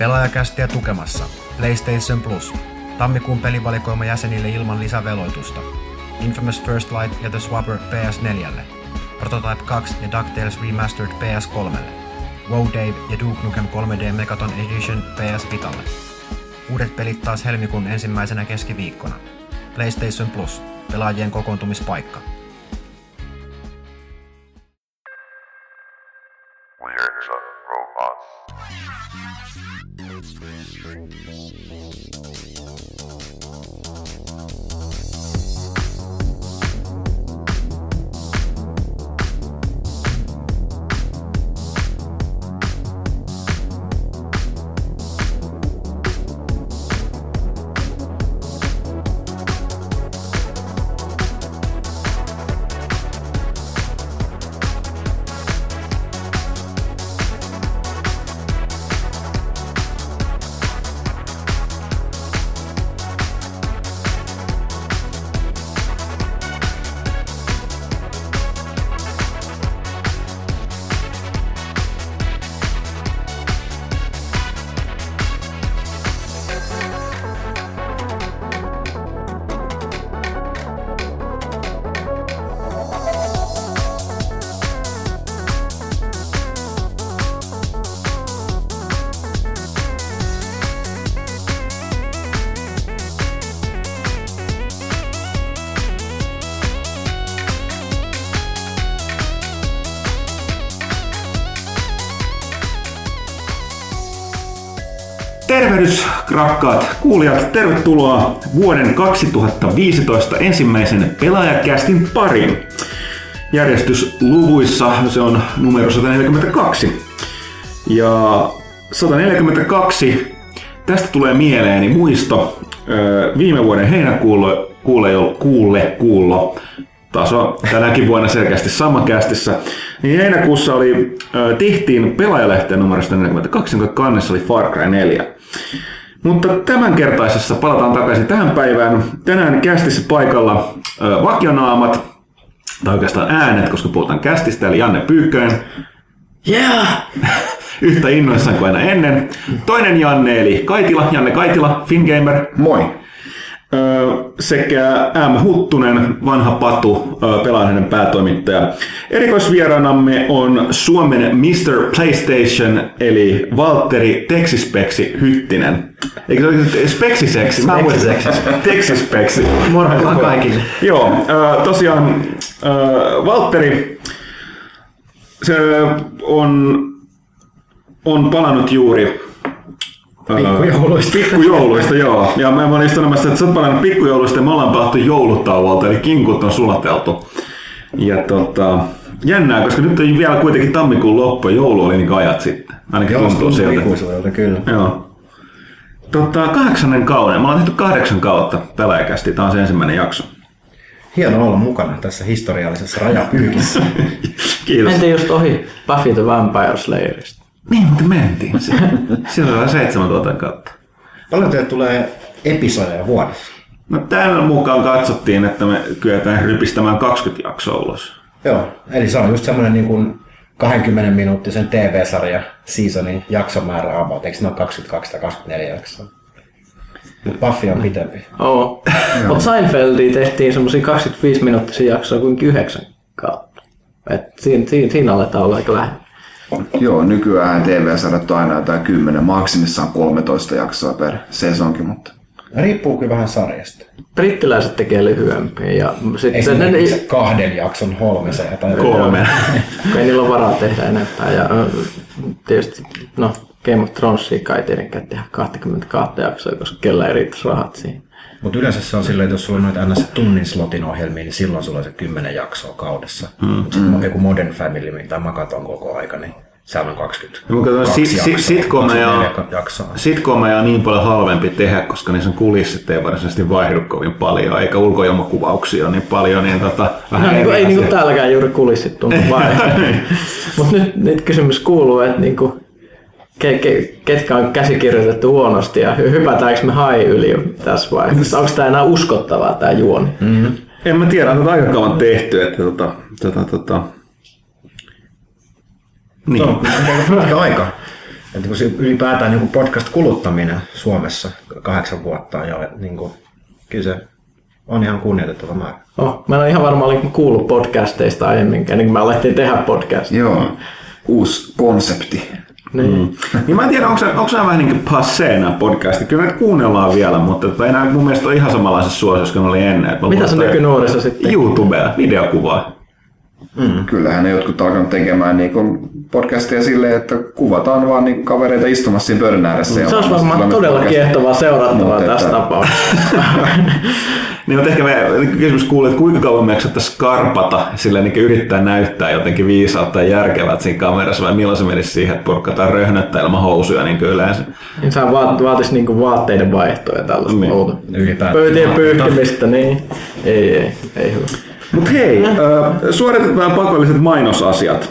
Pelaajakästiä tukemassa PlayStation Plus. Tammikuun pelivalikoima jäsenille ilman lisäveloitusta. Infamous First Light ja The Swapper PS4. Prototype 2 ja DuckTales Remastered PS3. WoW Dave ja Duke Nukem 3D Megaton Edition PS Vitalle. Uudet pelit taas helmikuun ensimmäisenä keskiviikkona. PlayStation Plus. Pelaajien kokoontumispaikka. Tervehdys rakkaat kuulijat, tervetuloa vuoden 2015 ensimmäisen pelaajakästin pariin. Järjestysluvuissa se on numero 142. Ja 142, tästä tulee mieleeni muisto viime vuoden heinäkuulle kuule, kuulle, kuullo taso tänäkin vuonna selkeästi sama kästissä. Niin heinäkuussa oli, tehtiin pelaajalehteen numerosta 42, jonka kannessa oli Far Cry 4. Mutta tämänkertaisessa palataan takaisin tähän päivään. Tänään kästissä paikalla vakionaamat, tai oikeastaan äänet, koska puhutaan kästistä, eli Janne Pyykkönen. Yeah! Yhtä innoissaan kuin aina ennen. Toinen Janne, eli Kaitila, Janne Kaitila, Fingamer. Moi! Sekä M. Huttunen, vanha patu, ö, pelaajan päätoimittaja. Erikoisvieraanamme on Suomen Mr. PlayStation, eli Valtteri Teksispeksi Hyttinen. Eikö se ole Speksiseksi? Mä. Teksispeksi. Moro vaan kaikille. Joo, tosiaan Valtteri se on, on palannut juuri Pikkujouluista. Pikkujouluista, joo. Ja mä olin sanomassa, että sä oot palannut pikkujouluista ja me ollaan palattu joulutauolta, eli kinkut on sulateltu. Ja tota, jännää, koska nyt on vielä kuitenkin tammikuun loppu ja joulu oli niin ajat sitten. Ainakin Joo, tuntuu ikuisuudelta, kyllä. Joo. Tota, kahdeksannen kauden. Me ollaan tehty kahdeksan kautta pelaajakästi. Tämä on se ensimmäinen jakso. Hieno olla mukana tässä historiallisessa rajapyykissä. Kiitos. Mentiin just ohi Buffy the Vampire Slayerista. Niin, mutta mentiin. Se- Siellä on seitsemän tuota kautta. Paljon teille tulee episodeja vuodessa? No tämän mukaan katsottiin, että me kyetään rypistämään 20 jaksoa ulos. Joo, eli se on just semmoinen niin kuin 20 minuuttisen TV-sarja seasonin jaksomäärä about. Eikö ne ole 22 tai 24 jaksoa? Mut Buffy on pitempi. Oo. Mutta Seinfeldia tehtiin semmosia 25 minuuttisia jaksoja kuin yhdeksän kautta. Et siinä, siinä, siinä aletaan olla aika lähellä. Joo, nykyään TV-sarjat on aina jotain 10, maksimissaan 13 jaksoa per sesonki, mutta Riippuu kyllä vähän sarjasta. Brittiläiset tekee lyhyempiä ja sitten ne, kahden jakson holmeseen tai Kolme. kun ei niillä ole varaa tehdä enempää. Ja tietysti, no Game of Thronesia kai ei tietenkään tehdä 22 jaksoa, koska kellä ei riittäisi rahat siihen. Mutta yleensä se on silleen, että jos sulla on noita ns. tunnin slotin ohjelmia, niin silloin sulla on se kymmenen jaksoa kaudessa. Mm. Mutta sitten mm. joku Modern Family, mitä mä katson koko aika, niin sehän on 20. Ja mä katson, sit- sit- jaksoa, sitcomeja on- 24 jaksoa. Sitcomeja on niin paljon halvempi tehdä, koska niissä kulissit ei varsinaisesti vaihdu kovin paljon, eikä ulkoilmakuvauksia niin paljon, niin tota, vähän No, ei niin kuin täälläkään juuri kulissit tuntu vain. Mutta nyt, nyt kysymys kuuluu, että niin kuin, ke, ke, ketkä on käsikirjoitettu huonosti ja hy- hypätäänkö me hai yli tässä vaiheessa? Onko tämä enää uskottavaa tämä juoni? Mm. En mä tiedä, on tätä aika kauan tehty, että tota, tota, tota. Niin. No, pitkä aika. Että kun se ylipäätään niin podcast-kuluttaminen Suomessa kahdeksan vuotta on jo, niin kuin, kyllä se on ihan kunnioitettava määrä. Oh, mä en ole ihan varma, olinko kuullut podcasteista aiemminkin, ennen kuin mä alettiin tehdä podcast. Joo, uusi konsepti. Niin. Mm. Niin mä en tiedä, onko onko se vähän niin kuin passé nämä podcastit. Kyllä näitä kuunnellaan vielä, mutta että enää mun mielestä on ihan samanlaisessa suosiossa kuin oli ennen. Mä Mitä se että nykynuoriso sitten? YouTubea, videokuvaa. Kyllähän ne jotkut alkanut tekemään niin podcastia silleen, että kuvataan vaan niin kavereita istumassa siinä pöydän ääressä. ja Se olisi varmaan todella podcast. kiehtovaa seurattavaa Mutta tässä että- tapauksessa. Niin, mutta ehkä me kysymys kuuluu, että kuinka kauan me jaksattaisiin skarpata sillä niin yrittää näyttää jotenkin viisautta ja järkevät siinä kamerassa vai milloin se menisi siihen, että porkkataan röhnöttä ilman housuja niin kuin yleensä. Niin se vaat, vaatisi niinku vaatteiden vaihtoa ja tällaista Niin. Pöytien pyyhkimistä, niin ei, ei, ei hyvä. Mutta hei, suoritetaan pakolliset mainosasiat,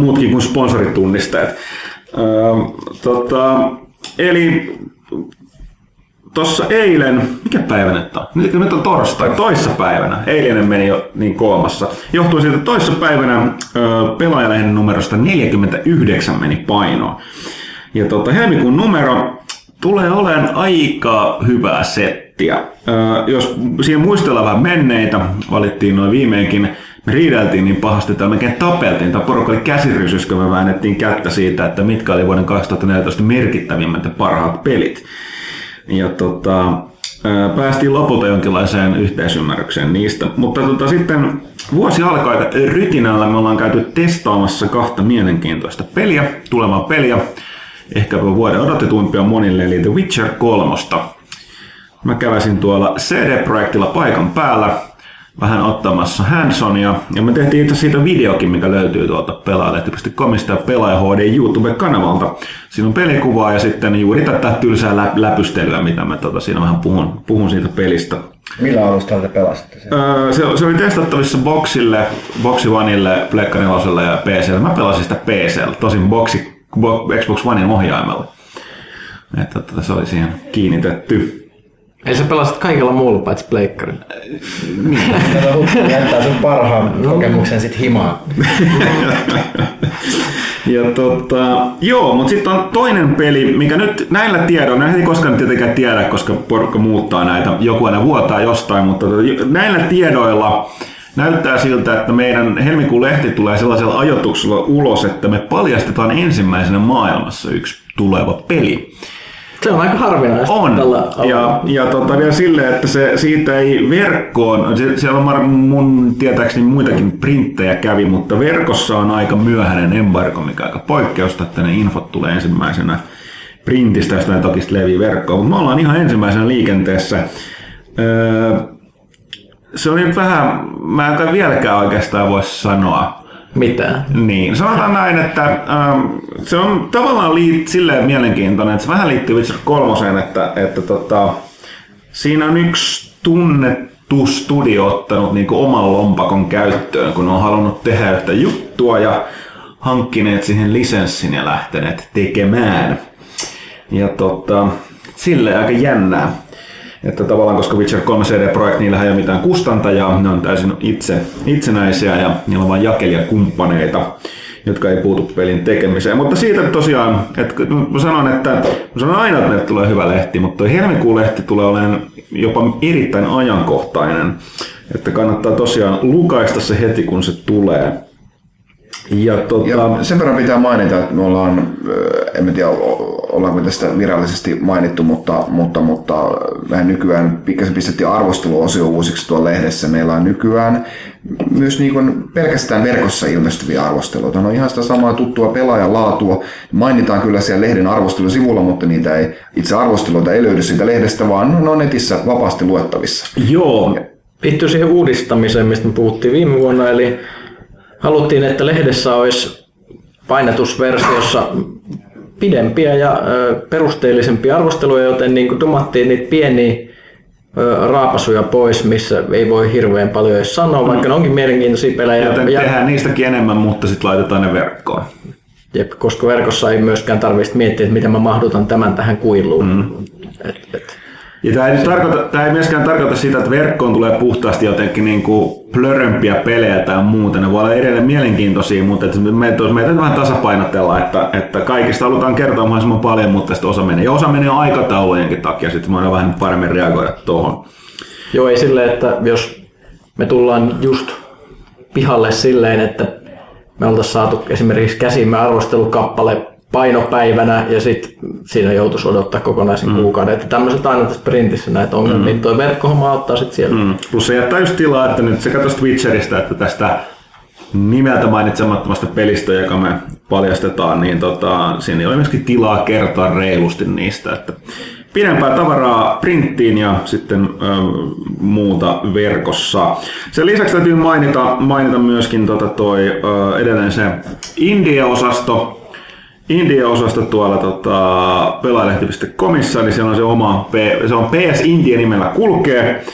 muutkin kuin sponsoritunnisteet. Tota, eli tuossa eilen, mikä päivä nyt on? Nyt, nyt on torstai, toissa päivänä. Eilinen meni jo niin koomassa. Johtui siitä, että toissa päivänä pelaajalehden numerosta 49 meni painoon. Ja tota, helmikuun numero tulee olemaan aika hyvää settiä. Jos siihen muistellaan vähän menneitä, valittiin noin viimeinkin, me riideltiin niin pahasti, että melkein tapeltiin. Tämä porukka oli käsirysys, kun me väännettiin kättä siitä, että mitkä oli vuoden 2014 merkittävimmät ja parhaat pelit. Ja tota, päästiin lopulta jonkinlaiseen yhteisymmärrykseen niistä. Mutta tota, sitten vuosi alkaa aika rytinällä. Me ollaan käyty testaamassa kahta mielenkiintoista peliä, tulevaa peliä ehkäpä vuoden odotetuimpia monille, eli The Witcher 3. Mä käväsin tuolla CD-projektilla paikan päällä vähän ottamassa Hansonia, ja me tehtiin itse siitä videokin, mikä löytyy tuolta pelaajalehti.comista ja Pelaaja HD YouTube-kanavalta. Siinä on pelikuvaa ja sitten juuri tätä tylsää lä- läpystelyä, mitä mä tota, siinä vähän puhun, puhun siitä pelistä. Millä alustalla te pelasitte sen? Öö, se, se oli testattavissa Boxille, Boxi Oneille, Pleikka 4 ja PClle. Mä pelasin sitä PClle, tosin Boxi, Bo, Xbox Onein ohjaimella. Että, että se oli siihen kiinnitetty. Ei sä pelasit kaikilla muulla paitsi pleikkarilla. Jättää sun parhaan kokemuksen sit himaan. Ja tota, joo, mutta sitten on toinen peli, mikä nyt näillä tiedoilla, näitä ei koskaan tietenkään tiedä, koska porukka muuttaa näitä, joku aina vuotaa jostain, mutta tota, näillä tiedoilla näyttää siltä, että meidän helmikuun lehti tulee sellaisella ajoituksella ulos, että me paljastetaan ensimmäisenä maailmassa yksi tuleva peli. Se on aika harvinaista On. tällä. Ja, ja tota, vielä silleen, että se, siitä ei verkkoon, se, siellä on mun tietääkseni muitakin printtejä kävi, mutta verkossa on aika myöhäinen embargo, mikä on aika poikkeusta, että ne infot tulee ensimmäisenä printistä, josta ne toki levii verkkoon. Mutta me ollaan ihan ensimmäisenä liikenteessä. Öö, se oli nyt vähän, mä en vieläkään oikeastaan voi sanoa, Mitään. niin, sanotaan näin, että ähm, se on tavallaan liit, silleen mielenkiintoinen, että se vähän liittyy Witcher 3, että, että tota, siinä on yksi tunnettu studio ottanut niin oman lompakon käyttöön, kun on halunnut tehdä yhtä juttua ja hankkineet siihen lisenssin ja lähteneet tekemään. Ja tota, silleen aika jännää. Että tavallaan, koska Witcher 3 CD-projekti, niillä ei ole mitään kustantajaa, ne on täysin itse, itsenäisiä ja niillä on vain jakelijakumppaneita, jotka ei puutu pelin tekemiseen. Mutta siitä tosiaan, että mä sanon, että mä sanon aina, että meille tulee hyvä lehti, mutta helmikuun lehti tulee olemaan jopa erittäin ajankohtainen. Että kannattaa tosiaan lukaista se heti, kun se tulee. Ja, tota, Ja sen verran pitää mainita, että me ollaan, ö, en tiedä ollaanko tästä virallisesti mainittu, mutta, mutta, mutta mehän nykyään pikkasen pistettiin arvosteluosio uusiksi tuolla lehdessä. Meillä on nykyään myös niin kuin pelkästään verkossa ilmestyviä arvosteluita. Ne on ihan sitä samaa tuttua pelaajan laatua. Mainitaan kyllä siellä lehden arvostelusivulla, mutta niitä ei, itse arvosteluita ei löydy siitä lehdestä, vaan ne on netissä vapaasti luettavissa. joo, liittyy siihen uudistamiseen, mistä me puhuttiin viime vuonna, eli haluttiin, että lehdessä olisi painetusversiossa pidempiä ja perusteellisempia arvosteluja, joten niin dumattiin niitä pieniä raapasuja pois, missä ei voi hirveän paljon edes sanoa, vaikka ne onkin mielenkiintoisia pelejä. joten ja, tehdään niistäkin enemmän, mutta sitten laitetaan ne verkkoon. Jep, koska verkossa ei myöskään tarvitse miettiä, että miten mä mahdutan tämän tähän kuiluun. Mm. Et, et. Ja tämä ei, tarkoita, tämä ei myöskään tarkoita sitä, että verkkoon tulee puhtaasti jotenkin niin kuin plörömpiä pelejä tai muuta. Ne voi olla edelleen mielenkiintoisia, mutta että me, meitä vähän tasapainotella, että, että kaikista halutaan kertoa mahdollisimman paljon, mutta sitten osa menee. Ja osa menee aikataulujenkin takia, sitten voidaan vähän paremmin reagoida tuohon. Joo, ei silleen, että jos me tullaan just pihalle silleen, että me oltaisiin saatu esimerkiksi käsimme arvostelukappale painopäivänä ja sitten siinä joutuisi odottaa kokonaisen mm. kuukauden. Että tämmöiset aina tässä printissä näitä ongelmia. Mm. Niin toi verkkohomma auttaa sitten siellä. Mm. Plus se jättää just tilaa, että nyt sekä tuosta Twitcheristä että tästä nimeltä mainitsemattomasta pelistä, joka me paljastetaan, niin tota, siinä oli myöskin tilaa kertoa reilusti niistä. Että pidempää tavaraa printtiin ja sitten ö, muuta verkossa. Sen lisäksi täytyy mainita, mainita myöskin tota toi, ö, edelleen se India-osasto, India-osasto tuolla tota, pelaajalehti.comissa, niin siellä on se oma, se on PS India nimellä kulkee,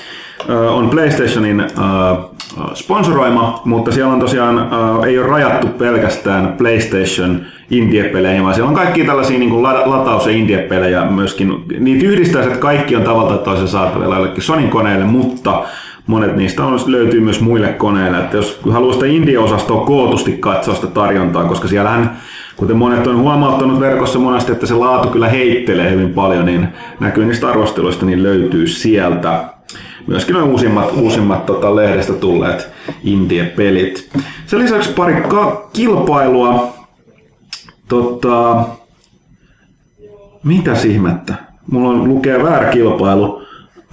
on PlayStationin sponsoroima, mutta siellä on tosiaan, ei ole rajattu pelkästään PlayStation indie-peleihin, vaan siellä on kaikki tällaisia niin kuin lataus- ja indie-pelejä myöskin. Niitä yhdistää, että kaikki on tavalla tai toisella saatavilla jollekin Sonin koneelle, mutta monet niistä on, löytyy myös muille koneille. Että jos haluaa sitä indie-osastoa kootusti katsoa sitä tarjontaa, koska siellähän kuten monet on huomauttanut verkossa monesti, että se laatu kyllä heittelee hyvin paljon, niin näkyy niistä arvosteluista, niin löytyy sieltä. Myöskin nuo uusimmat, uusimmat tota, lehdestä tulleet indie-pelit. Sen lisäksi pari ka- kilpailua. Tota, mitä ihmettä? Mulla on lukee väärä kilpailu.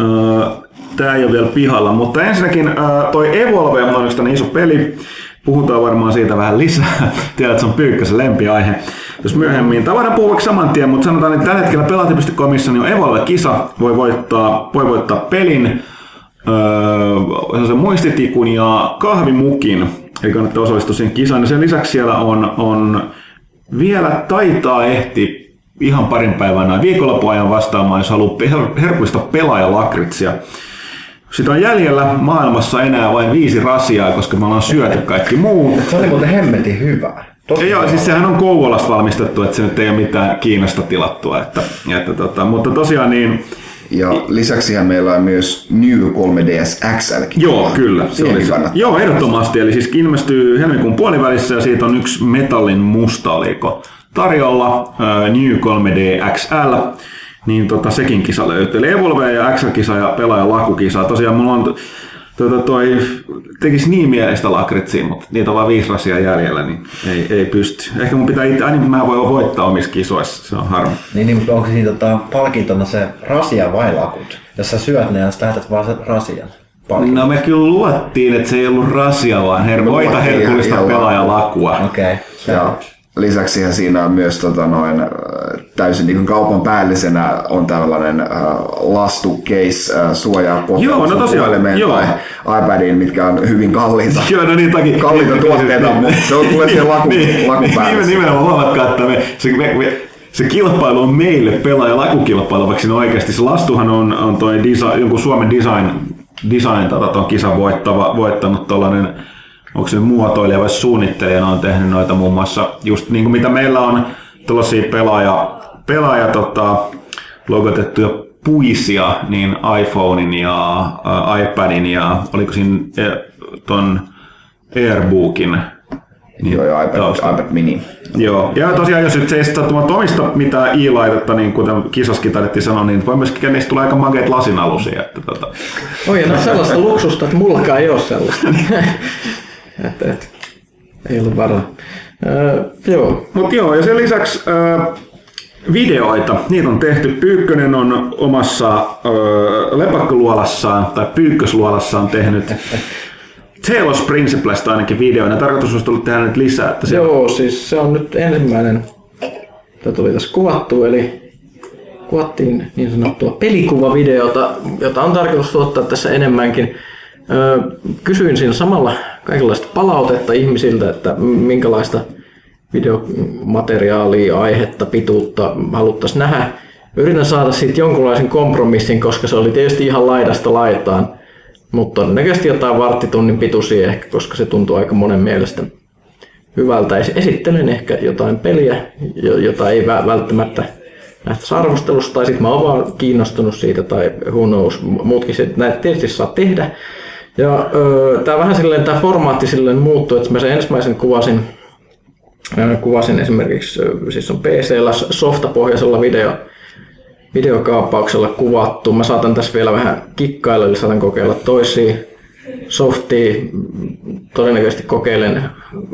Öö, Tää ei ole vielä pihalla, mutta ensinnäkin öö, toi Evolve on yksi iso peli. Puhutaan varmaan siitä vähän lisää. Tiedät, että se on Pyykkäsen lempiaihe. Jos myöhemmin, tai voidaan puhua saman tien, mutta sanotaan, että tällä hetkellä pelaati.comissa niin on Evolve-kisa. Voi voittaa, voi voittaa pelin, öö, sen muistitikun ja kahvimukin. Eli kannattaa osallistua siihen kisaan. Ja sen lisäksi siellä on, on vielä taitaa ehti ihan parin päivän ajan viikonloppuajan vastaamaan, jos haluaa her- herkuista pelaajalakritsia. Sitä on jäljellä maailmassa enää vain viisi rasiaa, koska me ollaan syöty kaikki muu. Se oli muuten hemmetin hyvä. Ja joo, siis sehän on Kouvolasta valmistettu, että se nyt ei ole mitään Kiinasta tilattua. Että, että tota, mutta tosiaan niin, Ja lisäksihän meillä on myös New 3DS XL. Joo, kyllä. Se oli. Joo, ehdottomasti. Eli siis ilmestyy helmikuun puolivälissä ja siitä on yksi metallin musta oliko tarjolla, New 3D XL. Niin tota, sekin kisa löytyy. Eli Evolve ja XL-kisa ja pelaaja lakukisa. Tosiaan mulla on Tuota, toi tekisi niin mielestä lakritsia, mutta niitä on vain viisi rasia jäljellä, niin ei, ei pysty. Ehkä mun pitää itse, aina mä voin voittaa omissa kisoissa, se on harmi. Niin, niin mutta onko siinä tota, palkintona se rasia vai lakut? Jos sä syöt ne ja sä lähetät vaan sen rasian. Palkinto. No me kyllä luottiin, että se ei ollut rasia, vaan her- voita herkullista pelaajalakua. Okei. Okay. Lisäksi siinä on myös tota, noin, äh, täysin niin kaupan päällisenä on tällainen äh, lastu case äh, suojaa Joo, no tosiaan, joo. tai iPadiin, mitkä on hyvin kalliita. Joo, no niin, takia. Kalliita tuotteita, mutta se on- tulee siihen laku- lakun päälle. Niin, nimenomaan huomatkaa, että me, se, me, me, se kilpailu on meille pelaaja lakukilpailu, vaikka siinä oikeasti se lastuhan on, on toi design, jonkun Suomen design, design tota, ton kisan voittava, voittanut tuollainen onko se muotoilija vai suunnittelija, on tehnyt noita muun muassa, just niin kuin mitä meillä on tällaisia pelaaja, pelaaja tota, logotettuja puisia, niin iPhonein ja ä, iPadin ja oliko siinä ä, ton Airbookin niin Joo, ja iPad, taustalla. iPad mini. Joo, ja tosiaan jos nyt se ei omista mitään i-laitetta, niin kuten kisaskin taidettiin sanoa, niin voi myöskin niistä tulee aika makeat lasinalusia. Että tota. Oi, no sellaista luksusta, että mullakaan ei ole sellaista. et, et, ei ollut varaa. Öö, joo, Mutta joo, ja sen lisäksi ö, videoita, niitä on tehty. Pyykkönen on omassa ö, lepakkoluolassaan, tai pyykkösluolassaan tehnyt Talos Principlesta ainakin videoina. Tarkoitus olisi tullut tehdä nyt lisää. Että se Joo, siis se on nyt ensimmäinen, mitä tuli tässä kuvattu, eli kuvattiin niin sanottua pelikuvavideota, jota on tarkoitus tuottaa tässä enemmänkin. Kysyin siinä samalla kaikenlaista palautetta ihmisiltä, että minkälaista videomateriaalia, aihetta, pituutta haluttaisiin nähdä. Yritän saada siitä jonkunlaisen kompromissin, koska se oli tietysti ihan laidasta laitaan. Mutta todennäköisesti jotain varttitunnin pituisia ehkä, koska se tuntuu aika monen mielestä hyvältä. Es- Esittelen ehkä jotain peliä, jo- jota ei vä- välttämättä näistä arvostelusta, tai sitten mä oon vaan kiinnostunut siitä, tai who knows, muutkin sit, näitä tietysti saa tehdä. Ja öö, tää vähän silleen, tää formaatti silleen muuttui, että mä sen ensimmäisen kuvasin, kuvasin esimerkiksi, siis on PC-llä softapohjaisella video, videokaappauksella kuvattu. Mä saatan tässä vielä vähän kikkailla, eli saatan kokeilla toisia softia. Todennäköisesti kokeilen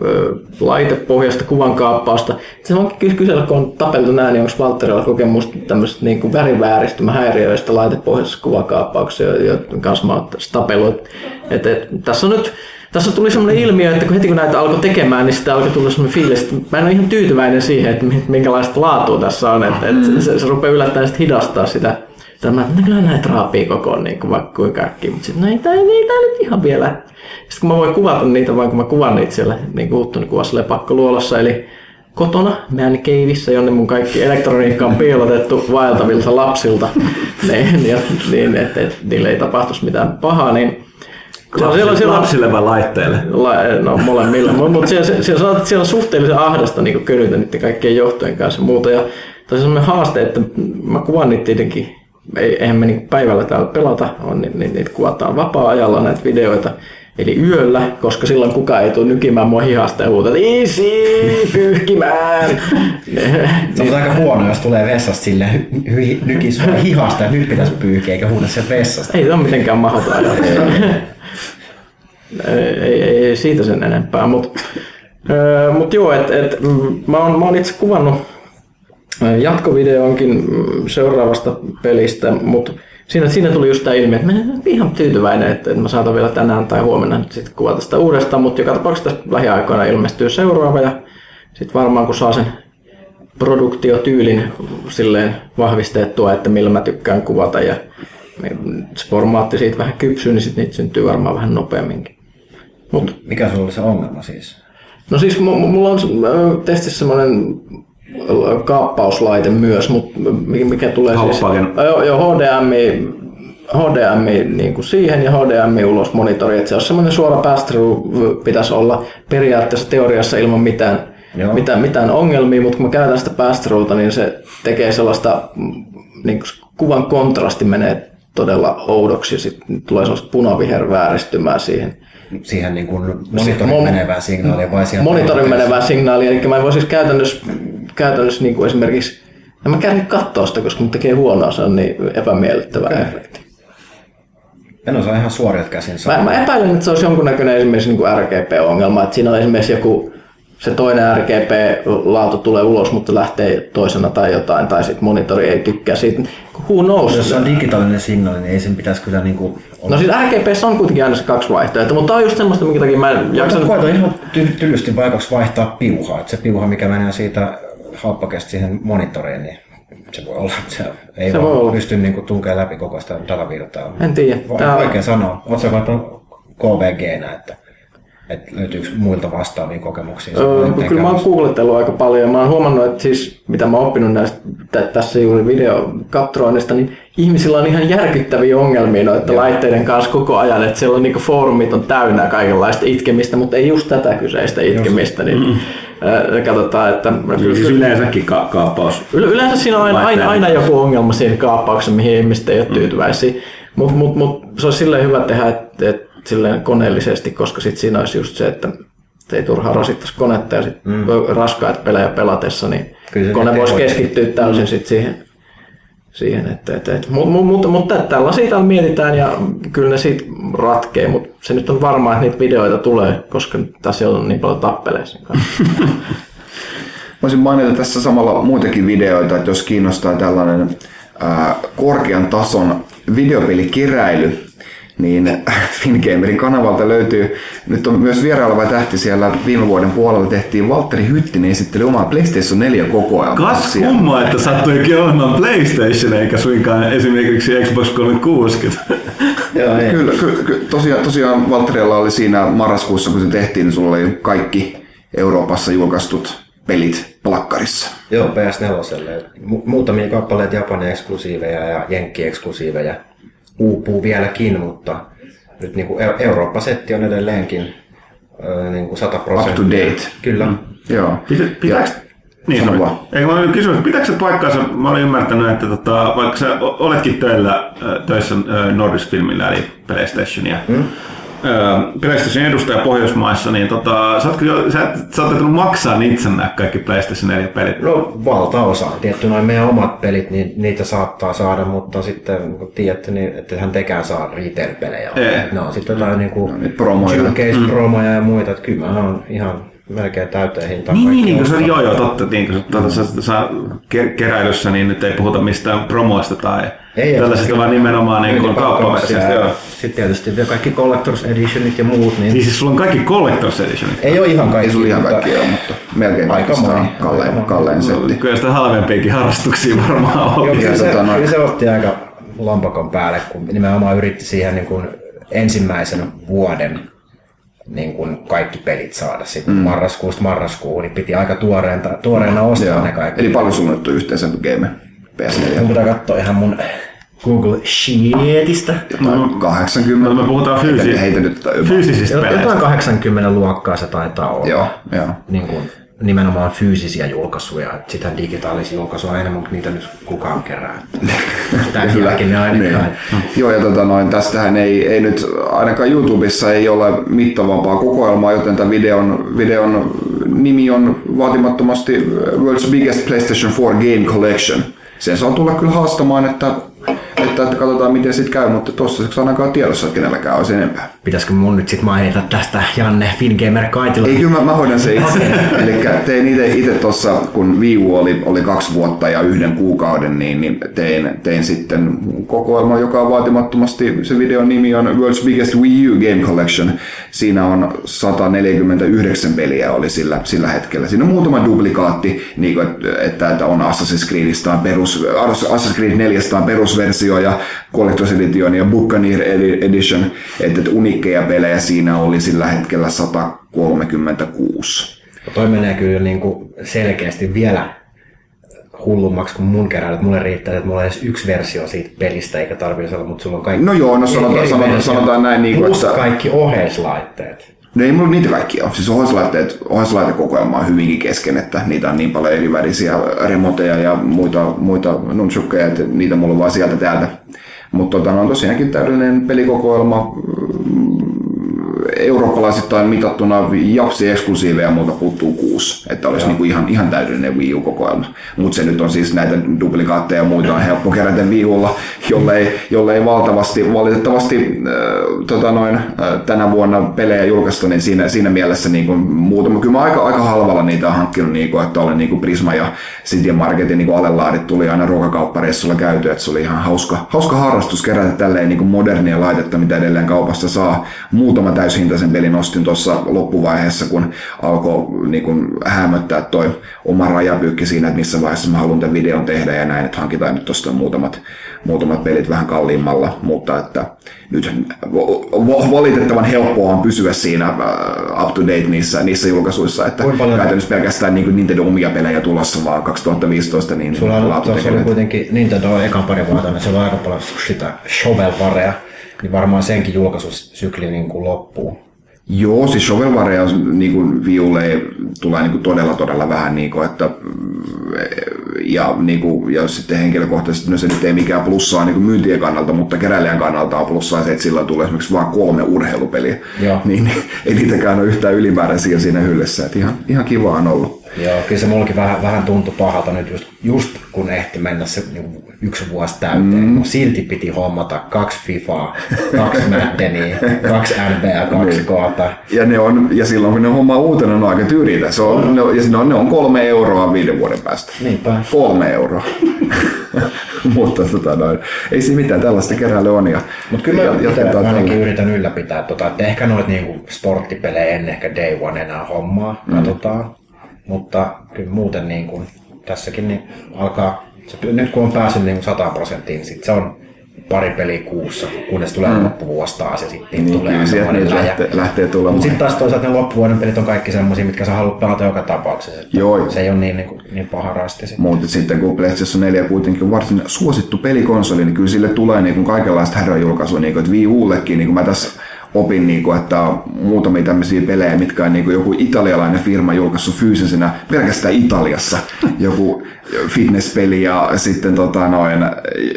ö, laitepohjaista kuvan kaappausta. Se on ky- kysellä, kun on tapeltu näin, niin onko Valtterilla kokemusta tämmöistä niin värivääristymä laitepohjaisessa kuvakaappauksessa, joiden kanssa mä oon tapellut. Et, et, tässä on nyt tässä tuli semmoinen ilmiö, että kun heti kun näitä alkoi tekemään, niin sitten alkoi tulla semmoinen fiilis, että mä en ole ihan tyytyväinen siihen, että minkälaista laatua tässä on. Että, että se, se rupeaa yllättäen sitten hidastaa sitä. Tämä, että no kyllä näitä raapii koko niin kuin vaikka kuinka äkkiä, mutta sitten no ei tää nyt ihan vielä. Sitten kun mä voin kuvata niitä, vaan kun mä kuvan niitä siellä niin kuin Huttunen kuvassa lepakkoluolassa, eli kotona man caveissa, jonne mun kaikki elektroniikka on piilotettu vaeltavilta lapsilta, niin, niin, niin että et, niille ei tapahtuisi mitään pahaa, niin Lapsille, siellä, siellä, lapsille vai laitteille? La, no molemmille, mutta siellä, siellä, siellä, on suhteellisen ahdasta niin kölytä niiden kaikkien johtojen kanssa ja muuta. Ja tässä on haaste, että mä kuvan niitä tietenkin, ei, eihän me niin päivällä täällä pelata, on, niin, niin, niitä kuvataan vapaa-ajalla näitä videoita. Eli yöllä, koska silloin kukaan ei tule nykimään mua hihasta ja huutaa, isi, pyyhkimään. Se on aika huono, jos tulee vessasta sille nykis hihasta ja nyt pitäisi pyyhkiä eikä huuda sieltä vessasta. Ei se ole mitenkään mahdoton ei, ei, ei siitä sen enempää, mutta mut joo, et, et, mä, oon, mä oon itse kuvannut jatkovideonkin seuraavasta pelistä, mutta siinä, siinä tuli just tämä ilmi, että mä en ihan tyytyväinen, että, että mä saatan vielä tänään tai huomenna nyt sitten kuvata sitä uudestaan, mutta joka tapauksessa lähiaikoina ilmestyy seuraava ja sitten varmaan kun saa sen produktiotyylin silleen vahvistettua, että millä mä tykkään kuvata ja se formaatti siitä vähän kypsyy, niin sitten niitä syntyy varmaan vähän nopeamminkin. Mut. Mikä se oli se ongelma siis? No siis mulla on testissä semmoinen kaappauslaite myös, mutta mikä tulee Hauppagen. siis... Joo, joo HDMI, HDMI niin kuin siihen ja HDMI ulos monitori, että se on semmoinen suora pass pitäisi olla periaatteessa teoriassa ilman mitään, mitään, mitään ongelmia, mutta kun mä käytän sitä pass niin se tekee sellaista, niin kuin kuvan kontrasti menee todella oudoksi ja sitten tulee sellaista punavihervääristymää siihen. Siihen niin kuin monitorin Mon- menevää signaalia vai siihen Monitorin menevää signaalia, eli mä en voi siis käytännössä, käytännössä niin kuin esimerkiksi, en mä käy katsoa sitä, koska mun tekee huonoa, se on niin epämiellyttävä okay. efekti. En osaa ihan suorilta käsin Mä, mä, epäilen, että se olisi jonkunnäköinen esimerkiksi niin kuin RGB-ongelma, että siinä on esimerkiksi joku se toinen RGB-laatu tulee ulos, mutta lähtee toisena tai jotain, tai sitten monitori ei tykkää siitä. Who knows? Jos se on digitaalinen signaali, niin ei sen pitäisi kyllä niin kuin olla. No siis RGB on kuitenkin aina se kaksi vaihtoehtoa, mutta tämä on just semmoista, minkä takia mä en jaksa... Koita ihan ty- tyllysti vaikaksi vaihtaa piuhaa, että se piuha, mikä menee siitä hauppakesta siihen monitoriin, niin se voi olla, että se ei se voi olla. pysty niin tunkemaan läpi koko sitä datavirtaa. En tiedä. Tämä... Vaikea sanoa. Oletko katsonut KVG, että että löytyykö muilta vastaavia kokemuksia? Öö, kyllä mä oon googletellut aika paljon ja mä oon huomannut, että siis mitä mä oon oppinut näistä, tässä juuri videokaptroinnista, niin ihmisillä on ihan järkyttäviä ongelmia noiden Joo. laitteiden kanssa koko ajan, että siellä on niinku foorumit on täynnä kaikenlaista itkemistä, mutta ei just tätä kyseistä itkemistä, niin mm. katsotaan, että... Kyllä siis yleensäkin ka- kaappaus. Yleensä siinä on aina, aina, aina joku ongelma siinä kaappauksessa, mihin ihmiset ei ole mm. tyytyväisiä, mutta mut, mut, se on silleen hyvä tehdä, että, että silleen koneellisesti, koska sit siinä olisi just se, että se ei turhaan rasittaisi konetta ja sit mm. raskaat pelejä pelatessa, niin kone voisi keskittyä täysin mm. sit siihen, siihen että, että, että, mutta mut, mut, mut, tällaisia täällä mietitään ja kyllä ne siitä ratkee, mutta se nyt on varmaa, että niitä videoita tulee, koska tässä on niin paljon tappeleissa. Voisin mainita tässä samalla muitakin videoita, että jos kiinnostaa tällainen ää, korkean tason videopelikeräily, niin Fingamerin kanavalta löytyy, nyt on myös vieraileva tähti siellä viime vuoden puolella tehtiin, Valtteri Hyttinen esitteli omaa PlayStation 4 kokoelmaa. Kas kumma, että sattuikin olemaan PlayStation eikä suinkaan esimerkiksi Xbox 360. Joo, kyllä, kyllä, kyllä, tosiaan, tosiaan Valtterilla oli siinä marraskuussa, kun se tehtiin, niin sulla oli kaikki Euroopassa julkaistut pelit plakkarissa. Joo, PS4. Muutamia kappaleita Japanin eksklusiiveja ja Jenkki eksklusiiveja uupuu vieläkin, mutta nyt niin kuin Eurooppa-setti on edelleenkin niin kuin 100 prosenttia. Up to date. Kyllä. Mm. Joo. Pitääkö, Niin, Sano vaan. Ei, mä olin kysynyt, pitääkö se paikkaansa? Mä olin ymmärtänyt, että tota, vaikka sä oletkin töillä, töissä Nordisk Filmillä, eli PlayStationia, mm. PlayStationin edustaja Pohjoismaissa, niin tota, sä, ootko jo, sä, et- sä oot maksaa itse nämä kaikki PlayStation 4 pelit. No valtaosa. Tietty noin meidän omat pelit, niin niitä saattaa saada, mutta sitten kun tiedätte, niin ettehän tekään saa retail-pelejä. Ne on sitten jotain niinku niitä promoja. showcase-promoja ja muita. Että kyllä mä oon ihan melkein täyteen hintaan. Niin, niin, niin se, joo, joo, totta, niin kun se, tota, sä, sä, ke- keräilyssä, niin nyt ei puhuta mistään promoista tai Ei, tällaisista, kyllä vaan nimenomaan niin kuin kauppaversioista. Joo. Sitten tietysti vielä kaikki Collector's Editionit ja muut, niin Niin siis sulla on kaikki Collector's Editionit. ei ole ihan kaikki. Ei sulla ihan mutta- kaikki ole, mutta melkein Aika moni. moni. kallein setti. Kyllä sitä halvempiakin harrastuksia varmaan on. Joo, kyllä, se, tota noin- kyllä se otti aika lompakon päälle, kun nimenomaan yritti siihen niin kuin ensimmäisen vuoden niin kuin kaikki pelit saada sitten mm. marraskuusta marraskuuhun, niin piti aika tuoreena, tuoreena ostaa Joo. ne kaikki. Eli paljon on yhteensä game PS4? Mun pitää katsoa ihan mun Google Sheetistä. Jotain 80. No, me puhutaan fyysi- Heitä nyt jotain fyysisistä Jotain peleistä. 80 luokkaa se taitaa olla. Joo, joo. Niin kuin, nimenomaan fyysisiä julkaisuja. Sitä digitaalisia julkaisuja enemmän, mutta niitä nyt kukaan kerää. Tämän jälkeen ne ainakaan. Niin. Joo, ja tota noin, tästähän ei, ei nyt ainakaan YouTubessa ei ole mittavampaa kokoelmaa, joten tämän videon, videon nimi on vaatimattomasti World's Biggest PlayStation 4 Game Collection. Sen saa tulla kyllä haastamaan, että, että, että katsotaan miten sit käy, mutta tossa ainakaan tiedossa, että kenelläkään olisi enempää. Pitäisikö mun nyt sit mainita tästä Janne Fingamer Kaitila? Ei, kyllä mä, mä hoidan se itse. Eli tein itse, itse tuossa, kun Wii U oli, oli kaksi vuotta ja yhden kuukauden, niin, niin tein, tein sitten kokoelma, joka on vaatimattomasti, se videon nimi on World's Biggest Wii U Game Collection. Siinä on 149 peliä oli sillä, sillä hetkellä. Siinä on muutama duplikaatti, niin kuin, että, että on Assassin's Creedista on perus, Assassin's Creed 4 on perusversio ja Collector's Edition ja Buccaneer Edi- Edition, että, unikkeja pelejä siinä oli sillä hetkellä 136. Toi menee kyllä niin kuin selkeästi vielä hullummaksi kuin mun kerran, että mulle riittää, että mulla on edes yksi versio siitä pelistä, eikä tarvitse olla, mutta sulla on kaikki No joo, no sanotaan- sanotaan- sanotaan näin niin kuin, että- kaikki oheislaitteet. No ei mulla niitä kaikkia ole. Siis ohjauslaitteet, ohjauslaitekokoelma on hyvinkin kesken, että niitä on niin paljon erivärisiä remoteja ja muita, muita nunchukkeja, että niitä mulla on vaan sieltä täältä. Mutta tota, on tosiaankin täydellinen pelikokoelma. Eurooppalaisittain mitattuna japsi eksklusiiveja multa puuttuu kuusi, että olisi niinku ihan, ihan täydellinen Wii U-kokoelma. Mutta se nyt on siis näitä duplikaatteja ja muita on helppo kerätä Wii Ulla, jollei, jollei valtavasti, valitettavasti äh, tota noin, äh, tänä vuonna pelejä julkaista, niin siinä, siinä mielessä niinku muutama, kyllä mä aika, aika halvalla niitä on hankkinut, niinku, että oli niinku Prisma ja City Marketin niinku alelaadit tuli aina ruokakauppareissulla käyty, että se oli ihan hauska, hauska harrastus kerätä tälleen niinku modernia laitetta, mitä edelleen kaupasta saa. Muutama täyshintaisen pelin ostin tuossa loppuvaiheessa, kun alkoi niinku hämöttää toi oma rajapyykki siinä, että missä vaiheessa mä haluan tämän videon tehdä ja näin, että hankitaan nyt tuosta muutamat, muutamat pelit vähän kalliimmalla, mutta että nyt valitettavan helppoa on pysyä siinä äh, up to date niissä, niissä julkaisuissa, että käytännössä pelkästään niin Nintendo omia pelejä tulossa vaan 2015, niin Sulla on, tekee- kuitenkin Nintendo ekan pari vuotta, niin siellä on aika paljon sitä shovelwarea, niin varmaan senkin julkaisusykli niin kuin loppuu. Joo, siis shovelwareja niin kuin Viulle tulee niin kuin todella todella vähän, niin kuin, että, ja, niin kuin, ja sitten henkilökohtaisesti, no se nyt ei mikään plussaa niin kuin myyntien kannalta, mutta keräilijän kannalta on plussaa se, että sillä tulee esimerkiksi vain kolme urheilupeliä, Joo. niin ei niitäkään ole yhtään ylimääräisiä siinä hyllyssä, että ihan, ihan kiva on ollut. Joo, kyllä se mullakin vähän, vähän tuntui pahalta nyt just, just kun ehti mennä se niin yksi vuosi täyteen. Mm. Mun silti piti hommata kaksi FIFAa, kaksi Maddenia, kaksi NBA, kaksi koota. Ja, ne on, ja silloin kun ne hommaa uutena, ne on aika tyriitä. Se on, ne, ja ne on, ne on kolme euroa viiden vuoden päästä. Niinpä. Kolme euroa. Mutta tota noin, ei siinä mitään, tällaista keräilyä on. Ja, Mutta kyllä ja, mä jatketaan ainakin tällä. yritän ylläpitää, tota, että ehkä noita niinku sporttipelejä en ehkä day one enää hommaa, mm. katsotaan. Mutta kyllä muuten niin kuin, tässäkin niin alkaa, se, nyt kun on päässyt niin 100 prosenttiin, niin sit se on pari peliä kuussa, kunnes tulee mm. loppuvuosi taas ja sitten Niin, tulee niitä läjä. lähtee, lähtee tulemaan. Mutta sitten taas toisaalta ne loppuvuoden pelit on kaikki semmoisia, mitkä sä haluat pelata joka tapauksessa. Joo. Se ei ole niin, niin, kuin, niin paha rasti. Mutta sitten kun PlayStation 4 kuitenkin on varsin suosittu pelikonsoli, niin kyllä sille tulee niin kuin kaikenlaista häröjulkaisua, niin kuin, että Wii Ullekin, niin kuin mä tässä opin, niin kuin, että on muutamia tämmöisiä pelejä, mitkä on niin kuin joku italialainen firma julkaissut fyysisenä pelkästään Italiassa. Joku fitnesspeli ja sitten tota noin,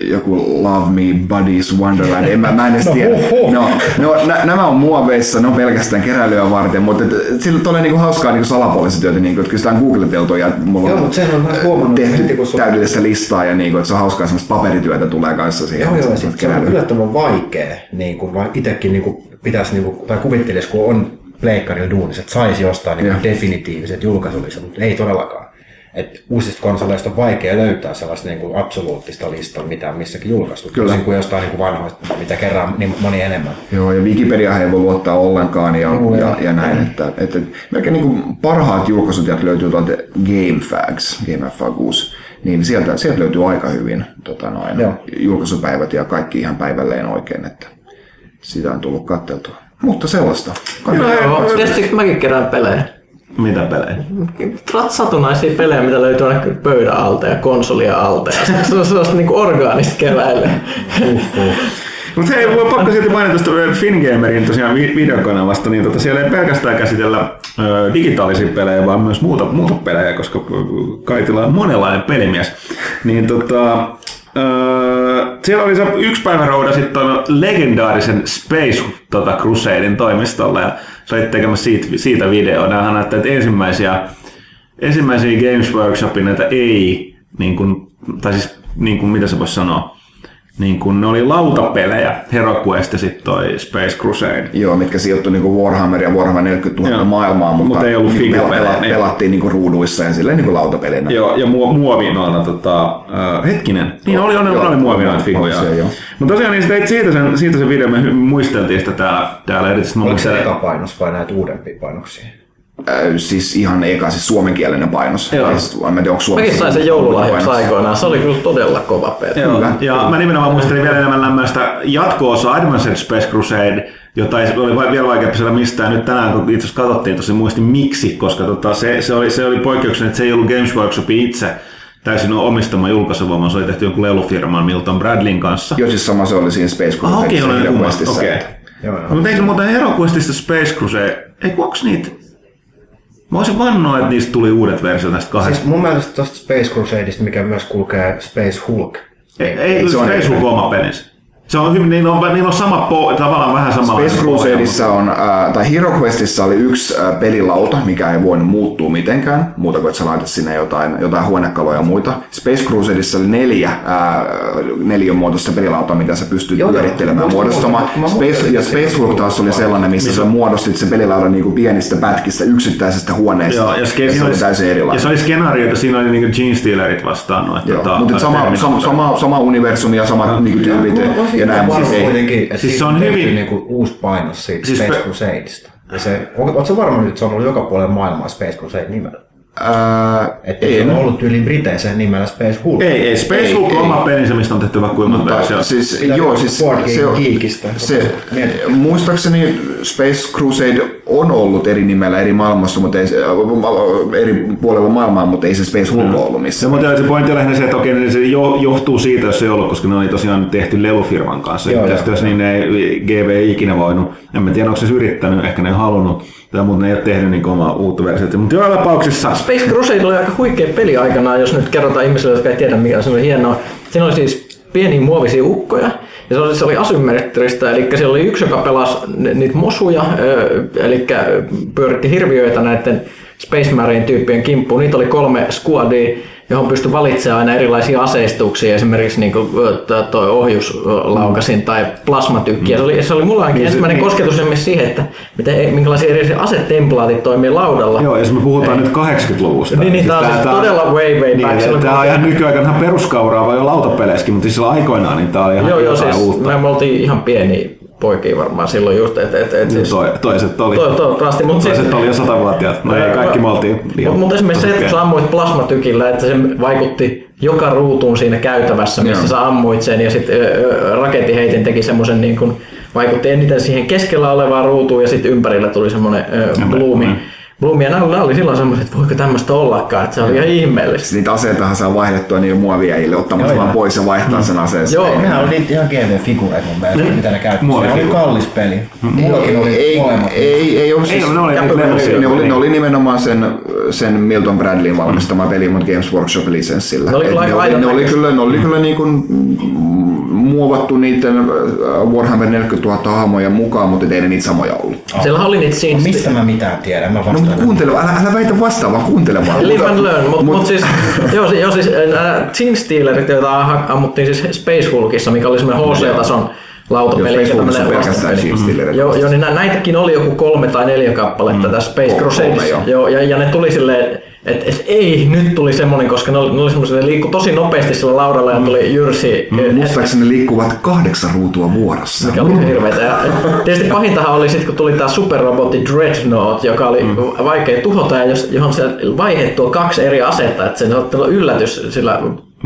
joku Love Me Buddies Wonderland. En, mä, mä en edes tiedä. No, no, nä, nämä on muoveissa, ne on pelkästään keräilyä varten, mutta et, sillä tulee niinku hauskaa niinku salapuoliset niin että kyllä sitä on googleteltu ja mulla Joo, on mutta sen on huomannut tehty heti, kun se on- täydellistä listaa ja niinku, että se on hauskaa semmoista paperityötä tulee kanssa siihen. Joo, joo, sit se on yllättävän vaikea, niin vaikka itsekin niin kun pitäisi, niin kun, tai kuvittelisi, kun on pleikkarilla duunissa, että saisi jostain niin Joo. definitiiviset julkaisulisat, mutta ei todellakaan. Et uusista konsoleista on vaikea löytää sellaista niin kuin absoluuttista listaa, mitä on missäkin julkaistu. Kyllä. Kuin jostain niin kuin vanhoista, mitä kerran niin moni enemmän. Joo, ja Wikipedia ei voi luottaa ollenkaan ja, Joo, ja, ja näin. Että, että melkein niin kuin parhaat julkaisut löytyy tuolta GameFAQs, GameFAQs, niin sieltä, sieltä löytyy aika hyvin tota noin, Joo. julkaisupäivät ja kaikki ihan päivälleen oikein, että sitä on tullut katteltua. Mutta sellaista. Kannattaa. Tiedättekö mäkin kerään pelejä? Mitä pelejä? Satunnaisia pelejä, mitä löytyy aina pöydän alta ja konsolia alta. Ja se on sellaista niinku orgaanista keräilyä. Mutta hei, voi pakko silti mainita tuosta Fingamerin tosiaan vi- videokanavasta, niin tota, siellä ei pelkästään käsitellä ö, digitaalisia pelejä, vaan myös muuta, muuta pelejä, koska Kaitila on monenlainen pelimies. Niin tota, ö, siellä oli se yksi päivä roudasit tuon legendaarisen Space tota, Crusadein toimistolla ja sä olit tekemässä siitä, siitä videoa. Nämähän näyttää, että ensimmäisiä, ensimmäisiä Games Workshopin näitä ei, niin kuin, tai siis niin kuin, mitä se voisi sanoa, niin kun ne oli lautapelejä, HeroQuest ja sitten toi Space Crusade. Joo, mitkä sijoittui niinku Warhammer ja Warhammer 40 000 Joo. maailmaan, mutta Mut ei ollut niinku figupelejä, pela- niin. pelattiin niinku ruuduissa ja silleen niinku lautapelinä. Joo, ja muo, muovi noilla, tota, äh, hetkinen, niin oli, oli, oli muovi noita on figuja. Mutta tosiaan niin teit siitä sen, siitä sen video, me muisteltiin sitä täällä, täällä erityisesti. Oliko se eka painos vai näitä uudempia painoksia? Äh, siis ihan eka, siis suomenkielinen painos. Joo. Ja sit, en mä tiedä, onko suomeksi Mäkin sain sen joululahjaksi aikoinaan. Se oli kyllä todella kova peli. Joo, Kyllä, ja kyllä. mä nimenomaan muistelin vielä enemmän lämmöistä jatko-osa Advanced Space Crusade, jota ei, oli vai- vielä vaikeampi siellä mistään. Nyt tänään kun itse asiassa katsottiin, tosi muistin miksi, koska tota, se, se, oli, se oli poikkeuksena, että se ei ollut Games Workshopin itse täysin omistama julkaisu, vaan se oli tehty jonkun lelufirman Milton Bradleyn kanssa. Joo, siis sama se oli siinä Space Ah, okei, Crusadeissa oli Hero kumma. Questissa, Okei. No, mutta eikö muuten HeroQuestista Space Crusade, ei onks niitä? Mä voisin vannoa, että niistä tuli uudet versiot näistä kahdesta. Siis mun mielestä tosta Space Crusadeista, mikä myös kulkee Space Hulk. ei, ei, se on Space. Hulk oma pelinsä. Se on hyvin, niillä on, niillä on sama, po, tavallaan vähän sama. Space Crusadeissa on, äh, tai Hero Questissa oli yksi äh, pelilauta, mikä ei voinut muuttua mitenkään, muuta kuin että sä laitat sinne jotain, jotain huonekaluja ja muita. Space Crusadeissa oli neljä äh, neljän muotoista pelilautaa, mitä sä pystyt Joo, pyörittelemään, muodostamaan. Mä Space, ja Space Hulk taas oli sellainen, missä sä muodostit sen pelilaudan niin kuin pienistä pätkistä yksittäisestä huoneesta. Joo, ja, ja se oli täysin ja erilainen. se oli skenaarioita, siinä oli niinku Gene Stealerit vastaan. Joo, tota, mutta sama, sama, sama, sama universumi ja samat niinku tyypit ja näin, varma ei, kuitenkin, että Siis siis se on hyvin- Niinku uusi painos siitä Siis Space Crusadeista. Ja se, ootko varma nyt, että se on ollut joka puolella maailmaa Space Crusade nimellä? Ää, Että ei, se on ollut tyyliin Briteissä nimellä Space Hulk. Ei, ei, Space Ei, Hulk on oma pelinsä, mistä on tehty vaikka kuinka monta Mutta versiota. siis, Pitää joo, siis Board Game se, on- Geekistä. se, muistaakseni Space Crusade on ollut eri nimellä eri maailmassa, mutta ei, se- eri puolella maailmaa, mutta ei se Space Hulk Mm. ollut Se, missään. mutta se pointti on lähinnä se, että okei, niin se jo, johtuu siitä, jos se ei ollut, koska ne oli tosiaan tehty lelufirman kanssa. Joo, ja jos niin ne ei, GV ei ikinä voinut, en mä tiedä, onko se yrittänyt, ehkä ne ei halunnut, tai, mutta ne ei ole tehnyt niin omaa uutta versiota. Mutta joka tapauksessa, Space Crusade oli aika huikea peli aikanaan, jos nyt kerrotaan ihmisille, jotka ei tiedä mikä se oli hienoa. Siinä oli siis pieniä muovisia ukkoja, ja se oli, se oli asymmetristä, eli siellä oli yksi, joka pelasi ni- niitä mosuja, eli pyöritti hirviöitä näiden Space Marine tyyppien kimppuun. Niitä oli kolme squadia, johon pystyi valitsemaan aina erilaisia aseistuksia, esimerkiksi niin kuin, tuo ohjuslaukasin tai plasmatykki. Ja se oli, se oli mulla ainakin ensimmäinen niin. kosketus esimerkiksi siihen, että miten, minkälaisia eri asetemplaatit toimii laudalla. joo, jos me puhutaan nyt 80-luvusta. Niin, niin, tää on siis todella way, way back. Niin, Silloin, tämä kun- on ihan nykyaikana ihan peruskauraa vai jo lautapeleissäkin, mutta siis silloin aikoinaan niin tämä oli ihan Joo, joo, siis uutta. me oltiin ihan pieniä poikia varmaan silloin just, että et, et, siis, Toi, toiset oli, to, toivottavasti, mutta siis, toiset oli jo satavuotiaat. No ei, kaikki me oltiin liian Mutta esimerkiksi se, että sä ammuit plasmatykillä, että se vaikutti joka ruutuun siinä käytävässä, missä Joo. sä ammuit sen, ja sitten rakettiheitin teki semmoisen niin kuin, vaikutti eniten siihen keskellä olevaan ruutuun, ja sitten ympärillä tuli semmoinen bloomi. mm. Nämä, nämä oli silloin semmoiset, että voiko tämmöistä ollakaan, että se oli ihan ihmeellistä. Niitä aseitahan saa vaihdettua niille muoviäjille ottamassa Joo, vaan pois ja vaihtaa sen aseen. Joo. Nehän oli ihan GV-figureita mun mielestä, mitä ne käytti. Se oli kallis peli. Mullakin oli ei, molemmat. ei, ei ollut siis, ole, ne oli ne, oli, ne oli nimenomaan sen, sen Milton Bradleyin valmistama peli, mutta Games Workshop lisenssillä. Ne oli ne, oli, ne, oli aidon kyllä, ne oli kyllä niin kuin muovattu niiden äh, Warhammer 40 000 hahmoja mukaan, mutta ei ne niitä samoja ollut. Siellä oli niitä No, siinä mistä mä mitään tiedän? Mä No vastaan. mutta kuuntele, älä, älä väitä vastaan, vaan kuuntele vaan. Live Mutta- and learn, mutta mut- mut siis, joo, joo, siis nämä Team Stealerit, joita ammuttiin siis Space Hulkissa, mikä oli semmoinen HC-tason lautapeli. Joo, Space pelkästään. Shield Stealerit. Joo, joo, niin nä- näitäkin oli joku kolme tai neljä kappaletta tässä Space Kolme, Crusadessa. joo. Joo, ja, ja ne tuli silleen, että et, ei, nyt tuli semmonen, koska ne oli, ne oli semmoisia, ne liikkui tosi nopeasti sillä laudalla ja tuli jyrsi. Mm, Muistaakseni ne liikkuvat kahdeksan ruutua vuorossa. mikä oli ihan hirveetä. Ja tietysti pahintahan oli sitten, kun tuli tämä superrobotti Dreadnought, joka oli mm. vaikea tuhota ja jos, johon se vaihdettua kaksi eri asetta, että se on yllätys sillä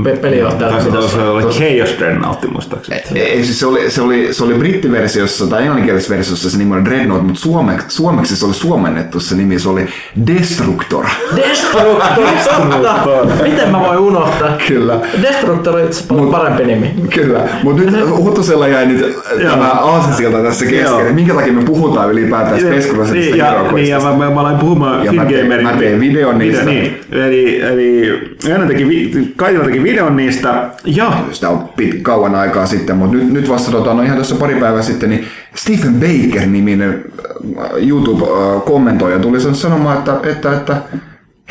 pe- pelijohtajalla. Taisi mitä olla se- oli Chaos Dreadnought muistaakseni. Ei, siis se oli, se oli, se oli brittiversiossa tai englanninkielisessä versiossa se nimi oli Dreadnought, mutta suomeksi, suomeksi se oli suomennettu se nimi, se oli Destructor. Destructor, totta! Miten mä voin unohtaa? Kyllä. Destructor on itse paljon parempi nimi. Kyllä, mutta nyt Huttusella jäi nyt tämä aasinsilta tässä kesken, minkä takia me puhutaan ylipäätään Space Cruiserista niin, ja, niin, ja mä, mä, mä aloin puhumaan Fingamerin. mä tein videon niistä. Niin, eli, eli Jaana teki, Kaitila teki videon niistä. Ja sitä on pit, kauan aikaa sitten, mutta nyt, nyt vasta tota, no ihan tuossa pari päivää sitten, niin Stephen Baker-niminen äh, YouTube-kommentoija tuli san- sanomaan, että, että, että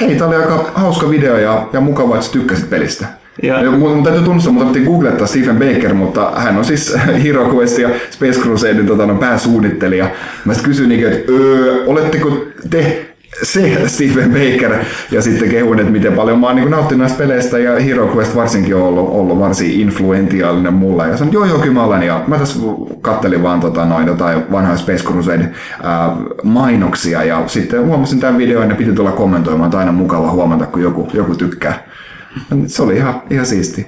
hei, tämä oli aika hauska video ja, ja mukavaa, että sä tykkäsit pelistä. Ja-. Mun, mun täytyy tunnustaa, mutta piti googlettaa Stephen Baker, mutta hän on siis Hero Quest ja Space Crusadein tota, no, pääsuunnittelija. Mä sitten kysyin, että öö, oletteko te se Stephen Baker ja sitten kehuin, että miten paljon mä oon niin nauttinut näistä peleistä ja Hero Quest varsinkin on ollut, ollut varsin influentiaalinen mulla. Ja sanoin, joo joo kyllä mä olen ja mä tässä kattelin vaan tota, noin jotain vanhoja Space Crusade ää, mainoksia ja sitten huomasin tämän videon ja piti tulla kommentoimaan, että aina mukava huomata kun joku, joku tykkää. Se oli ihan, ihan siisti.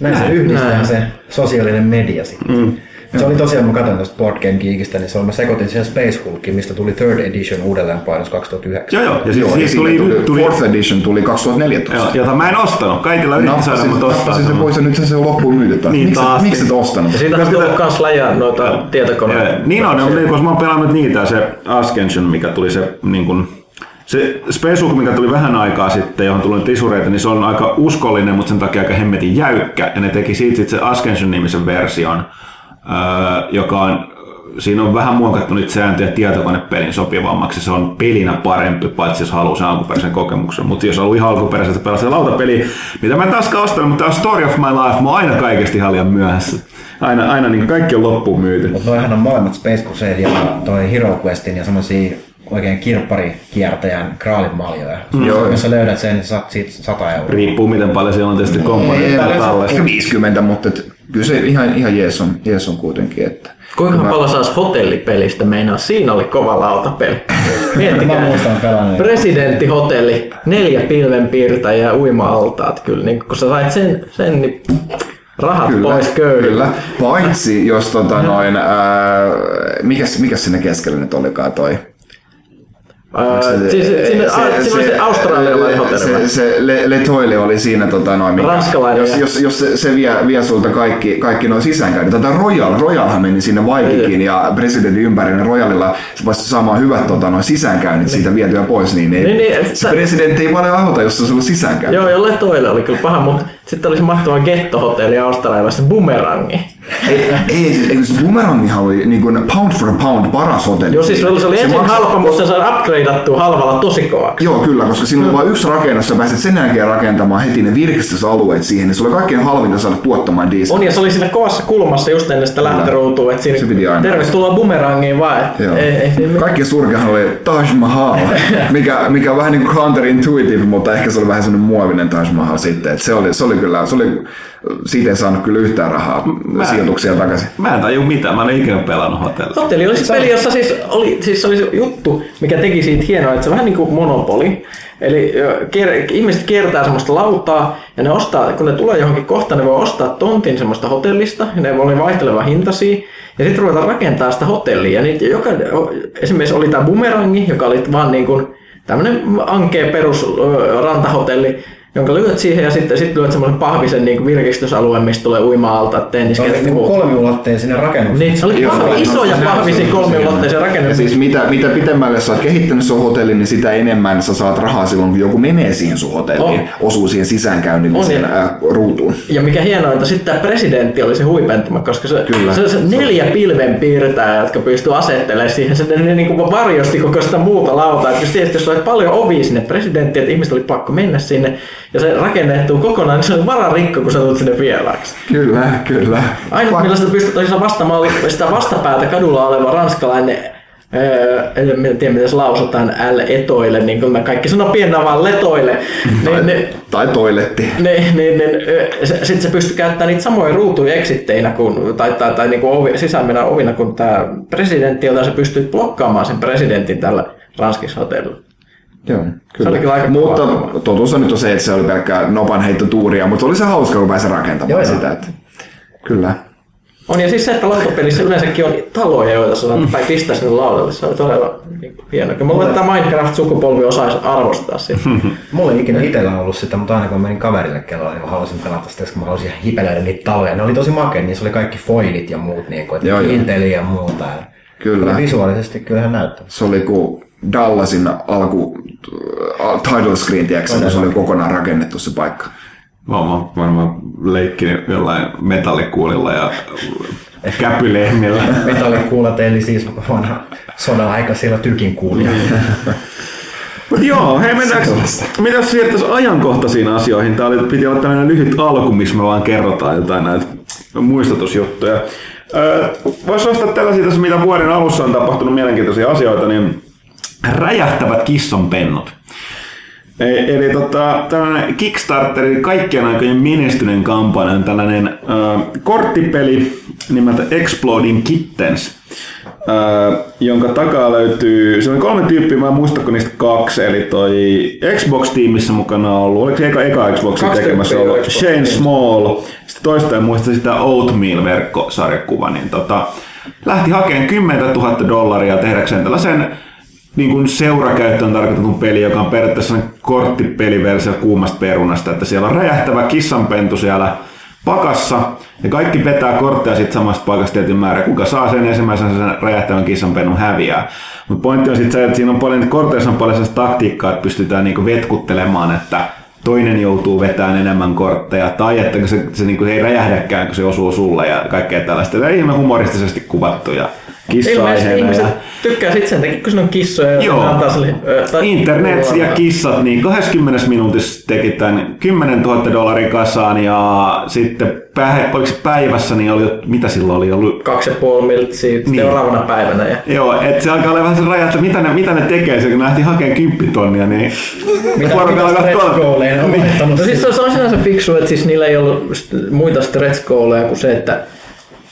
Näin se yhdistää se sosiaalinen media sitten. Mm. Se oli tosiaan, mä katsoin tuosta Board Game Geekistä, niin se on, mä sekoitin siihen Space Hulkiin, mistä tuli Third Edition uudelleenpainos 2009. joo, joo. Ja siis, Joo, siis ja tuli, tuli, tuli, Fourth Edition tuli 2014. joo, jota mä en ostanut. Kaikilla yritti saada mut ostaa. nappasin se sen. pois ja nyt se on loppuun taas. Niin miksi, taas. miksi et ostanut? Ja siitä on tullut kans läjää noita tietokoneita. Niin on, on koska mä oon pelannut niitä, se Ascension, mikä tuli se niin kun, se Space Hulk, mikä tuli vähän aikaa sitten, johon tuli niitä isureita, niin se on aika uskollinen, mutta sen takia aika hemmetin jäykkä. Ja ne teki siitä sitten se Ascension-nimisen version, joka on, siinä on vähän muokattu niitä sääntöjä tietokonepelin sopivammaksi. Se on pelinä parempi, paitsi jos haluaa sen alkuperäisen kokemuksen. Mutta jos haluaa ihan alkuperäiseltä pelata sitä lautapeliä, mitä mä en taaskaan ostanut, mutta tämä Story of My Life, mä oon aina kaikesti ihan liian myöhässä. Aina, aina niin kaikki on loppuun myyty. Mutta noihän on molemmat Space Crusade ja toi Hero Questin ja semmosia oikein kirpparikiertäjän kraalin maljoja. Mm. Jos sä löydät sen, niin saat siitä 100 euroa. Riippuu miten paljon siellä on tietysti komponentteja tallessa. Ehkä 50, mutta et, kyllä se ihan, ihan jees on, jees on kuitenkin. Että. Kuinka paljon saisi hotellipelistä meinaa? Siinä oli kova lautapeli. Miettikää. Mä muistan pelanneen. Presidenttihotelli, neljä pilvenpiirtäjää ja uima-altaat. Kyllä, niin kun sä sait sen, sen niin rahat Kyllä, pois köyhiltä. kyllä. Paitsi jos tota noin, ää, mikäs, mikäs sinne keskellä nyt olikaan toi? Ää, siis, sinne, siinä oli se australialainen hotelli. Se, se Le, Le Toile oli siinä tota noin, mikä, Ranskalainen, jos, ja- jos, jos se, se vie, vie sulta kaikki, kaikki noin sisäänkäynnit. Tätä Royal, Royalhan meni sinne Vaikikin ja presidentin ympärillä niin Royalilla se pääsi saamaan hyvät tota, noin sisäänkäynnit siitä vietyä pois, niin, ei, Niin, niin, se presidentti ei paljon auta, jos se on ollut sisäänkäynti. Joo, jolle toille oli kyllä paha, mutta sitten oli se mahtava gettohotelli australialaisessa bumerangi. Ei, ei, siis, eikö se Boomerangihan oli niin kuin pound for pound paras hotelli. Joo, siis se oli, se oli ensin halpa, mutta se sai upgradeattua halvalla tosi kovaksi. Joo, kyllä, koska siinä oli vain yksi rakennus, sä pääsit sen jälkeen rakentamaan heti ne virkistysalueet siihen, niin se oli kaikkein halvinta saada tuottamaan diesel. On ja se oli siinä kovassa kulmassa just ennen sitä lähtöruutua, että Se piti siinä aina. tervetuloa bumerangiin vaan. Joo. ei, ei, ei, Kaikki surkeahan oli Taj Mahal, mikä, mikä on vähän niin kuin counterintuitive, mutta ehkä se oli vähän semmoinen muovinen Taj Mahal sitten. Et se, oli, se oli kyllä, se oli, siitä ei saanut kyllä yhtään rahaa sijoituksia takaisin. Mä en taju mitään, mä en ikinä pelannut hotellissa. Hotelli oli siis peli, jossa siis oli, siis se oli se juttu, mikä teki siitä hienoa, että se on vähän niin kuin monopoli. Eli kier, ihmiset kiertää semmoista lautaa ja ne ostaa, kun ne tulee johonkin kohtaan, ne voi ostaa tontin semmoista hotellista ja ne voi olla vaihteleva hintaisia. Ja sitten ruvetaan rakentaa sitä hotellia. Ja niitä joka, esimerkiksi oli tämä bumerangi, joka oli vaan niin kuin tämmöinen ankea perus rantahotelli, jonka lyöt siihen ja sitten sit lyöt semmoisen pahvisen niin virkistysalueen, mistä tulee uima-alta, tenniskenttä. niin kolmiulotteinen sinne rakennukseen. Niin, se oli Joo, pahvi, isoja pahvisia kolmiulotteisia Ja rakennuksia. siis mitä, mitä pitemmälle sä oot kehittänyt sun hotellin, niin sitä enemmän sä saat rahaa silloin, kun joku menee siihen sun hotelliin, On. osuu siihen sisäänkäynnilliseen ää, ruutuun. Ja mikä hienoa, että sitten tämä presidentti oli se huipentuma, koska se, Kyllä. se, se neljä pilven piirtää, jotka pystyy asettelemaan siihen, se ne, niin kuin varjosti koko sitä muuta lautaa. Että jos tietysti jos oli paljon ovia sinne presidenttiin, että ihmiset oli pakko mennä sinne, ja se rakennettu kokonaan, niin se oli vararikko, kun sä tulet sinne vieraaksi. Kyllä, kyllä. Ainut, millä sitä pystyt tosiaan vastaamaan, oli sitä vastapäätä kadulla oleva ranskalainen Öö, en tiedä miten se lausutaan L-etoille, niin kuin mä kaikki sanoo pienenä vaan letoille. Niin, niin, Tai toiletti. niin, niin, niin sitten se pystyy käyttämään niitä samoja ruutuja eksitteinä kuin, tai, tai, tai niin kuin ovi, sisäänmennä ovina kuin tämä presidentti, jota se pystyy blokkaamaan sen presidentin tällä Ranskissa hotellilla. Joo, kyllä. oli kyllä aika mutta kova. totuus on nyt on se, että se oli pelkkää nopan heittotuuria, mutta oli se hauska, kun pääsi rakentamaan Joo, sitä. Että, kyllä. On ja siis se, että lautapelissä yleensäkin on taloja, joita sä saat tai pistää sinne laudalle. Se on todella niin hieno. Mä luulen, että tämä Minecraft-sukupolvi osaisi arvostaa sitä. Mulla ei ikinä itsellä ollut sitä, mutta aina kun menin kaverille kelloon, niin mä halusin pelata sitä, koska mä halusin hipelöidä niitä taloja. Ne oli tosi makea, niissä oli kaikki foilit ja muut, niin kuin, Joo, että joo. Ja muuta. Ja Kyllä. Visuaalisesti kyllähän näyttää. Se oli kuin Dallasin alku äh, title screen, tiedätkö, kun se oli kokonaan rakennettu se paikka. Mä oon varmaan leikkinyt jollain metallikuulilla ja käpylehmillä. Metallikuulat eli siis vanha sodan aika siellä tykin kuulija. Mut joo, hei mennäänkö, mitäs siirtäisi ajankohtaisiin asioihin? Tää oli, piti olla tällainen lyhyt alku, missä me vaan kerrotaan jotain näitä muistatusjuttuja. Öö, Voisi nostaa tällaisia tässä, mitä vuoden alussa on tapahtunut mielenkiintoisia asioita, niin räjähtävät kissonpennut. E- Eli tota, tällainen Kickstarterin kaikkien aikojen menestyneen kampanja on tällainen äh, korttipeli nimeltä Exploding Kittens, äh, jonka takaa löytyy, se oli kolme tyyppiä, mä en muista, niistä kaksi, eli toi Xbox-tiimissä mukana ollut, oliko se eka, eka Xboxin Kaksi tekemässä ollut? Xbox Shane Small, sitten toista en muista sitä Oatmeal-verkkosarjakuva, niin tota, lähti hakemaan 10 000 dollaria tehdäkseen tällaisen niin kuin seurakäyttöön tarkoitetun peli, joka on periaatteessa korttipeliversio kuumasta perunasta, että siellä on räjähtävä kissanpentu siellä pakassa, ja kaikki vetää kortteja sitten samasta paikasta tietyn määrä. Kuka saa sen ensimmäisen sen räjähtävän kissanpennun häviää. Mutta pointti on sitten se, että siinä on paljon, korteissa on paljon sellaista taktiikkaa, että pystytään niinku vetkuttelemaan, että toinen joutuu vetämään enemmän kortteja, tai että se, se niinku ei räjähdäkään, kun se osuu sulle ja kaikkea tällaista. Tämä ihme humoristisesti kuvattu ja kissa-aiheena. Ja... tykkää sitten sen takia, kun siinä on kissoja. ja Joo. antaa sille, tai- Internet ja kissat, niin 20 minuutissa teki tämän 10 000 dollaria kasaan ja sitten päivä, oliko päivässä, niin oli, mitä silloin oli ollut? kaksi ja puoli miltsiä Niin. seuraavana päivänä. Ja Joo, että se alkaa olla vähän se raja, että mitä ne, mitä ne tekee, se kun lähti hakemaan 10 tonnia, niin Mitä, mitä stretch tuolla- goaleja ne on laittanut No siis se on, sinänsä fiksu, että siis niillä ei ollut muita stretch goaleja kuin se, että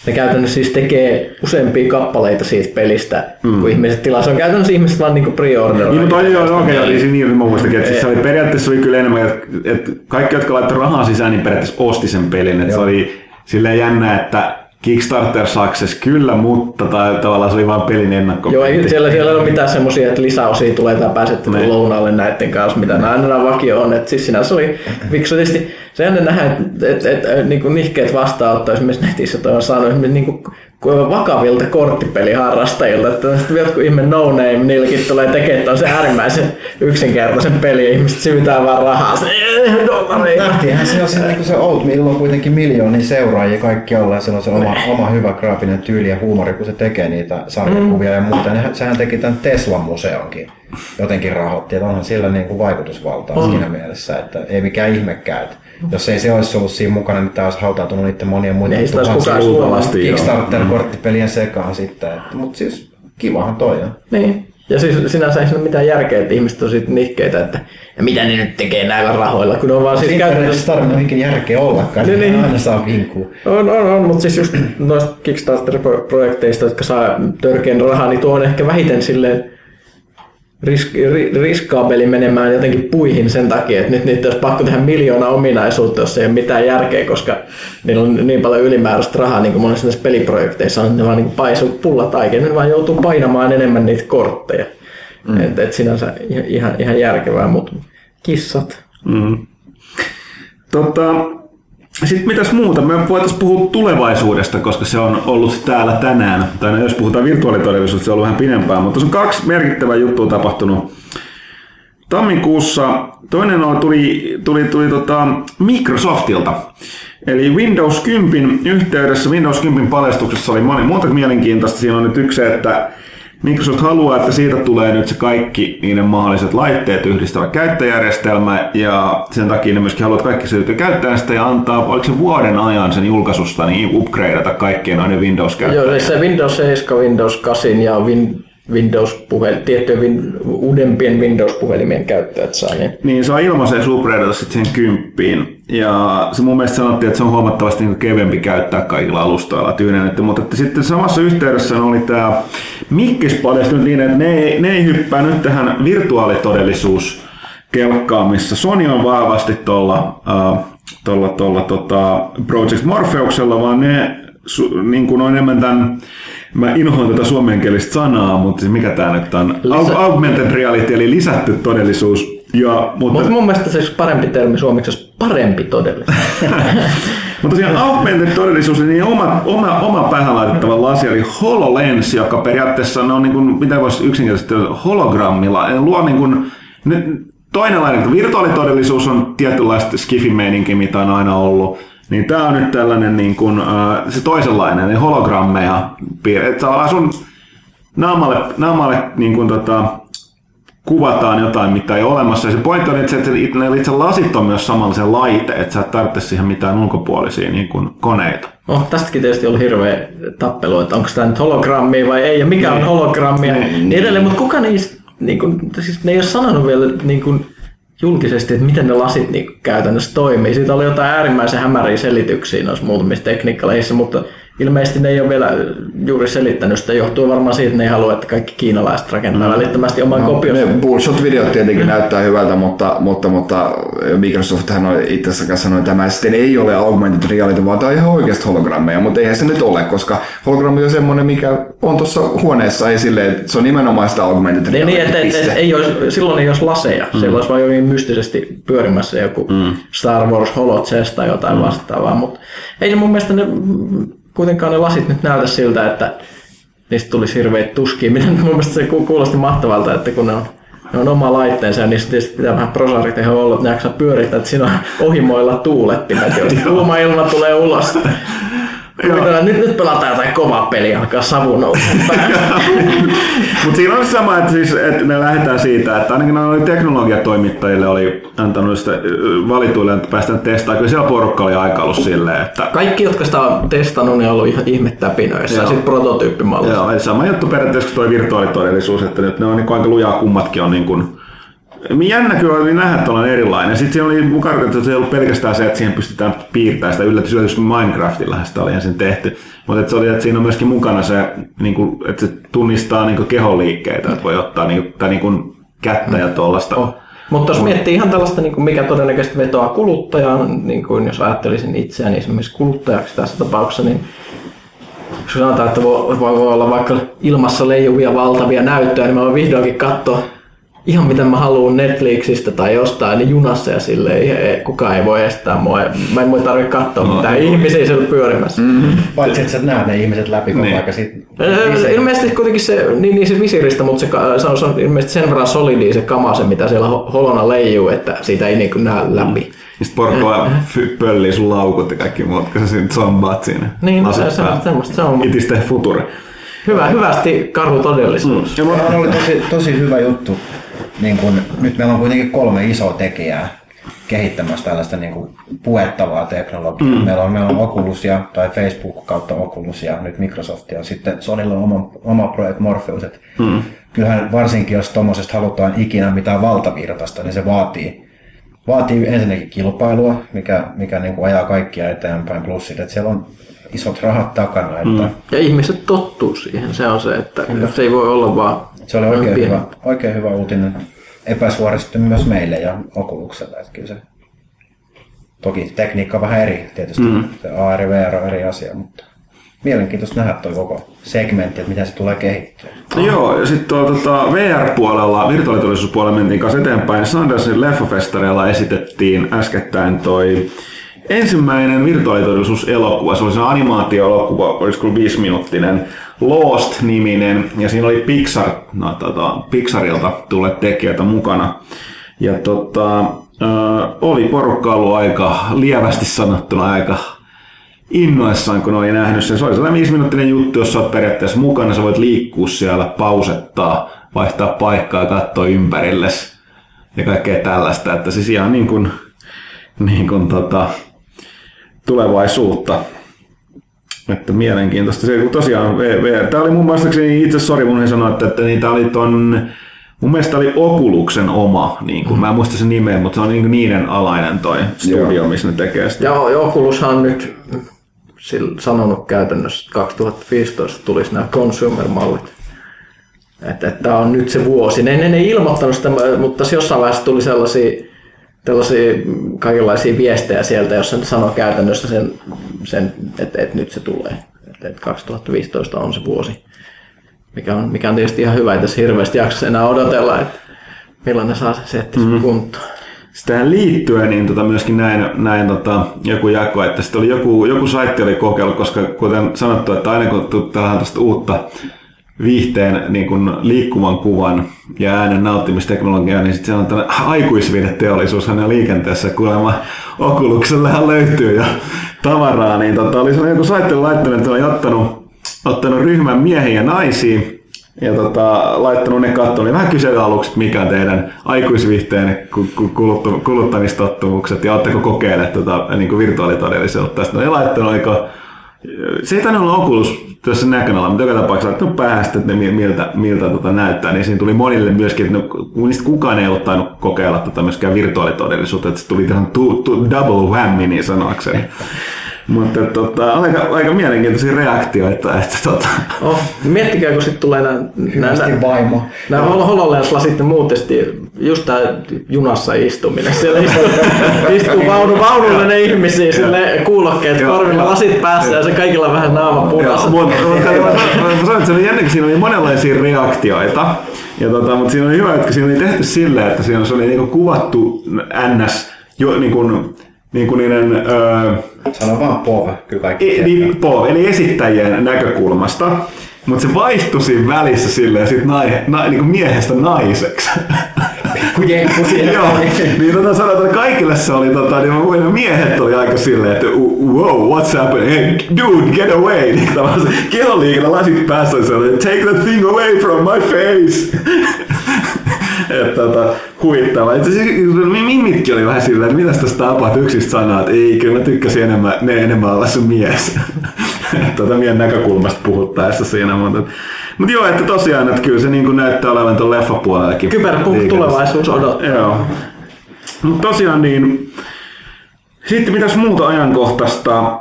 ne käytännössä siis tekee useampia kappaleita siitä pelistä, mm. kun ihmiset tilaa. Se on käytännössä ihmiset vaan niinku pre-orderoi. Niin, mutta oli joo, okei, okay, siinä niin, mä muistakin, että siis se oli periaatteessa oli kyllä enemmän, että, että kaikki, jotka laittoi rahaa sisään, niin periaatteessa osti sen pelin, että se oli silleen jännä, että Kickstarter success kyllä, mutta tai tavallaan se oli vain pelin ennakko. Joo, ei, siellä, siellä ei ole mitään semmosia, että lisäosia tulee tai pääsette Niin. lounaalle näiden kanssa, mitä nämä aina vakio on. Et siis sinänsä oli fiksu. Se jännä nähdä, että et, et, et, niin nihkeet vastaanotto esimerkiksi netissä toi on saanut esimerkiksi niin kuin, vakavilta korttipeliharrastajilta, että jotkut ihme no name, niilläkin tulee tekemään tällaisen äärimmäisen yksinkertaisen peli ja ihmiset syytää vaan rahaa. Se. Nähtiinhän se, on se, niin se Old Mill on kuitenkin miljoonia seuraajia kaikki olla ja sillä on se oma, oma hyvä graafinen tyyli ja huumori, kun se tekee niitä sarjakuvia ja muuta. Sehän teki tämän Teslan museonkin jotenkin rahoitti, että onhan sillä niin kuin vaikutusvaltaa on. siinä mielessä, että ei mikään ihmekään. Että jos ei se olisi ollut siinä mukana, niin tämä olisi hautautunut niiden monien muiden Ei kukaan luultavasti. Kickstarter-korttipelien sekaan sitten. Mutta siis kivahan toi on. Niin. Ja siis sinänsä ei siinä ole mitään järkeä, että ihmiset on siitä nihkeitä, että ja mitä ne nyt tekee näillä rahoilla, kun on vaan siis Siis käytännössä... tarvinnut ikinä järkeä ollakaan, Niin, niin, aina saa vinkkuu. On, on, on, mutta siis just noista Kickstarter-projekteista, jotka saa törkeän rahaa, niin tuo on ehkä vähiten silleen risk, ri, riskaabeli menemään jotenkin puihin sen takia, että nyt niitä olisi pakko tehdä miljoona ominaisuutta, jos ei ole mitään järkeä, koska niillä on niin paljon ylimääräistä rahaa, niin kuin monissa näissä peliprojekteissa on, että ne vaan niin paisuu pullataikin, ne vaan joutuu painamaan enemmän niitä kortteja. Mm. Että et sinänsä ihan, ihan, ihan järkevää, mutta kissat. Mm. Tota, sitten mitäs muuta? Me voitaisiin puhua tulevaisuudesta, koska se on ollut täällä tänään. Tai no, jos puhutaan virtuaalitodellisuudesta, se on ollut vähän pidempään. Mutta tuossa on kaksi merkittävää juttua tapahtunut. Tammikuussa toinen oli, tuli, tuli, tuli tota Microsoftilta. Eli Windows 10 yhteydessä, Windows 10 paljastuksessa oli moni muuta mielenkiintoista. Siinä on nyt yksi se, että Microsoft haluaa, että siitä tulee nyt se kaikki niiden mahdolliset laitteet yhdistävä käyttöjärjestelmä ja sen takia ne myöskin haluavat kaikki siirtyä käyttämään sitä ja antaa, oliko se vuoden ajan sen julkaisusta, niin upgradeata kaikkien noiden windows Joo, se Windows 7, Windows 8 ja Win, Windows puhel, tiettyjen win, uudempien Windows-puhelimien käyttäjät saa. Niin. Niin saa ilmaisen upgradeata sitten sen kymppiin. Ja se mun mielestä sanottiin, että se on huomattavasti niin kevempi käyttää kaikilla alustoilla tyynennetty. Mutta että sitten samassa yhteydessä oli tämä Mikkis paljastunut niin, että ne ei, ne ei hyppää nyt tähän virtuaalitodellisuus kelkkaan, missä Sony on vahvasti tuolla uh, tolla, tolla, tota Project Morpheuksella, vaan ne su, niin kuin on enemmän tämän Mä inhoan tätä suomenkielistä sanaa, mutta siis mikä tämä nyt on? Lisä- Augmented reality, eli lisätty todellisuus. Ja, mutta, Mutta mun mielestä se parempi termi suomeksi olisi parempi todellisuus. mutta tosiaan augmented todellisuus, niin oma, oma, oma päähän laitettava lasi, eli HoloLens, joka periaatteessa on niin kuin, mitä voisi yksinkertaisesti hologrammilla, eli luo niin kuin, nyt toinenlainen, että virtuaalitodellisuus on tietynlaista skifi-meininki, mitä on aina ollut, niin tämä on nyt tällainen niin kuin, äh, se toisenlainen, eli hologrammeja, että tavallaan sun naamalle, naamalle niin kuin, tota, kuvataan jotain, mitä ei ole olemassa. Ja se pointti on, että se, että ne itse lasit on myös samanlaisen laite, että sä et tarvitse siihen mitään ulkopuolisia niin kuin koneita. Oh, tästäkin tietysti oli hirveä tappelu, että onko tämä nyt hologrammia vai ei, ja mikä on hologrammia, niin edelleen, mutta kuka niistä, niin kuin, siis ne ei ole sanonut vielä niin kuin, julkisesti, että miten ne lasit niin käytännössä toimii. Siitä oli jotain äärimmäisen hämäriä selityksiä noissa muutamissa tekniikkaleissä, mutta ilmeisesti ne ei ole vielä juuri selittänyt sitä. Johtuu varmaan siitä, että ne ei halua, että kaikki kiinalaiset rakentaa välittömästi oman no, kopionsa. Ne bullshot-videot tietenkin näyttää hyvältä, mutta, mutta, mutta Microsofthan on itse asiassa sanonut, että tämä sitten ei ole augmented reality, vaan tämä on ihan oikeasti hologrammeja, mutta eihän se nyt ole, koska hologrammi on semmoinen, mikä on tuossa huoneessa esille, että se on nimenomaan sitä augmented Niin, reality. niin että et, piste. et, ei olisi, silloin ei olisi laseja. Mm. Siellä olisi vain jokin mystisesti pyörimässä joku mm. Star Wars Holo Chest tai jotain mm. vastaavaa. Mutta ei se mun mielestä ne, kuitenkaan ne lasit nyt näytä siltä, että niistä tulisi hirveitä tuskia. Miten mun mielestä se ku- kuulosti mahtavalta, että kun ne on, ne on oma laitteensa ja niissä tietysti pitää vähän prosaariteho olla, että ne pyörittää, että siinä on ohimoilla tuulettimet, joista kuuma ilma tulee ulos. Kuvitellaan, nyt, nyt pelataan jotain kovaa peliä, alkaa savu. Mutta siinä on sama, että, siis, että me lähdetään siitä, että ainakin noille teknologiatoimittajille oli antanut sitä valituille, että päästään testaamaan. Kyllä siellä porukka oli aika ollut silleen, että Kaikki, jotka sitä on testannut, niin on ollut ihan ihmettäpinöissä. Sitten prototyyppimallissa. Joo, eli sama juttu periaatteessa kuin tuo virtuaalitodellisuus, että nyt ne on niin aika lujaa kummatkin on niin kuin, Jännä kyllä oli nähdä tuollainen erilainen. Sitten siinä oli mukana, että se ei ollut pelkästään se, että siihen pystytään piirtämään sitä yllätys, yllätys Minecraftilla sitä oli ensin tehty. Mutta että se oli, että siinä on myöskin mukana se, niin kuin, että se tunnistaa niin kuin keholiikkeitä, että voi ottaa niin kuin, tai niin kuin kättä ja tuollaista. Oh. Mutta jos miettii ihan tällaista, niin kuin mikä todennäköisesti vetoaa kuluttajaan, niin kuin jos ajattelisin itseäni esimerkiksi kuluttajaksi tässä tapauksessa, niin jos sanotaan, että voi, voi voi olla vaikka ilmassa leijuvia valtavia näyttöjä, niin mä voin vihdoinkin katsoa ihan mitä mä haluan Netflixistä tai jostain niin junassa ja silleen ei- ei- kukaan ei voi estää mua. Mä en voi tarvitse katsoa no, mitään ihmisiä siellä pyörimässä. Mm. Paitsi että sä näet ne ihmiset läpi koko Niin. aika siitä. Ilmeisesti kuitenkin se, niin, niin se visiristä, mutta se, se, on, se on ilmeisesti sen verran solidi se kama, se mitä siellä ho- holona leijuu, että siitä ei niin kuin näe läpi. Sitten porukka fy- pöllii sun laukut ja kaikki muut, kun sä siinä zombaat siinä. Niin, se, se, päällä. semmoista se on. It is the future. Hyvä, hyvästi karu todellisuus. Tämä oli tosi, tosi hyvä juttu. Niin kun, nyt meillä on kuitenkin kolme isoa tekijää. kehittämässä tällaista niin kuin puettavaa teknologiaa. Mm. Meillä, on, meillä on Oculus ja, tai Facebook kautta Oculus ja nyt Microsoft ja sitten Sonylla on oma, oma projekt Morpheus. Et mm. Kyllähän varsinkin, jos tuommoisesta halutaan ikinä mitään valtavirtaista, niin se vaatii, vaatii ensinnäkin kilpailua, mikä, mikä niin kuin ajaa kaikkia eteenpäin, plus sit, että siellä on isot rahat takana. Että mm. Ja ihmiset tottuu siihen, se on se, että Kyllä. se ei voi olla vaan Se oli oikein hyvä, oikein hyvä uutinen epäsuorasti myös meille ja Oculukselle. Että kyllä se, toki tekniikka on vähän eri tietysti, mm. se AR ja VR on eri asia, mutta mielenkiintoista nähdä tuo koko segmentti, että miten se tulee kehittyä. No joo, ja sitten tuo tota, VR-puolella, virtuaalitodellisuuspuolella mentiin kanssa eteenpäin. Sandersin leffafestareilla esitettiin äskettäin toi ensimmäinen virtuaalitodellisuuselokuva. Se oli se animaatio-elokuva, olisiko viisiminuuttinen, Lost-niminen, ja siinä oli Pixar, no, tota, Pixarilta tulleet tekijöitä mukana. Ja tota, äh, oli porukka ollut aika lievästi sanottuna aika innoissaan, kun oli nähnyt sen. Se oli sellainen viisiminuuttinen juttu, jossa olet periaatteessa mukana, sä voit liikkua siellä, pausettaa, vaihtaa paikkaa katsoa ympärillesi ja kaikkea tällaista. Että siis ihan niin kuin, niin kuin tota, tulevaisuutta. Että mielenkiintoista. Se, kun tosiaan VR, tämä oli mun mielestä, itse sori mun ei sanoa, että, että niin, tämä oli ton, mun mielestä oli Okuluksen oma, niin kuin, mm. mä en muista sen nimeä, mutta se on niin niiden alainen toi studio, Joo. missä ne tekee sitä. Joo, ja Oculushan on nyt sanonut käytännössä, että 2015 tulisi nämä consumer-mallit. Että, että tämä on nyt se vuosi. Ne, ne, ne ilmoittanut sitä, mutta jossain vaiheessa tuli sellaisia tällaisia kaikenlaisia viestejä sieltä, jossa ne sanoo käytännössä sen, sen että, että nyt se tulee. Että, että 2015 on se vuosi, mikä on, mikä on tietysti ihan hyvä, että tässä hirveästi jaksa enää odotella, että milloin ne saa se setti mm. kuntoon. Tähän liittyen niin tota myöskin näin, näin tota, joku jako, että sitten oli joku, joku saitti oli kokeillut, koska kuten sanottu, että aina kun tähän tästä uutta viihteen niin kuin liikkuvan kuvan ja äänen nauttimisteknologiaa, niin sitten se on tämmöinen aikuisviideteollisuus hänen liikenteessä. Kuulemma Oculuksellehan löytyy jo tavaraa, niin tota, oli sellainen joku saittelu laittanut, että oli ottanut, ottanut ryhmän miehiä ja naisia ja tota, laittanut ne kattoon, niin vähän kysely aluksi, mikä on teidän aikuisviihteen kuluttamistottumukset ja oletteko kokeilleet tota, niin virtuaalitodellisuutta. Sitten ne laittanut aika se ei tänne olla Oculus tässä näkönala, mutta joka tapauksessa no päästä, että ne miltä, miltä tota näyttää, niin siinä tuli monille myöskin, että no, niistä kukaan ei ollut tainnut kokeilla tota myöskään virtuaalitodellisuutta, että se tuli ihan tu, tu, double whammy niin sanoakseni. Mutta tota, aika, aika mielenkiintoisia reaktioita. Että, tota. Oh, miettikää, kun sitten tulee nämä, nämä, vaimo. nämä HoloLens-lasit ja muut, just tämä junassa istuminen. Siellä istuu, istuu vaunu, vaunulle ne ihmisiä, sille kuulokkeet korvilla, lasit päässä ja se kaikilla vähän naama punaisena. Mutta mä sanoin, että se oli jännä, kun siinä oli monenlaisia reaktioita. Ja tota, mutta siinä oli hyvä, että siinä oli tehty silleen, että siinä oli niinku kuvattu NS jo, niin kuin, niin kuin niiden... Öö, Sano vaan POV, kyllä kaikki e, niin, POV, eli esittäjien näkökulmasta. Mutta se vaihtui siinä välissä silleen sit nai, na, niin kuin miehestä naiseksi. Siellä. Joo, niin tota sanotaan, että kaikille se oli, tota, niin mä miehet oli aika silleen, että wow, what's happening? Hey, dude, get away! Niin tavallaan se keloliikenne lasit päässä, se oli, take the thing away from my face! Että tota, huittava. Itse Mimmitkin oli vähän silleen, että mitä tässä tapahtuu yksistä sanaa, että ei, kyllä mä tykkäsin enemmän, ne enemmän olla sun mies. tota, miehen näkökulmasta puhuttaessa siinä, mutta mutta joo, että tosiaan, että kyllä se niin näyttää olevan tuon leffapuolellekin. Kyberpunk tulevaisuus odottaa. Joo. Mutta tosiaan niin, sitten mitäs muuta ajankohtaista?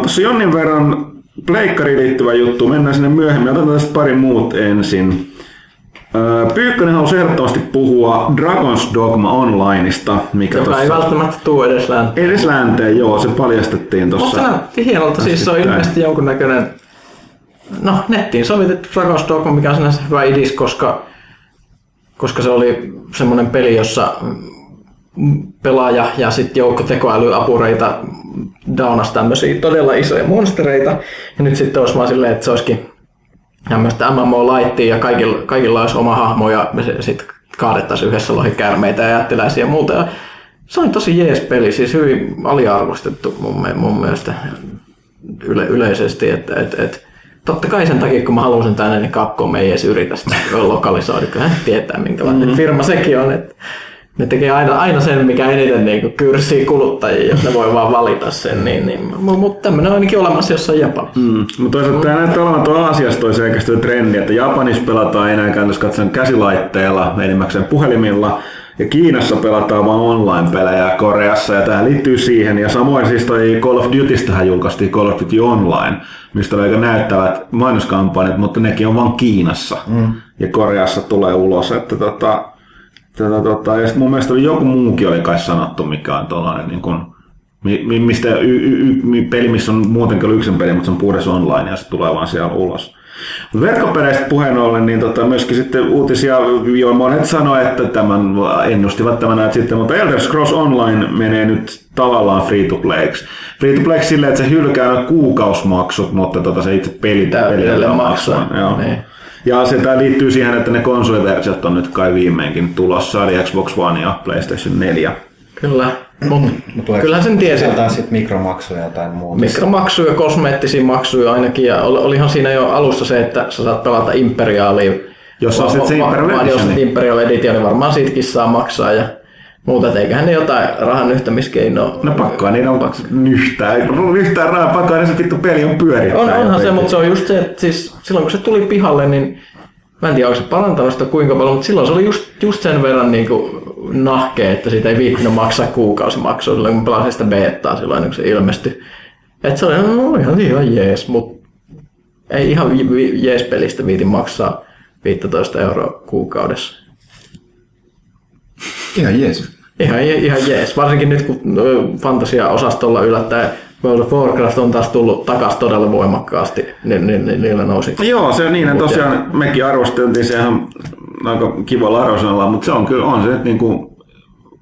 Tuossa jonnin verran pleikkariin liittyvä juttu, mennään sinne myöhemmin. Otetaan tästä pari muut ensin. Pyykkönen halusi ehdottomasti puhua Dragon's Dogma Onlineista. Mikä Joka tossa... ei välttämättä tule edes länteen. Edes länteen, joo, se paljastettiin tuossa. Mutta se näytti hienolta, siis se on ilmeisesti jonkunnäköinen no, nettiin sovitettu Dragon's Dogma, mikä on sinänsä hyvä idis, koska, koska se oli semmoinen peli, jossa pelaaja ja sitten joukko tekoälyapureita daunasi tämmöisiä todella isoja monstereita. Ja nyt sitten olisi vaan silleen, että se olisikin tämmöistä MMO-laittia ja kaikilla, kaikilla olisi oma hahmo ja sitten kaadettaisiin yhdessä lohikärmeitä ja jättiläisiä ja muuta. Ja se on tosi jees peli, siis hyvin aliarvostettu mun, mun mielestä yle, yleisesti, että et, et, totta kai sen takia, kun mä halusin tänne, niin Capcom ei edes yritä sitä lokalisoida, kun hän tietää minkälainen mm. firma sekin on. Että ne tekee aina, aina sen, mikä eniten niin kyrsii kuluttajia, että ne voi vaan valita sen. Niin, niin, mutta tämmöinen on ainakin olemassa jossain Japanissa. Mm. Mutta toisaalta tämä näyttää olevan tuo Aasiassa toi selkeästi trendi, että Japanissa pelataan enää käytännössä katsoen käsilaitteella, enimmäkseen puhelimilla, ja Kiinassa pelataan vain online-pelejä Koreassa, ja tähän liittyy siihen. Ja samoin siis toi Call of Dutystähän julkaistiin Call of Duty Online, mistä oli aika näyttävät mainoskampanjat, mutta nekin on vain Kiinassa. Mm. Ja Koreassa tulee ulos, että tota, tota, tota, ja mun mielestä oli joku muukin oli kai sanottu, mikä on tuollainen niin kuin, mi- mi- mistä y- y- y- peli, missä on muutenkin ollut yksin peli, mutta se on puhdas online ja se tulee vaan siellä ulos. Mut Verkkopeleistä puheen ollen, niin tota, myöskin sitten uutisia, jo monet sanoi, että tämän ennustivat tämän näet sitten, mutta Elder Scrolls Online menee nyt tavallaan free to playksi. Free to playksi silleen, että se hylkää ne kuukausmaksut, mutta tota, se itse peli, Tää peli edelleen maksaa. maksaa. Joo. Niin. Ja se tää liittyy siihen, että ne konsoliversiot on nyt kai viimeinkin tulossa, eli Xbox One ja PlayStation 4. Kyllä, mutta tuleeko kyllähän sen tiesi. Sisältää sitten mikromaksuja tai muuta. Mikromaksuja, kosmeettisia maksuja ainakin, ja ol- olihan siinä jo alussa se, että sä saat pelata Imperiaalia. Jos Va- ostit se va- Imperial Jos Edition, niin- Imperial Edition, niin varmaan siitäkin saa maksaa ja muuta, et eiköhän ne jotain rahan yhtämiskeinoa. No pakkoa niitä on nyhtää. Nyhtää rahaa pakkoa, niin se vittu peli on pyörittää. On, onhan se, mutta se on just se, että siis silloin kun se tuli pihalle, niin mä en tiedä, onko se parantanut sitä kuinka paljon, mutta silloin se oli just, just sen verran niin kuin nahkea, että siitä ei viittinyt maksaa kuukausimaksua silloin, kun pelasin sitä betaa silloin, kun se ilmestyi. Että se oli no, ihan, ihan jees, mutta ei ihan jees pelistä viitin maksaa 15 euroa kuukaudessa. Ihan jees. Ihan, ihan jees, varsinkin nyt kun ö, fantasia-osastolla yllättäen World of Warcraft on taas tullut takas todella voimakkaasti, niin, niin, niin niillä nousi. Joo, se on niin, että tosiaan mekin arvosteltiin se ihan aika kivalla arvosanalla, mutta se on kyllä, on se nyt niinku,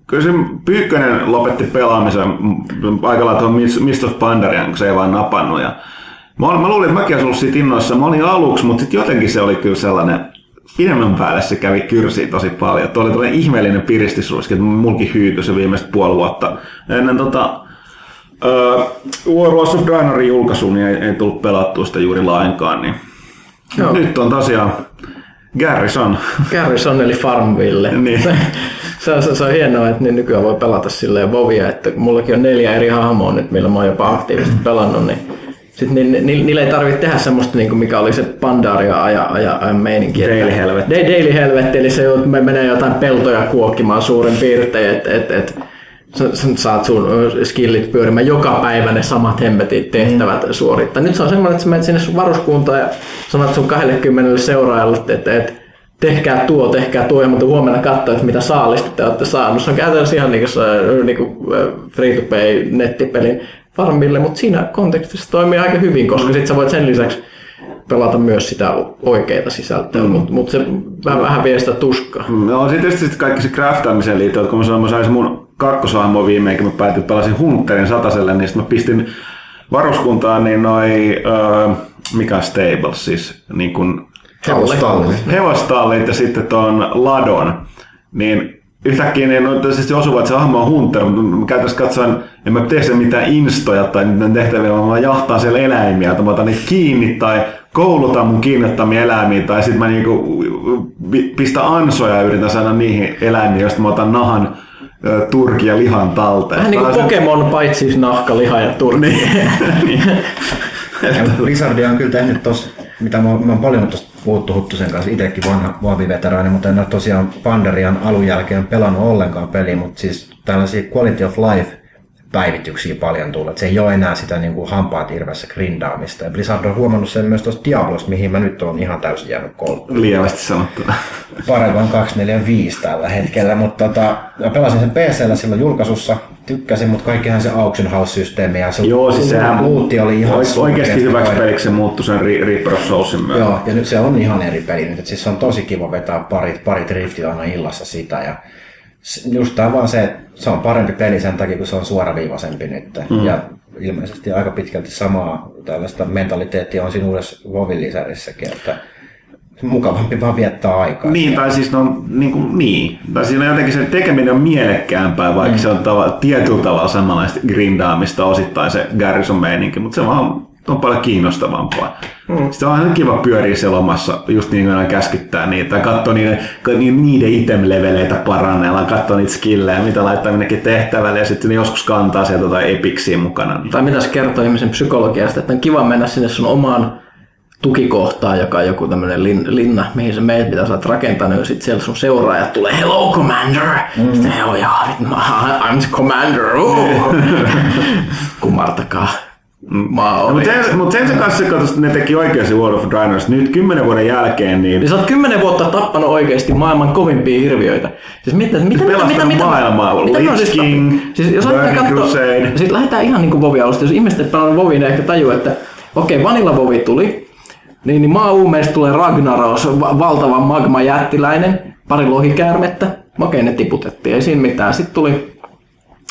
kyllä se Pyykkönen lopetti pelaamisen aika lailla tuohon Mist- of Pandarian, kun se ei vaan napannut. Ja mä, olin- mä luulin, että mäkin olisin ollut siitä innoissa. Mä olin aluksi, mutta sitten jotenkin se oli kyllä sellainen, pidemmän päälle se kävi kyrsiin tosi paljon. Tuo oli tällainen ihmeellinen piristysruiski, että mulkin hyykö se viimeiset puoli vuotta. Ennen tota, Uh, Warlords of Draenorin julkaisuun niin ei, ei tullut pelattua sitä juuri lainkaan. Niin. Joo. Nyt on tosiaan Garrison. Garrison eli Farmville. Niin. Se, se, on, se, se, on hienoa, että niin nykyään voi pelata silleen Vovia, että mullakin on neljä eri hahmoa nyt, millä mä oon jopa aktiivisesti pelannut, niin sit ni, ni, niillä ei tarvitse tehdä semmoista, niin kuin mikä oli se Pandaria aja, aja, aja meininki. Daily helvetti. Da- Daily helvetti, eli se me menee jotain peltoja kuokkimaan suurin piirtein, että et, et, sä, sä saat sun skillit pyörimään joka päivä ne samat hemmetit tehtävät mm. suorittaa. Nyt se on semmoinen, että sä menet sinne sun varuskuntaan ja sanot sun 20 seuraajalle, että, että, että tehkää tuo, tehkää tuo, mutta huomenna katsoa, että mitä saalista te olette saanut. Se on käytännössä ihan niin kuin, niin kuin free-to-play nettipelin farmille, mutta siinä kontekstissa toimii aika hyvin, koska sit sä voit sen lisäksi pelata myös sitä oikeita sisältöä, mm. mutta mut se vähän, vähän vie sitä tuskaa. No sitten tietysti sit kaikki se craftaamiseen liittyen, että kun mä sanoin, mä saisin mun kakkosaamua viimeinkin, mä päätin, että pelasin Hunterin sataselle, niin sitten mä pistin varuskuntaan niin noi, uh, mikä on stables siis, niin kun Hevostallit. hevostallit ja sitten tuon ladon, niin yhtäkkiä ne no, tietysti osuvat, että se hahmo on hunter, mutta mä käytännössä katsoen, en mä tee sen mitään instoja tai mitään tehtäviä, vaan mä jahtaan siellä eläimiä, että mä otan niitä kiinni tai koulutan mun kiinnottamia eläimiä, tai sitten mä niinku pistän ansoja ja yritän saada niihin eläimiin, joista mä otan nahan, turki ja lihan talteen. Vähän niin kuin Pokemon, paitsi siis nahka, liha ja turki. Niin. Blizzard on kyllä tehnyt tos, mitä mä, oon- mä oon paljon tuosta puhuttu Huttusen kanssa, itsekin vanha Vavi-veteraani, mutta en ole tosiaan Pandarian alun jälkeen pelannut ollenkaan peliä, mutta siis tällaisia quality of life päivityksiä paljon tullut. Et se ei ole enää sitä niin kuin hampaat irvessä grindaamista. Ja Blizzard on huomannut sen myös tuossa Diablosta, mihin mä nyt oon ihan täysin jäänyt kouluun. Lievästi sanottuna. Paragon 245 tällä hetkellä, mutta tota, mä pelasin sen PCllä silloin julkaisussa, tykkäsin, mutta kaikkihan se auction house-systeemi ja se Joo, siis sehän luutti oli ihan oike- oikeasti surkeasti hyväksi peliksi se muuttui sen Re- Reaper of Soulsin myötä. Joo, ja nyt se on ihan eri peli nyt, että siis se on tosi kiva vetää parit, parit riftit aina illassa sitä ja just tää vaan se, että se on parempi peli sen takia, kun se on suoraviivaisempi nyt. Mm. Ja ilmeisesti aika pitkälti samaa tällaista mentaliteettia on siinä uudessa Vovin lisärissäkin, että mukavampi vaan viettää aikaa. Niin, tai siis no, niin, kuin, niin. Tai siinä jotenkin se tekeminen on mielekkäämpää, vaikka mm. se on tava, tietyllä tavalla samanlaista grindaamista osittain se Garrison meininki, mutta se vaan on paljon kiinnostavampaa. Mm. Sitten on aina kiva pyöriä siellä omassa, just niin kuin aina käskyttää niitä, tai katsoa niiden, niiden item-leveleitä parannella, katsoa niitä skillejä, mitä laittaa minnekin tehtävälle, ja sitten ne joskus kantaa sieltä jotain epiksiä mukana. Niin. Tai mitä se kertoo ihmisen psykologiasta, että on kiva mennä sinne sun omaan tukikohtaan, joka on joku tämmöinen lin, linna, mihin se meidät mitä sä oot rakentanut, ja sitten siellä sun seuraajat tulee, hello commander! Mm. Sitten joo, joo, I'm the commander, kumartakaa. No, mutta sen, mut sen, kanssa ne teki oikeasti World of Draenors nyt kymmenen vuoden jälkeen, niin Niin sä oot kymmenen vuotta tappanut oikeasti maailman kovimpia hirviöitä. Siis mitä, mitä, mitä, mitä, mitä, maailmaa. mitä on Lich siis King, tappanut? siis jos Burning katsoa, Crusade. sitten lähdetään ihan niin kuin Vovi alusta. Jos ihmiset ei pelannut Voviin, ne ehkä tajuu, että okei, Vanilla Vovi tuli, niin, niin maa-uumeista tulee Ragnaros, va- valtava magma jättiläinen, pari lohikäärmettä. Okei, ne tiputettiin, ei siinä mitään. Sitten tuli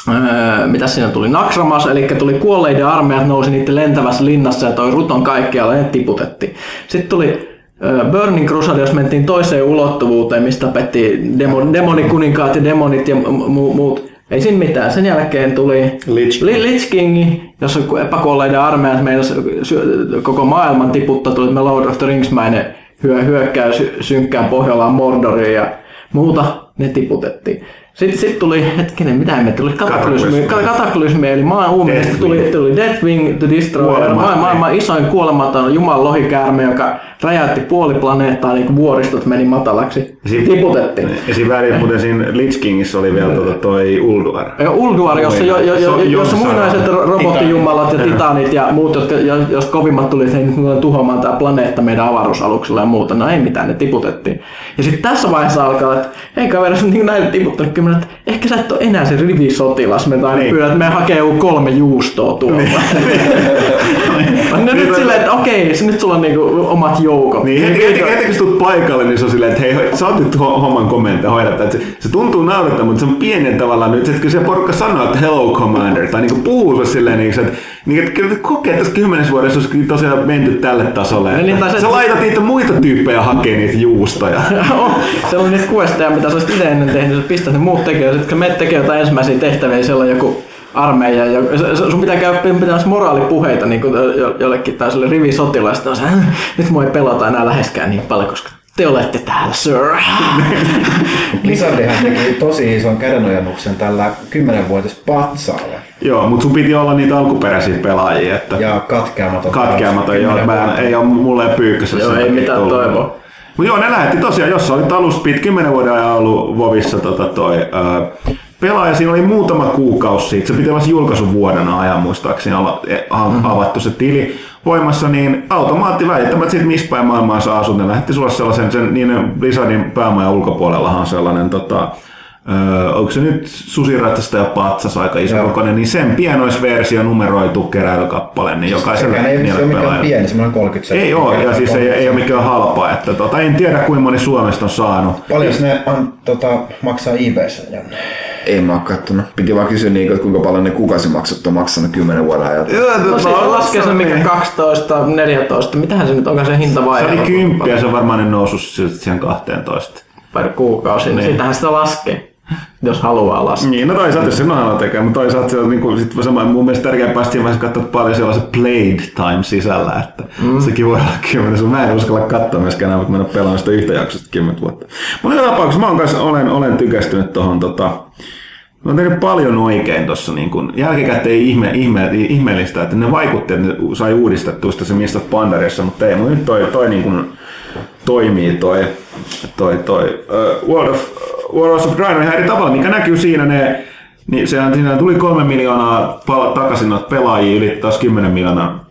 Öö, mitä siinä tuli? Naksramas, eli tuli kuolleiden armeijat, nousi niiden lentävässä linnassa ja toi ruton kaikkialle ja ne tiputettiin. Sitten tuli öö, Burning Crusade, jos mentiin toiseen ulottuvuuteen, mistä tapettiin demo, demonikuninkaat ja demonit ja mu- mu- muut. Ei siinä mitään. Sen jälkeen tuli Lich King. Li- Lich King, jossa epäkuolleiden armeijat syö- koko maailman tiputtaa, tuli me Lord of the Ringsmäinen hyö, hyökkäys synkkään Pohjolaan Mordoriin ja muuta, ne tiputettiin. Sitten sit tuli, hetkinen, mitä me tuli kataklysmi, Kataklysmi. eli maan uuminen, tuli, tuli Deathwing, The Destroyer, Kuolematon. maailman, maailman isoin kuolematon Jumalan lohikäärme, joka räjäytti puoli planeettaa, niin kuin vuoristot meni matalaksi. Siinä- Tiputettiin. Ja siinä väliin, muuten siinä Lich Kingissä oli vielä tota toi Ulduar. Ja Ulduar, jossa, jo, jo, jo, jossa muinaiset ro- robottijumalat ja titanit ja muut, jotka, jo- jos kovimmat tuli, että tullaan tuhoamaan tämä planeetta meidän avaruusaluksella ja muuta. No ei mitään, ne tiputettiin. Ja sitten tässä vaiheessa alkaa, että hei kaveri, niin näin tiputtanut kymmenen, että ehkä sä et ole enää se rivisotilas, me aina Niin. pyydät, että me hakee kolme juustoa tuolta. no nyt silleen, että okei, se nyt sulla on niinku omat joukot. Niin heti, heti, heti kun sä tulet paikalle, niin se on silleen, että hei, sä oot nyt ho- homman kommentteja hoidata. Että se, se, tuntuu naurattaa, mutta se on pienen tavalla nyt, että kun se porukka sanoo, että hello commander, tai niinku puhuu sulle silleen, niin, että, niin, että kyllä kokee, että tässä kymmenessä vuodessa olisi tosiaan menty tälle tasolle. Niin, Että tai se- sä laitat niitä muita tyyppejä hakee niitä juustoja. Se oli niitä questeja, mitä sä olisit itse ennen tehnyt, sä pistät ne muut sitten kun menet tekemään jotain ensimmäisiä tehtäviä, niin siellä on joku armeija, ja sun pitää käydä pitää moraalipuheita niin kuin jo- jollekin tällaiselle rivisotilaista, se, nyt mua ei pelota enää läheskään niin paljon, koska te olette täällä, sir. Blizzardihan teki tosi ison kädenojennuksen tällä 10-vuotis patsaalle. Joo, mutta sun piti olla niitä alkuperäisiä pelaajia, että Ja katkeamaton. katkeamaton, joo, mä en, ei ole mulle pyykkössä. Joo, ei mitään tullut. toivoa. Mutta joo, ne lähetti tosiaan, jos olit alusta pit, 10 vuoden ajan ollut Vovissa tota, toi, ää, pelaaja, siinä oli muutama kuukausi siitä, se piti olla se julkaisun vuoden ajan muistaakseni e, a, Mhm. avattu se tili voimassa, niin automaatti välittämättä siitä missä päin maailmaa sä asut, ne lähetti sulle sellaisen, sen, niin Blizzardin päämajan ulkopuolellahan on sellainen tota, Öö, onko se nyt susiratsasta ja patsas aika iso kokoinen, niin sen pienoisversio numeroitu keräilykappale, niin jokaiselle Sekään ei, se niille ole mikään pieni, semmoinen 30 Ei ole, ja siis ei, ei ole mikään halpaa. Että tota, en tiedä kuinka moni Suomesta on saanut. Paljon ne on, tota, maksaa eBayssä, Janne? Ei mä oo kattonut. Piti vaan kysyä, niin, että kuinka paljon ne kuukausimaksut on maksanut 10 vuoden ajan. No se laskee se mikä 12, 14, mitähän se nyt onko se hinta vai? Se oli kymppi ja se on varmaan ne noussut siihen 12. Per kuukausi, niin Niin. sitähän sitä laskee, jos haluaa laskea. Niin, no toisaalta jos sen haluaa tekee, mutta toisaalta se on niin kuin, sit sama, mun mielestä tärkeämpää siinä vaiheessa katsoa paljon siellä on se played time sisällä, että mm. sekin voi olla kymmenen. Mä en uskalla katsoa myöskään enää, mutta mä en ole pelannut sitä yhtä jaksosta kymmentä vuotta. Mutta joka tapauksessa mä oon kanssa, olen, olen tykästynyt tohon tota, Mä oon tehnyt paljon oikein tuossa niin kun, jälkikäteen ihme, ihme, ihmeellistä, että ne vaikutti, että ne sai uudistettua sitä se Mist of Pandarissa, mutta ei, mutta nyt toi, toi niin kun, toimii toi, toi, toi uh, World of, World of Draenor ihan eri tavalla, mikä näkyy siinä ne, niin sehän siinä tuli kolme miljoonaa takaisin noita pelaajia, yli taas 10 miljoonaa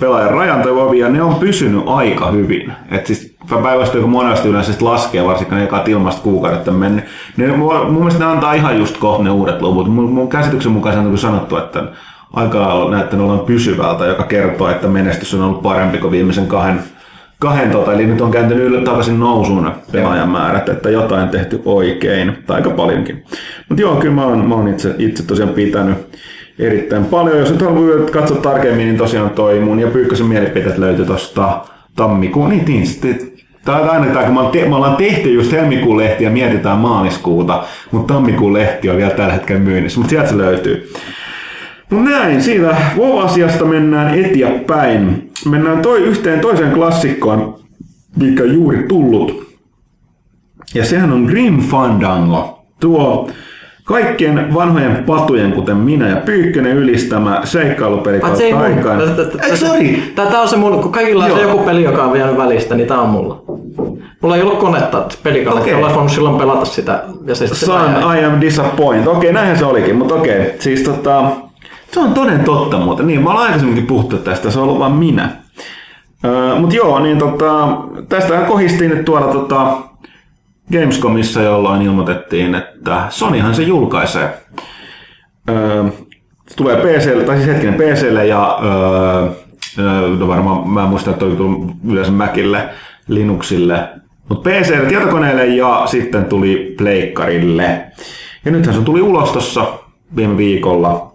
pelaajan rajan tai ja ne on pysynyt aika hyvin. Et siis päivästä, kun monesti yleensä laskee, varsinkin ne ekat ilmasta kuukaudet on mennyt, niin mun mielestä ne antaa ihan just kohta ne uudet luvut. Mun, mun käsityksen mukaan se on niin sanottu, että aika lailla näyttänyt olevan pysyvältä, joka kertoo, että menestys on ollut parempi kuin viimeisen kahden kahden tota, eli nyt on kääntynyt yl- takaisin nousuun pelaajan määrät, että jotain tehty oikein, tai aika paljonkin. Mutta joo, kyllä mä oon, mä oon itse, itse tosiaan pitänyt erittäin paljon. Jos nyt haluaa katsoa tarkemmin, niin tosiaan toi mun ja Pyykkösen mielipiteet löytyi tosta tammikuun, niin, niin sitten On aina tämä, kun me ollaan tehty just helmikuun lehti ja mietitään maaliskuuta, mutta tammikuun lehti on vielä tällä hetkellä myynnissä, mutta sieltä se löytyy. No näin, siitä WoW-asiasta mennään eteenpäin. Mennään toi yhteen toiseen klassikkoon, mikä juuri tullut. Ja sehän on Grim Fandango. Tuo kaikkien vanhojen patujen, kuten minä ja Pyykkönen ylistämä seikkailupeli Ai, se ei kautta mun. aikaan. Ei, sorry! Tää, on se mun, kun kaikilla on se joku peli, joka on vienyt välistä, niin tää on mulla. Mulla ei ollut konetta, pelikonetta, Okei. okay. olisi voinut silloin pelata sitä. Ja se Son. I am disappointed. Okei, näinhän se olikin, mutta okei. Siis tota, se on toden totta muuten. Niin, mä olen aikaisemminkin puhuttu tästä, se on ollut vaan minä. Öö, mutta joo, niin tota, tästähän kohistiin nyt tuolla tota, Gamescomissa, jolloin ilmoitettiin, että Sonyhan se julkaisee. Öö, se tulee PClle, tai siis hetkinen PClle ja öö, öö, varmaan mä en muista, että tullut yleensä Macille, Linuxille, mutta PClle, tietokoneelle ja sitten tuli Pleikkarille. Ja nythän se tuli ulos tossa viime viikolla.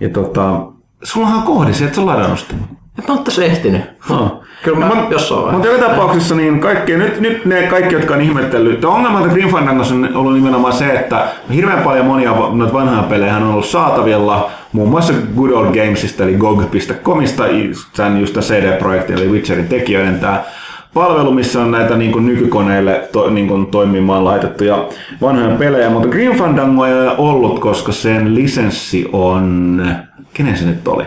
Ja tota, sullahan on kohdisi, että sä ladannut sitä. Et mä oon tässä ehtinyt. No. Kyllä mä jossain vaiheessa. Mutta joka tapauksessa niin kaikki, nyt, nyt ne kaikki, jotka on ihmetellyt, että ongelma että Grim Fandangossa on ollut nimenomaan se, että hirveän paljon monia noita vanhoja pelejä on ollut saatavilla, muun muassa Good Old Gamesista, eli GOG.comista, sen just CD-projektin, eli Witcherin tekijöiden tämä palvelu, missä on näitä niin kuin nykykoneille to, niin kuin toimimaan laitettuja vanhoja pelejä, mutta Grim Fandango ei ole ollut, koska sen lisenssi on... Kenen se nyt oli?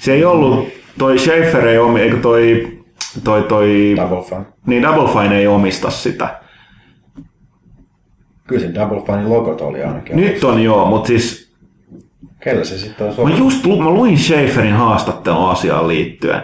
Se ei ollut, toi Schaefer ei omi, eikö toi, toi, toi Double Fine. niin Double Fine ei omista sitä. Kyllä se Double Finein logot oli ainakin. Nyt on joo, mutta siis Kellä se sitten on mä sopiva? just lu- mä luin Schaeferin haastattelun asiaan liittyen.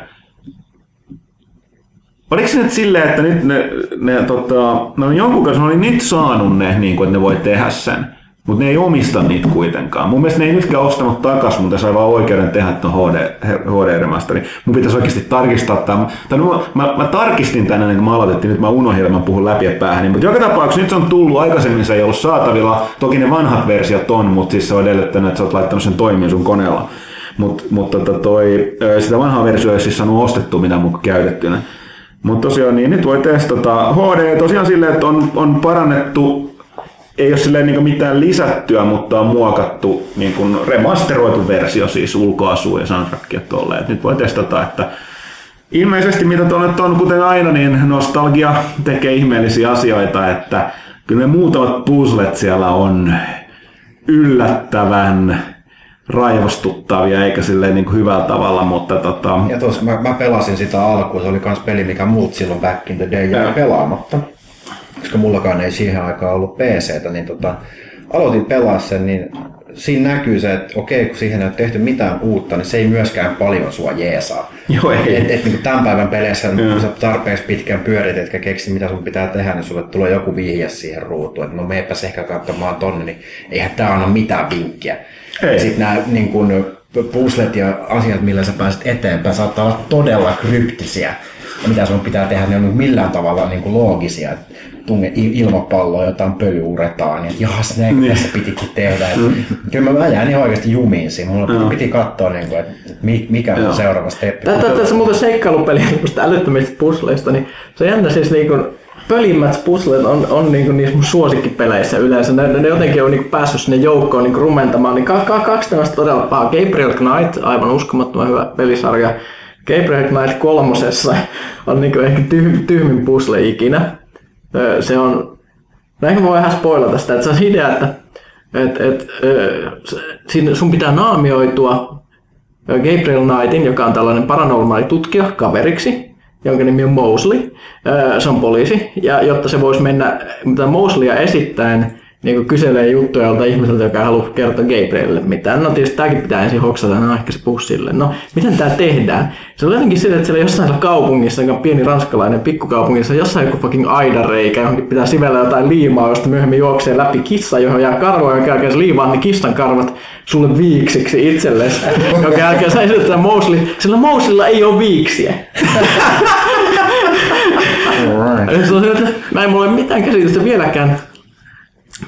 Oliko se nyt silleen, että nyt ne, ne tota, no jonkun kanssa oli nyt saanut ne, niin kuin, että ne voi tehdä sen, mutta ne ei omista niitä kuitenkaan. Mun mielestä ne ei nytkään ostanut takas, mutta sai vaan oikeuden tehdä tuon HD, HD remasteri. Mun pitäisi oikeasti tarkistaa tämä. Tai no, mä, mä, tarkistin tänne, ennen kuin mä aloitettiin, nyt mä unohdin, mä puhun läpi päähän. Mutta joka tapauksessa nyt se on tullut, aikaisemmin se ei ollut saatavilla. Toki ne vanhat versiot on, mutta siis se on edellyttänyt, että sä oot laittanut sen toimiin sun koneella. Mut, mutta tota toi, sitä vanhaa versiota ei siis saanut ostettua muuta kuin käytettynä. Mutta tosiaan niin nyt voi testata. HD tosiaan silleen, että on, on parannettu, ei ole silleen niin mitään lisättyä, mutta on muokattu niin kuin remasteroitu versio siis ulkoasuu ja soundtrackia tolleen. Et nyt voi testata, että ilmeisesti mitä nyt on, kuten aina, niin nostalgia tekee ihmeellisiä asioita, että kyllä ne muutamat puzzlet siellä on yllättävän raivostuttavia, eikä silleen niin kuin hyvällä tavalla, mutta tota, Ja tos, mä, mä, pelasin sitä alkuun, se oli kans peli, mikä muut silloin back in the day jäi pelaamatta. Koska mullakaan ei siihen aikaan ollut PCtä, niin tota, aloitin pelaa sen, niin siinä näkyy se, että okei, kun siihen ei ole tehty mitään uutta, niin se ei myöskään paljon sua jeesaa. Joo, ei. Et, et, niin tämän päivän peleissä, Joo. kun sä tarpeeksi pitkään pyörit, etkä keksi mitä sun pitää tehdä, niin sulle tulee joku vihje siihen ruutuun, että no meepäs ehkä katsomaan tonne, niin eihän tää anna mitään vinkkiä. Sitten nämä niin kun, puzzlet ja asiat, millä sä pääset eteenpäin, saattaa olla todella kryptisiä. Ja mitä sun pitää tehdä, ne on millään tavalla niin kuin loogisia. Et tunge il- ilmapalloa, jotain pöly uretaan, niin että jahas, näin niin. tässä pitikin tehdä. Et, kyllä mä, mä jäin ihan oikeasti jumiin siinä. Mulla piti, piti katsoa, niin kuin, että mi- mikä on seuraava steppi. Tässä muuten seikkailupeli älyttömistä pusleista, niin se on jännä siis niinku pölimmät puzzlet on, on niinku niissä mun suosikkipeleissä yleensä. Ne, ne jotenkin on niinku päässyt sinne joukkoon niinku rumentamaan. Niin ka, ka, kaksi tämmöistä todella pahaa. Gabriel Knight, aivan uskomattoman hyvä pelisarja. Gabriel Knight kolmosessa on niinku ehkä tyh, tyhmin puzzle ikinä. Se on, no ehkä mä voin vähän spoilata sitä, että se on idea, että et, et, siinä sun pitää naamioitua Gabriel Knightin, joka on tällainen paranormaali tutkija, kaveriksi, jonka nimi on Mosley. Se on poliisi, ja jotta se voisi mennä Mosleya esittäen niin kuin kyselee juttuja jolta ihmiseltä, joka ei halua kertoa Gabrielille mitään. No tietysti tämäkin pitää ensin hoksata, no ehkä se puhuu sille. No, miten tämä tehdään? Se on jotenkin sillä, että siellä jossain kaupungissa, joka on pieni ranskalainen pikkukaupungissa, jossain joku fucking aidareikä, johonkin pitää sivellä jotain liimaa, josta myöhemmin juoksee läpi kissa, johon jää karvoja, jonka jälkeen se liimaa ne kissan karvat sulle viiksiksi itsellesi, jonka jälkeen sä esitetään Mosley, sillä Mosleylla ei ole viiksiä. Eli se on että mä en mulla ole mitään käsitystä vieläkään,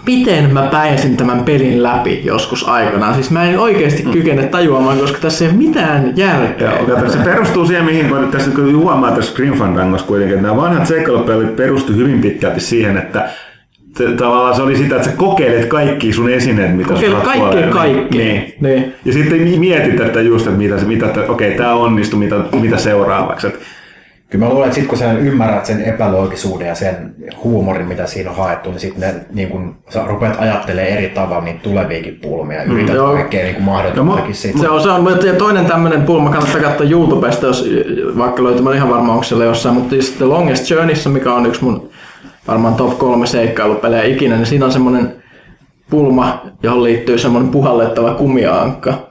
miten mä pääsin tämän pelin läpi joskus aikanaan. Siis mä en oikeasti kykene tajuamaan, koska tässä ei ole mitään järkeä. Joo, se perustuu siihen, mihin kun tässä kun huomaa tässä Green Fandangossa kuitenkin, että nämä vanhat seikkailupelit perustu hyvin pitkälti siihen, että tavallaan se oli sitä, että sä kokeilet kaikki sun esineet, mitä Kokeilet kaikkea kaikkea. Niin. Niin. Ja sitten mi- mietit, että just, että mitä, se- mitä että okei, tämä onnistuu, mitä, mitä seuraavaksi. Et, Kyllä mä luulen, että sit kun sä ymmärrät sen epäloogisuuden ja sen huumorin, mitä siinä on haettu, niin sitten niin kun sä rupeat ajattelemaan eri tavalla niitä tuleviakin pulmia ja yrität joo. kaikkea niin mahdotontakin mu- siitä. Se on, se on, ja toinen tämmöinen pulma kannattaa katsoa YouTubesta, jos vaikka löytyy, mä en ihan varma onko siellä jossain, mutta siis The Longest Journeyssä, mikä on yksi mun varmaan top kolme seikkailupelejä ikinä, niin siinä on semmoinen pulma, johon liittyy semmoinen puhallettava kumiaankka.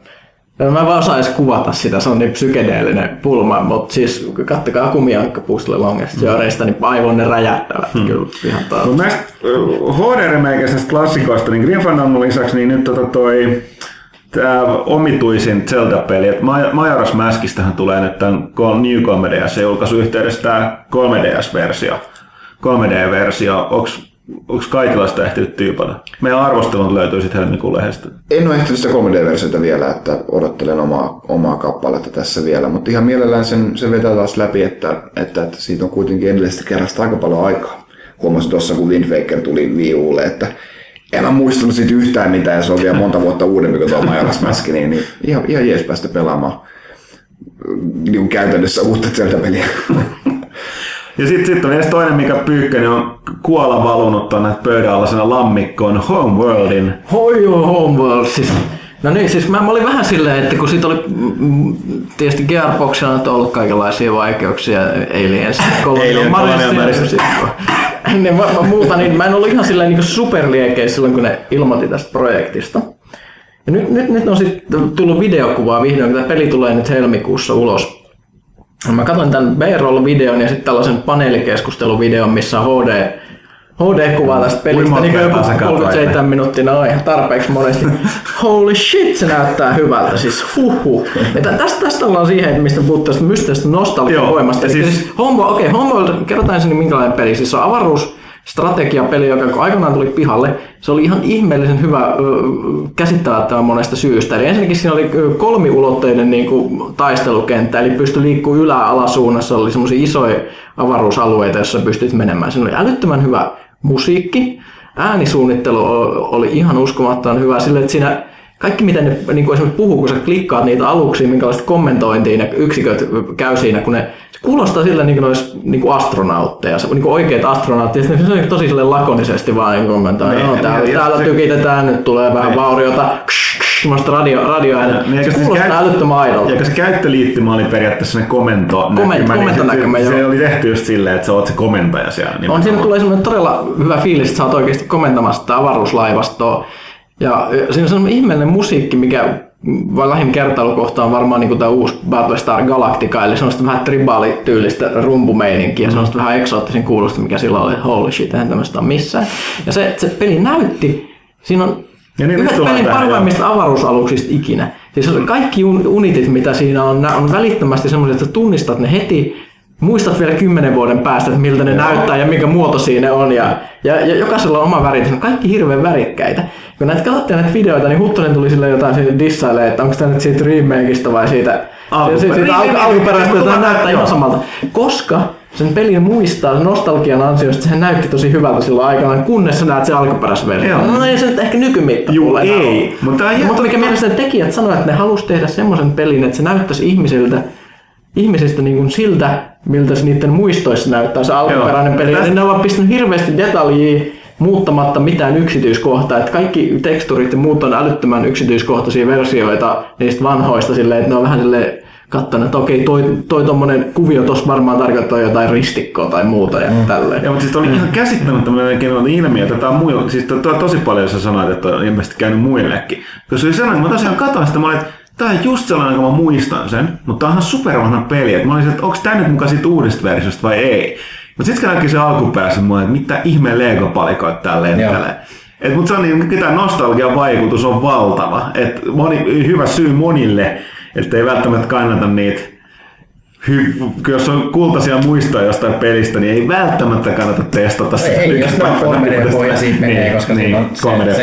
Ja Mä en vaan osais kuvata sitä, se on niin psykedeellinen pulma, mutta siis kattokaa kumiankka Puzzle Longest Journeysta, niin aivonne räjähtävät hmm. kyllä ihan taas. Mutta näistä HD-remäikäisistä klassikoista, niin Grim Fandangon lisäksi, niin nyt tota toi tämä omituisin Zelda-peli, että Maj- Majora's Maskistähän tulee nyt tämän New 3DS julkaisu yhteydessä tämä 3DS-versio. 3D-versio, onks, onks kaikilla sitä ehtinyt tyypata? Meidän arvostelut löytyy sitten helmikuun lehdestä. En ole ehtinyt sitä 3D-versiota vielä, että odottelen omaa, omaa kappaletta tässä vielä, mutta ihan mielellään sen, sen vetää taas läpi, että, että, että siitä on kuitenkin edellisestä kerrasta aika paljon aikaa. Huomasin tuossa, kun Wind Waker tuli Wii Ulle, että en mä muistanut siitä yhtään mitään, ja se on vielä monta vuotta uudempi kuin tuo Majora's Mask, niin, niin ihan, ihan jees päästä pelaamaan niin kuin käytännössä uutta Zelda-peliä. Ja sitten sit on vielä toinen, mikä Pyykkönen on kuola valunut tuonne pöydän alla lammikkoon Homeworldin. Hoi joo, Homeworld. Siis, no niin, siis mä, mä olin vähän silleen, että kun siitä oli mm, tietysti Gearboxilla on nyt ollut kaikenlaisia vaikeuksia, Aliens, Colonial Alien, Marines, niin mä, mä, muuta, niin mä en ollut ihan silleen niin superliekeissä silloin, kun ne ilmoitti tästä projektista. Ja nyt, nyt, nyt on sitten tullut videokuvaa vihdoin, kun tämä peli tulee nyt helmikuussa ulos. Mä katsoin tämän B-roll-videon ja sitten tällaisen paneelikeskusteluvideon, missä on HD, HD-kuvaa tästä pelistä, niin kuin joku kertaa sä katsoit 37 minuuttia, no ihan tarpeeksi monesti. Holy shit, se näyttää hyvältä, siis huhu. Ja tä- tästä, tästä ollaan siihen, mistä puhuttu tästä mysteistä nostalgian Joo, voimasta. ja Eli siis- siis Homeworld, okei, okay, Homeworld, kerrotaan ensin minkälainen peli. Siis se on avaruus, strategiapeli, joka aikanaan tuli pihalle, se oli ihan ihmeellisen hyvä käsittämättömän monesta syystä. Eli ensinnäkin siinä oli kolmiulotteinen niin kuin, taistelukenttä, eli pystyi liikkumaan ylä-alasuunnassa, oli semmoisia isoja avaruusalueita, joissa pystyt menemään. Siinä oli älyttömän hyvä musiikki, äänisuunnittelu oli ihan uskomattoman hyvä, sille että siinä kaikki mitä ne niin kuin esimerkiksi puhuu, kun sä klikkaat niitä aluksia, minkälaista kommentointia ne yksiköt käy siinä, kun ne se kuulostaa sillä niin kuin ne olisi niin kuin astronautteja, se, niin kuin oikeat astronauttit, ja sitten ne tosi sille lakonisesti vaan niin kommentoi, Niin, no, täällä, ja täällä se- tykitetään, nyt tulee vähän Niin. vauriota, ksh, ksh, semmoista radio, radioäänet, Niin, se kuulostaa käy- älyttömän aidolta. Ja kun se käyttöliittymä oli periaatteessa ne komento Komment- näkymä, niin komentonäkymä, se, se, oli tehty just silleen, että sä oot se komentaja siellä. On, siinä tulee semmoinen todella hyvä fiilis, että sä oot oikeasti komentamassa sitä avaruuslaivastoa. Ja siinä on ihmeellinen musiikki, mikä vai lähin kertailukohta on varmaan niin tämä uusi Battlestar Galactica, eli semmoista vähän tribaalityylistä rumpumeininkiä, mm. semmoista vähän eksoottisen kuulosta, mikä silloin oli, holy shit, eihän tämmöistä ole missään. Ja se, se peli näytti, siinä on Ja niin, yhdet pelin parhaimmista avaruusaluksista ikinä. Siis kaikki un- unitit, mitä siinä on, on välittömästi semmoiset, että tunnistat ne heti, muistat vielä kymmenen vuoden päästä, että miltä ne Joo. näyttää ja minkä muotoisia ne on. Ja, ja, ja jokaisella on oma väri, ne on kaikki hirveän värikkäitä. Kun näitä katsottiin näitä videoita, niin Huttonen tuli sille jotain siitä dissailee, että onko tämä nyt siitä remakeista vai siitä, Alkuperä- siitä, siitä alku, alkuperäistä, että tämä näyttää ihan samalta. Koska sen pelin muistaa sen nostalgian ansiosta, se näytti tosi hyvältä silloin aikanaan, kunnes sä näet sen alkuperäisversio. Joo. No ei se nyt ehkä nykymittapuulla Juu, ei. Mutta mutta mikä mielestäni tekijät sanoivat, että ne halusi tehdä semmoisen pelin, että se näyttäisi ihmisiltä, ihmisistä niin kuin siltä, miltä se niiden muistoissa näyttää se alkuperäinen Joo. peli. Tästä- Niin ne ovat pistänyt hirveästi detaljia muuttamatta mitään yksityiskohtaa. Että kaikki teksturit ja muut on älyttömän yksityiskohtaisia versioita niistä vanhoista silleen, että ne on vähän silleen kattanut, että okei, toi, toi tommonen kuvio tossa varmaan tarkoittaa jotain ristikkoa tai muuta ja mm. tälleen. Ja, mutta siis oli ihan käsittämättömän ilmiö, että tämä on muilla, siis to, to, tosi paljon sä sanoit, että on ilmeisesti käynyt muillekin. Koska se oli sellainen, kun mä tosiaan katsoin sitä, mä olin, että tämä on just sellainen, kun mä muistan sen, mutta tämä on ihan supervanha peli. Että mä olisin, että onko tämä nyt mukaan siitä uudesta versiosta vai ei. Mutta sitten kun näki se mä olin, että mitä ihmeen Lego-palikoita täällä lentelee. Et, mutta se on niin, tämä nostalgian vaikutus on valtava. Et moni, hyvä syy monille, että ei välttämättä kannata niitä hy- jos on kultaisia muistoja jostain pelistä, niin ei välttämättä kannata testata sitä. Ei, jos ne on nykypäivänä 3D-pohja siitä menee, Niin, koska niin, silloin se, 3D se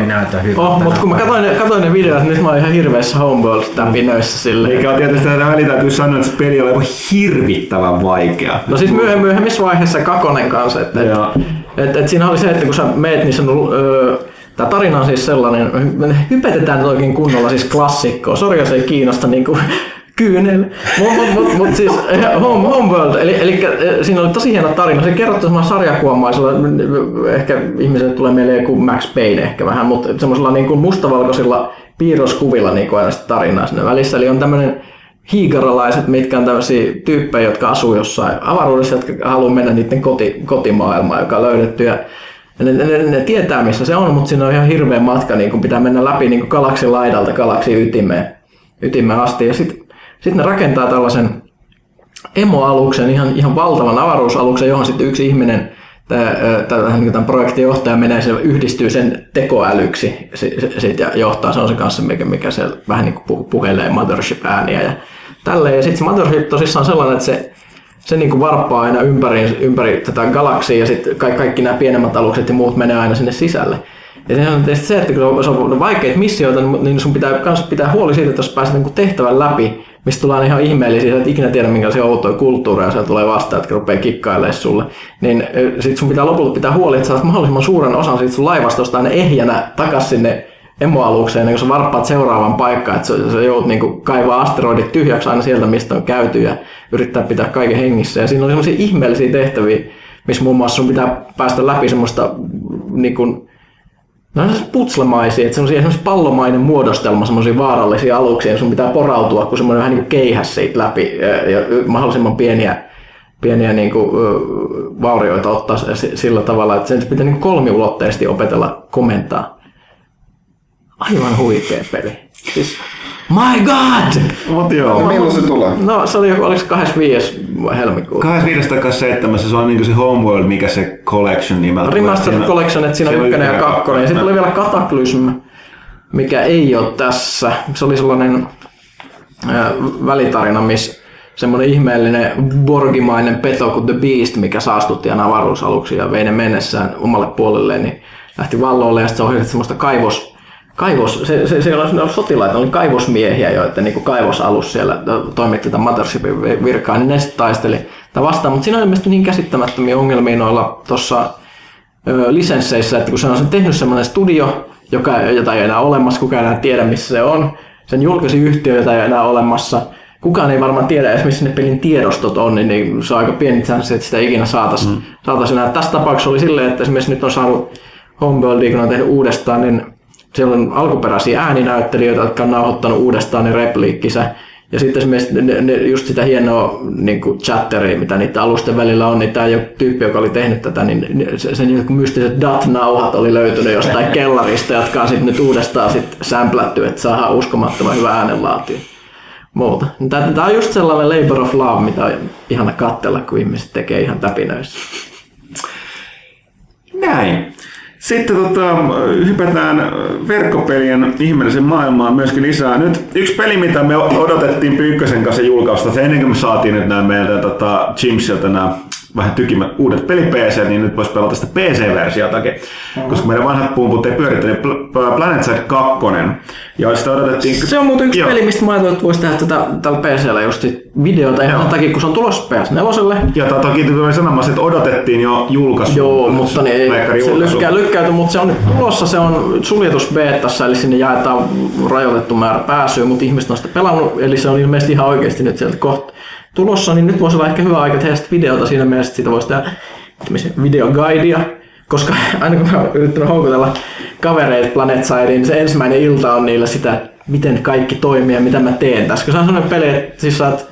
ei näytä hyvältä. Oh, mutta kun mä katsoin ne, katsoin ne videot, niin mä olin ihan hirveässä Homeworld-täpinöissä silleen. Eikä ole tietysti tätä väliä täytyy sanoa, että se peli on aivan hirvittävän vaikea. No siis myöhemmin, myöhemmissä vaiheessa Kakonen kanssa, että Joo. Et, et siinä oli se, että kun sä meet, niin sen, öö, Tämä tarina on siis sellainen, me hypetetään oikein kunnolla siis klassikkoa. Sori, jos ei kiinnosta niin kuin kyynel. Mutta mut, siis eh, home, Homeworld, eli, eli eh, siinä oli tosi hieno tarina. Se kerrottu semmoisella sarjakuomaisella, ehkä ihmiselle tulee mieleen joku Max Payne ehkä vähän, mutta semmoisella niin kuin mustavalkoisilla piirroskuvilla niin kuin aina tarinaa sinne välissä. Eli on tämmöinen hiikaralaiset, mitkä on tämmöisiä tyyppejä, jotka asuu jossain avaruudessa, jotka haluaa mennä niiden koti, kotimaailmaan, joka on löydetty. Ja ne, ne, ne, tietää, missä se on, mutta siinä on ihan hirveä matka, niin kun pitää mennä läpi niin galaksin laidalta galaksin ytimeen, ytimeen asti. Ja sitten sit ne rakentaa tällaisen emoaluksen, ihan, ihan valtavan avaruusaluksen, johon sitten yksi ihminen, tämä, niin tämän projektin johtaja menee, se yhdistyy sen tekoälyksi sit, ja johtaa, se on se kanssa, mikä, mikä se vähän niin kuin puhelee Mothership-ääniä ja tälleen. Ja sitten se Mothership tosissaan on sellainen, että se se niin kuin varppaa aina ympäri, ympäri tätä galaksia ja sitten kaikki, kaikki nämä pienemmät alukset ja muut menee aina sinne sisälle. Ja se on tietysti se, että kun se on vaikeita missioita, niin sun pitää myös pitää huoli siitä, että jos pääset niin tehtävän läpi, mistä tulee ihan ihmeellisiä, että ikinä tiedä minkälaisia outoja kulttuureja siellä tulee vastaan, että rupeaa kikkailemaan sulle. Niin sit sun pitää lopulta pitää huoli, että saat mahdollisimman suuren osan siitä sun laivastosta aina ehjänä takaisin sinne emoalukseen, niin kun sä varppaat seuraavan paikkaan, että sä, sä joudut niin kaivaa asteroidit tyhjäksi aina sieltä, mistä on käyty ja yrittää pitää kaiken hengissä. Ja siinä on sellaisia ihmeellisiä tehtäviä, missä muun muassa sun pitää päästä läpi semmoista niin kuin, No on putslemaisia, että semmoisia esimerkiksi pallomainen muodostelma, semmoisia vaarallisia aluksia, ja sun pitää porautua, kun semmoinen vähän niin keihäs siitä läpi ja, mahdollisimman pieniä, pieniä niin kuin, vaurioita ottaa sillä tavalla, että sen pitää niin kolmiulotteisesti opetella komentaa aivan huikea peli. Siis, my god! Mut joo. No, milloin se tulee? No se oli joku, oliko se 25. helmikuuta? 25. tai 7. se on niinku se Homeworld, mikä se collection nimeltä. Remastered Collection, että siinä on ykkönen ja kakkonen. Ja sitten tuli vielä Cataclysm, mikä ei ole tässä. Se oli sellainen äh, välitarina, missä semmoinen ihmeellinen borgimainen peto kuin The Beast, mikä saastutti aina avaruusaluksia ja vei ne mennessään omalle puolelleen, niin lähti valloille ja sitten se ohjasi semmoista kaivos, kaivos, se, se, se oli sotilaita, oli kaivosmiehiä, joiden niin kaivosalus siellä toimitti tämän Mothershipin virkaan, niin ne sitten taisteli tätä vastaan. Mutta siinä on ilmeisesti niin käsittämättömiä ongelmia noilla tuossa lisensseissä, että kun se on tehnyt semmoinen studio, joka, jota ei enää olemassa, kukaan ei enää tiedä missä se on, sen julkaisi yhtiö, jota ei enää olemassa, kukaan ei varmaan tiedä edes missä ne pelin tiedostot on, niin, niin se on aika pieni chanssi, että sitä ikinä saataisiin mm. saatais enää. Tässä tapauksessa oli silleen, että esimerkiksi nyt on saanut Homeworldia, kun on tehnyt uudestaan, niin siellä on alkuperäisiä ääninäyttelijöitä, jotka on nauhoittanut uudestaan ne repliikkinsä. Ja sitten esimerkiksi ne, ne, just sitä hienoa niin kuin chatteria, mitä niiden alusten välillä on, niin tämä tyyppi, joka oli tehnyt tätä, niin sen joku mystiset DAT-nauhat oli löytynyt jostain kellarista, jotka on sitten nyt uudestaan sit sämplätty, että saadaan uskomattoman hyvä äänenlaatio. Muuta. Tämä on just sellainen labor of love, mitä on ihana katsella, kun ihmiset tekee ihan täpinöissä. Näin. Sitten tota, hypätään verkkopelien ihmeellisen maailmaan myöskin lisää. Nyt yksi peli, mitä me odotettiin Pyykkösen kanssa julkausta, se ennen kuin me saatiin nyt nämä meiltä tota, Jimsiltä nämä vähän tykimät uudet peli PC, niin nyt voisi pelata sitä PC-versiotakin. Mm-hmm. Koska meidän vanhat pumput ei pyörittänyt Planet Side 2. Ja sitä odotettiin... Se on muuten yksi Joo. peli, mistä mä ajattelin, että voisi tehdä tätä tällä PCllä just videota ihan takia, kun se on tulossa PS4. Ja toki tuli sanomassa, että odotettiin jo julkaisu. Joo, mutta niin, ei, se lykkää, lykkäyty, mutta se on tulossa, se on suljetus betassa, eli sinne jaetaan rajoitettu määrä pääsyä, mutta ihmiset on sitä pelannut, eli se on ilmeisesti ihan oikeasti nyt sieltä kohta tulossa, niin nyt voisi olla ehkä hyvä aika tehdä videota siinä mielessä, että siitä voisi tehdä videoguidia, koska aina kun mä oon yrittänyt houkutella kavereita Planet niin se ensimmäinen ilta on niillä sitä, miten kaikki toimii ja mitä mä teen tässä. Kun se on sellainen peli, että siis saat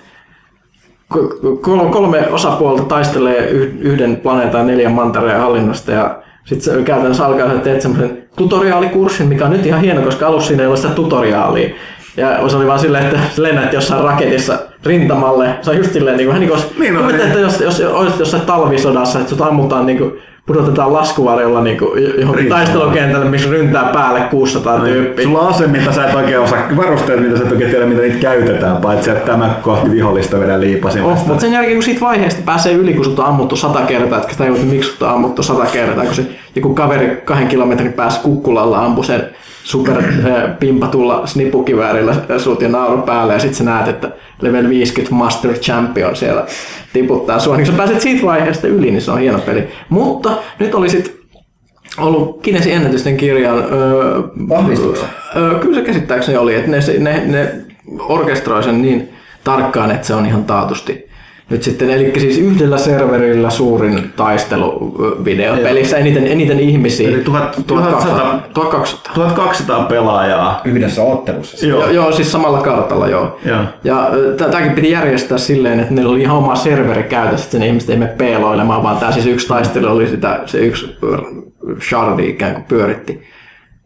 kolme osapuolta taistelee yhden planeetan neljän mantereen hallinnasta ja sitten käytännössä alkaa, että teet semmoisen tutoriaalikurssin, mikä on nyt ihan hieno, koska alussa siinä ei ole sitä tutoriaalia. Ja se oli vaan silleen, että lennät jossain raketissa rintamalle. Se on just silleen, niin kuin, niin kuin, niin, no, niin. että jos, jos olisit jossain talvisodassa, että sut ammutaan niin kuin, pudotetaan laskuvarjolla niin kuin, johonkin taistelukentälle, missä ryntää päälle 600 no, tyyppiä. Sulla on ase, mitä sä et oikein osaa, varusteet, mitä sä et oikein tiedä, mitä niitä käytetään, paitsi että tämä kohti vihollista vedä liipasin. Oh, mutta sen jälkeen, kun siitä vaiheesta pääsee yli, kun sut on ammuttu sata kertaa, että sitä ei miksi sut on ammuttu sata kertaa, kun se joku kaveri kahden kilometrin päässä kukkulalla ampui sen super äh, pimpatulla snippukiväärillä sut ja nauru päälle ja sitten sä näet, että level 50 Master Champion siellä tiputtaa sua. Niin kun sä pääset siitä vaiheesta yli, niin se on hieno peli. Mutta nyt oli sit ollut Kinesin ennätysten kirjan... Öö? Öö, kyllä se käsittääkseni oli, että ne, ne, ne orkestroi sen niin tarkkaan, että se on ihan taatusti nyt sitten, eli siis yhdellä serverillä suurin taistelu videopelissä, eniten, eniten ihmisiä. Eli tuhat- 1200. 1200. 1200 pelaajaa. Yhdessä ottelussa. siis. Joo. Joo, siis samalla kartalla, joo. Joo. Ja tämäkin piti järjestää silleen, että niillä oli ihan oma serveri käytössä, että ne ihmiset ei mene peeloilemaan, vaan tämä siis yksi taistelu oli sitä, se yksi shardi ikään kuin pyöritti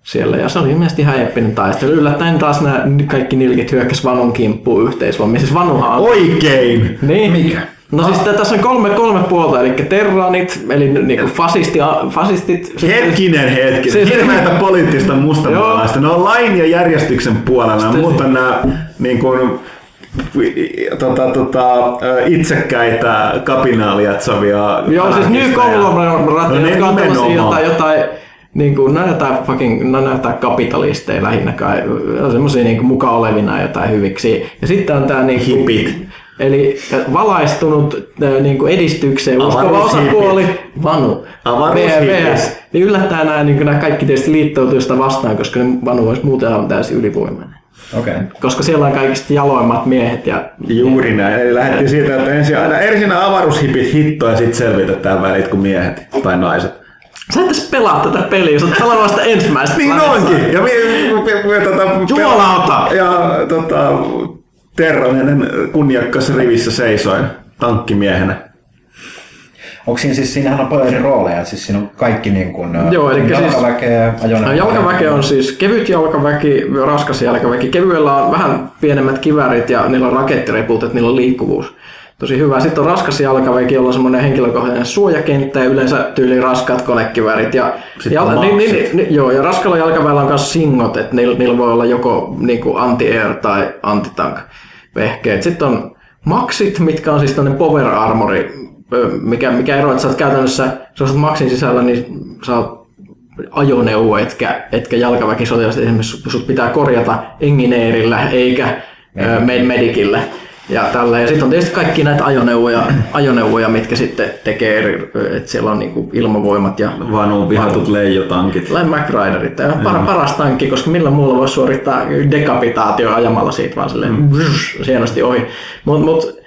siellä. Ja se oli ilmeisesti ihan eeppinen taistelu. Yllättäen taas nämä kaikki nilkit hyökkäs Vanun kimppuun yhteisvoimia. Siis Vanuhan. Oikein! Niin. Mikä? No siis tää- tässä on kolme, kolme puolta, eli terranit, eli niinku fasisti, fasistit. sitten- Hetkinen, hetkinen. Siis- Hirveätä poliittista mustamaalaista. Ne on lain ja järjestyksen puolella, mutta nämä niin kuin, tota, tota, itsekkäitä kapinaaliatsavia Joo, siis New. Conglomerate, No jotka on jotain, jotain niin kuin, no jotain fucking, no jotain kapitalisteja lähinnä kai, semmoisia niin mukaan olevina jotain hyviksi. Ja sitten on tämä niin Hipit. Eli valaistunut äh, niin kuin edistykseen uskova osapuoli, Vanu. VVS, niin yllättäen nämä, niin nämä kaikki tietysti liittoutuu sitä vastaan, koska ne Vanu olisi muuten aivan täysin ylivoimainen. Okei. Okay. Koska siellä on kaikista jaloimmat miehet ja Juuri näin. Eli lähdettiin siitä, että ensin aina ensin avaruushipit hittoa ja sitten selvitetään välit kuin miehet tai naiset. Sä et edes pelaa tätä peliä, sä oot pelannut vasta ensimmäistä. Niin onkin. Ja me, me, me, tota, Jumalauta! Ja tota, Terronen kunniakkaassa rivissä seisoin tankkimiehenä. Onko siinä siis, siinähän on paljon eri rooleja, siis siinä on kaikki niin kuin, Joo, eli siis- jalkaväkeä, ajoneuvoja. No, jalkaväki on siis kevyt jalkaväki, raskas jalkaväki. Kevyellä on vähän pienemmät kivärit ja niillä on rakettireput, että niillä on liikkuvuus. Tosi hyvä. Sitten on raskas jalkaväki, jolla on semmoinen henkilökohtainen suojakenttä ja yleensä tyyli raskaat konekivärit. Ja, Sitten on niin, niin, niin, joo, ja raskalla jalkaväellä on myös singot, että niillä, niillä voi olla joko niin anti-air tai antitank vehkeet. Sitten on maksit, mitkä on siis tämmöinen power armori, mikä, mikä ero, että sä oot käytännössä, jos olet maksin sisällä, niin sä oot ajoneuvo, etkä, etkä jalkaväkisotilas. Esimerkiksi sut pitää korjata engineerillä eikä medikillä. Ja, tällä. ja sitten on tietysti kaikki näitä ajoneuvoja, ajoneuvoja mitkä sitten tekee eri, että siellä on niinku ilmavoimat ja Vanun vihatut leijotankit. Line McRiderit. Tämä on par, paras tankki, koska millä muulla voi suorittaa dekapitaatio ajamalla siitä vaan silleen mm. hienosti ohi. Mut, mut,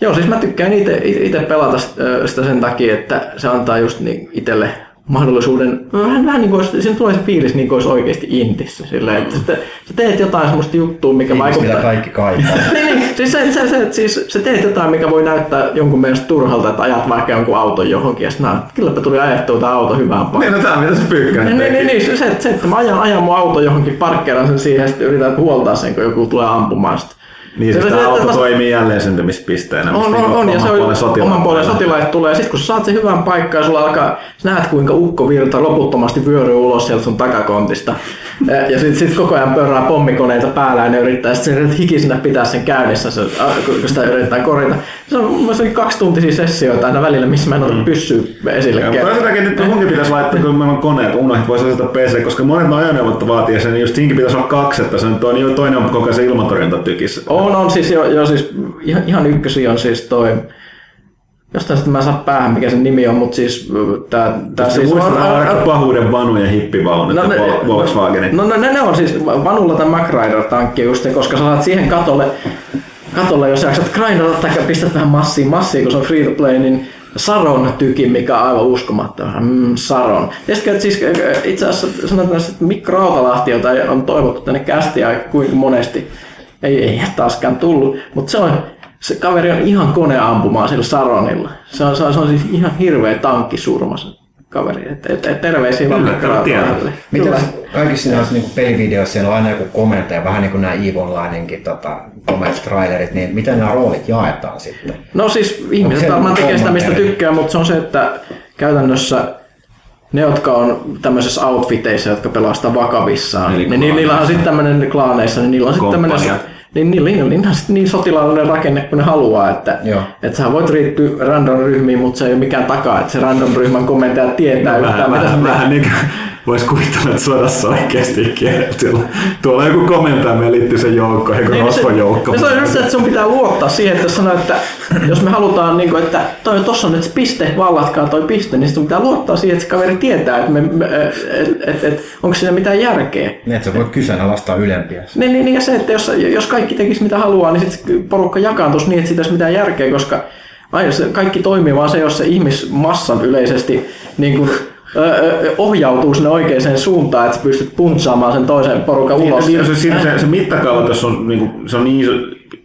joo, siis mä tykkään itse pelata sitä sen takia, että se antaa just niin itselle mahdollisuuden, vähän, vähän niin kuin olisi, siinä tulee se fiilis niin kuin olisi oikeasti intissä. Silleen, että sä, sä teet jotain semmoista juttua, mikä Fiilis, vaikuttaa... mitä kaikki kaipaa. niin, niin, siis, se, se, se, siis sä teet jotain, mikä voi näyttää jonkun mielestä turhalta, että ajat vaikka jonkun auton johonkin, ja sitten kylläpä tuli ajettua tämä auto hyvään paikkaan. Niin, no on mitä se pyykkänen Niin, niin, teki. niin, se, se, että mä ajan, ajan mun auto johonkin, parkkeeran sen siihen ja sitten yritän huoltaa sen, kun joku tulee ampumaan sitä. Niin, siis Se- tämä se- auto se- toimii jälleen syntymispisteenä. On, mistä on, on, ja se on sotilaat oman puolen sotilaat tulee. Sitten kun sä saat sen hyvän paikkaan sulla alkaa, sä näet kuinka ukko virta loputtomasti vyöryy ulos sieltä sun takakontista. Ja, ja sitten sit koko ajan pörrää pommikoneita päällä ja ne yrittää sitten sen hikisenä pitää sen käynnissä, se, äh, kun sitä yritetään korjata. Se on mun mielestä kaksi tuntisia sessioita aina välillä, missä mä en ota pyssyä esille. Ja, mutta nyt munkin pitäisi laittaa, kun meillä on koneet, unohdit voisi asettaa PC, koska monet ajoneuvot vaatii sen, niin just siinkin pitäisi olla kaksi, että se on, jo toinen on koko ajan se ilmatorjuntatykissä. On, on siis jo, jo siis ihan, ihan ykkösiä on siis toi, jostain sitten mä en saa päähän mikä sen nimi on, mutta siis tää, tää Siis siis muistan aina pahuuden vanu ja hippivaunut No ja ne- Vol- Volkswagenit. No, no ne, ne on siis Vanulla tämän MacRider-tankki just koska sä saat siihen katolle, katolle jos jaksat grindata tai pistät vähän massia, massia, kun se on free to play, niin Saron tyki, mikä on aivan uskomaton. Mm, Saron. Että siis äh, itse asiassa sanotaan, että Mikko Rautalahti, jota on toivottu tänne kästiä aika kuinka monesti, ei, ei taaskaan tullut, mutta se on se kaveri on ihan koneampumaan sillä Saronilla. Se on, se on, se on siis ihan hirveä tankkisurma se kaveri. Et, et, et terveisiä vaan Kyllä. kaikissa näissä niin pelivideoissa siellä on aina joku kommentti, vähän niin kuin nämä EVE Onlineinkin tota, trailerit, niin miten nämä roolit jaetaan sitten? No siis ihmiset varmaan tekee sitä, mistä tykkää, mutta se on se, että käytännössä ne, jotka on tämmöisissä outfiteissa, jotka pelastaa vakavissaan, Eli niin, niin niillä on sitten tämmöinen klaaneissa, niin niillä on sitten tämmöinen niin, niillä, niillä on sitten niin sotilaallinen rakenne kuin ne haluaa, että, Joo. että sä voit riittyä random ryhmiin, mutta se ei ole mikään takaa, että se random ryhmän komentaja tietää Vähän, yhtään, mitä vähän, se vähän, tekee. niin kuin, Vois kuvitella, että sodassa oikeasti kiellettyllä. Tuolla on joku komentaja meidän liittyisen joukko, joku Niin, se- rosvojoukko. Se on just se, että sun pitää luottaa siihen, että jos sanoo, että jos me halutaan, niin kuin, että toi, tossa on nyt se piste, vallatkaa toi piste, niin sun pitää luottaa siihen, että se kaveri tietää, että, me, me, et, et, et, onko siinä mitään järkeä. Niin, että sä voit kyseenalaistaa ylempiä. Niin, niin, niin ja se, että jos, jos kaikki tekisi mitä haluaa, niin sitten porukka jakaantuisi niin, että siitä olisi mitään järkeä, koska aina se kaikki toimii vaan se, jos se ihmismassan yleisesti niin kuin, ohjautuu sinne oikeaan suuntaan, että sä pystyt puntsaamaan sen toisen porukan ulos. Niin, se, se, se, se mittakaava tässä on, niin kuin, se on niin iso,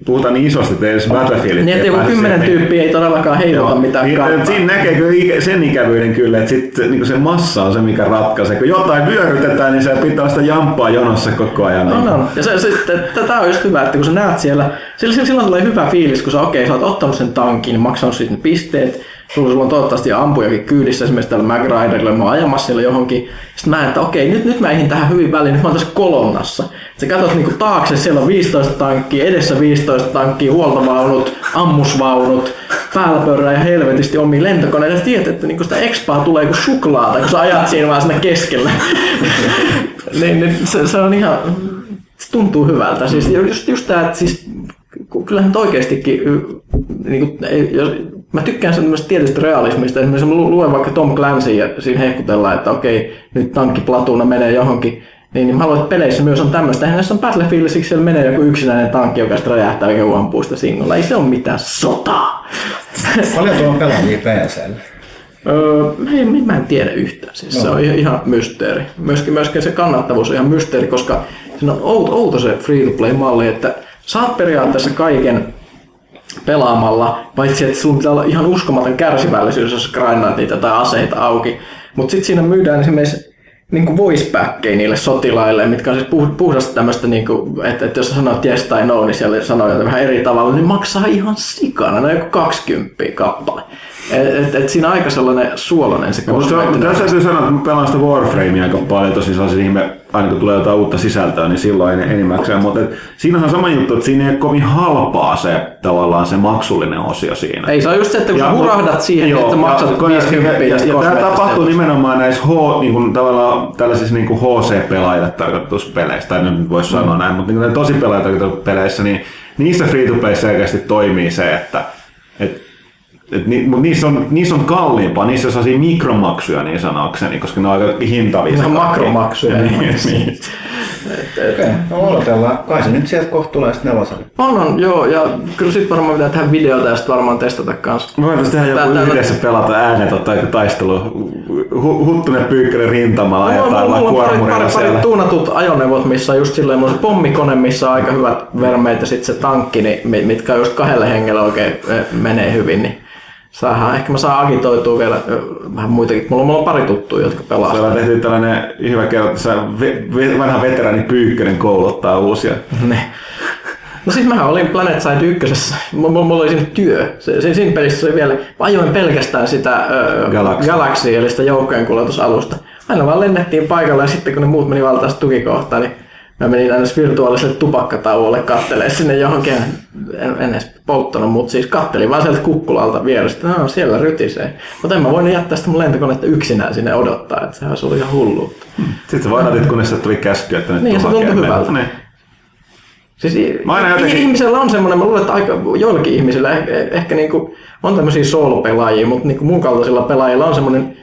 puhutaan niin isosti, että edes Battlefieldit Niin, että joku kymmenen tyyppiä ei todellakaan heiluta mitään niin, karttaa. Siinä näkee kyllä sen ikävyyden kyllä, että sit, niin se massa on se, mikä ratkaisee. Kun jotain vyörytetään, niin se pitää sitä jamppaa jonossa koko ajan. On, on. Ja se, se, tämä on just hyvä, että kun sä näet siellä, silloin, silloin tulee hyvä fiilis, kun sä, okei, sä oot ottanut sen tankin, niin maksanut siitä ne pisteet, sulla, on toivottavasti ampujakin kyydissä, esimerkiksi tällä Mag Riderilla, mä oon ajamassa siellä johonkin, sitten mä että okei, nyt, nyt mä eihin tähän hyvin väliin, nyt mä oon tässä kolonnassa. Sä katsot niinku taakse, siellä on 15 tankkia, edessä 15 tankkia, huoltovaunut, ammusvaunut, päällä pörrää ja helvetisti omiin lentokoneita. Ja tiedät, että niinku sitä expaa tulee kuin suklaata, kun sä ajat siinä vaan sinne keskellä. niin, niin se, se, on ihan, se tuntuu hyvältä. Siis just, just tää, että siis kyllähän nyt oikeastikin, niin kuin, jos, mä tykkään semmoista tietystä realismista. Esimerkiksi mä lu- luen vaikka Tom Clancy ja siinä hehkutellaan, että okei, nyt tankkiplatuna menee johonkin. Niin, niin mä haluan, että peleissä myös on tämmöistä. Eihän näissä on Battlefieldissa, siellä menee joku yksinäinen tankki, joka sitten räjähtää oikein ampuu sitä singolla. Ei se ole mitään sotaa. Paljon tuo on pelaajia PCllä. Öö, ei, mä en tiedä yhtään. Siis se on ihan- ihan mysteeri. Myöskin, myöskin se kannattavuus on ihan mysteeri, koska siinä on outo, outo se free-to-play-malli, että saat periaatteessa kaiken pelaamalla, paitsi että sulla pitää olla ihan uskomaton kärsivällisyys, jos grindaat niitä tai aseita auki. Mutta sitten siinä myydään esimerkiksi niin kuin niille sotilaille, mitkä on siis puh- puhdasta tämmöistä, niin kuin, että, että jos sanot yes tai no, niin siellä sanoo jotain vähän eri tavalla, niin maksaa ihan sikana, ne on joku 20 kappale. Et, et, et siinä on aika sellainen suolonen se Mutta on- kosmeettinen. tässä täytyy sanoa, että mä pelaan sitä Warframea aika paljon, tosi sellaisen ihme, aina kun tulee jotain uutta sisältöä, niin silloin en, enimmäkseen. Mutta et, siinähän on sama juttu, että siinä ei ole kovin halpaa se tavallaan se maksullinen osio siinä. Ei se on just se, että kun Ja, sä hurahdat siihen, joo, että maksat ja- 50 ja, ja, ja tämä tapahtuu nimenomaan näissä H, niin kuin, tavallaan tällaisissa niin kuin HC-pelaajille tarkoitus peleissä, tai nyt voisi Mm. sanoa näin, mutta niin tosi pelaajille tarkoitus peleissä, niin niissä free to play selkeästi toimii se, että et, et, ni, mutta niissä on, niissä on kalliimpaa, niissä on sellaisia mikromaksuja niin sanokseni, koska ne on aika hintavia. Ihan se kaikki. makromaksuja. niin, niin. Okei, no odotellaan. Kai se nyt sieltä kohta tulee sitten nelosen. On, on, joo, ja kyllä sit varmaan pitää tehdä videota ja sit varmaan testata kanssa. Me voitaisiin tehdä joku Tää- tää- yhdessä pelata äänet, ottaa joku taistelu. Hu, huttunen pyykkönen rintamalla, on, ajetaan mulla vaan on pari, kuormurilla pari, pari siellä. tuunatut ajoneuvot, missä on just silleen, mulla on se pommikone, missä on aika hyvät vermeet ja sitten se tankki, niin, mi- mitkä on just kahdelle hengelle oikein eh, menee hyvin, niin saadaan, ehkä mä saan agitoitua vielä vähän muitakin. Mulla on, mulla on pari tuttua, jotka pelaa. Siellä sitä. tehtiin tällainen hyvä kerta, että ve, ve, vanha veteraani Pyykkönen kouluttaa uusia. Ne. No siis mähän olin Planet Side ykkösessä. Mulla, mulla oli siinä työ. Se, siinä pelissä se oli vielä, mä ajoin pelkästään sitä ö, Galaxy. Galaxy, eli sitä joukkojen kuljetusalusta. Aina vaan lennettiin paikalle ja sitten kun ne muut meni valtaasti tukikohtaan, niin mä menin aina virtuaaliselle tupakkatauolle kattelee sinne johonkin. En, en edes polttanut, mutta siis kattelin vaan sieltä kukkulalta vierestä. No, siellä rytisee. Mutta en mä voinut jättää sitä mun lentokonetta yksinään sinne odottaa, että sehän olisi ihan hulluutta. Sitten sä vaadatit, kunnes sieltä tuli käsky, että nyt Niin, se tuntui hyvältä. Niin. Siis Mä aina jotenkin- ihmisellä on semmoinen, mä luulen, että aika, joillakin ihmisillä ehkä, ehkä niinku, on tämmöisiä soolopelaajia, mutta niinku mun kaltaisilla pelaajilla on semmoinen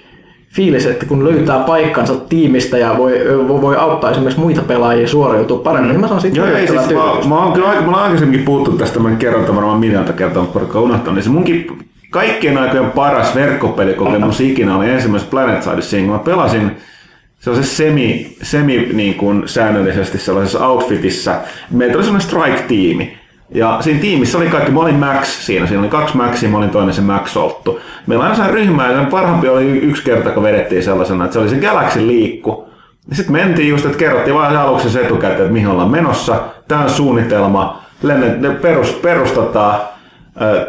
fiilis, että kun löytää paikkansa tiimistä ja voi, voi, voi auttaa esimerkiksi muita pelaajia suoriutua paremmin, niin mä saan siitä Joo, ei siis, mä, mä, oon kyllä aika, mä oon aikaisemminkin puhuttu tästä, mä kerron tämän varmaan miljoonta kertaa, mutta porukka on unohtanut. Niin se munkin kaikkien aikojen paras verkkopelikokemus ikinä oli ensimmäisessä Planet Sidessa, kun mä pelasin sellaisessa semi, semi niin kuin säännöllisesti sellaisessa outfitissa. Meillä oli sellainen strike-tiimi. Ja siinä tiimissä oli kaikki, mä olin Max siinä, siinä oli kaksi Maxia, mä olin toinen se Max Olttu. Meillä aina se ryhmä, ja parhaampi oli yksi kerta, kun vedettiin sellaisena, että se oli se Galaxy liikku. Sitten mentiin just, että kerrottiin vaan aluksi se etukäteen, että mihin ollaan menossa. Tämä on suunnitelma. Lennet, perus, perustetaan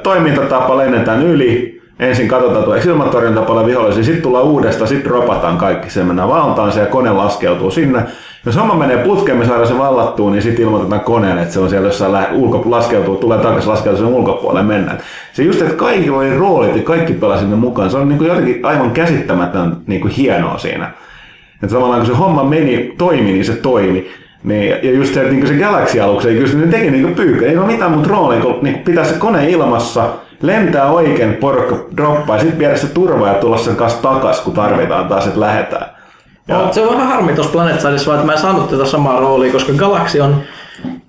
toimintatapa, lennetään yli. Ensin katsotaan, tuleeko ilmatorjunta paljon vihollisia, sitten tullaan uudestaan, sitten dropataan kaikki. Se mennään valtaan se ja kone laskeutuu sinne. Jos homma menee putkeen, me saadaan se vallattua, niin sitten ilmoitetaan koneelle, että se on siellä jossain ulko, laskeutuu, tulee takaisin, laskeutuu sen ulkopuolelle mennään. Se just, että kaikki oli roolit ja kaikki pelasivat mukaan, se on niin kuin jotenkin aivan käsittämätön niin kuin hienoa siinä. Että tavallaan kun se homma meni, toimi, niin se toimi. Niin, ja just se, että niin se Galaxy-aluksi, ei kyllä ne teki niin pyykkä. Ei ole mitään muuta roolia, kun niin pitää se kone ilmassa, lentää oikein, porukka droppaa, ja sitten viedä se turva ja tulla sen kanssa takas, kun tarvitaan taas, että lähetään. Ja. Se on vähän harmi tuossa Planet Sidessa, vaan että mä en saanut tätä samaa roolia, koska Galaxy on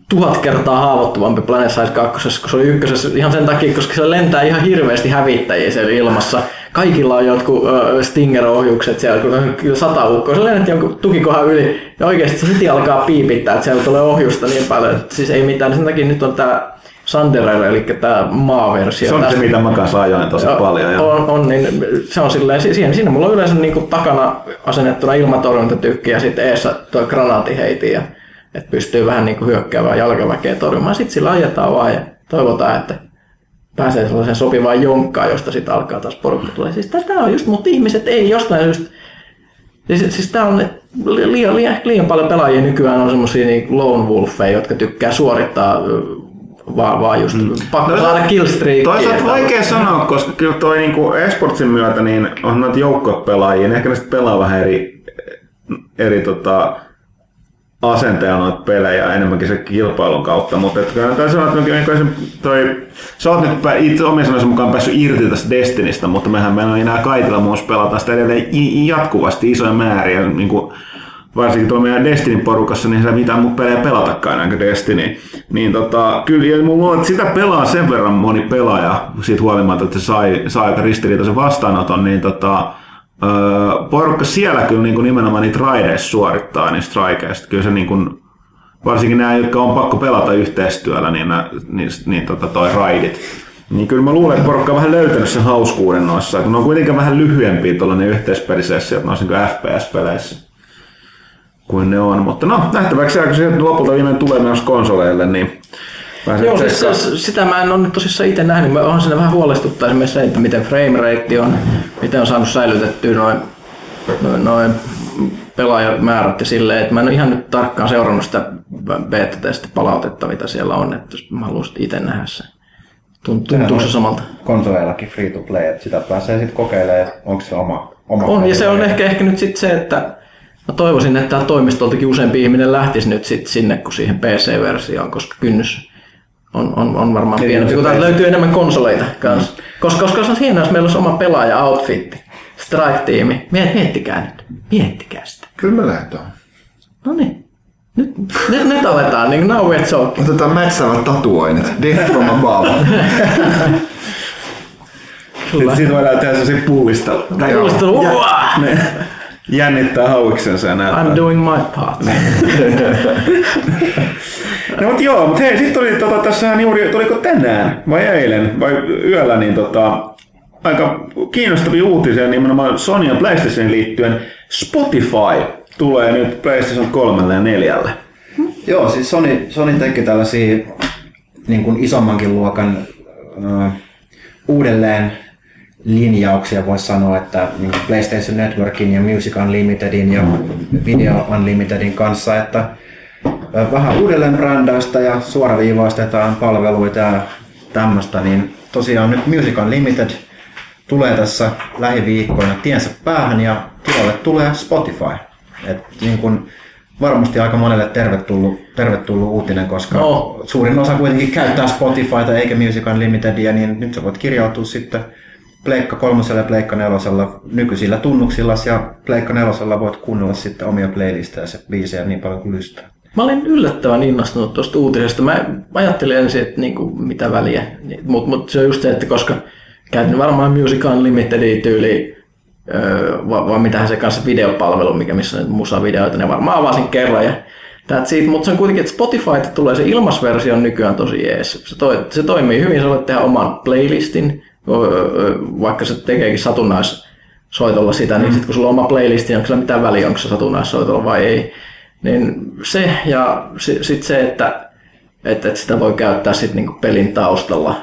tuhat kertaa haavoittuvampi Planet Side 2, kun se oli ykkösessä ihan sen takia, koska se lentää ihan hirveästi hävittäjiä siellä ilmassa. Kaikilla on jotkut uh, Stinger-ohjukset siellä, kun sata ukkoa. Se lennät jonkun tukikohan yli ja oikeasti se alkaa piipittää, että siellä tulee ohjusta niin paljon, että siis ei mitään. Sen takia nyt on tämä Sanderer, eli tämä maaversio. se on se, tästä. mitä mä kanssa ajoin tosi Joo, paljon. Ja, On, on, niin se on silleen, si- siinä, siinä mulla on yleensä niin kuin takana asennettuna ilmatorjuntatykki ja sitten eessä tuo granaattiheiti, ja, että pystyy vähän niin kuin hyökkäävää jalkaväkeä torjumaan. Sitten sillä ajetaan vaan ja toivotaan, että pääsee sellaiseen sopivaan jonkkaan, josta sitten alkaa taas porukka tulee. Siis tämä on just, mutta ihmiset ei jostain just Siis, siis tää on liian, liian, liian paljon pelaajia nykyään on semmosia niin lone wolfeja, jotka tykkää suorittaa vaan, vaan just mm. pakko No, saada killstreakia. Toisaalta vaikea sanoa, koska kyllä toi niinku esportsin myötä niin on noita joukkuepelaajia, niin ehkä ne pelaa vähän eri, eri tota, asenteella noita pelejä enemmänkin se kilpailun kautta, mutta et kyllä täytyy sanoa, että niin se, toi, sä oot nyt itse omien sanoisen mukaan päässyt irti tästä Destinistä, mutta mehän meillä on enää kaikilla muissa pelata sitä edelleen jatkuvasti isoja määriä, niin kuin, varsinkin tuolla meidän Destinin porukassa, niin ei mitään muuta pelejä pelatakaan enää Destiny. Niin tota, kyllä, mulla on, että sitä pelaa sen verran moni pelaaja, siitä huolimatta, että se sai, sai aika ristiriitaisen vastaanoton, niin tota, öö, porukka siellä kyllä niin kuin nimenomaan niitä raideissa suorittaa, niin strikeista. Kyllä se niin kuin, varsinkin nämä, jotka on pakko pelata yhteistyöllä, niin, nää, niin, niin tota toi raidit. Niin kyllä mä luulen, että porukka on vähän löytänyt sen hauskuuden noissa. kun Ne on kuitenkin vähän lyhyempiä tuollainen yhteispelisessiot noissa niin FPS-peleissä kuin ne on. Mutta no, nähtäväksi jää, kun se lopulta viimein tulee myös konsoleille, niin Joo, siis se, sitä mä en ole nyt tosissaan itse nähnyt. Mä on siinä vähän huolestuttaa esimerkiksi se, että miten frame rate on, miten on saanut säilytettyä noin noin, noin pelaajamäärät ja silleen, että mä en ole ihan nyt tarkkaan seurannut sitä beta-testi palautetta, mitä siellä on, että jos mä haluaisin itse nähdä sen. Tunt- Tuntuu se samalta. Konsoleillakin free to play, että sitä pääsee sitten kokeilemaan, onko se oma, oma On, ja se on ehkä, ehkä nyt sitten se, että mä toivoisin, että toimistoltakin useampi ihminen lähtisi nyt sit sinne kuin siihen PC-versioon, koska kynnys on, on, on varmaan Niin, pienempi, kun löytyy enemmän konsoleita kanssa. Mm. Koska, koska se on hienoa, jos meillä olisi oma pelaaja-outfitti, Strike-tiimi. Miet, miettikää nyt, miettikää sitä. Kyllä me lähdetään. No niin, nyt, nyt, nyt aletaan, niin now we're talking. Otetaan mätsäävät tatuoinnit. Death from above. Sitten siitä voidaan tehdä sellaisia pullista. Uaa! Jännittää hauiksensa ja näyttää. I'm doing my part. No mutta joo, mutta hei, sitten tuli tota, tässä juuri, tuliko tänään vai eilen vai yöllä, niin tota, aika kiinnostavia uutisia nimenomaan Sony ja PlayStationin liittyen. Spotify tulee nyt PlayStation 3 ja 4. Joo, siis Sony, Sony teki tällaisia niin kuin isommankin luokan äh, uudelleen linjauksia, voisi sanoa, että niin PlayStation Networkin ja Music Unlimitedin ja Video Unlimitedin kanssa, että äh, vähän uudelleen brändäystä ja suoraviivaistetaan palveluita ja tämmöistä, niin tosiaan nyt Music Unlimited tulee tässä lähiviikkoina tiensä päähän ja tilalle tulee Spotify. Et niin kun varmasti aika monelle tervetullut, tervetullut uutinen, koska No. suurin osa kuitenkin käyttää Spotifyta eikä Music Unlimitedia, niin nyt sä voit kirjautua sitten Pleikka kolmosella ja Pleikka nelosella nykyisillä tunnuksilla ja Pleikka nelosella voit kuunnella sitten omia playlisteja ja biisejä niin paljon kuin lystää. Mä olin yllättävän innostunut tuosta uutisesta. Mä ajattelin ensin, että niinku, mitä väliä. Mutta mut se on just se, että koska käytin varmaan Music Unlimited tyyli, öö, vai, vai mitähän se kanssa videopalvelu, mikä missä on musavideoita, ne varmaan avasin kerran ja That's mutta se on kuitenkin, että Spotify tulee se ilmasversio nykyään tosi jees. Se, toi, se toimii hyvin, sä voit tehdä oman playlistin, vaikka se tekeekin satunnaissoitolla sitä, niin sitten kun sulla on oma playlisti, niin onko sillä mitään väliä, onko se satunnaissoitolla vai ei. Niin se ja sitten se, että, että, että sitä voi käyttää sit niinku pelin taustalla.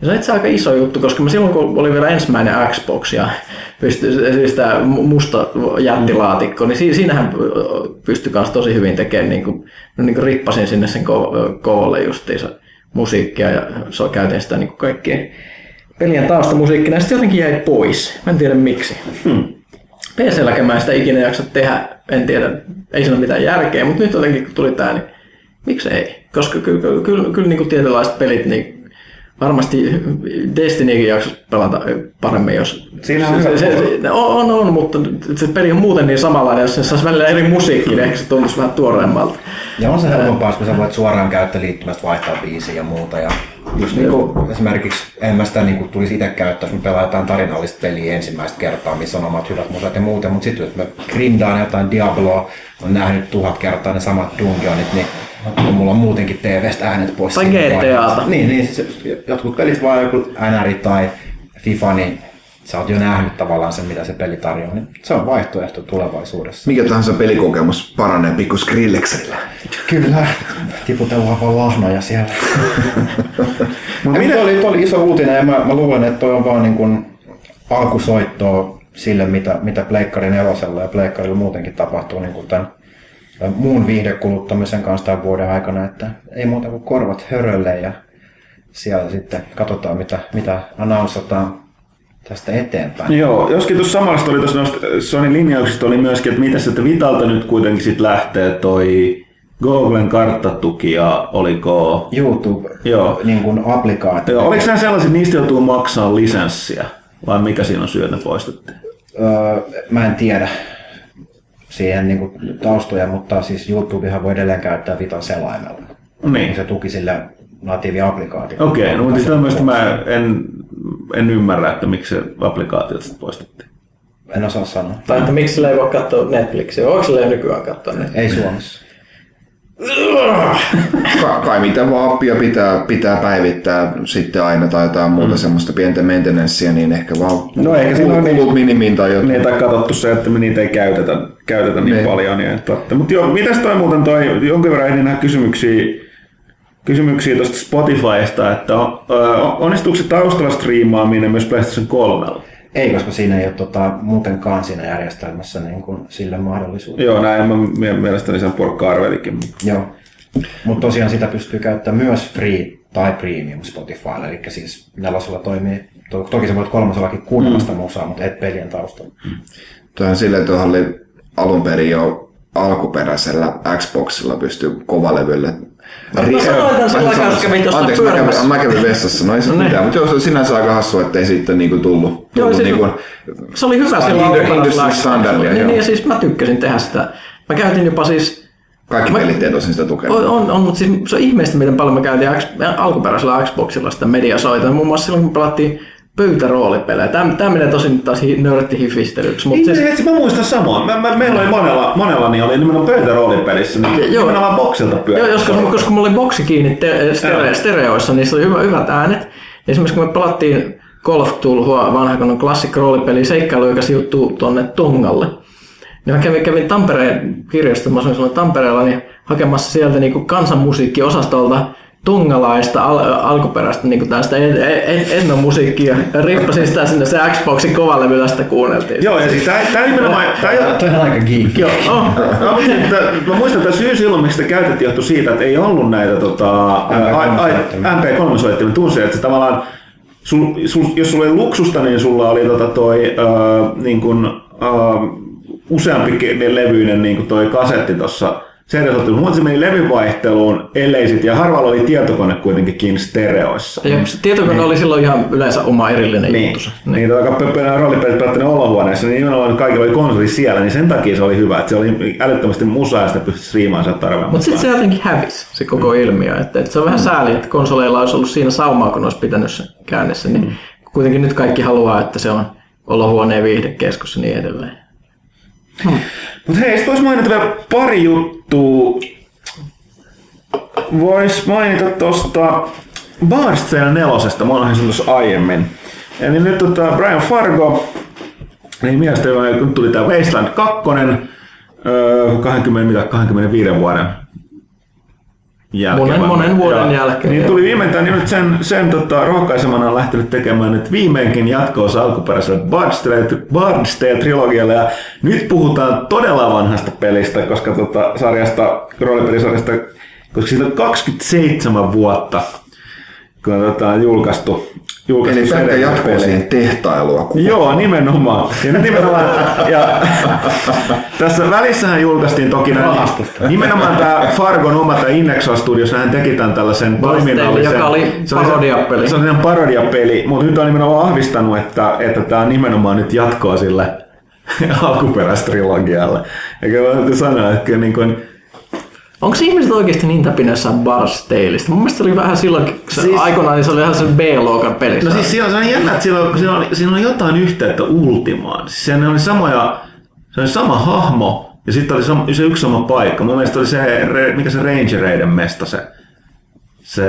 Ja se on itse aika iso juttu, koska mä silloin kun oli vielä ensimmäinen Xbox ja pystyi, siis tämä musta jättilaatikko, niin si- siinähän pystyi myös tosi hyvin tekemään, niin kuin, niin kuin rippasin sinne sen ko- koolle justiinsa musiikkia ja käytin sitä niin kuin kaikkien pelien taustamusiikkina ja sitten jotenkin jäi pois. Mä en tiedä miksi. PC-lläkin mä en sitä ikinä jaksa tehdä, en tiedä, ei siinä ole mitään järkeä, mutta nyt jotenkin kun tuli tää, niin miksi ei? Koska kyllä, kyllä, kyllä, kyllä niin kuin tietynlaiset pelit, niin varmasti Destinykin jaksaisi pelata paremmin, jos... Siinä on se, se, se, on, on, mutta se peli on muuten niin samanlainen, jos se saisi välillä eri musiikki, niin ehkä se tuntuisi vähän tuoreemmalta. Ja on se helpompaa, kun sä voit suoraan käyttöliittymästä vaihtaa biisiä ja muuta. Ja just niin kuin esimerkiksi, en mä sitä niin kuin tulisi itse käyttää, jos me pelaa jotain tarinallista peliä ensimmäistä kertaa, missä on omat hyvät musat ja muuten, mutta sitten jos mä grindaan jotain Diabloa, on nähnyt tuhat kertaa ne samat dungeonit, niin kun mulla on muutenkin TVstä äänet pois. Tai GTAta. Niin, niin se, jotkut pelit vaan joku NR tai FIFA, niin sä oot jo nähnyt tavallaan sen, mitä se peli tarjoaa, niin se on vaihtoehto tulevaisuudessa. Mikä tahansa pelikokemus paranee pikku Skrillexillä. Kyllä, tiputellaan vaan lahnoja siellä. Mutta miten- toi oli, oli iso uutinen ja mä, mä luulen, että toi on vaan niin kuin alkusoittoa sille, mitä, mitä Pleikkarin elosella ja Pleikkarilla muutenkin tapahtuu niin kuin tämän muun viihdekuluttamisen kanssa tämän vuoden aikana, että ei muuta kuin korvat hörölle ja siellä sitten katsotaan, mitä, mitä announsataan tästä eteenpäin. Joo, joskin tuossa samasta oli tuossa noista Sony linjauksista oli myöskin, että mitä sitten Vitalta nyt kuitenkin sit lähtee toi Googlen karttatuki ja oliko... YouTube, Joo. niin kuin applikaatio. Joo, oliko nämä sellaiset, niistä joutuu maksaa lisenssiä? Vai mikä siinä on ne poistettiin? Öö, mä en tiedä siihen niin kuin taustoja, mutta siis YouTubehan voi edelleen käyttää Vitan selaimella. Niin. Se tuki sille natiivi-applikaatio. Okei, no mutta sitä myös mä en, en ymmärrä, että miksi se applikaatiot sitten poistettiin. En osaa sanoa. Tai että miksi sillä ei voi katsoa Netflixiä? Onko sillä nykyään katsoa Netflixiä? Ei Suomessa. Ka- kai mitä vaan appia pitää, pitää päivittää sitten aina tai jotain muuta mm. semmoista pientä maintenanssia, niin ehkä vaan No ehkä siinä on kulut niin- minimiin tai jotain. Niin, tai katsottu se, että me niitä ei käytetä, käytetä niin, Niin. paljon. Niin, että, mutta joo, mitäs toi muuten toi, jonkin verran ehdin nähdä kysymyksiä, kysymyksiä tuosta Spotifysta, että on, onnistuuko se taustalla striimaaminen myös PlayStation 3? Ei, koska siinä ei ole tota, muutenkaan siinä järjestelmässä niin kuin sille mahdollisuutta. Joo, näin mä mie- mielestäni sen porkka arvelikin. mutta- Joo. Mutta tosiaan sitä pystyy käyttämään myös free tai premium Spotifylla, eli siis nelosella toimii, to- toki sä voit kolmosellakin kuunnella sitä musaa, mutta et pelien taustalla. Tuohan silleen, että tuohon oli alun perin jo alkuperäisellä Xboxilla pystyy kovalevylle. Mä sanoin tämän sillä aikaa, jos kävin tuossa Anteeksi, mä kävin, mä kävin vessassa, no ei se No niin. mitään, mutta joo, se sinänsä aika hassua, että ei siitä niinku tullut, Joo, tullut siis- niinku, Se oli hyvä silloin alkuperäisellä industry standardia, Niin, joo. niin, ja siis mä tykkäsin tehdä sitä. Mä käytin jopa siis kaikki Mä- pelit ei tosin sitä tukenut. On, on, on mutta siis se on ihmeellistä, miten paljon me käytiin X, alkuperäisellä Xboxilla sitä mediasoita. Muun muassa silloin, kun pelattiin pöytäroolipelejä. Tämä, tämä menee tosin taas hi, nörttihifistelyksi, mutta Siis... siis, Mä muistan samaa. Mä, mä, meillä oli monella, monella niin oli nimenomaan pöytäroolipelissä, niin Joo. nimenomaan boksilta joo, pyöritti. koska, koska mulla oli boksi kiinni te, stere, Joo. stereoissa, niin se oli hyvä, hyvät äänet. Ja esimerkiksi kun me pelattiin Golf Tulhua, vanha kun on klassikko roolipeli, seikkailu, joka sijoittuu tuonne Tongalle. Niin mä kävin, kävin Tampereen kirjastossa, mä asuin Tampereella, niin hakemassa sieltä niin kansanmusiikkiosastolta tongalaista al- alkuperäistä niin tästä en, en, ennon musiikkia. Ja rippasin sitä sinne se Xboxin kovalevyllä sitä kuunneltiin. Joo, ja siis tää, tää nimenomaan... Tää, Toi on aika geek. Joo, oh. No, mä muistan, että syy silloin, miksi sitä käytettiin, johtui siitä, että ei ollut näitä tota, MP3-soittimia. MP3-soittimia. Tunsi, että se tavallaan, sul, sul, jos sulla oli luksusta, niin sulla oli tota toi, äh, niin kuin, äh, useampi levyinen niin kuin toi kasetti tuossa Mutta se meni levynvaihteluun, ellei sit, ja harvalla oli tietokone kuitenkin kiinni stereoissa. Ja se tietokone oli silloin ihan yleensä oma erillinen Niin, juttusa. niin. niin tota, roolipelit pelattiin olohuoneessa, niin nimenomaan kaikilla oli konsoli siellä, niin sen takia se oli hyvä, että se oli älyttömästi musaa ja sitä pystyi striimaamaan sieltä tarpeen Mutta sitten se jotenkin hävisi, se koko ilmiö. Että, että se on vähän sääli, että konsoleilla olisi ollut siinä saumaa, kun olisi pitänyt sen käännessä. Niin kuitenkin nyt kaikki haluaa, että se on olohuoneen viihdekeskus ja niin edelleen. Mutta hei, sitten voisi mainita vielä pari juttua. Vois mainita tuosta Barsteen nelosesta, mä oon tuossa aiemmin. Eli nyt tota Brian Fargo, niin mielestäni kun tuli tää Wasteland 2, öö, 20, mitä, 25 vuoden jälkeen. Monen- monen vuoden Joo. jälkeen, Niin tuli viimeintään niin nyt sen, sen tota, rohkaisemana on lähtenyt tekemään nyt viimeinkin jatkoosa alkuperäiselle Bardstale-trilogialle. Ja nyt puhutaan todella vanhasta pelistä, koska tota, sarjasta, roolipelisarjasta, koska siitä on 27 vuotta, kun on tota, julkaistu. Julkaistu Eli pelkkä jatkoa siihen tehtailua. Kuva. Joo, nimenomaan. Ja nimenomaan, ja tässä välissähän julkaistiin toki nämä, nimenomaan tämä Fargon oma tämä Inexo Studios, hän teki tämän tällaisen toiminnallisen. joka oli oli parodiapeli. Se on sellainen parodiapeli, mutta nyt on nimenomaan vahvistanut, että, että tämä on nimenomaan nyt jatkoa sille alkuperäistrilogialle. Eikä mä täytyy sanoa, että kyllä niin kuin, Onko ihmiset oikeasti niin täpinässä Bars Taleista? Mun mielestä se oli vähän silloin, Siis- aikoinaan niin se oli ihan se B-luokan peli. No siis siinä on, se on jännä, että siinä on, siinä, on, siinä on jotain yhteyttä Ultimaan. Siis siinä oli samoja, se oli sama hahmo ja sitten oli sama, se yksi sama paikka. Mun mielestä oli se, mikä se Rangereiden mesta se, se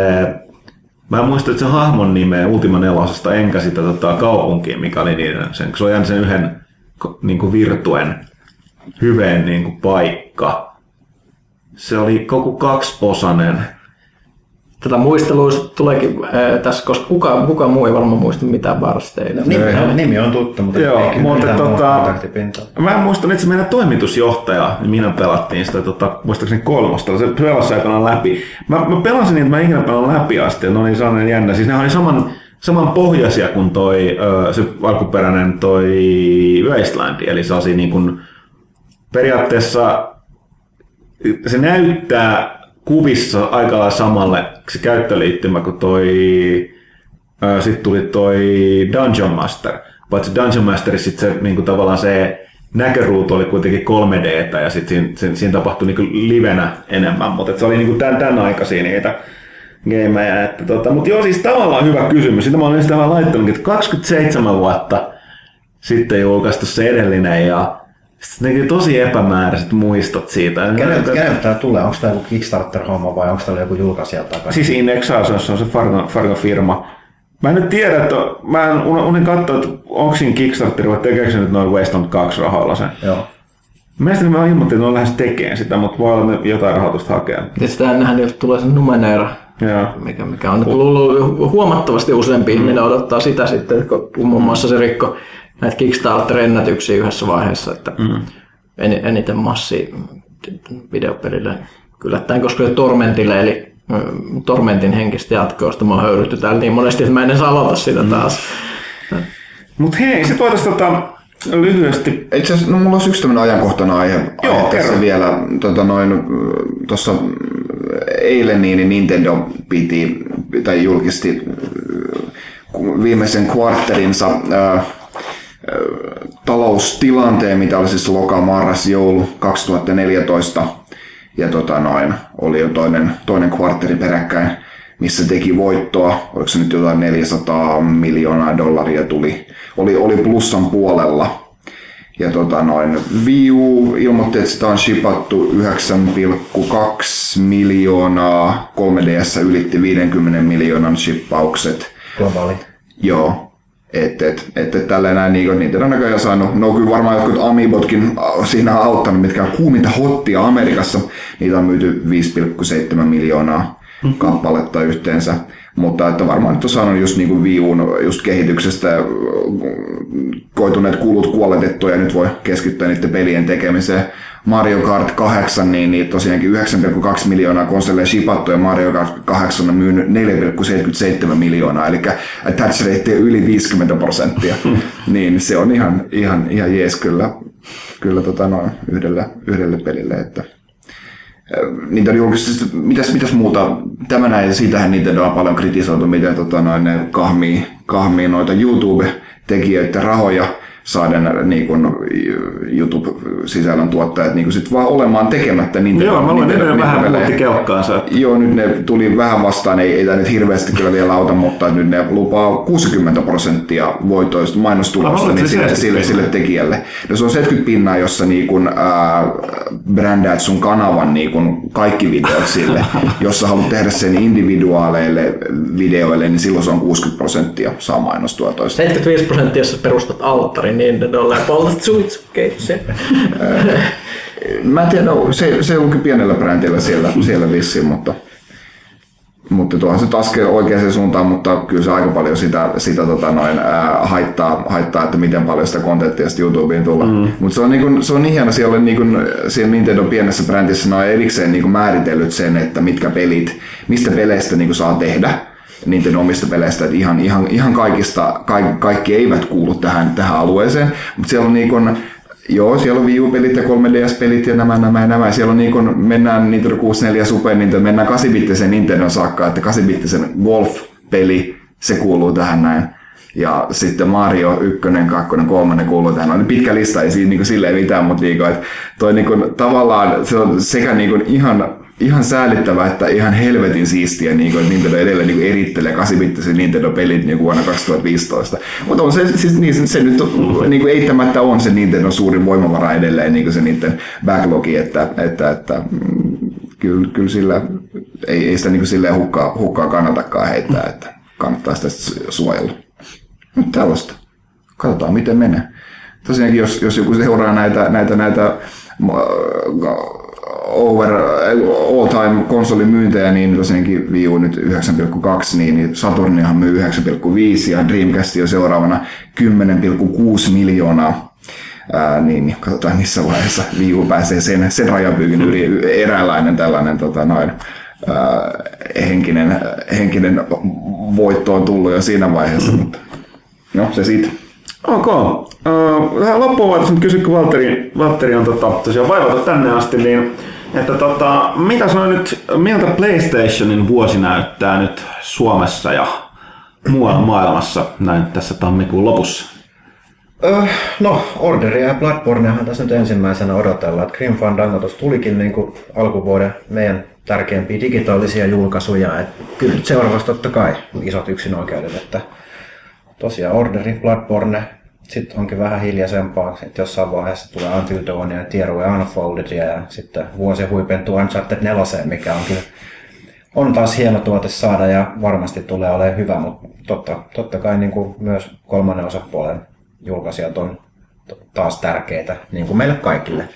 Mä en muista että se hahmon nimeä Ultima nelosesta, enkä sitä tota, kaupunkia, mikä oli niiden, sen, se oli aina sen yhden niin kuin virtuen hyveen niin kuin, paikka. Se oli koko kaksiposainen. Tätä muisteluista tuleekin ää, tässä, koska kuka, kuka muu ei varmaan muista mitään Bars Taleista. Nimi on, nimi on tuttu, mutta Joo, ei kyllä mutta tota, kontaktipintaa. Mä en muista, että se meidän toimitusjohtaja, niin minä pelattiin sitä, tota, muistaakseni kolmosta, se pelasi aikanaan läpi. Mä, mä pelasin niitä, mä ikinä pelan läpi asti, ja ne oli sellainen jännä. Siis ne oli saman, saman pohjaisia kuin toi, se alkuperäinen toi Wasteland, eli sellaisia niin kuin, periaatteessa se näyttää kuvissa aika lailla samalle se käyttöliittymä kuin toi, sitten tuli toi Dungeon Master. Paitsi Dungeon Masterissa sit se niinku tavallaan se näköruutu oli kuitenkin 3D ja sitten siinä, siinä, siinä tapahtui niinku livenä enemmän, mutta se oli niinku tämän, tämän aikaisia niitä gameja. Että tota, mutta joo, siis tavallaan hyvä kysymys. Sitä mä olen sitä vähän laittanut, että 27 vuotta sitten julkaistu se edellinen ja sitten ne tosi epämääräiset muistot siitä. Keneltä, keneltä tämä tulee? Onko tämä joku Kickstarter-homma vai onko täällä joku julkaisija takana? Siis Inexas, se on se Fargo, Fargo firma. Mä en nyt tiedä, että mä en unohdin katsoa, että onko siinä Kickstarter vai tekeekö se nyt noin Wasteland 2 rahoilla sen. Joo. Mielestäni mä ilmoitin, että ne on lähes tekemään sitä, mutta voi olla, jotain rahoitusta hakea. Tietysti ennenhän niiltä tulee se Numenera, Joo. mikä, mikä on nyt ollut huomattavasti useampi ihminen odottaa sitä sitten, kun muun muassa se rikko näitä Kickstarter-ennätyksiä yhdessä vaiheessa, että mm. eniten massi videopelille yllättäen, koska se Tormentille, eli mm, Tormentin henkistä jatkoista mä oon höyrytty täällä niin monesti, että mä en edes aloita sitä taas. Mut hei, sit voitais tota, lyhyesti... Itse asiassa, no mulla olisi yksi tämmöinen ajankohtainen aihe, Joo, aihe tässä vielä. Tota noin, tuossa eilen niin Nintendo piti, tai julkisti viimeisen kvartterinsa äh, taloustilanteen, mitä oli siis loka, marras, joulu 2014. Ja tota noin, oli jo toinen, toinen kvartteri peräkkäin, missä teki voittoa. Oliko se nyt jotain 400 miljoonaa dollaria tuli. Oli, oli plussan puolella. Ja tota noin, Wii U ilmoitti, että sitä on shipattu 9,2 miljoonaa, 3DS ylitti 50 miljoonan shippaukset. Globaalit. Joo. Että et, et, et tälleen näin niin niitä on näköjään saanut, no kyllä varmaan jotkut Amiibotkin äh, siinä on auttanut, mitkä on kuuminta hottia Amerikassa. Niitä on myyty 5,7 miljoonaa kappaletta yhteensä. Mutta että varmaan nyt on saanut just niin kuin just kehityksestä äh, koituneet kulut kuoletettua ja nyt voi keskittyä niiden pelien tekemiseen. Mario Kart 8, niin, niin tosiaankin 9,2 miljoonaa konsoleja shipattu ja Mario Kart 8 on myynyt 4,77 miljoonaa, eli attach rate yli 50 prosenttia. niin se on ihan, ihan, ihan jees kyllä, kyllä tota noin yhdelle, yhdelle pelille, että Niitä on julkisesti, mitäs, mitäs muuta, tämä näin, siitähän Nintendo on paljon kritisoitu, miten tota, noin, ne kahmii, kahmii noita YouTube-tekijöiden rahoja saaden niin kuin, YouTube-sisällön tuottajat niin sit vaan olemaan tekemättä Nintendo. Joo, mä luulen, ne vähän muutti kelkkaansa. Joo, nyt ne tuli vähän vastaan, ei, ei tämä nyt hirveästi kyllä vielä auta, mutta nyt ne lupaa 60 prosenttia voitoista mainostulosta niin sille, 70 sille, sille tekijälle. No se on 70 pinnaa, jossa niin kun, ää, brändäät sun kanavan niin kun kaikki videot sille. jos sä haluat tehdä sen individuaaleille videoille, niin silloin se on 60 prosenttia saa mainostuotoista. 75 prosenttia, jos sä perustat alttarin niin Nintendolle ja poltat suitsukkeitsi. Mä en tiedä, no, se, se onkin pienellä brändillä siellä, siellä vissiin, mutta, mutta tuohan se askel oikeaan suuntaan, mutta kyllä se aika paljon sitä, sitä tota noin, ää, haittaa, haittaa, että miten paljon sitä kontenttia sitten YouTubeen tulee. Mm. Mutta se on, niin kun, se on niin hieno, siellä, on niin kun, siellä Nintendo pienessä brändissä ne on erikseen niin määritellyt sen, että mitkä pelit, mistä peleistä niin saa tehdä. Nintendo omista peleistä, että ihan, ihan, ihan kaikista, kaikki, kaikki eivät kuulu tähän, tähän alueeseen, mutta siellä on niin kuin, Joo, siellä on Wii U-pelit ja 3DS-pelit ja nämä, nämä ja nämä. Siellä on niin kun mennään Nintendo 64 Super Nintendo, mennään 8-bittisen Nintendo saakka, että 8-bittisen Golf-peli, se kuuluu tähän näin. Ja sitten Mario 1, 2, 3 kuuluu tähän. On pitkä lista, ei siinä niin kuin silleen mitään, mutta niin kuin, että toi niin kuin, tavallaan se on sekä niin kuin ihan ihan säälittävää, että ihan helvetin siistiä, niin kuin, että Nintendo edelleen niin erittelee 8-bittisen Nintendo-pelit niin vuonna 2015. Mutta on se, siis, niin, se, se nyt niin kuin eittämättä on se Nintendo suurin voimavara edelleen, niin kuin se niiden backlogi, että, että, että mm, kyllä, kyllä sillä ei, ei sitä niin kuin silleen hukkaa, hukkaa kannatakaan heittää, että kannattaa sitä suojella. Nyt tällaista. Katsotaan, miten menee. Tosiaankin, jos, jos joku seuraa näitä, näitä, näitä over all time konsolin myyntejä, niin tosiaankin Wii U nyt 9,2, niin Saturnihan myy 9,5 ja Dreamcast jo seuraavana 10,6 miljoonaa. Ää, niin katsotaan missä vaiheessa Wii U pääsee sen, sen rajapyykin yli. Eräänlainen tällainen tota, noin, ää, henkinen, henkinen voitto on tullut jo siinä vaiheessa, mutta no se siitä. Ok. Uh, tähän loppuun voitaisiin nyt kysyä, kun Valtteri, Valtteri on tota, tosiaan vaivata tänne asti, niin että tota, mitä sanoi nyt, miltä PlayStationin vuosi näyttää nyt Suomessa ja muualla maailmassa näin tässä tammikuun lopussa? Öh, no, Orderia ja Bloodborneahan tässä nyt ensimmäisenä odotellaan. Grim Fandango tulikin niin kuin alkuvuoden meidän tärkeimpiä digitaalisia julkaisuja. Et kyllä seuraavaksi totta kai isot yksinoikeudet, että tosiaan Orderi, Bloodborne, sitten onkin vähän hiljaisempaa. Sitten jossain vaiheessa tulee Until Dawn ja Tieru ja Unfolded ja sitten vuosi huipentuu Uncharted 4, mikä on kyllä on taas hieno tuote saada ja varmasti tulee olemaan hyvä, mutta totta, totta kai niin kuin myös kolmannen osapuolen julkaisijat on taas tärkeitä, niin kuin meille kaikille.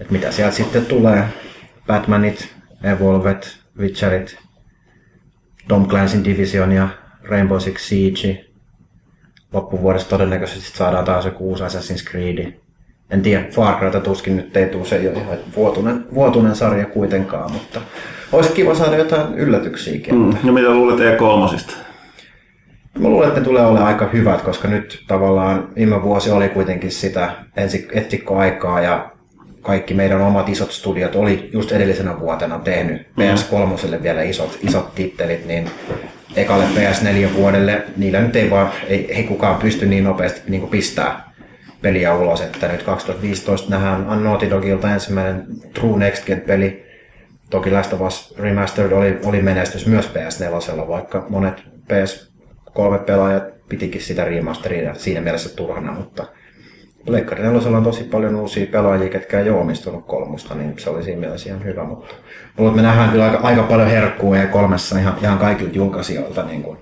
Et mitä sieltä sitten tulee, Batmanit, Evolved, Witcherit, Tom Clancy Division ja Rainbow Six Siege, loppuvuodesta todennäköisesti saadaan taas joku uusi Assassin's Creed. En tiedä, Far Cryta tuskin nyt ei tule, se ihan vuotuinen, vuotuinen sarja kuitenkaan, mutta olisi kiva saada jotain yllätyksiäkin. Mm. Ja mitä luulet E3? Mä luulen, että ne tulee olemaan aika hyvät, koska nyt tavallaan viime vuosi oli kuitenkin sitä etsikkoaikaa ja kaikki meidän omat isot studiot oli just edellisenä vuotena tehnyt mm. PS3 vielä isot, isot tittelit, niin ekalle PS4-vuodelle, niillä nyt ei vaan, ei, ei kukaan pysty niin nopeasti niin pistää peliä ulos, että nyt 2015 nähdään Naughty Dogilta ensimmäinen True Next Gen-peli. Toki Last of Us Remastered oli, oli menestys myös PS4, vaikka monet PS3-pelaajat pitikin sitä remasteria siinä mielessä turhana, mutta Pleikkari 4 on tosi paljon uusia pelaajia, ketkä ei ole omistunut kolmusta, niin se oli siinä mielessä ihan hyvä. Mutta, mutta me nähdään kyllä aika, aika paljon herkkua ja kolmessa ihan, ihan kaikilta julkaisijoilta, niin kuin,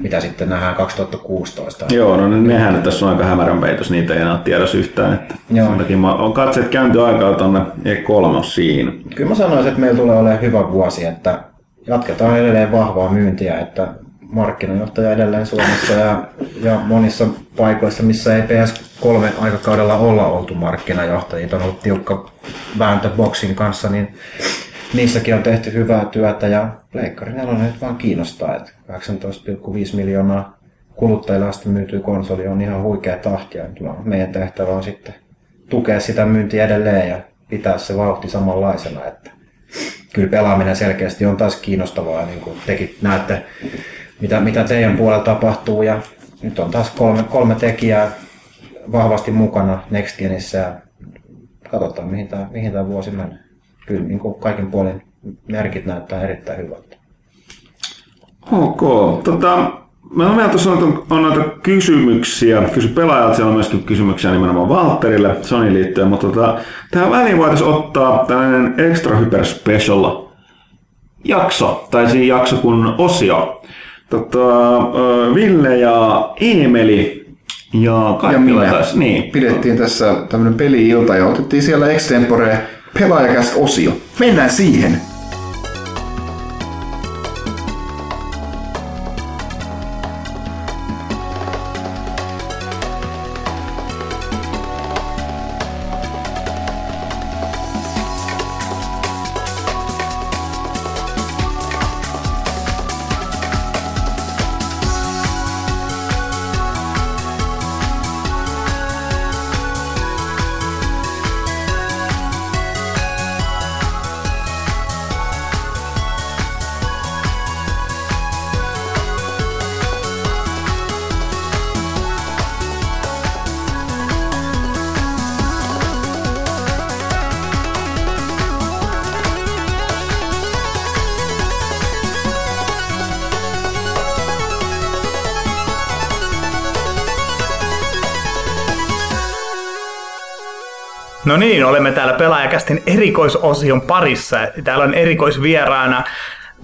mitä sitten nähdään 2016. Joo, no nehän nyt tässä on aika hämärän peitos, niitä ei enää tiedossa yhtään. Että Joo. Sen takia mä on katseet käänty aikaa tuonne E3 siinä. Kyllä mä sanoisin, että meillä tulee olemaan hyvä vuosi, että jatketaan edelleen vahvaa myyntiä, että markkinajohtaja edelleen Suomessa ja, ja monissa paikoissa, missä ei PS3 aikakaudella olla oltu markkinajohtajia, on ollut tiukka vääntö boksin kanssa, niin niissäkin on tehty hyvää työtä ja Pleikkari 4 nyt vaan kiinnostaa, että 18,5 miljoonaa kuluttajille asti myytyy konsoli on ihan huikea tahti ja meidän tehtävä on sitten tukea sitä myyntiä edelleen ja pitää se vauhti samanlaisena, että kyllä pelaaminen selkeästi on taas kiinnostavaa, niin kuin tekin näette mitä, mitä teidän puolella tapahtuu. Ja nyt on taas kolme, kolme tekijää vahvasti mukana Next Genissä ja katsotaan mihin tämä, mihin tämä vuosi menee. Kyllä niin kuin kaikin puolin merkit näyttää erittäin hyvältä. Ok. Tota, Meillä on vielä tuossa on, on noita kysymyksiä. Kysy pelaajalta, siellä on myöskin kysymyksiä nimenomaan Valtterille Sony liittyen, mutta tota, tähän väliin voitaisiin ottaa tällainen extra hyper special jakso, tai siinä jakso kun osio, tota, Ville ja Eemeli ja ja minä taisi, niin. pidettiin tässä tämmöinen peli-ilta ja otettiin siellä extempore pelaajakästä osio. Mennään siihen. Olemme täällä pelaajakästin erikoisosion parissa. Täällä on erikoisvieraana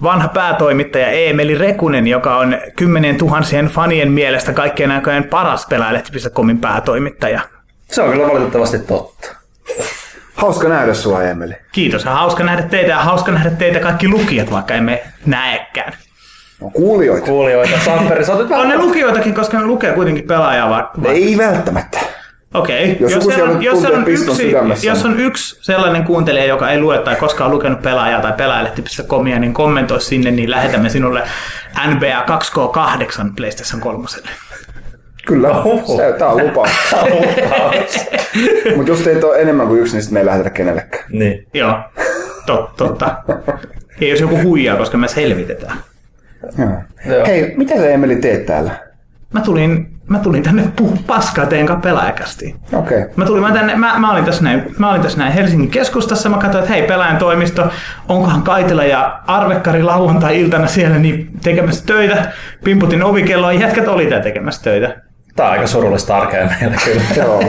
vanha päätoimittaja Eemeli Rekunen, joka on kymmenien tuhansien fanien mielestä kaikkien aikojen paras pelaajalehti.comin päätoimittaja. Se on kyllä valitettavasti totta. Hauska nähdä sua, Emeli. Kiitos ja hauska nähdä teitä ja hauska nähdä teitä kaikki lukijat, vaikka emme näekään. No, kuulijoita. Kuulijoita, Samperi, sä oot nyt On ne lukijoitakin, koska ne lukee kuitenkin pelaajaa vaikka. Ei välttämättä. Okei, Jos joku siellä siellä jos, on yksi, jos on yksi sellainen kuuntelija, joka ei lue tai koskaan lukenut pelaajaa tai pelaajalehti.comia, niin kommentoi sinne, niin lähetämme sinulle NBA 2K8 PlayStation 3. Kyllä, se, tää on lupaus. Mutta jos teitä on enemmän kuin yksi, niin me ei lähetetä kenellekään. Niin. Joo, Tot, totta. Ei jos joku huijaa, koska me selvitetään. Joo. Joo. Hei, mitä sä Emeli teet täällä? Mä tulin, mä tulin tänne puhu paskaa teidän kanssa pelaajakästiin. Okei. Okay. Mä tulin mä tänne, mä, mä, olin tässä näin, mä olin tässä näin Helsingin keskustassa, mä katsoin, että hei pelaajan toimisto, onkohan Kaitila ja Arvekkari lauantai-iltana siellä niin tekemässä töitä. Pimputin ovikelloa, jätkät oli täällä tekemässä töitä. Tää on aika surullista arkea meillä kyllä. Joo.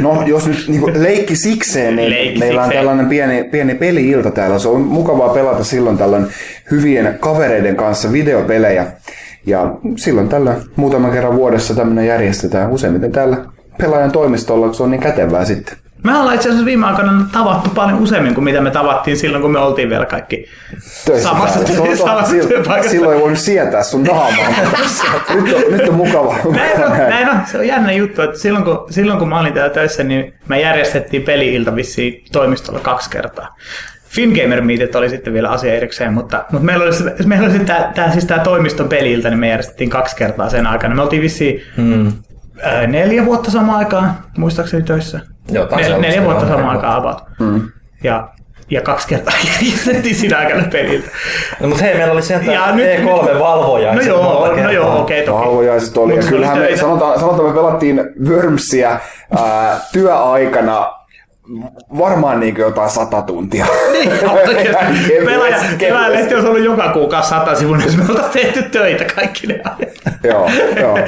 No, jos nyt niin leikki sikseen, niin Leikki meillä on sikseen. tällainen pieni, pieni peli-ilta täällä. Se on mukavaa pelata silloin tällöin hyvien kavereiden kanssa videopelejä. Ja silloin tällä muutaman kerran vuodessa tämmöinen järjestetään. Useimmiten täällä pelaajan toimistolla, kun se on niin kätevää sitten. Me ollaan itse asiassa viime aikoina tavattu paljon useammin kuin mitä me tavattiin silloin, kun me oltiin vielä kaikki Töissä Samassa totta, samassa silloin, työpaikassa. silloin ei voinut sietää sun naamaa. nyt, on, nyt on mukava. Näin on, näin on. Se on jännä juttu, että silloin kun, silloin kun mä olin täällä töissä, niin me järjestettiin peli-ilta vissiin toimistolla kaksi kertaa. Fingamer Meetit oli sitten vielä asia erikseen, mutta, mutta meillä oli, meillä oli tämä, tämä, siis tämä toimiston peli-ilta, niin me järjestettiin kaksi kertaa sen aikana. Me oltiin vissiin hmm. ää, neljä vuotta samaan aikaan, muistaakseni töissä. Joo, Nel, neljä vuotta samaan aikaan about. Hmm. Ja, ja kaksi kertaa järjestettiin siinä aikana peliltä. No, mutta hei, meillä oli sieltä Ja nyt- E3-valvoja. No joo, no joo, okei okay, toki. Valvojaiset oli. Mut Ja kyllähän me, sanotaan, sanotaan, me pelattiin Wormsia ää, työaikana varmaan niin jotain sata tuntia. Kevyesti, Pelaaja, pelaajalehti olisi ollut joka kuukausi sata sivun, jos me oltaisiin tehty töitä kaikki ne ajat. Joo, joo.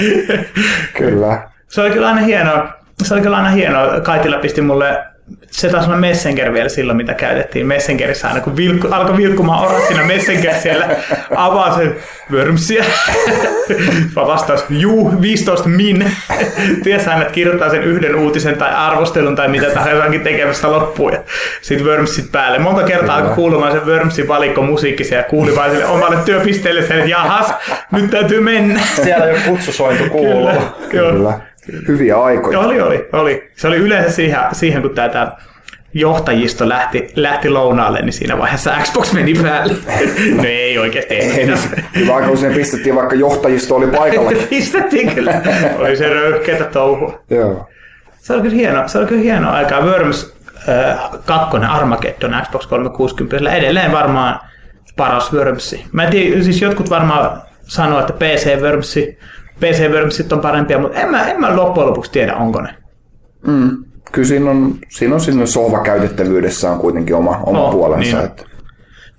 Kyllä. Se oli kyllä aina hienoa. Se oli kyllä aina hienoa. Kaitila pisti mulle se taisi olla Messenger vielä silloin, mitä käytettiin Messengerissä aina, kun vilkku, alkoi vilkkumaan orat siinä Messenger siellä, avaa sen Wormsia. Vastaus, juu, 15 min. Aina, että kirjoittaa sen yhden uutisen tai arvostelun tai mitä tahansa jotakin tekemästä loppuun ja sitten Wormsit päälle. Monta kertaa alkoi kuulumaan sen Wormsin valikko musiikki ja kuuli vain sille omalle työpisteelle sen, että jahas, nyt täytyy mennä. Siellä jo kutsusointu kuuluu. Kyllä, kyllä. Kyllä. Hyviä aikoja. Oli, oli, oli. Se oli yleensä siihen, siihen kun tätä johtajisto lähti, lähti lounaalle, niin siinä vaiheessa Xbox meni päälle. no ei oikeasti. Ei, niin, kun sinne pistettiin, vaikka johtajisto oli paikalla. Pistettiin kyllä. Oli se röyhkeätä touhua. Joo. Se oli kyllä hieno, se oli kyllä hieno aikaa. Worms äh, 2 Armageddon Xbox 360 edelleen varmaan paras Wormsi. Mä en tiedä, siis jotkut varmaan sanoo, että PC Wormsi, PC Wormsit on parempia, mutta en mä, en mä loppujen lopuksi tiedä, onko ne. Kyllä siinä on, siinä on siinä sohvakäytettävyydessä on kuitenkin oma, oma Oh, puolensa. niin että.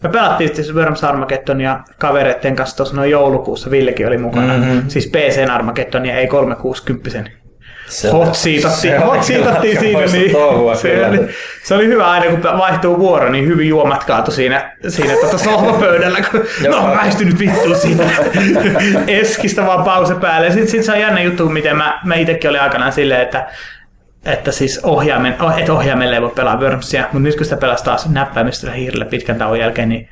Me pelattiin siis Worms Armageddonia kavereiden kanssa tuossa noin joulukuussa, Villekin oli mukana. Mm-hmm. Siis PC Armageddonia, ei 360 Se- Hot seatattiin, se hot kyllä siinä. Niin, se, kyllä. oli, se oli hyvä aina, kun vaihtuu vuoro, niin hyvin juomat kaatu siinä, siinä tota sohvapöydällä, kun no väisty nyt vittuun siitä eskistä vaan pause päälle. Sitten sit se on jännä juttu, miten mä, mä itsekin olin aikanaan silleen, että että siis ohjaimen, oh, et ohjaimelle ei voi pelaa Wormsia, mutta nyt kun sitä pelasi taas näppäimistöllä hiirellä pitkän tauon jälkeen, niin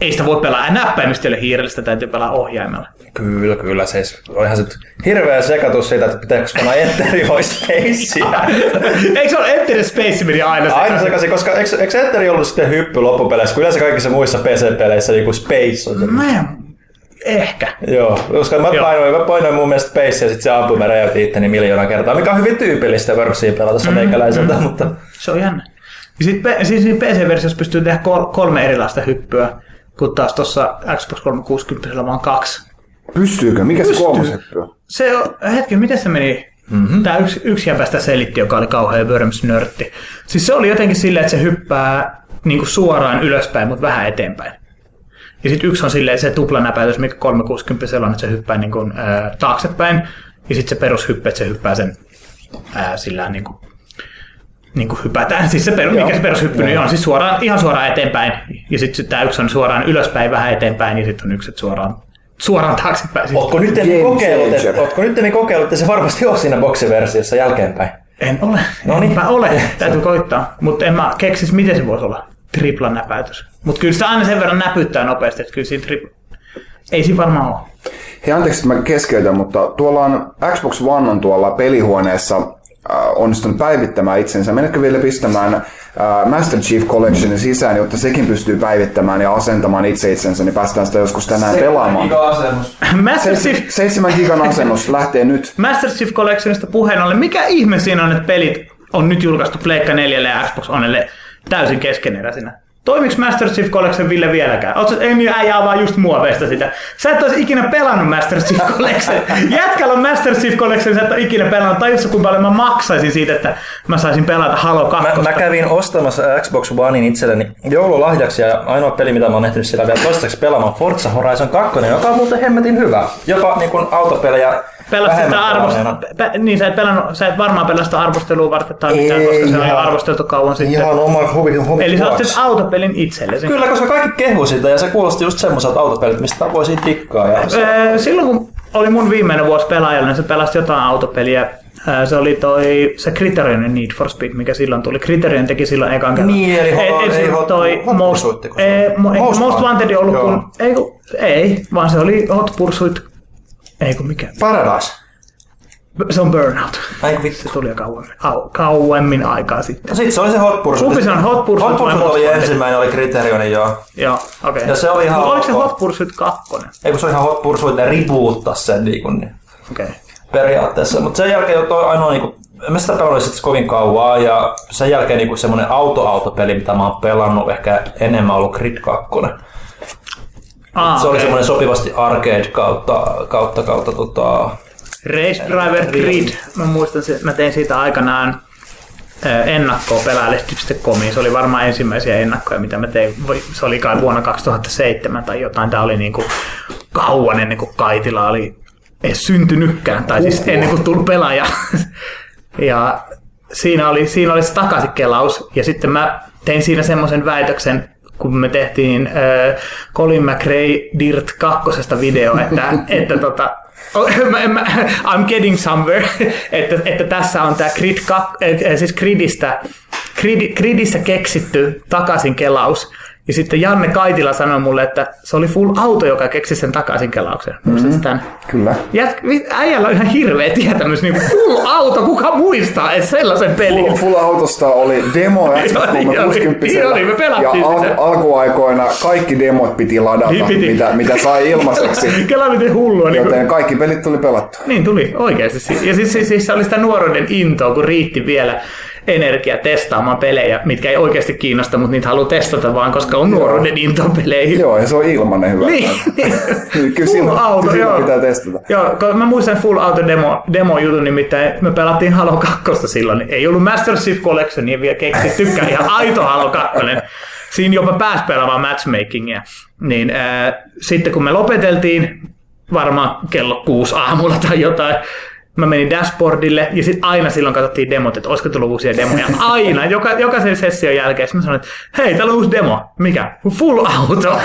ei sitä voi pelaa näppäimistöllä hiirellä, sitä täytyy pelaa ohjaimella. Kyllä, kyllä. Siis se hirveä sekatus siitä, että pitääkö panna Enteri vai Spacea. Eikö se ole Enter Space meni aina Aina sekaisin? sekaisin, koska eikö, eikö Enteri ollut sitten hyppy loppupeleissä, kun yleensä kaikissa muissa PC-peleissä niin kuin Space on se. Mä en, ehkä. Joo, koska mä Joo. painoin, mä painoin mun mielestä Space ja sitten se ampui mä räjäytin itteni miljoona kertaa, mikä on hyvin tyypillistä Wormsia pelata mm, meikäläiseltä, mutta Se on jännä. Sit, P- siis siinä PC-versiossa pystyy tehdä kol- kolme erilaista hyppyä, kun taas tuossa Xbox 360 on vaan kaksi. Pystyykö? Mikä se Pystyy. kolmas hyppy on? Se on, hetki, miten se meni? Mm-hmm. Tämä yksi, yksi jäbä sitä selitti, joka oli kauhean Worms-nörtti. Siis se oli jotenkin silleen, että se hyppää niin kuin suoraan ylöspäin, mutta vähän eteenpäin. Ja sitten yksi on silleen se tuplanäpäytys, mikä 360 on, että se hyppää niin kuin, ää, taaksepäin. Ja sitten se perushyppy, että se hyppää sen ää, sillä niin kuin, niin kuin hypätään. Siis se, per, mikä se perushyppy nyt on, siis suoraan, ihan suoraan eteenpäin. Ja sitten tämä yksi on suoraan ylöspäin vähän eteenpäin, ja sitten on yksi että suoraan, suoraan taaksepäin. Siis Ootko nyt kokeillut, ootko nyt kokeillut, että se varmasti on siinä boksiversiossa jälkeenpäin? En ole. No niin. Enpä ole. Täytyy koittaa. Mutta en mä keksis, miten se voisi olla triplan näpäytys. Mutta kyllä sitä aina sen verran näpyttää nopeasti, että kyllä siinä tripla... Ei siinä varmaan ole. Hei, anteeksi, että mä keskeytän, mutta tuolla on Xbox One on tuolla pelihuoneessa onnistunut päivittämään itsensä. Menetkö vielä pistämään äh, Master Chief Collectionin sisään, jotta sekin pystyy päivittämään ja asentamaan itse itsensä, niin päästään sitä joskus tänään pelaamaan. Master Chief, 7 gigan asennus lähtee nyt. Master Chief Collectionista puheen ollen, mikä ihme siinä on, että pelit on nyt julkaistu Pleikka 4 ja Xbox Onelle täysin keskeneräisinä? Toimiks Master Chief Collection Ville vieläkään? Oot sä, ei niin äijää vaan just muoveista sitä. Sä et ois ikinä pelannut Master Chief Collection. Jätkällä on Master Chief Collection, sä et ole ikinä pelannut. Tajutko kuinka paljon mä maksaisin siitä, että mä saisin pelata Halo 2. Mä, mä kävin ostamassa Xbox Onein itselleni joululahjaksi ja ainoa peli, mitä mä oon ehtinyt siellä vielä toistaiseksi pelaamaan, Forza Horizon 2, joka on muuten hemmetin hyvä. Jopa niin kuin autopelejä Pelasit sitä arvost... Pe- niin, sä et, pelannut, sä et varmaan pelaa sitä arvostelua varten tai mitään, koska se on jo arvosteltu kauan sitten. Ihan oma huvi, huvi Eli sä ostit autopelin itsellesi. Kyllä, koska kaikki kehu sitä ja se kuulosti just semmoiselta autopelit, mistä voisin tikkaa. Ja se, Öö, Silloin kun oli mun viimeinen vuosi pelaajalla, niin se pelasi jotain autopeliä. Öö, Se oli toi, se Criterionin Need for Speed, mikä silloin tuli. Criterion teki silloin ekan kerran. Niin, eli ho- ei hot- toi hot Most, se ei, ei, Most Most Wanted. Ollut kun, ei, kun, ei, vaan se oli Hot Pursuit, ei kun mikä. Paradise. Se on Burnout. Ai vittu. Se tuli jo kauemmin, au, kauemmin aikaa sitten. No sit se oli se Hot Pursuit. Kumpi se on, Hot Pursuit Hot Pursuit oli ensimmäinen, oli Criterioni joo. Joo, okei. Ja se oli ihan Mut Oliko se. Hot Pursuit 2? Ei kun se oli ihan Hot Pursuit, ne reboottas sen niin kuin, niin Okei. Okay. periaatteessa. Mutta sen jälkeen jo toi ainoa niinku, mä sitä pelannut sit kovin kauan ja sen jälkeen niinku semmonen auto-autopeli, mitä mä oon pelannut, ehkä enemmän ollut Grid 2. Ah, se oli okei. semmoinen sopivasti arcade kautta, kautta, kautta tota, Race Driver Grid. Mä muistan, se- mä tein siitä aikanaan ennakkoa pelaajalehti.comiin. Se oli varmaan ensimmäisiä ennakkoja, mitä mä tein. Se oli kai vuonna 2007 tai jotain. Tää oli niinku kauan ennen kuin Kaitila oli edes syntynytkään. Tai siis ennen kuin tuli pelaaja. ja siinä oli, siinä oli se takaisikelaus. Ja sitten mä tein siinä semmoisen väitöksen, kun me tehtiin äh, Colin McRae Dirt 2 video, että, että tota, mä, I'm getting somewhere, että, että tässä on tämä grid, kak- äh, siis gridistä, grid, gridissä keksitty takaisin kelaus. Ja sitten Janne Kaitila sanoi mulle, että se oli full auto, joka keksi sen takaisin kelauksen. Muistatko tämän? Kyllä. Jät, äijällä on ihan hirveä tietämys, niin full auto, kuka muistaa edes sellaisen pelin? Full, full autosta oli demo Oli, Xbox oli, 360 oli, me pelattiin ja al- alkuaikoina kaikki demot piti ladata, Niin piti. Mitä, mitä sai ilmaiseksi. Kela miten hullua. Niin kuin, Joten kaikki pelit tuli pelattua. Niin tuli, oikeasti. Ja siis, siis, siis se oli sitä nuoruuden intoa, kun riitti vielä energia testaamaan pelejä, mitkä ei oikeasti kiinnosta, mutta niitä haluaa testata vaan, koska on nuoruuden into peleihin. Joo, ja se on ilmanen hyvä. Niin, niin. Kyllä Full silloin, auto, kyllä joo. pitää testata. Joo, kun mä muistan Full Auto demo, demo jutun, nimittäin me pelattiin Halo 2 silloin. niin Ei ollut Master Chief Collectionia vielä keksittykään, ihan aito Halo 2. Siinä jopa pääsi pelaamaan matchmakingia. Niin äh, sitten kun me lopeteltiin, varmaan kello kuusi aamulla tai jotain, mä menin dashboardille ja sitten aina silloin katsottiin demot, että olisiko tullut uusia demoja. Aina, joka, jokaisen session jälkeen. Sitten mä sanoin, että hei, täällä on uusi demo. Mikä? Full auto.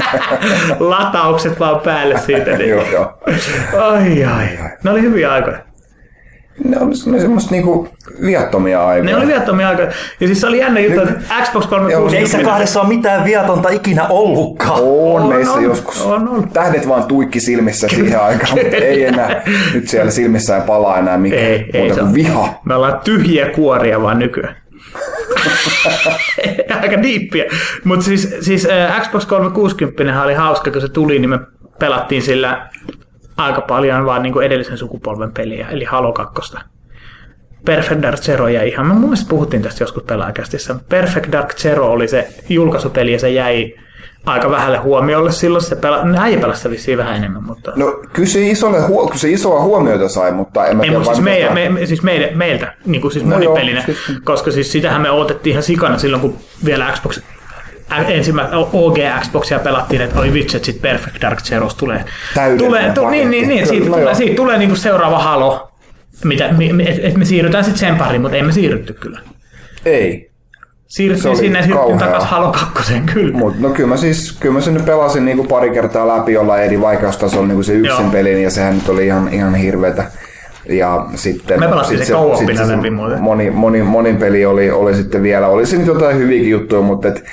Lataukset vaan päälle siitä. Niin. Joo, joo. Ai ai. Ne oli hyviä aikoja. Ne ne semmoista niinku viattomia aikoja. Ne oli viattomia aikoja. Ja siis se oli jännä juttu, että Xbox 360... Ei se kahdessa ole mitään viatonta ikinä ollutkaan. On, On, meissä on, joskus. on, on. Tähdet vaan tuikki silmissä siihen aikaan, mutta ei enää. Nyt siellä silmissä ei palaa enää mikään Ei, ei muuta se kuin on. viha. Me ollaan tyhjiä kuoria vaan nykyään. Aika diippiä. Mutta siis, siis äh, Xbox 360 oli hauska, kun se tuli, niin me pelattiin sillä aika paljon vaan niin kuin edellisen sukupolven peliä, eli Halo 2. Perfect Dark Zero jäi ihan, mä mun mielestä puhuttiin tästä joskus pelaajakästissä. Perfect Dark Zero oli se julkaisupeli ja se jäi aika vähälle huomiolle silloin. Se pela, äijä pelasi vissiin vähän enemmän, mutta... No kyllä se, isolle, huo- kyllä se isoa huomiota sai, mutta en mä Ei, tiedä mutta siis, meidän, me, me, siis meidän, meiltä, niin kuin siis No monipelinä, joo, siis- koska siis sitähän me odotettiin ihan sikana silloin, kun vielä Xbox ensimmäistä OG Xboxia pelattiin, että oi vitsi, että sit Perfect Dark Zeros tulee. Täydellinen tulee tu, niin, niin, niin, siitä, No tulee, siitä tulee niinku seuraava Halo, mitä, mi, mi, et, et me siirrytään sitten sen pariin, mutta ei me siirrytty kyllä. Ei. Se oli sinne ja kauhea. takaisin Halo 2 kyllä. Mut, no kyllä mä siis kyllä mä sen nyt pelasin niinku pari kertaa läpi jollain eri vaikeustasolla niinku se yksin Joo. pelin ja sehän nyt oli ihan, ihan hirveetä. Ja sitten, Me pelattiin sit se sit se muuten. Moni, moni, monin peli oli, oli sitten vielä, oli se nyt jotain hyviäkin juttuja, mutta et,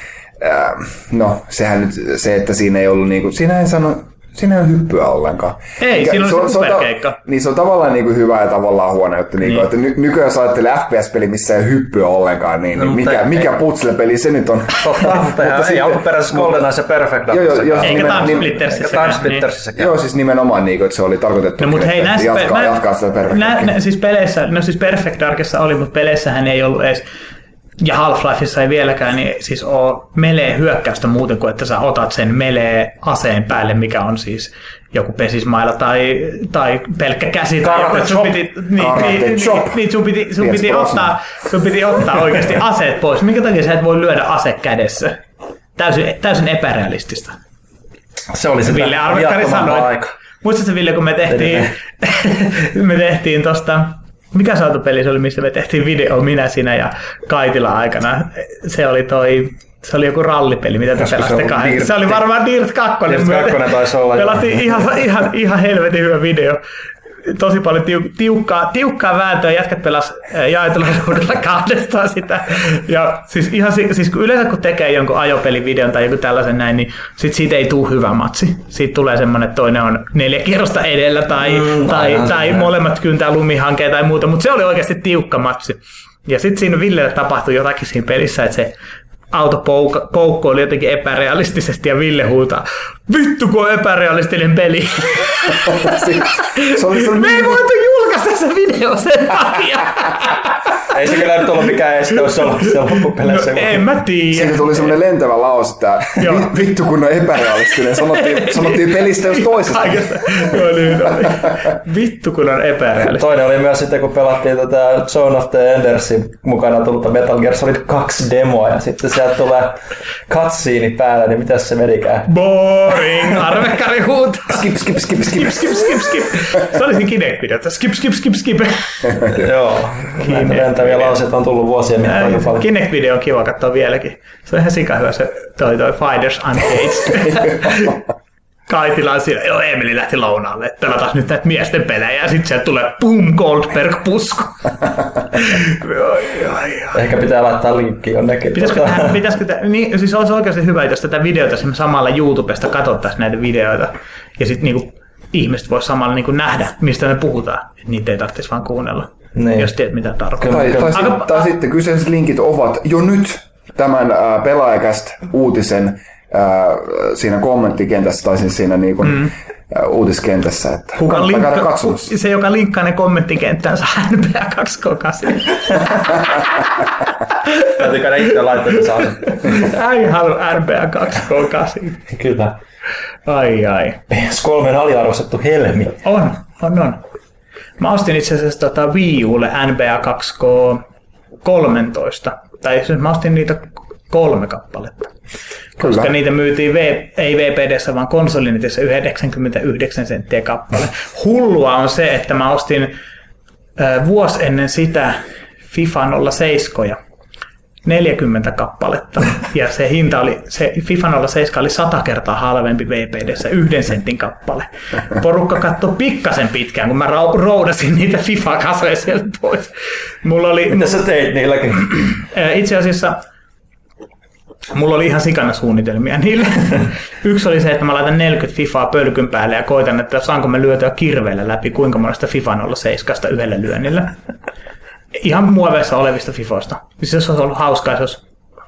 no sehän nyt, se, että siinä ei ollut niinku, siinä ei sano, siinä ei ole hyppyä ollenkaan. Ei, siinä oli se on ta- superkeikka. Niin se on tavallaan niinku hyvä ja tavallaan huono juttu. Niinku, Niin. että ny- nykyään jos ajattelee FPS-peli, missä ei ole hyppyä ollenkaan, niin, niin mutta mikä, ei- mikä putsle-peli se nyt on? Totta, mutta ei sitten- alkuperäisessä GoldenEye ja Perfect Joo, joo, joo. Eikä nimen- Time nim- Splittersissä. Eikä Time Splittersissäkään. Joo, siis nimenomaan niin, että se oli tarkoitettu. No mutta hei, näissä jatkaa, pe- jatkaa sitä perfect nä, siis peleissä, no siis Perfect Darkissa oli, mutta peleissähän ei ollut edes, ja Half-Lifeissa ei vieläkään, niin siis ole melee hyökkäystä muuten kuin, että sä otat sen melee aseen päälle, mikä on siis joku pesismailla tai, tai pelkkä käsi. Karate sun piti, niin, Karate niin, chop. niin, niin, sun piti, sun piti, ottaa, sun piti ottaa oikeasti aseet pois. Minkä takia sä et voi lyödä ase kädessä? Täysin, täysin epärealistista. Se oli sitä Ville Arvekkari sanoi. Muistatko Ville, kun me tehtiin, me tehtiin tosta, mikä se autopeli se oli, missä me tehtiin video, minä, sinä ja Kaitila aikana. Se oli toi, se oli joku rallipeli, mitä te pelasitte. Dirt? Se oli varmaan Dirt 2. Dirt 2 taisi olla. Pelattiin ihan, ihan, ihan helvetin hyvä video. Tosi paljon tiu, tiukkaa, tiukkaa vääntöä. Jätkät pelas jaetulla ruudulla kahdestaan sitä. Ja siis, ihan, si- siis kun yleensä kun tekee jonkun ajopelivideon tai joku tällaisen näin, niin sit siitä ei tule hyvä matsi. Siitä tulee semmoinen, että toinen on neljä kierrosta edellä tai, mm, tai, tai se. molemmat kyntää lumihankeen tai muuta, mutta se oli oikeasti tiukka matsi. Ja sitten siinä Villelle tapahtui jotakin siinä pelissä, että se auto pouk- poukkoili jotenkin epärealistisesti ja Ville huutaa, vittu kun on epärealistinen peli. Se oli, se oli Me ei niin- voitu julkaista se video sen takia. Ei se kyllä nyt ollut mikään este, jos se ollut siellä loppupeleissä. No, en mä tiedä. Siitä tuli semmoinen lentävä lause, että vittu kun on epärealistinen. Sanottiin, sanottiin pelistä jos toisesta. Kaikesta. Joo, niin oli. Vittu kun on epärealistinen. Toinen oli myös sitten, kun pelattiin tätä Zone of the Endersin mukana tullutta Metal Gear Solid 2 demoa ja sitten sieltä tulee cutscene päälle, niin mitäs se menikään? Boring. Arvekkari huutaa. Skip, skip, skip, skip. Skip, skip, skip, skip. Se oli siinä Kinect-videossa. Skip, skip, skip, skip. Joo, näitä lentäviä lauseita on tullut vuosien mittaan jo paljon. Kinect-video on kiva katsoa vieläkin. Se on ihan sika hyvä se toi, toi Fighters Uncaged. Kaitila on siinä, joo Emeli lähti lounaalle, että pelataan nyt näitä miesten pelejä ja sitten sieltä tulee boom Goldberg pusku. Ehkä pitää laittaa linkki jonnekin. Pitäisikö, Tota, tähän, pitäisikö tähän, niin, siis olisi oikeasti hyvä, jos tätä videota samalla YouTubesta katsottaisiin näitä videoita ja sitten niinku, ihmiset voisi samalla niinku nähdä, mistä me puhutaan. Et niitä ei tarvitsisi vaan kuunnella, Niin. jos tiedät mitä tarkoittaa. Tai, tai, Aika- sit, tai sitten kyseiset linkit ovat jo nyt tämän äh, pelaajakäst uutisen äh, siinä kommenttikentässä tai siis siinä niin kuin, mm. äh, uutiskentässä. Että Kuka linkka, se, joka linkkaa ne kommenttikenttään, saa NBA 2K8. Täytyy käydä itse laittaa, että saa. Ai halua NBA 2K8. Kyllä. Ai ai. PS3 on aliarvostettu helmi. On, on, on. Mä ostin itse asiassa tota Wii Ulle NBA 2K13. Tai siis mä ostin niitä kolme kappaletta. Koska Kyllä. niitä myytiin v, ei VPDssä, vaan konsolinetissä 99 senttiä kappale. Hullua on se, että mä ostin äh, vuosi ennen sitä FIFA 07 40 kappaletta. Ja se hinta oli, se FIFA 07 oli 100 kertaa halvempi VPDssä, yhden sentin kappale. Porukka katsoi pikkasen pitkään, kun mä roudasin niitä FIFA-kasoja sieltä pois. Mulla oli, Mitä sä teit niilläkin? Itse asiassa mulla oli ihan sikana suunnitelmia niille. Yksi oli se, että mä laitan 40 FIFAa pölkyn päälle ja koitan, että saanko mä lyötyä kirveellä läpi kuinka monesta FIFA 07 yhdellä lyönnillä. Ihan muoveissa olevista FIFOista. Siis se olisi ollut hauskaa, se olisi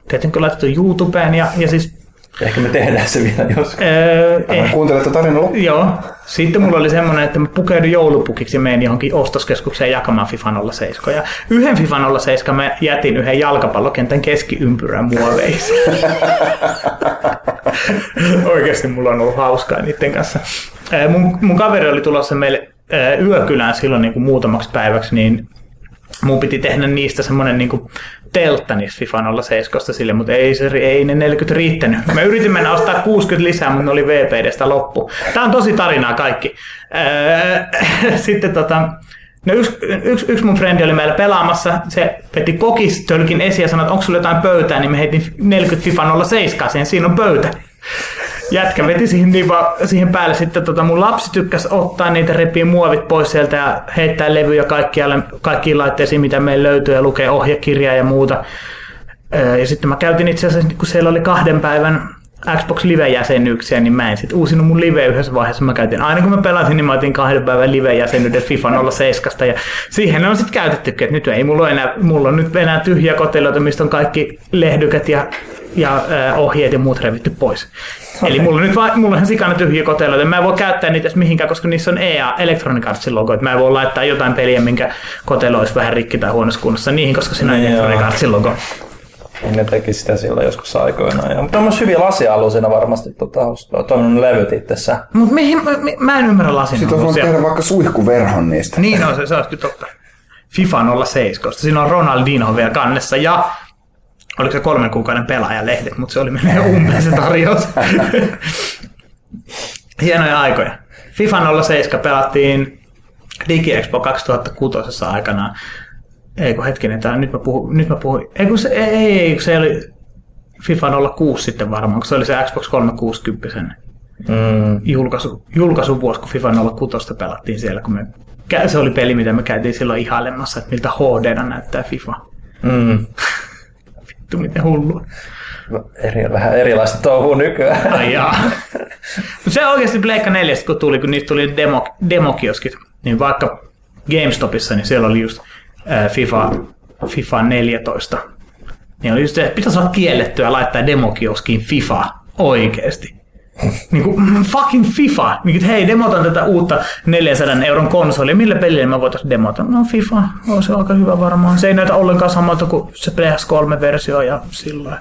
tietenkin laitettu YouTubeen ja, ja siis... Ehkä me tehdään se vielä jos. Öö, eh, Kuuntelette tarinan loppuun. Joo. Sitten mulla oli semmoinen, että mä pukeudun joulupukiksi ja menin johonkin ostoskeskukseen jakamaan FIFA 07. Ja yhden FIFA 07 mä jätin yhden jalkapallokentän keskiympyrän muoveiksi. Oikeasti mulla on ollut hauskaa niiden kanssa. Ää, Mun, mun kaveri oli tulossa meille ää, yökylään silloin niin kuin muutamaksi päiväksi, niin mun piti tehdä niistä semmoinen niin teltta niistä FIFA 07 sille, mutta ei, se, ei ne 40 riittänyt. Mä yritin mennä ostaa 60 lisää, mutta ne oli VPDstä loppu. Tää on tosi tarinaa kaikki. Ää, Sitten tota, No yksi, yksi, yksi mun frendi oli meillä pelaamassa, se veti kokistölkin esiin ja sanoi, että onko sulla jotain pöytää, niin me heitin 40 FIFA 07 siihen, siinä on pöytä. Jätkä veti siihen, niin vaan, siihen päälle sitten tota, mun lapsi tykkäsi ottaa niitä, repii muovit pois sieltä ja heittää levyjä kaikkialle, kaikkiin laitteisiin, mitä meillä löytyy ja lukee ohjekirjaa ja muuta. Ja sitten mä käytin itse asiassa, kun siellä oli kahden päivän Xbox Live-jäsenyyksiä, niin mä en sitten uusinut mun live yhdessä vaiheessa. Mä käytin, aina kun mä pelasin, niin mä otin kahden päivän live-jäsenyyden FIFA 07. Ja siihen on sitten käytettykin, että nyt ei mulla ole enää, mulla on nyt enää tyhjiä koteloita, mistä on kaikki lehdykät ja, ja äh, ohjeet ja muut revitty pois. Eli mulla on nyt vaan, mulla on ihan sikana tyhjiä koteloita. Mä en voi käyttää niitä edes mihinkään, koska niissä on EA Electronic Artsin logo. Että mä en voi laittaa jotain peliä, minkä kotelo olisi vähän rikki tai huonossa kunnossa niihin, koska siinä on Electronic. Artsin logo. Ne teki sitä silloin joskus aikoinaan. Ja, mutta on myös hyviä lasialusia varmasti tota, toiminut levyt itsessään. Mutta mihin, mä, mä- mä en ymmärrä lasin Sitten olisi voinut tehdä vaikka suihkuverhon niistä. Niin on se, se olisi kyllä totta. FIFA 07, koska siinä on Ronaldinho vielä kannessa ja oliko se kolmen kuukauden pelaajalehdet, mutta se oli mennyt umpeen se tarjous. Hienoja aikoja. FIFA 07 pelattiin DigiExpo 2006 aikanaan. Ei kun hetkinen, tää, nyt mä puhun, nyt mä puhun, ei kun se, ei, ei, ei, kun se oli FIFA 06 sitten varmaan, kun se oli se Xbox 360 Mm. julkaisu, julkaisuvuosi, kun FIFA 06 pelattiin siellä, kun me, se oli peli, mitä me käytiin silloin ihailemassa, että miltä hd näyttää FIFA. Mm. Vittu, miten hullua. Eri, vähän erilaista touhua nykyään. Ai jaa. Se oikeasti Pleikka 4, kun tuli, kun niistä tuli demo, demokioskit, niin vaikka GameStopissa, niin siellä oli just FIFA, FIFA 14. Niin oli just se, että pitäisi olla kiellettyä laittaa demokioskiin FIFA oikeasti. Niin kuin, mm, fucking FIFA. Niin, että hei, demotan tätä uutta 400 euron konsolia. Millä pelillä mä voitaisiin demota? No FIFA, on se aika hyvä varmaan. Se ei näytä ollenkaan samalta kuin se PS3-versio ja sillä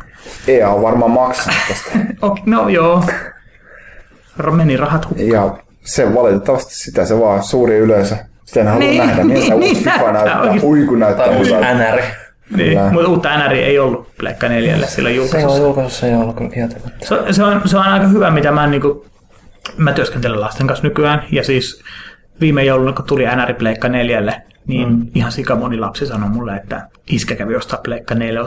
EA on varmaan maksanut tästä. okay, No joo. Meni rahat hukkaan. Ja se valitettavasti sitä se vaan suuri yleisö. Sitä en halua Niin, nähdä, niin, uusi niin FIFA näyttää kun näyttää Tai uusi. NR. Niin, mutta uutta NR ei ollut Pleikka 4 sillä Se on julkaisussa. julkaisussa ei ollut kyllä kieltämättä. Se, on- se, on, se on aika hyvä, mitä mä, niin kuin, mä työskentelen lasten kanssa nykyään. Ja siis viime jouluna, kun tuli NR Pleikka 4, niin mm. ihan sika moni lapsi sanoi mulle, että iskä kävi ostaa Pleikka 4.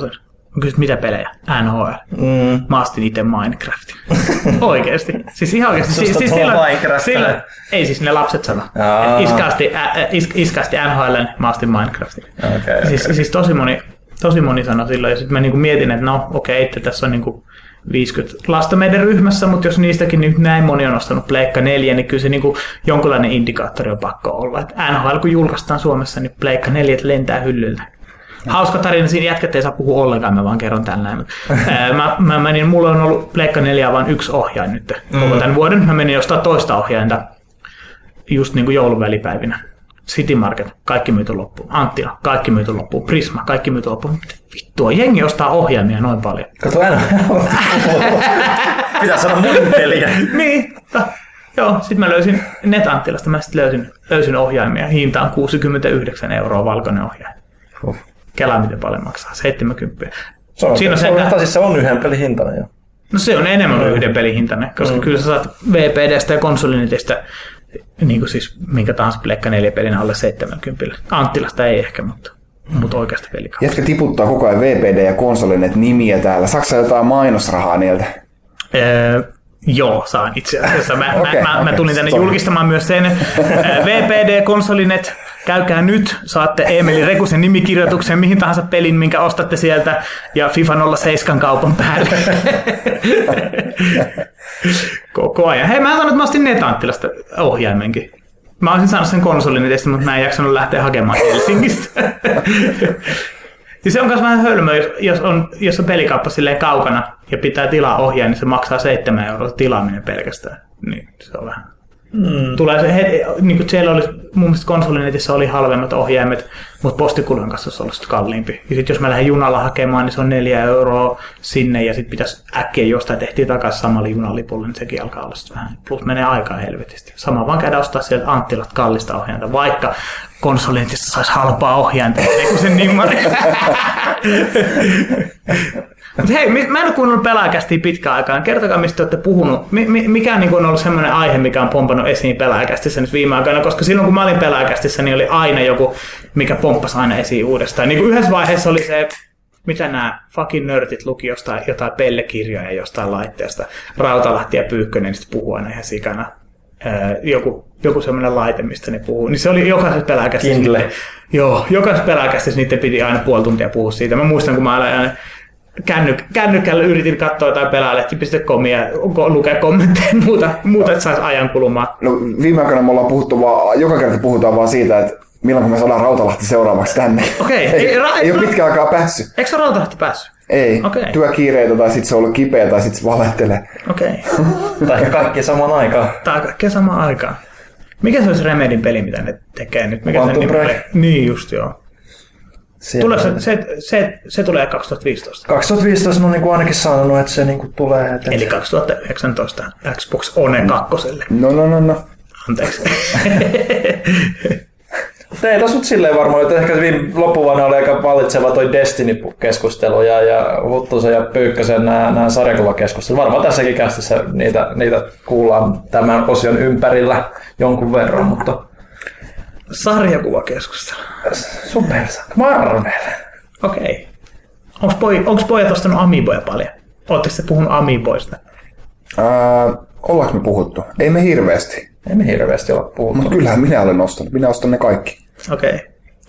Mä kysyin, mitä pelejä? NHL. Mm. Mä astin itse Minecraftin. oikeesti. Siis ihan oikeesti. Siis, siis silloin, Minecraft. silloin, ei siis ne lapset sano. Aa. Iskä asti, ä, is, iskä asti NHL, mä astin Minecraftin. Okei. Siis, siis tosi moni, tosi moni sanoi silloin, ja sitten mä niinku mietin, että no okei, että tässä on niinku 50 lasta meidän ryhmässä, mutta jos niistäkin nyt näin moni on ostanut Pleikka 4, niin kyllä se niinku jonkunlainen indikaattori on pakko olla. Että NHL kun julkaistaan Suomessa, niin Pleikka 4 lentää hyllyltä. Hauska tarina, siinä jätkät ei saa puhua ollenkaan, mä vaan kerron näin. Ää, Mä, mä menin, mulla on ollut Pleikka 4 vain yksi ohjain nyt koko tämän vuoden. Mä menin jostain toista ohjainta just niin kuin joulun välipäivinä. City Market, kaikki myyty loppuun. Anttila, kaikki myyty loppuun. Prisma, kaikki myyty loppuun. Mitä vittua, jengi ostaa ohjaimia noin paljon. Kato aina. Pitää sanoa mun peliä. niin. Joo, sitten mä löysin Net-Anttilasta, mä sitten löysin, löysin ohjaimia. Hinta on 69 euroa valkoinen ohjain. Huh. Kelaa miten paljon maksaa, 70. Se on, Siinä on se on, siis se on yhden pelin hintainen jo. No se on enemmän kuin yhden pelin hintainen, koska mm. kyllä sä saat VPDstä ja konsolinetistä niin kuin siis minkä tahansa Pleikka 4 pelin alle 70. Anttilasta ei ehkä, mutta, mm. mutta oikeasta pelikautta. Jätkä tiputtaa koko ajan VPD ja konsolinet nimiä täällä. Saksa jotain mainosrahaa niiltä. Öö, joo, saan itse asiassa. Mä, Okei, mä, mä, mä tulin tänne sorry. julkistamaan myös sen. Öö, VPD, konsolinet, käykää nyt, saatte Emeli Rekusen nimikirjoituksen mihin tahansa pelin, minkä ostatte sieltä, ja FIFA 07 kaupan päälle. Koko ajan. Hei, mä sanon, että mä ostin Netanttilasta ohjaimenkin. Mä olisin saanut sen konsolin itse, mutta mä en jaksanut lähteä hakemaan Helsingistä. Ja se on myös vähän hölmö, jos, jos, on, jos on pelikauppa silleen kaukana ja pitää tilaa ohjaa, niin se maksaa 7 euroa tilaaminen pelkästään. Niin se on vähän. Mm. Tulee se, he, niin kuin siellä oli, mun mielestä konsolinetissä oli halvemmat ohjaimet, mutta postikulujen kanssa se olisi kalliimpi. Ja sitten jos mä lähden junalla hakemaan, niin se on 4 euroa sinne ja sitten pitäisi äkkiä jostain tehtiin takaisin samalla junalipulla, niin sekin alkaa olla vähän. Plus menee aikaa helvetisti. Sama vaan käydä ostaa sieltä Anttilat kallista ohjainta, vaikka konsolintista saisi halpaa ohjainta, kun sen nimmari. Mutta hei, mä en ole kuunnellut pelaajakästiä pitkään aikaan. Kertokaa, mistä olette puhunut. Mi- mi- mikä niin on ollut semmoinen aihe, mikä on pompannut esiin pelaajakästissä nyt viime aikoina? Koska silloin, kun mä olin pelaajakästissä, niin oli aina joku, mikä pomppasi aina esiin uudestaan. Niin kuin yhdessä vaiheessa oli se, mitä nämä fucking nörtit luki jostain jotain pellekirjoja jostain laitteesta. Rautalahti ja Pyykkönen sitten puhuu aina ihan sikana. Öö, joku, joku semmoinen laite, mistä ne puhuu. Niin se oli jokaisessa. Kindle. niiden- Joo, jokaisessa pelaajakästissä niiden piti aina puoli tuntia puhua siitä. Mä muistan, kun mä aloin aina kännyk, kännykällä yritin katsoa jotain pelaajalehti.comia ja ko- lukea kommentteja ja muuta, muuta että saisi ajan kulumaan. No viime aikoina me ollaan puhuttu vaan, joka kerta puhutaan vaan siitä, että milloin me saadaan Rautalahti seuraavaksi tänne. Okei, ei, ei, ra- ei ole ra- pitkään aikaa päässyt. Eikö se Rautalahti päässyt? Ei. Okei. Työkiireitä tai sitten se on ollut kipeä tai sitten se valehtelee. Okei. Tai ehkä kaikki samaan aikaan. Tää on kaikkea samaan aikaan. Mikä se olisi Remedin peli, mitä ne tekee nyt? Mikä Quantum se Break. Niin just joo. Se, se, se, se, tulee 2015. 2015 on niin ainakin sanonut, että se niin tulee eteen. Eli 2019 Xbox One 2. No, no, no, no. Anteeksi. Mutta ei tässä nyt silleen varmaan, että ehkä viime loppuvuonna oli aika vallitseva toi Destiny-keskustelu ja, ja Huttusen ja Pyykkösen nämä, nämä sarjakuvakeskustelut. Varmaan tässäkin kästissä niitä, niitä kuullaan tämän osion ympärillä jonkun verran, mutta Sarjakuvakeskustelu. supersank, Marvel. Okei. Onko poj, onks pojat ostanut Amiiboja paljon? Oletteko te puhunut Amiiboista? Ää, ollaanko me puhuttu? Ei me hirveästi. Ei me hirveästi olla puhuttu. Mutta kyllähän minä olen ostanut. Minä ostan ne kaikki. Okei.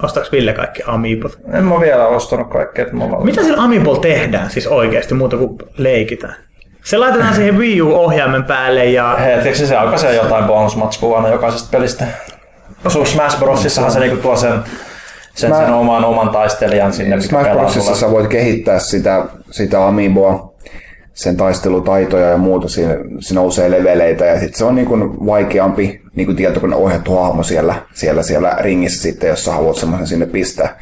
Ostaako Ville kaikki Amiibot? En mä vielä ostanut kaikkea, että mulla Mitä sillä Amiibolla tehdään siis oikeasti muuta kuin leikitään? Se laitetaan siihen Wii U-ohjaimen päälle ja... Hetkeksi se alkaa jotain bonusmatskua aina jokaisesta pelistä. Sun Smash Brosissahan se niinku tuo sen, sen, Smash- sen oman, oman taistelijan sinne, mikä Smash Brosissa sä voit kehittää sitä, sitä amiiboa, sen taistelutaitoja ja muuta, siinä, se nousee leveleitä ja sitten se on niin kuin vaikeampi niin kuin tietokone ohjattu hahmo siellä, siellä, siellä ringissä sitten, jos sä haluat semmoisen sinne pistää.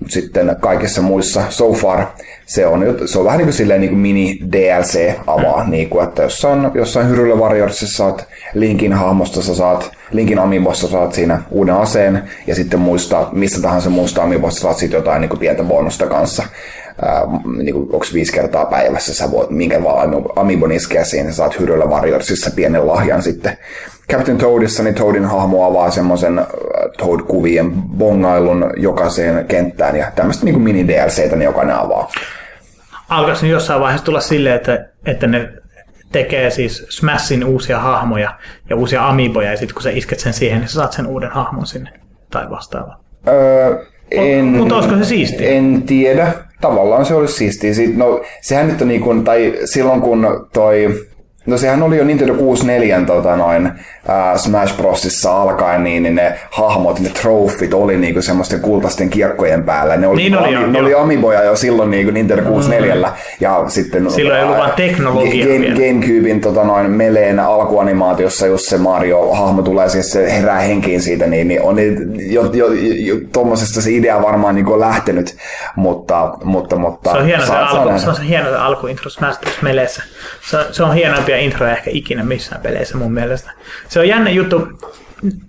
Mutta sitten kaikissa muissa so far se on, se on vähän niin kuin, niin kuin mini DLC avaa, niin kuin, että jossain, jossain Hyrule Warriorsissa saat Linkin hahmosta, sä saat Linkin amiibossa saat siinä uuden aseen ja sitten muista, missä tahansa muusta amiibosta saat sitten jotain niin kuin pientä bonusta kanssa. Ää, niin kuin, onko viisi kertaa päivässä sä voit minkä vaan ami- amiibon iskeä siihen, sä saat Hyrule Warriorsissa pienen lahjan sitten. Captain Toadissa niin Toadin hahmo avaa semmoisen Toad-kuvien bongailun jokaiseen kenttään ja tämmöistä niin mini DLCtä ne jokainen avaa. Alkaisi nyt jossain vaiheessa tulla silleen, että, että ne tekee siis Smashin uusia hahmoja ja uusia Amiiboja ja sitten kun sä isket sen siihen, niin sä saat sen uuden hahmon sinne tai vastaavaa. Öö, en, mutta olisiko se siistiä? En tiedä. Tavallaan se olisi siistiä. Siit- No, sehän nyt on niin kuin, tai silloin kun toi, no sehän oli jo Nintendo 64 tota noin, ää, Smash Brosissa alkaen, niin, niin ne hahmot, ne trofit oli niin kuin semmoisten kultaisten kiekkojen päällä. Ne oli, Niin oli jo, ne oli Amiiboja jo silloin niin kuin Nintendo 64. Ja sitten, Silloin ei ollut vaan teknologia Game. Gamecubein tota noin, meleen alkuanimaatiossa, jos se Mario-hahmo tulee, siis se herää henkiin siitä, niin, niin on jo, jo, jo, tuommoisesta se idea varmaan niin on lähtenyt, mutta, mutta, mutta Se on hieno se, saa- saa alku, se, on se hieno se alkuintro Smash Bros. Meleissä. Se, on- se on hienoimpia introja ehkä ikinä missään peleissä mun mielestä. Se on jännä juttu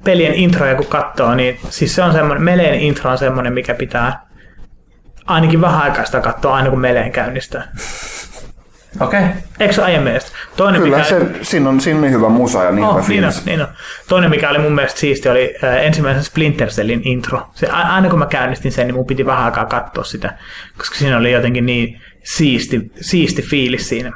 pelien introja kun katsoo, niin siis se on semmoinen, Meleen intro on semmoinen, mikä pitää ainakin vähän aikaa sitä katsoa aina kun Meleen käynnistää. Okei. Eikö se ajan mielestä? Toinen, Kyllä, mikä, se, siinä, on, siinä on hyvä musa ja niin Oh, hyvä niin on, niin on. Toinen, mikä oli mun mielestä siisti, oli äh, ensimmäisen Splinter Cellin intro. Se, aina kun mä käynnistin sen, niin mun piti vähän aikaa katsoa sitä, koska siinä oli jotenkin niin siisti, siisti fiilis siinä.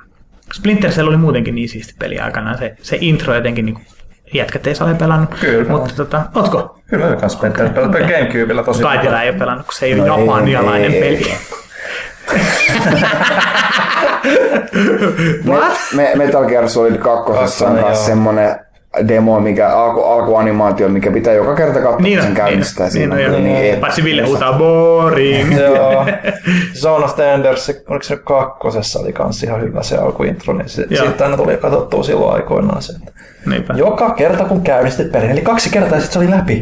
Splinter Cell oli muutenkin niin siisti peli aikanaan. Se, se intro jotenkin, niin jätkät ei ole pelannut. Kyllä. Mutta tota, ootko? Kyllä se kanssa Splinter Cell. Okei. Gamecubella tosi Kaitila ei ole pelannut, kun se ei ole No japanialainen ei, peli. ei. What? Me, Metal Gear Solid 2 on myös semmonen demo, mikä alku, alkuanimaatio, mikä pitää joka kerta katsoa, Niin sen on, käynnistää. niin, on, Siinä niin, on on, kyllä niin, niin Paitsi Ville huutaa boring. Joo. Zone of the Enders, oliko se kakkosessa, oli kans ihan hyvä se alkuintro, niin se, siitä aina tuli katsottua silloin aikoinaan se. että Niinpä. Joka kerta kun käynnistit pelin, eli kaksi kertaa sitten se oli läpi.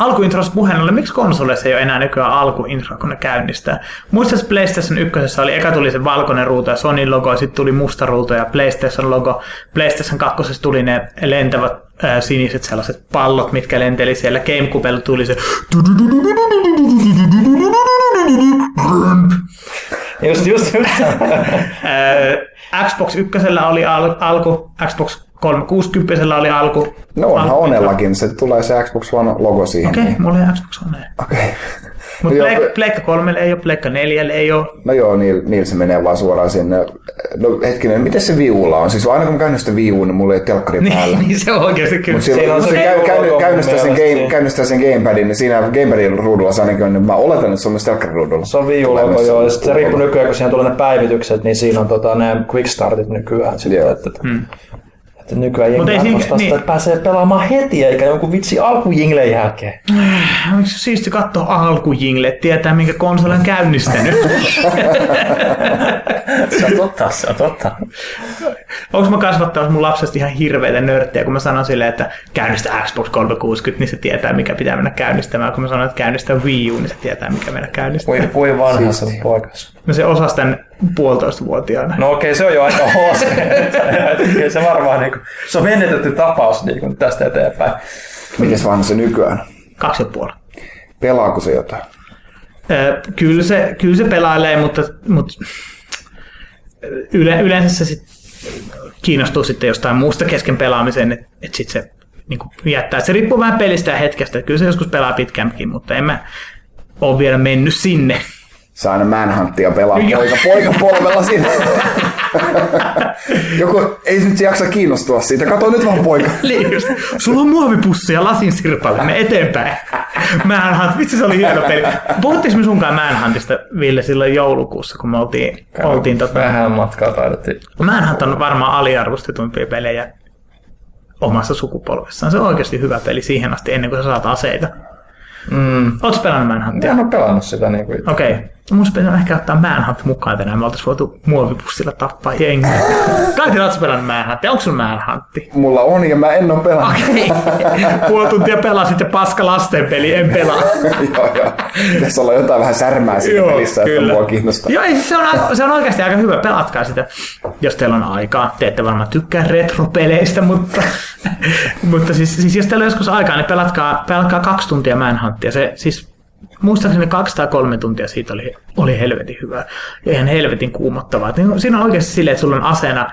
Alkuintrosta puheen ollen, miksi konsoleissa ei ole enää nykyään alkuintro, kun ne käynnistää? Muistas PlayStation 1 oli, eka tuli se valkoinen ruutu ja Sony logo, sitten tuli musta ruutu ja PlayStation logo. PlayStation 2 tuli ne lentävät ää, siniset sellaiset pallot, mitkä lenteli siellä. Gamecubella tuli se Just, just, just. ää, Xbox 1 oli al- alku, Xbox 360 oli alku. No onhan alku- Onellakin, se tulee se Xbox One logo siihen. Okei, okay, niin. mulla ei Xbox One. Okei. Mutta Joo, Pleikka, Pleikka 3 ei ole, Pleikka 4 ei ole. No joo, niillä, niillä se menee vaan suoraan sinne. No hetkinen, miten se viulla on? Siis aina kun mä käynnistän viuun, niin mulla ei ole telkkari päällä. Niin, niin se on oikeasti kyllä. Mutta silloin, on kun se se käy, logo käy, käynnistää, sen game, käynnistää sen gamepadin, niin siinä gamepadin ruudulla se ainakin on, niin mä oletan, että se on myös telkkariruudulla. Se on viiulogo, joo. Ja sitten se riippuu nykyään, kun siihen tulee ne päivitykset, niin siinä on tota, ne quick startit nykyään. Sitten, Joo. että, hmm. Nykyään Mut jengi sitä, niin. että pääsee pelaamaan heti, eikä jonkun vitsi alkujinglen jälkeen. Siisti katsoa alkujingle, tietää minkä konsoli on käynnistänyt? Se on totta, se on totta. Onko mä kasvattanut mun lapsesta ihan hirveitä nörttejä, kun mä sanon silleen, että käynnistä Xbox 360, niin se tietää, mikä pitää mennä käynnistämään. Kun mä sanon, että käynnistä Wii U, niin se tietää, mikä mennä käynnistämään. Kui, kui vanha se on poikas? No se osasi tämän puolitoista vuotiaana. No okei, se on jo aika hoosi. Kyllä se varmaan niin kuin, se on menetetty tapaus niin kuin tästä eteenpäin. Mites vanha se nykyään? Kaksi ja puoli. Pelaako se jotain? Ö, Kyllä se, kyllä se pelailee, mutta, mutta yle, yleensä se sit kiinnostuu sitten jostain muusta kesken pelaamisen, että et sitten se niin jättää. Se riippuu vähän pelistä ja hetkestä. Kyllä se joskus pelaa pitkäänkin, mutta en mä ole vielä mennyt sinne. Sä aina Manhuntia pelaa Joo. poika, poika polvella siinä. Joku ei nyt jaksa kiinnostua siitä. Kato nyt vaan poika. Niin just. Sulla on muovipussi ja lasin sirpalle, me eteenpäin. Manhunt, vitsi se oli hieno peli. Puhuttiinko me sunkaan Manhuntista, Ville, silloin joulukuussa, kun me oltiin, oltiin tota, Vähän matkaa taidettiin. Manhunt on varmaan aliarvostetuimpia pelejä omassa sukupolvessaan. Se on oikeasti hyvä peli siihen asti, ennen kuin sä saat aseita. Mm. Oletko pelannut Manhuntia? En ole pelannut sitä niin kuin Okei. Okay. Mun pitäisi ehkä ottaa Manhunt mukaan tänään. Me oltais voitu muovipussilla tappaa jengiä. Kaiti, ootko pelannut Manhuntia? Onko sun Manhuntti? Mulla on ja mä en oo pelannut. Okei. Puoli tuntia pelasit ja paska lastenpeli, en pelaa. joo, joo. Pitäisi olla jotain vähän särmää siinä Joo, pelissä, että kyllä. mua kiinnostaa. Joo, se, on, se on oikeasti aika hyvä. Pelatkaa sitä, jos teillä on aikaa. Te ette varmaan tykkää retropeleistä, mutta, mutta siis, siis, jos teillä on joskus aikaa, niin pelatkaa, pelatkaa kaksi tuntia Manhuntia. Se, siis, muistaakseni kaksi tai kolme tuntia siitä oli, oli helvetin hyvä. Ja ihan helvetin kuumottavaa. Niin Siinä on oikeasti silleen, että sulla on aseena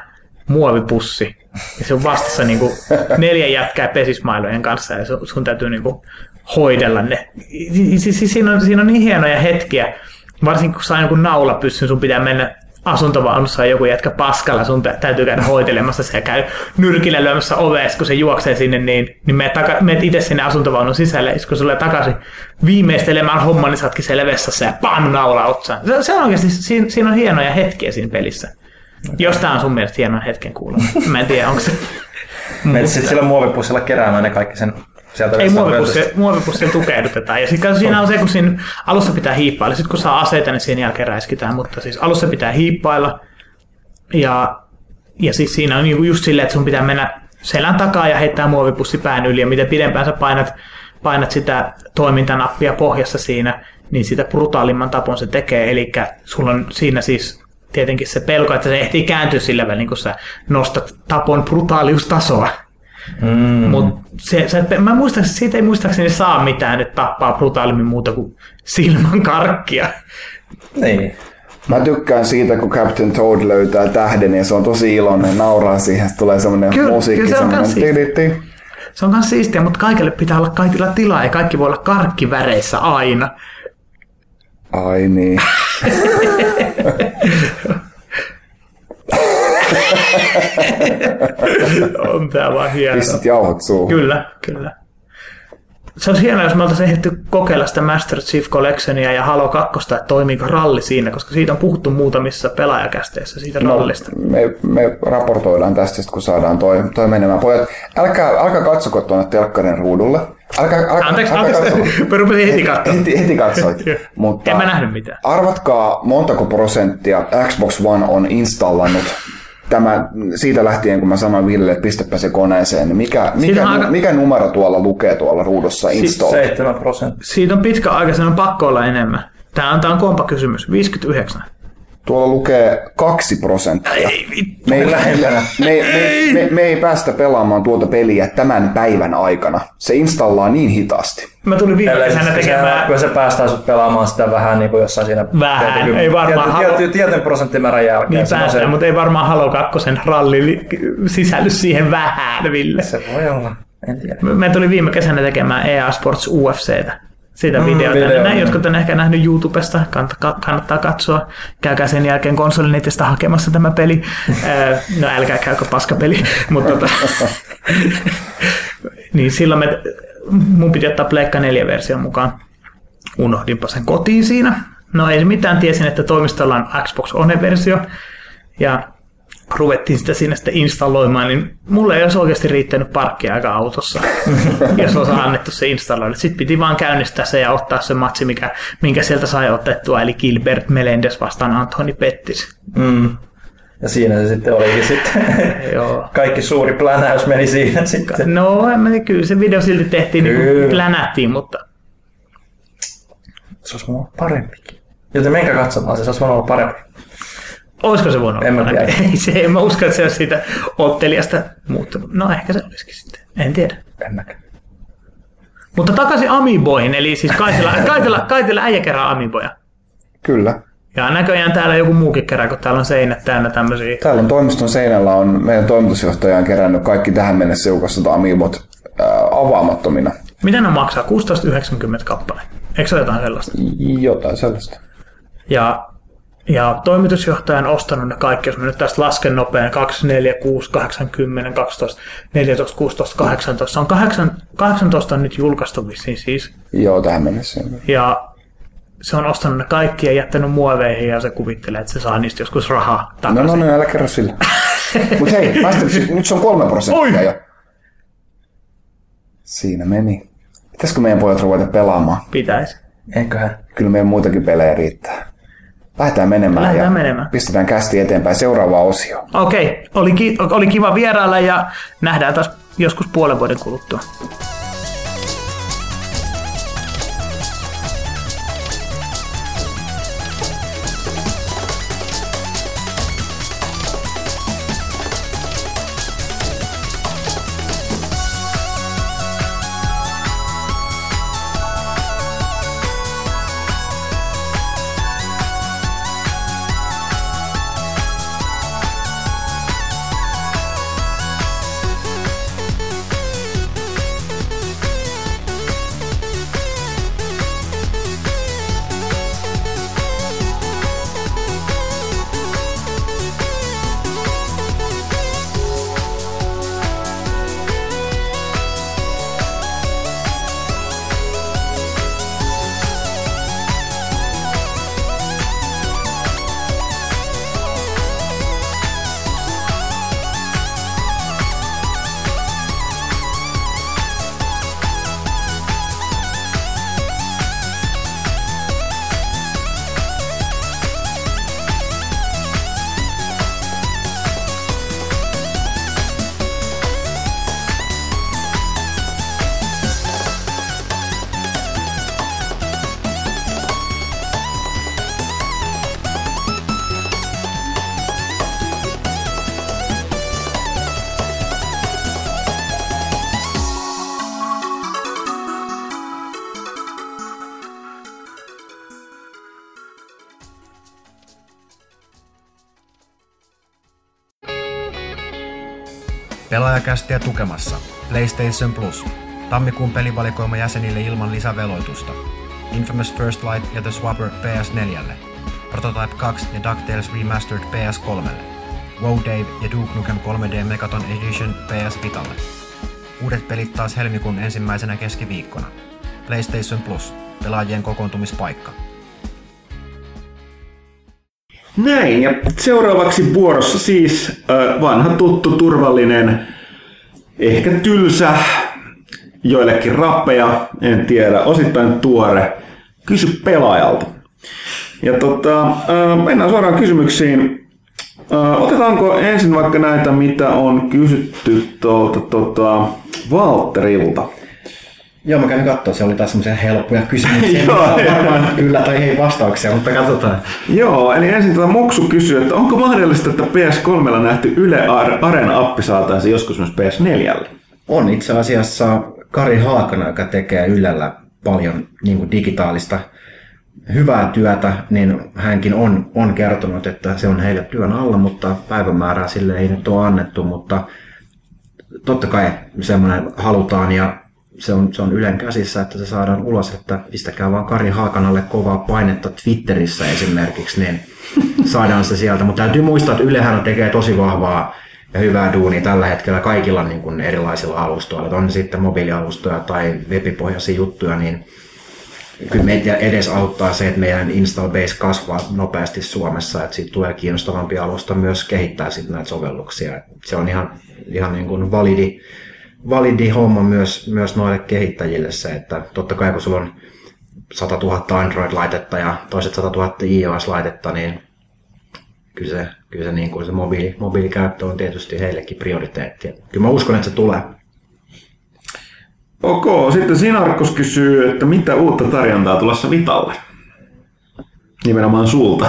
muovipussi. Ja se on vastassa niin kuin neljä jätkää pesismailojen kanssa ja sun, täytyy niin kuin hoidella ne. Siis, siis siinä, on, siinä on niin hienoja hetkiä, varsinkin kun saa naula pyssyn, sun pitää mennä asuntovaunussa ja joku jätkä paskalla, sun tä- täytyy käydä hoitelemassa se käy nyrkillä lyömässä ovesta, kun se juoksee sinne, niin, niin meet, taka, meet itse sinne asuntovaunun sisälle, ja kun sulle takaisin viimeistelemään homman, niin saatkin siellä vessassa ja pam, naula otsaan. Se, se on oikeasti, siinä, siinä on hienoja hetkiä siinä pelissä. Jos tää on sun mielestä hienon hetken kuulla. Mä en tiedä, onko se... Menet sitten sillä muovipussilla keräämään ne kaikki sen sieltä Ei muovipussi, tukehdutetaan. Ja sitten siinä on se, kun siinä alussa pitää hiippailla. Sitten kun saa aseita, niin sen jälkeen räiskitään. Mutta siis alussa pitää hiippailla. Ja, ja siis siinä on just silleen, että sun pitää mennä selän takaa ja heittää muovipussi pään yli. Ja mitä pidempään sä painat, painat sitä toimintanappia pohjassa siinä, niin sitä brutaalimman tapon se tekee. Eli sulla on siinä siis tietenkin se pelko, että se ehtii kääntyä sillä välin, kun sä nostat tapon brutaaliustasoa. Mm. Mutta se, se, mä muistan, siitä ei muistaakseni saa mitään, että tappaa brutaalimmin muuta kuin silmän karkkia. Niin. Mä tykkään siitä, kun Captain Toad löytää tähden ja se on tosi iloinen, nauraa siihen, että tulee semmoinen Kyllä, musiikki, kyllä se on semmoinen kans. Se on myös siistiä, mutta kaikille pitää olla kaikilla tilaa ja kaikki voi olla karkkiväreissä aina. Ai niin. On tää vaan hienoa. Pistit jauhot suuhun. Kyllä, kyllä. Se olisi hienoa, jos me oltaisiin ehditty kokeilla sitä Master Chief Collectionia ja Halo 2, että toimiiko ralli siinä, koska siitä on puhuttu muutamissa pelaajakästeissä siitä No, rallista. me, me raportoidaan tästä, kun saadaan toi, toi menemään. Pojat, älkää, älkää katsoko tuonne telkkarin ruudulle. Älkää, älkää, Anteeksi, älkää anteeksi. Mä rupesin heti katsomaan. Heti, heti katsoit. Joo. Mutta En mä nähnyt mitään. Arvatkaa montako prosenttia Xbox One on installannut tämä, siitä lähtien, kun mä sanoin Ville, että pistäpä se koneeseen, niin mikä, mikä, on aika- mikä numero tuolla lukee tuolla ruudussa install? 7 prosenttia. Siitä on pitkä aika, sen on pakko olla enemmän. Tämä on, tämä on kompa kysymys. 59. Tuolla lukee kaksi prosenttia. Ei vittu. Me ei, lähempänä. Me, me, me, me, ei päästä pelaamaan tuota peliä tämän päivän aikana. Se installaa niin hitaasti. Mä tulin viime kesänä tekemään... Kyllä se päästään sut pelaamaan sitä vähän niin kuin jossain siinä... Vähän, tietyn- ei varmaan Tietyn, tietyn, tietyn prosenttimäärän jälkeen. Niin päästään, se- mutta ei varmaan Halo 2 ralli li- sisälly siihen vähän, Ville. Se voi olla. En tiedä. Me tuli viime kesänä tekemään EA Sports UFCtä. Siitä Mm, videota. video, Video, Näin, niin. jotkut on ehkä nähnyt YouTubesta, kannattaa, kannattaa katsoa. Käykää sen jälkeen konsolinetistä hakemassa tämä peli. No älkää käykö paskapeli. Mutta tota, niin silloin me, mun piti ottaa Pleikka 4-version mukaan. Unohdinpa sen kotiin siinä. No ei mitään, tiesin, että toimistolla on Xbox One-versio. Ja ruvettiin sitä sinne sitten installoimaan, niin mulle ei olisi oikeasti riittänyt parkkiaika autossa, jos olisi annettu se installoida. Sitten piti vaan käynnistää se ja ottaa se matsi, mikä, minkä sieltä sai otettua, eli Gilbert Melendez vastaan Antoni Pettis. Mm. Ja siinä se sitten olikin sitten. Joo. Kaikki suuri plänäys meni siinä sitten. No, en mä tiedä, kyllä se video silti tehtiin, niin Kyllä. kuin plänättiin, mutta Se olisi voinut olla parempikin. Joten menkää katsomaan, se olisi voinut olla parempi. Olisiko se voinut En mä tiedä. Ei se, en mä usko, että se olisi siitä ottelijasta muuttunut. No ehkä se olisikin sitten, en tiedä. En mäkään. Mutta takaisin Amiiboihin, eli siis Kaitila, Kaitila, Kaitila äijä kerää Amiiboja. Kyllä. Ja näköjään täällä joku muukin kerää, kun täällä on seinät täynnä tämmöisiä. Täällä on toimiston seinällä on meidän toimitusjohtaja on kerännyt kaikki tähän mennessä julkaistut Amiibot ää, avaamattomina. Mitä ne maksaa? 16,90 kappale. Eikö se ole jotain sellaista? Jotain sellaista. Ja, ja toimitusjohtaja on ostanut ne kaikki, jos mä nyt tästä lasken nopein, 2, 4, 6, 8, 10, 12, 14, 16, 18. Se on 8, 18 on nyt julkaistu vissiin siis. Joo, tähän mennessä. Ja se on ostanut ne kaikki ja jättänyt muoveihin ja se kuvittelee, että se saa niistä joskus rahaa No, takaisin. no, no, älä kerro sillä. Mut hei, päästä, nyt se on kolme prosenttia jo. Siinä meni. Pitäisikö meidän pojat ruveta pelaamaan? Pitäisi. Eiköhän. Kyllä meidän muitakin pelejä riittää. Lähdetään menemään Lähdetään ja menemään. pistetään kästi eteenpäin seuraavaan osioon. Okei, oli, ki- oli kiva vierailla ja nähdään taas joskus puolen vuoden kuluttua. Pelaajakästiä tukemassa PlayStation Plus. Tammikuun pelivalikoima jäsenille ilman lisäveloitusta. Infamous First Light ja The Swapper PS4. Prototype 2 ja DuckTales Remastered PS3. Wow Dave ja Duke Nukem 3D Megaton Edition PS Vitalle. Uudet pelit taas helmikuun ensimmäisenä keskiviikkona. PlayStation Plus. Pelaajien kokoontumispaikka. Näin, ja seuraavaksi vuorossa siis äh, vanha tuttu turvallinen, ehkä tylsä, joillekin rappeja, en tiedä, osittain tuore, kysy pelaajalta. Ja tota, äh, mennään suoraan kysymyksiin. Äh, otetaanko ensin vaikka näitä, mitä on kysytty tuolta tota, Valtterilta. Joo, mä kävin katsoa, se oli taas semmoisia helppoja kysymyksiä, Joo. varmaan kyllä tai ei vastauksia, mutta katsotaan. Joo, eli ensin tätä Muksu kysyy, että onko mahdollista, että PS3 nähty Yle Ar- Arena-appi saataisiin joskus myös PS4? On itse asiassa Kari Haakana, joka tekee Ylellä paljon niin kuin digitaalista hyvää työtä, niin hänkin on, on kertonut, että se on heille työn alla, mutta päivämäärää sille ei nyt ole annettu, mutta totta kai semmoinen halutaan ja se on, se on Ylen käsissä, että se saadaan ulos, että pistäkää vaan Kari Haakanalle kovaa painetta Twitterissä esimerkiksi, niin saadaan se sieltä. Mutta täytyy muistaa, että Ylehän tekee tosi vahvaa ja hyvää duunia tällä hetkellä kaikilla niin kuin erilaisilla alustoilla. On sitten mobiilialustoja tai webipohjaisia juttuja, niin kyllä meitä edes auttaa se, että meidän install base kasvaa nopeasti Suomessa, että siitä tulee kiinnostavampi alusta myös kehittää sitten näitä sovelluksia. Se on ihan, ihan niin kuin validi, validi homma myös, myös noille kehittäjille se, että totta kai kun sulla on 100 000 Android-laitetta ja toiset 100 000 iOS-laitetta, niin kyllä se, kyllä se, niin kuin se mobiili, mobiilikäyttö on tietysti heillekin prioriteetti. Kyllä mä uskon, että se tulee. Ok, sitten Sinarkos kysyy, että mitä uutta tarjontaa tulossa Vitalle? Nimenomaan sulta.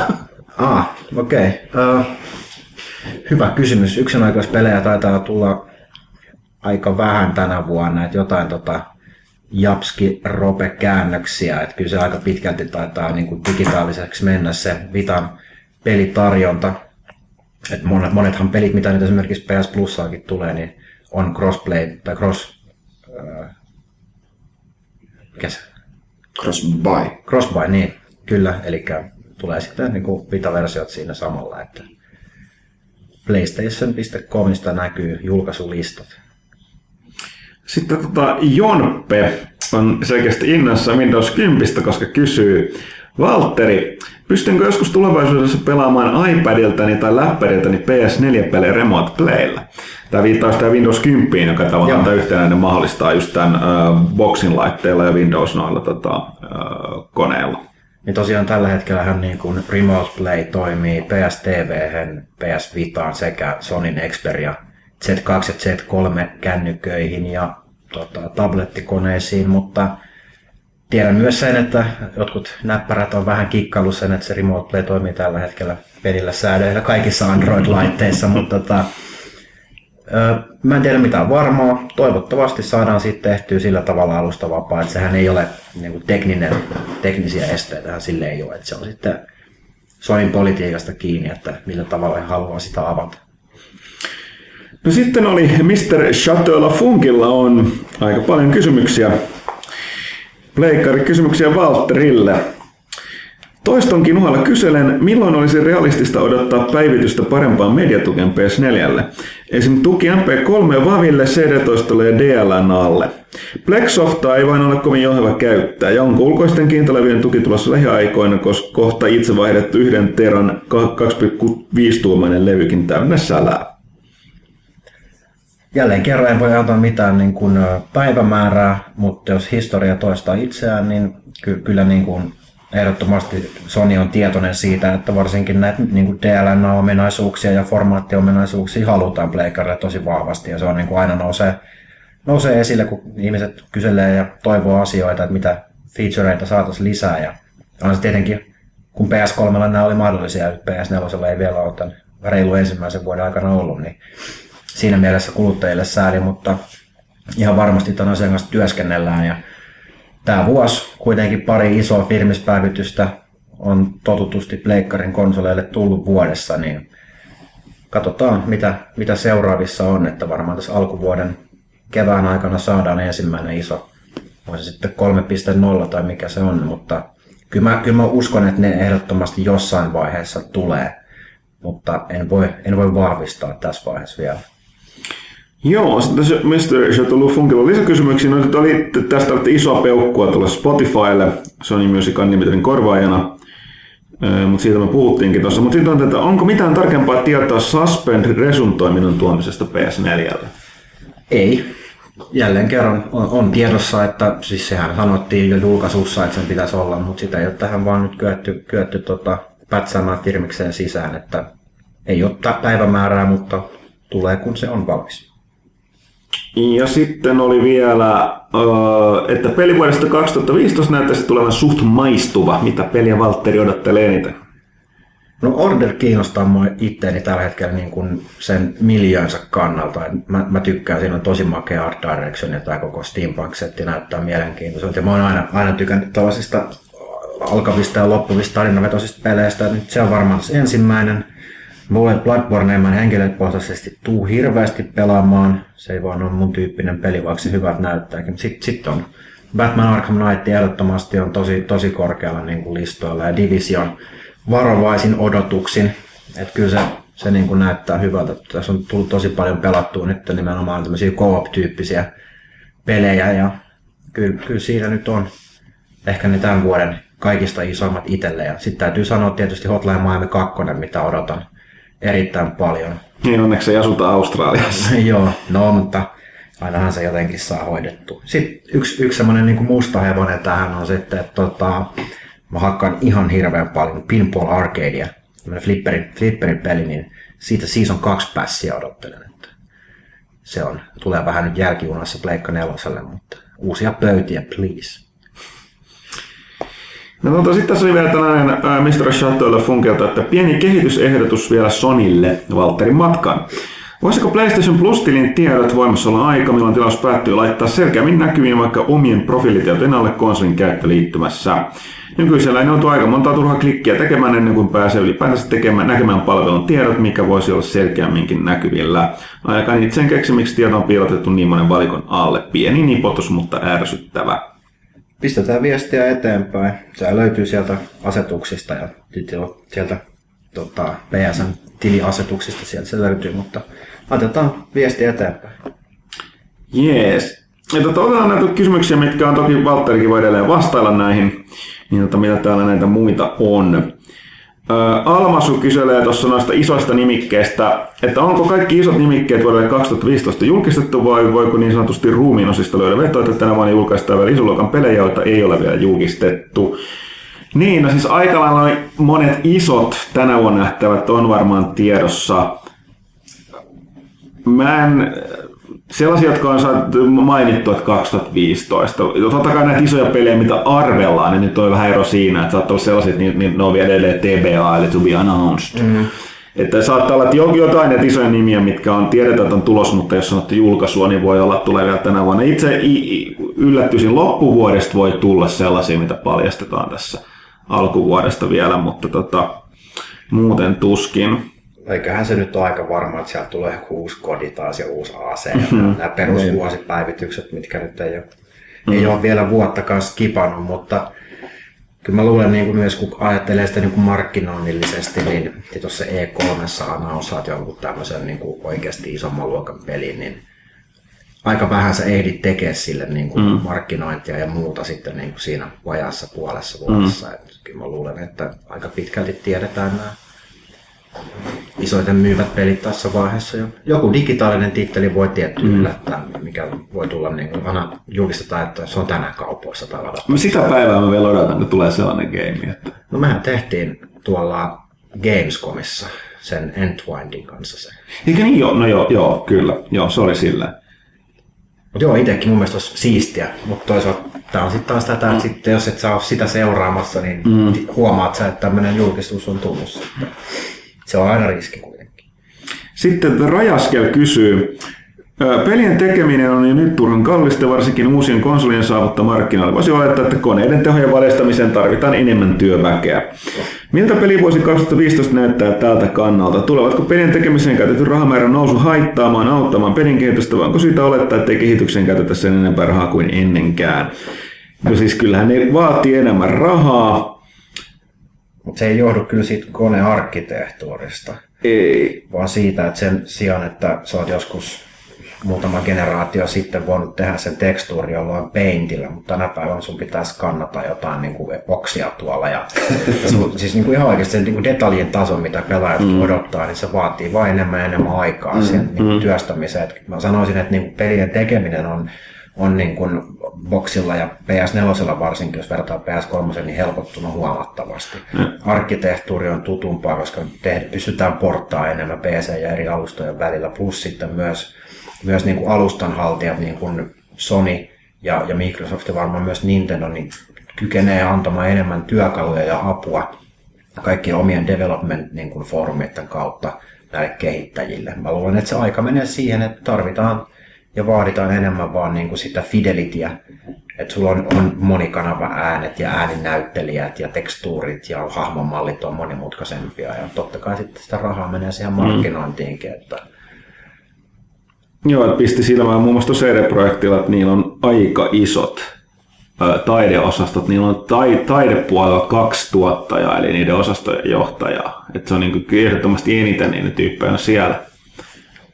Ah, okei. Okay. Uh, hyvä kysymys. Yksioikeuspelejä taitaa tulla aika vähän tänä vuonna, että jotain tota, Japski Rope käännöksiä, että kyllä se aika pitkälti taitaa niin kuin digitaaliseksi mennä se Vitan pelitarjonta. Et monet, monethan pelit, mitä nyt esimerkiksi PS Plusaakin tulee, niin on crossplay tai cross... Äh, mikä se? Cross-buy. Crossbuy, niin, kyllä. Eli tulee sitten niin kuin Vita-versiot siinä samalla, että PlayStation.comista näkyy julkaisulistat. Sitten tota, Jonpe on selkeästi innossa Windows 10, koska kysyy, Valtteri, pystynkö joskus tulevaisuudessa pelaamaan iPadiltani tai läppäriltäni PS4-pelejä Remote Playlla? Tämä viittaa sitä Windows 10, joka tavallaan tämä yhtenäinen mahdollistaa just tämän uh, boxin laitteilla ja Windows noilla tota, uh, koneilla. Niin tosiaan tällä hetkellä niin kuin Remote Play toimii PS TV, PS Vitaan sekä Sonyn Xperia Z2 ja Z3 kännyköihin ja tota, tablettikoneisiin, mutta tiedän myös sen, että jotkut näppärät on vähän kikkailu sen, että se Remote Play toimii tällä hetkellä pelillä säädöillä kaikissa Android-laitteissa, mutta tota, mä en tiedä mitään varmaa. Toivottavasti saadaan siitä tehtyä sillä tavalla alustavapaa, että sehän ei ole niin kuin tekninen, teknisiä esteitä, sille ei ole. Että se on sitten Sonin politiikasta kiinni, että millä tavalla he haluaa sitä avata. No sitten oli Mr. Chateau Funkilla on aika paljon kysymyksiä. Pleikkari kysymyksiä Valtterille. Toistonkin uhalla kyselen, milloin olisi realistista odottaa päivitystä parempaan mediatukeen PS4. Esim. tuki MP3 Vaville, CD-toistolle ja DLNAlle. Plexsoftaa ei vain ole kovin johava käyttää, ja onko ulkoisten kiintalevien tuki tulossa lähiaikoina, koska kohta itse vaihdettu yhden teran 2,5-tuumainen levykin täynnä sälää. Jälleen kerran en voi antaa mitään niin kuin päivämäärää, mutta jos historia toistaa itseään, niin ky- kyllä niin kuin ehdottomasti Sony on tietoinen siitä, että varsinkin näitä niin kuin DLNA-ominaisuuksia ja formaattiominaisuuksia halutaan Playcarille tosi vahvasti ja se on niin kuin aina nousee, nousee esille, kun ihmiset kyselee ja toivoo asioita, että mitä featureita saataisiin lisää ja on se tietenkin, kun PS3 nämä oli mahdollisia ja PS4 ei vielä ole tämän reilu ensimmäisen vuoden aikana ollut, niin siinä mielessä kuluttajille sääli, mutta ihan varmasti tämän asian kanssa työskennellään ja tämä vuosi kuitenkin pari isoa firmispäivitystä on totutusti Pleikkarin konsoleille tullut vuodessa, niin katsotaan mitä, mitä seuraavissa on, että varmaan tässä alkuvuoden kevään aikana saadaan ensimmäinen iso, on se sitten 3.0 tai mikä se on, mutta kyllä mä, kyllä mä uskon, että ne ehdottomasti jossain vaiheessa tulee, mutta en voi, en voi vahvistaa tässä vaiheessa vielä. Joo, se Mr. Chateau Funkilla on lisäkysymyksiä. No, oli, tästä oli isoa peukkua tulla Spotifylle Sony Music Unlimitedin korvaajana, mutta siitä me puhuttiinkin tuossa. Mutta sitten on, että onko mitään tarkempaa tietoa Suspend Resun toiminnan tuomisesta PS4? Ei. Jälleen kerran on, on tiedossa, että siis sehän sanottiin jo julkaisussa, että sen pitäisi olla, mutta sitä ei ole tähän vaan nyt kyetty, kyetty tota, pätsäämään firmikseen sisään, että ei ole päivämäärää, mutta tulee kun se on valmis. Ja sitten oli vielä, että pelivuodesta 2015 näyttäisi tulevan suht maistuva. Mitä peliä Valtteri odottelee eniten? No Order kiinnostaa mua itteeni tällä hetkellä niin kuin sen miljöönsä kannalta. Mä, mä tykkään, siinä on tosi makea art direction ja tämä koko steampunk-setti näyttää mielenkiintoiselta. Ja mä oon aina, aina tykännyt tällaisista alkavista ja loppuvista tarinavetoisista peleistä. Nyt se on varmaan ensimmäinen. Mulle Bloodborne en henkilökohtaisesti tuu hirveästi pelaamaan. Se ei vaan ole mun tyyppinen peli, vaikka se hyvältä näyttääkin. Sitten sit on Batman Arkham Knight ehdottomasti on tosi, tosi korkealla niin kuin listoilla ja Division varovaisin odotuksin. Että kyllä se, se niin kuin näyttää hyvältä. Tässä on tullut tosi paljon pelattua nyt nimenomaan tämmöisiä co-op-tyyppisiä pelejä ja kyllä, kyllä siinä nyt on ehkä ne tämän vuoden kaikista isommat itselle. Ja sitten täytyy sanoa tietysti Hotline Miami 2, mitä odotan erittäin paljon. Niin onneksi ei asuta Australiassa. Joo, no mutta ainahan se jotenkin saa hoidettu. Sitten yksi, yksi semmoinen niin musta hevonen tähän on sitten, että tota, mä hakkaan ihan hirveän paljon Pinball Arcadea, tämmöinen flipperin, flipperin peli, niin siitä Season 2 pässiä odottelen. Että se on, tulee vähän nyt jälkijunassa Pleikka neloselle, mutta uusia pöytiä, please. No tota, sitten tässä oli vielä tällainen Mr. Chateaulle Funkelta, että pieni kehitysehdotus vielä Sonille Valterin matkaan. Voisiko PlayStation Plus-tilin tiedot voimassa olla aika, milloin tilaus päättyy, laittaa selkeämmin näkyviin vaikka omien profiilitietojen alle konsolin käyttöliittymässä? Nykyisellä ei joutu aika monta turhaa klikkiä tekemään ennen kuin pääsee ylipäätänsä tekemään, näkemään palvelun tiedot, mikä voisi olla selkeämminkin näkyvillä. Aikaan itse en keksi, miksi tieto on piilotettu niin monen valikon alle. Pieni nipotus, mutta ärsyttävä. Pistetään viestiä eteenpäin. Se löytyy sieltä asetuksista ja sieltä tota, PSN tiliasetuksista sieltä se löytyy, mutta laitetaan viesti eteenpäin. Jees. Ja tota, otetaan näitä kysymyksiä, mitkä on toki Valtterikin voi edelleen vastailla näihin, niin tota, mitä täällä näitä muita on. Almasu kyselee tuossa noista isoista nimikkeistä, että onko kaikki isot nimikkeet vuodelle 2015 julkistettu vai voiko niin sanotusti ruumiinosista löydä veto, että tänä vuonna julkaistaan vielä isoluokan pelejä, joita ei ole vielä julkistettu. Niin, no siis aika lailla monet isot tänä vuonna nähtävät on varmaan tiedossa. Mä en, sellaisia, jotka on saatu mainittu, että 2015. Totta kai näitä isoja pelejä, mitä arvellaan, niin nyt on vähän ero siinä, että saattaa olla sellaisia, että niin, niin ne on vielä edelleen TBA, eli to be announced. Mm. Että saattaa olla, että jotain näitä isoja nimiä, mitkä on tiedetään, että on tulos, mutta jos sanottu julkaisua, niin voi olla, että tulee vielä tänä vuonna. Itse yllättyisin, loppuvuodesta voi tulla sellaisia, mitä paljastetaan tässä alkuvuodesta vielä, mutta tota, muuten tuskin. Eiköhän se nyt ole aika varma, että sieltä tulee joku uusi kodi taas ja uusi AC. Ja nämä perusvuosipäivitykset, mitkä nyt ei ole, ei ole vielä vuottakaan skipannut, mutta kyllä mä luulen niin kuin myös, kun ajattelee sitä niin kuin markkinoinnillisesti, niin tuossa E3 announsaat jonkun tämmöisen niin kuin oikeasti isomman luokan pelin, niin aika vähän sä ehdit tekemään sille niin kuin mm. markkinointia ja muuta sitten niin kuin siinä vajassa puolessa vuodessa. Mm. Et kyllä mä luulen, että aika pitkälti tiedetään nämä isoiten myyvät pelit tässä vaiheessa. jo. Joku digitaalinen titteli voi tietty mm. yllättää, mikä voi tulla niin kuin aina julkistetaan, että se on tänään kaupoissa tai ladata. Sitä päivää mä vielä odotan, kun tulee sellainen game. Että... No mehän tehtiin tuolla Gamescomissa sen Entwindin kanssa se. Eikä niin joo, no joo, joo, kyllä. Joo, se oli sillä. Mutta joo, itsekin mun mielestä olisi siistiä, mutta toisaalta tämä on sitten taas tätä, että sitten jos et ole sitä seuraamassa, niin mm. huomaat sä, että tämmöinen julkistus on tullut sitten. Se on aina riski kuitenkin. Sitten Rajaskel kysyy, "Ö, Pelien tekeminen on jo nyt turhan kallista, varsinkin uusien konsolien saavutta markkinoille. Voisi olettaa, että koneiden tehojen valjastamiseen tarvitaan enemmän työväkeä. Miltä pelivuosi 2015 näyttää tältä kannalta? Tulevatko pelien tekemiseen käytetty rahamäärän nousu haittaamaan, auttamaan pelin kehitystä, vai onko syytä olettaa, että kehitykseen käytetä sen enempää rahaa kuin ennenkään? No siis kyllähän ne vaatii enemmän rahaa. Mutta se ei johdu kyllä siitä konearkkitehtuurista, Ei. vaan siitä, että sen sijaan, että sä oot joskus muutama generaatio sitten voinut tehdä sen tekstuuri jollain paintillä, mutta tänä päivänä sun pitäisi skannata jotain niin kuin oksia tuolla. Ja, sun, siis niin kuin ihan oikeasti se niin kuin detaljien taso, mitä pelaajat mm. odottaa, niin se vaatii vain enemmän ja enemmän aikaa mm. sen niin kuin työstämiseen. Et mä sanoisin, että niin kuin pelien tekeminen on, on niin kuin boksilla ja PS4 varsinkin, jos vertaa PS3, niin helpottunut huomattavasti. Mm. Arkkitehtuuri on tutumpaa, koska te, pystytään porttaa enemmän PC ja eri alustojen välillä, plus sitten myös myös niin kuin alustanhaltijat, niin kuin Sony ja, ja Microsoft ja varmaan myös Nintendo, niin kykenee antamaan enemmän työkaluja ja apua kaikkien omien development niin kautta näille kehittäjille. Mä luulen, että se aika menee siihen, että tarvitaan ja vaaditaan enemmän vaan niin kuin sitä fidelityä, että sulla on, on monikanava äänet ja ääninäyttelijät ja tekstuurit ja hahmonmallit on monimutkaisempia ja totta kai sitten sitä rahaa menee siihen markkinointiinkin, että Joo, että pisti silmään muun muassa CD-projektilla, että niillä on aika isot taideosastot. Niillä on tai, taidepuolella kaksi tuottajaa, eli niiden osastojen johtajaa. Että se on niin ehdottomasti eniten niiden tyyppejä on siellä.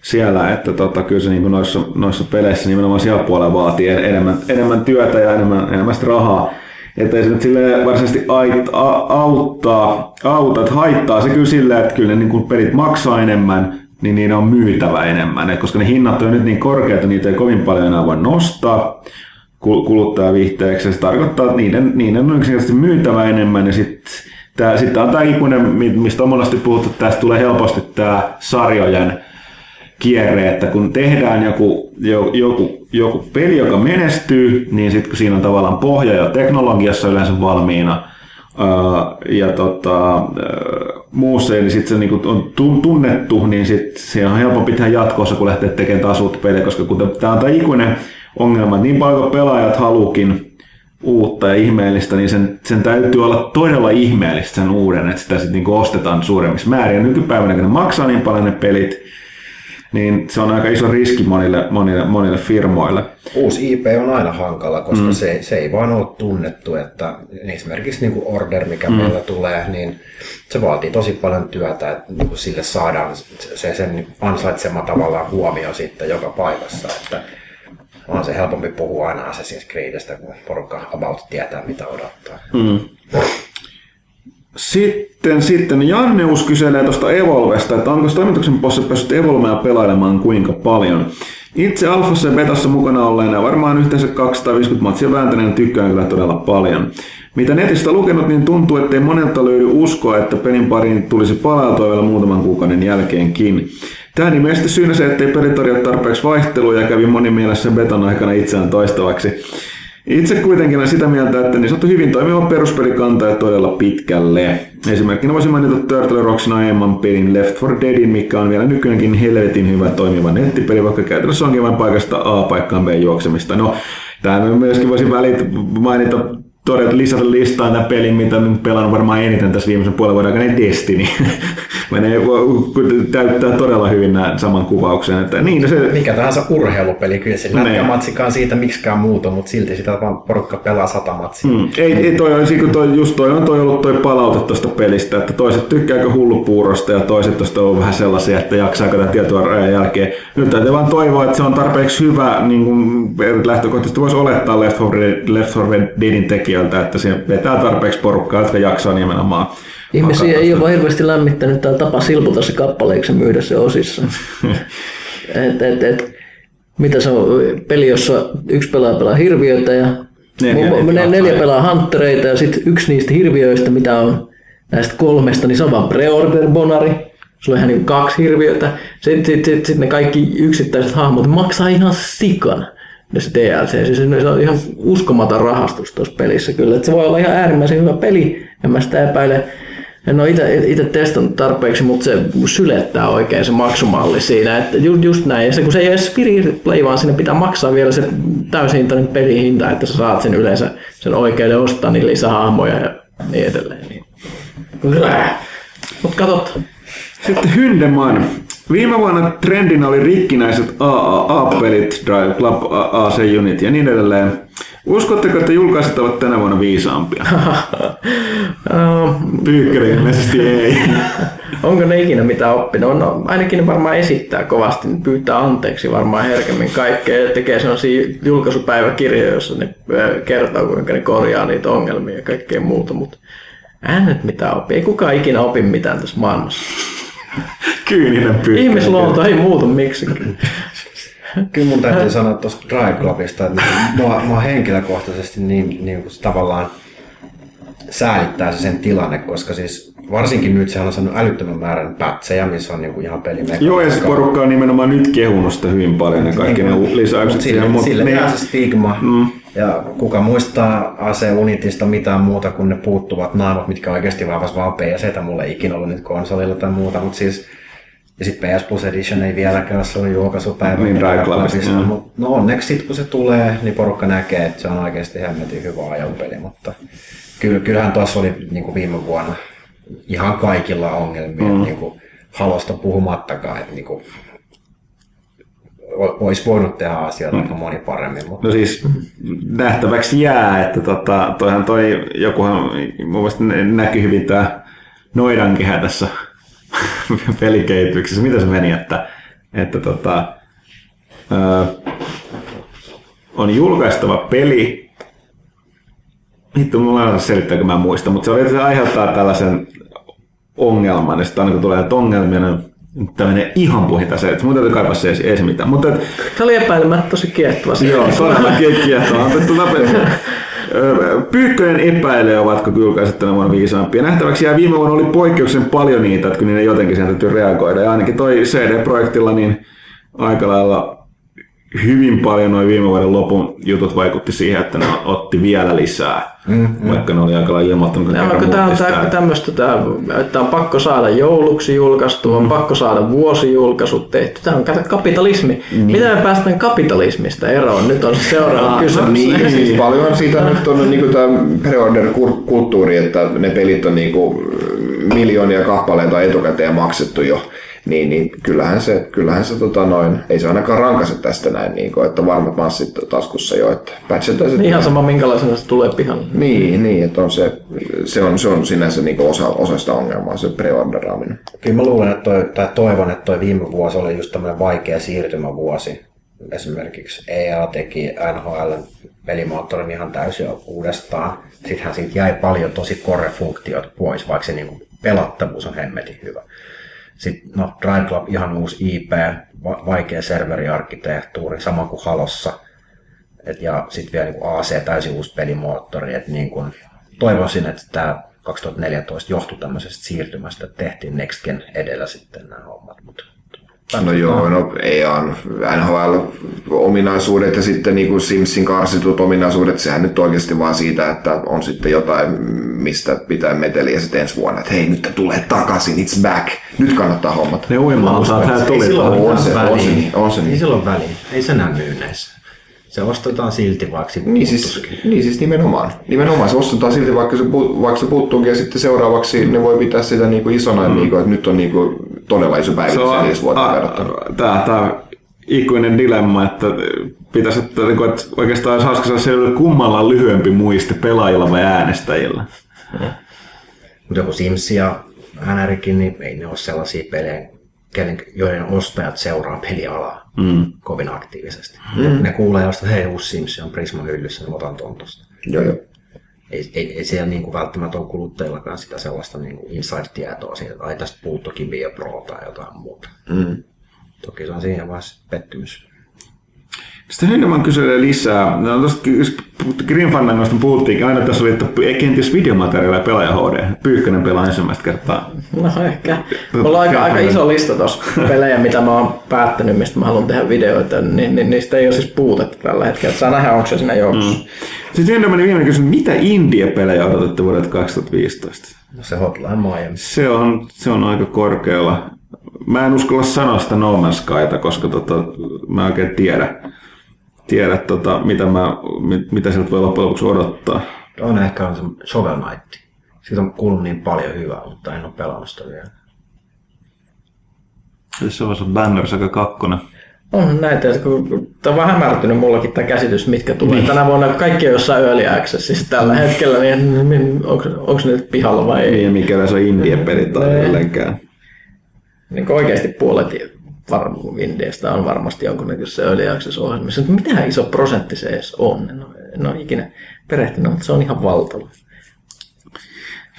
Siellä, että tota, kyllä se niin noissa, noissa peleissä nimenomaan siellä puolella vaatii enemmän, enemmän työtä ja enemmän, enemmän rahaa. Että ei se nyt silleen varsinaisesti ait, a, auttaa, auta, että haittaa se kyllä silleen, että kyllä ne niin kuin pelit maksaa enemmän, niin niitä on myytävä enemmän. Et koska ne hinnat on nyt niin korkeat, niitä ei kovin paljon enää voi nostaa kul- kuluttajavihteeksi. Se tarkoittaa, että niiden, niiden on yksinkertaisesti myytävä enemmän. Ja sitten tää, sit on tämä ikuinen, mi- mistä on monesti puhuttu, että tästä tulee helposti tämä sarjojen kierre, että kun tehdään joku, jo- joku, joku peli, joka menestyy, niin sitten kun siinä on tavallaan pohja ja teknologiassa yleensä valmiina, ja tota, muussa, niin sitten se niinku on tun- tunnettu, niin sit se on helpompi tehdä jatkossa, kun lähtee tekemään taas uutta peliä, koska kun tämä on tämä ikuinen ongelma, niin paljon kuin pelaajat haluukin uutta ja ihmeellistä, niin sen, sen täytyy olla todella ihmeellistä sen uuden, että sitä sitten niinku ostetaan suuremmissa määrin. Ja nykypäivänä, kun ne maksaa niin paljon ne pelit, niin se on aika iso riski monille, monille, monille firmoille. uusi IP on aina hankala, koska mm. se, se ei vaan ole tunnettu, että esimerkiksi niin kuin order, mikä mm. meillä tulee, niin se vaatii tosi paljon työtä, että niin kuin sille saadaan se sen ansaitsema tavallaan huomio sitten joka paikassa, että on se helpompi puhua aina Assassin's Creedistä, kun porukka about tietää, mitä odottaa. Mm. Sitten, sitten Janneus kyselee tuosta Evolvesta, että onko toimituksen posse päässyt Evolvea pelailemaan kuinka paljon. Itse Alfassa ja Betassa mukana olleena varmaan yhteensä 250 matsia vääntäneen tykkään kyllä todella paljon. Mitä netistä lukenut, niin tuntuu, ettei monelta löydy uskoa, että pelin pariin tulisi palautua vielä muutaman kuukauden jälkeenkin. Tähän ilmeisesti syynä se, ettei peli tarjoa tarpeeksi vaihtelua ja kävi moni mielessä beton aikana itseään toistavaksi. Itse kuitenkin olen sitä mieltä, että niin sanottu hyvin toimiva peruspeli kantaa todella pitkälle. Esimerkkinä voisin mainita Turtle Rocksin aiemman pelin Left 4 Deadin, mikä on vielä nykyäänkin helvetin hyvä toimiva nettipeli, vaikka käytännössä onkin vain paikasta A paikkaan B juoksemista. No, Tämä myöskin voisin välit mainita todeta lisätä listaan tämän pelin, mitä nyt pelaan varmaan eniten tässä viimeisen puolen vuoden aikana, niin Destiny. Menee, täyttää todella hyvin nämä saman kuvauksen. Että niin, se, Mikä tahansa urheilupeli, kyllä se Niin. lätkämatsikaan siitä miksikään muuta, mutta silti sitä vaan porukka pelaa sata matsia. Mm. Ei, ei toi, on, toi, just toi on toi ollut toi palaute tuosta pelistä, että toiset tykkääkö hullupuurosta ja toiset tuosta on vähän sellaisia, että jaksaako tätä tietoa rajan jälkeen. Nyt täytyy vaan toivoa, että se on tarpeeksi hyvä, niin kuin lähtökohtaisesti voisi olettaa Left 4, Left 4 Deadin tekijältä, että se vetää tarpeeksi porukkaa, jotka jaksaa nimenomaan. Ihmisiä ei sitä. ole hirveästi lämmittänyt tämä tapa silputa se kappaleeksi ja myydä se osissa. et, et, et, mitä se on, peli, jossa yksi pelaaja pelaa hirviöitä ja Neljä mu- mu- niitä ne, neljä pelaa. pelaa hanttereita ja sitten yksi niistä hirviöistä, mitä on näistä kolmesta, niin se on vaan pre-order bonari. Sulla on ihan niin kaksi hirviötä. Sitten sit, sit, sit ne kaikki yksittäiset hahmot maksaa ihan sikan. Se DLC, siis se on ihan uskomaton rahastus tuossa pelissä kyllä. Et se voi olla ihan äärimmäisen hyvä peli, en mä sitä epäile. En ole itse testannut tarpeeksi, mutta se sylettää oikein se maksumalli siinä. Että ju, just näin. Ja se, kun se ei ole edes free play, vaan sinne pitää maksaa vielä se täysintainen pelihinta, että sä saat sen yleensä sen oikeuden ostaa niin lisähahmoja ja niin edelleen. Niin. Mutta katsot, Sitten Hyndeman. Viime vuonna trendinä oli rikkinäiset AAA-pelit, Drive Club, AC Unit ja niin edelleen. Uskotteko, että julkaiset ovat tänä vuonna viisaampia? Pyykkönen ilmeisesti ei. onko ne ikinä mitään oppinut? No ainakin ne varmaan esittää kovasti, ne pyytää anteeksi varmaan herkemmin kaikkea ja tekee sellaisia julkaisupäiväkirjoja, joissa ne kertoo, kuinka ne korjaa niitä ongelmia ja kaikkea muuta, mutta en nyt mitään opi. Ei kukaan ikinä opi mitään tässä maailmassa. Kyyninen pyykkönen. Ihmisluonto ei muutu miksikään. Kyllä mun täytyy sanoa tuosta Drive Clubista, että mua, mua henkilökohtaisesti niin, niin kuin tavallaan säälittää se sen tilanne, koska siis varsinkin nyt sehän on saanut älyttömän määrän pätsejä, missä on niinku ihan pelimekaniikka. Joo, ja sitten porukka on nimenomaan nyt kehunut sitä hyvin paljon ja kaikki ne lisäykset Sille, siihen. Mutta sille ne, jää se stigma. Mm. Ja kuka muistaa AC Unitista mitään muuta kuin ne puuttuvat naamat, mitkä oikeasti vahvas vaan PCtä mulle ikinä ollut nyt konsolilla tai muuta, mutta siis ja sitten PS Plus Edition ei vieläkään, se on julkaisupäivä. Niin, mut No onneksi sitten kun se tulee, niin porukka näkee, että se on oikeasti hemmetin hyvä ajopeli, mutta kyllä, kyllähän tuossa oli niin kuin viime vuonna ihan kaikilla ongelmia, mm. niin kuin halosta puhumattakaan, että niin kuin, olisi voinut tehdä asioita mm. aika moni paremmin, mutta No siis nähtäväksi jää, että tota, toihan toi, jokuhan mun mielestä nä- näkyy hyvin tää noidankehä tässä pelikehityksessä. Mitä se meni, että, että tota, ää, on julkaistava peli. Vittu, mulla on selittää, kun mä en muista, mutta se, oli, se aiheuttaa tällaisen ongelman, ja sitten aina kun tulee ongelmia, niin tämmöinen ihan puhita se, että mun täytyy kaivaa se ei, ei se mitään. Mutta et, Se oli epäilemättä tosi kiehtova. se. Joo, todella kiehtovaa. Tuota, Pyykkönen epäilee, ovatko julkaiset tänä vuonna viisaampia. Nähtäväksi jää viime vuonna oli poikkeuksellisen paljon niitä, että kun niiden jotenkin siihen täytyy reagoida. Ja ainakin toi CD-projektilla niin aika lailla hyvin paljon noin viime vuoden lopun jutut vaikutti siihen, että ne otti vielä lisää. Mm, vaikka ne oli aika lailla ilmoittanut, että onko tämä on tämmöistä, että on pakko saada jouluksi julkaistu, Mm. on pakko saada vuosijulkaisut tehty. Tämä on kapitalismi. Niin. Miten me päästään kapitalismista eroon? Nyt on se seuraava kysymys. Niin, siis paljon siitä nyt on niinku tämä pre-order-kulttuuri, että ne pelit on niinku miljoonia kappaleita etukäteen maksettu jo. Niin, niin kyllähän se, kyllähän se tota noin, ei se ainakaan rankase tästä näin, niin kuin, että varmat massit taskussa jo, että patchataan se. Ihan sama minkälaisena se tulee pihalle. Niin, niin että on se, se, on, se on sinänsä niin osa, osa sitä ongelmaa, se pre-orderaaminen. Kyllä mä luulen, että toi, tai toivon, että toi viime vuosi oli just tämmöinen vaikea siirtymävuosi. Esimerkiksi EA teki NHL pelimoottorin ihan täysin uudestaan. Sittenhän siitä jäi paljon tosi core-funktiot pois, vaikka se niinku pelattavuus on hemmetin hyvä. Sitten no, Drive Club ihan uusi IP, va- vaikea serveriarkkitehtuuri, sama kuin Halossa. Et, ja sitten vielä niin AC täysin uusi pelimoottori. Et niin kun, toivoisin, että tämä 2014 johtui tämmöisestä siirtymästä, että tehtiin Next Gen edellä sitten nämä hommat. Mut, No joo, no EAN NHL-ominaisuudet ja sitten niin kuin Simsin karsitut ominaisuudet, sehän nyt oikeasti vaan siitä, että on sitten jotain, mistä pitää meteliä sitten ensi vuonna, että hei, nyt tulee takaisin, it's back, nyt kannattaa hommata. Ne hän ei tuli. sillä ole On se, mitään on se väliä. niin, on se Ei niin. sillä ole väliä. Ei se näy myynneissä. Se ostetaan silti, vaikka siitä Niin siis, niin siis nimenomaan. Nimenomaan se ostetaan silti, vaikka se, puut- vaikka se puuttuukin, ja sitten seuraavaksi ne voi pitää sitä niin kuin isona, mm. niin kuin, että nyt on niin kuin todella iso päivitys edes vuoteen verrattuna. Tämä, tämä ikuinen dilemma, että pitäisi ottaa, niin kuin, että oikeastaan olisi hauska saada selville, kummalla on lyhyempi muisti, pelaajilla vai äänestäjillä. Mutta joku Sims ja NRkin, niin ei ne ole sellaisia pelejä, kenen, joiden ostajat seuraa pelialaa mm. kovin aktiivisesti. Mm. Ne kuulee jostain, hei uusi Sims on Prisma hyllyssä, niin otan ton tosta. Joo, joo. Ei, ei, ei siellä niinku välttämättä ole kuluttajillakaan sitä sellaista niinku inside-tietoa siitä, että ai tästä puuttukin Bio Pro tai jotain muuta. Mm. Toki se on siinä vaiheessa pettymys. Sitten Hynneman kyselee lisää. No, tuosta Green Fandangosta puhuttiinkin aina tässä oli, että ei kenties videomateriaalia pelaaja HD. Pyykkönen pelaa ensimmäistä kertaa. No ehkä. Mulla on aika, aika iso lista tuossa pelejä, mitä mä oon päättänyt, mistä mä haluan tehdä videoita, niin, niin niistä ei ole siis puutetta tällä hetkellä. Et Saa nähdä, onko se siinä joukossa. Mm. Sitten Hynneman viimeinen kysymys, mitä indie-pelejä odotatte vuodelta 2015? No se Hotline Miami. Se on, se on aika korkealla. Mä en uskalla sanoa sitä No Man's Skyta, koska tota, mä en oikein tiedä, tiedä tota, mitä, mä, mit- mitä sieltä voi loppujen lopuksi odottaa. Toinen ehkä on se Shovel Knight. Siitä on kuullut niin paljon hyvää, mutta en ole pelannut sitä vielä. Se on se Banner Saga 2. On näitä, että kun tämä on vähän hämärtynyt mullakin tämä käsitys, mitkä tulee niin. tänä vuonna. Kaikki on jossain early accessissa tällä hetkellä, niin onko, onko ne nyt pihalla vai ei? Ei mikä se on indie-peli tai Nee. edelleenkään. Niin kuin oikeasti puolet var- Indiestä on varmasti jonkunnäköisessä early access ohjelmissa. Mutta mitähän iso prosentti se edes on? En ole, en ole ikinä perehtynyt, mutta se on ihan valtava.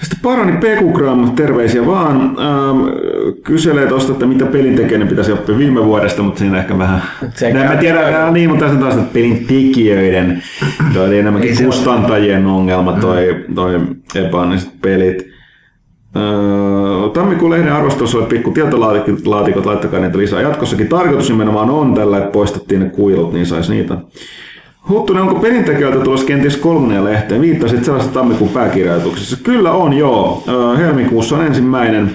Sitten Parani Pekugram, terveisiä vaan. Ähm, kyselee tuosta, että mitä pelintekijänä pitäisi oppia viime vuodesta, mutta siinä ehkä vähän... Se Näin mä tiedän, äh, niin, mutta tässä on taas että pelin tekijöiden, toi oli enemmänkin kustantajien ongelma, toi, toi epäonniset pelit. Öö, Tammikuun lehden arvostelussa oli pikku tietolaatikot, laittakaa niitä lisää. Jatkossakin tarkoitus nimenomaan on tällä, että poistettiin ne kuilut, niin saisi niitä. Huttunen, onko pelintekijöiltä tulossa kenties kolmonen lehteen? Viittasit sellaista tammikuun pääkirjoituksessa. Kyllä on, joo. Öö, Helmikuussa on ensimmäinen,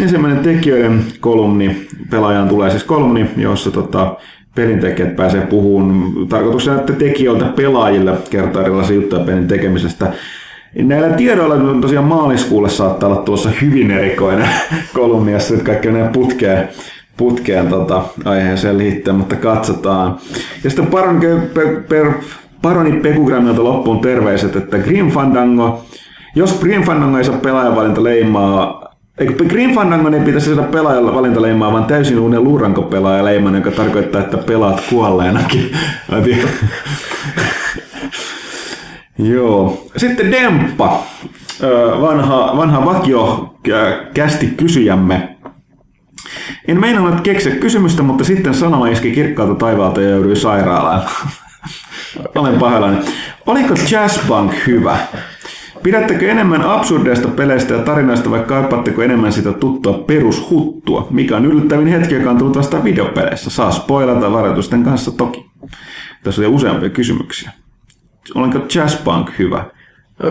ensimmäinen tekijöiden kolumni. Pelaajaan tulee siis kolumni, jossa tota, pelintekijät pääsee puhumaan tarkoituksena, että tekijöiltä pelaajille kertaa erilaisia juttuja pelin tekemisestä. Näillä tiedoilla tosiaan maaliskuulle saattaa olla tuossa hyvin erikoinen kolumni, jossa nyt kaikki menee putkeen, putkeen tota, aiheeseen liittyen, mutta katsotaan. Ja sitten Paroni, pe, per, Paroni Pekugrammilta loppuun terveiset, että Grim Fandango, jos Grim Fandango ei saa pelaajavalinta leimaa, Eikö Grim Fandangon ei pitäisi saada pelaajan valintaleimaa, vaan täysin uuden luuranko leiman, joka tarkoittaa, että pelaat kuolleenakin. Joo. Sitten Demppa, vanha, vanha vakio kä- kästi kysyjämme. En meinannut keksiä kysymystä, mutta sitten sanoma iski kirkkaalta taivaalta ja joudui sairaalaan. Olen pahoillani. Oliko Jazzpunk hyvä? Pidättekö enemmän absurdeista peleistä ja tarinoista vai kaipaatteko enemmän sitä tuttua perushuttua? Mikä on yllättävin hetki, joka on tullut vastaan videopeleissä? Saa spoilata varoitusten kanssa toki. Tässä oli useampia kysymyksiä. Olenko Jazzpunk hyvä?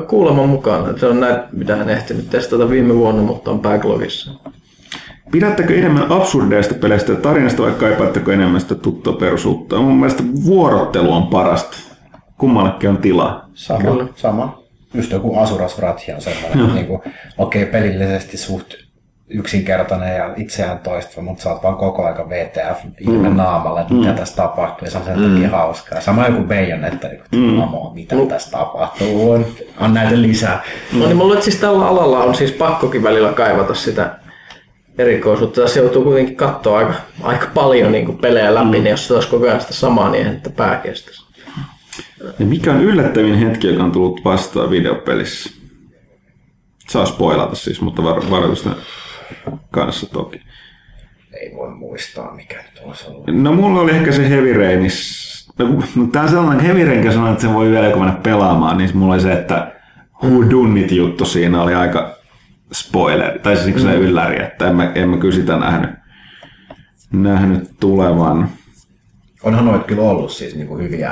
Kuuleman mukaan. Se on näitä, mitä en ehtinyt testata viime vuonna, mutta on backlogissa. Pidättekö enemmän absurdeista peleistä ja tarinasta vai kaipaatteko enemmän sitä tuttua perushuttua? Mun mielestä vuorottelu on parasta. Kummallekin on tilaa. Sama, Kyllä. sama. Just joku Asuras Wrath on sellainen, että niinku, okei, okay, pelillisesti suht yksinkertainen ja itseään toistava, mutta sä oot vaan koko aika VTF ilme naamalla, että mitä tässä tapahtuu, ja se on sen takia hauskaa. Sama joku Bayonetta, että mm. mitä tässä tapahtuu, on, on näitä lisää. No niin, mulla siis tällä alalla on siis pakkokin välillä kaivata sitä erikoisuutta. Tässä joutuu kuitenkin katsoa aika, aika paljon niin pelejä läpi, niin jos se olisi koko ajan sitä samaa, niin että pää kestäisi. Ja mikä on yllättävin hetki, joka on tullut vastaan videopelissä? Saa spoilata siis, mutta var- varoitusten kanssa toki. Ei voi muistaa, mikä nyt olisi ollut. No mulla oli ehkä se Heavy Rainis. No, tää on sellainen Heavy Rain, sanoi, että sen voi vielä joku mennä pelaamaan, niin mulla oli se, että Who Done It juttu siinä oli aika spoiler, tai siis se ylläri, että en mä, en mä kyllä sitä nähnyt, nähnyt tulevan. Onhan noit kyllä ollut siis niinku hyviä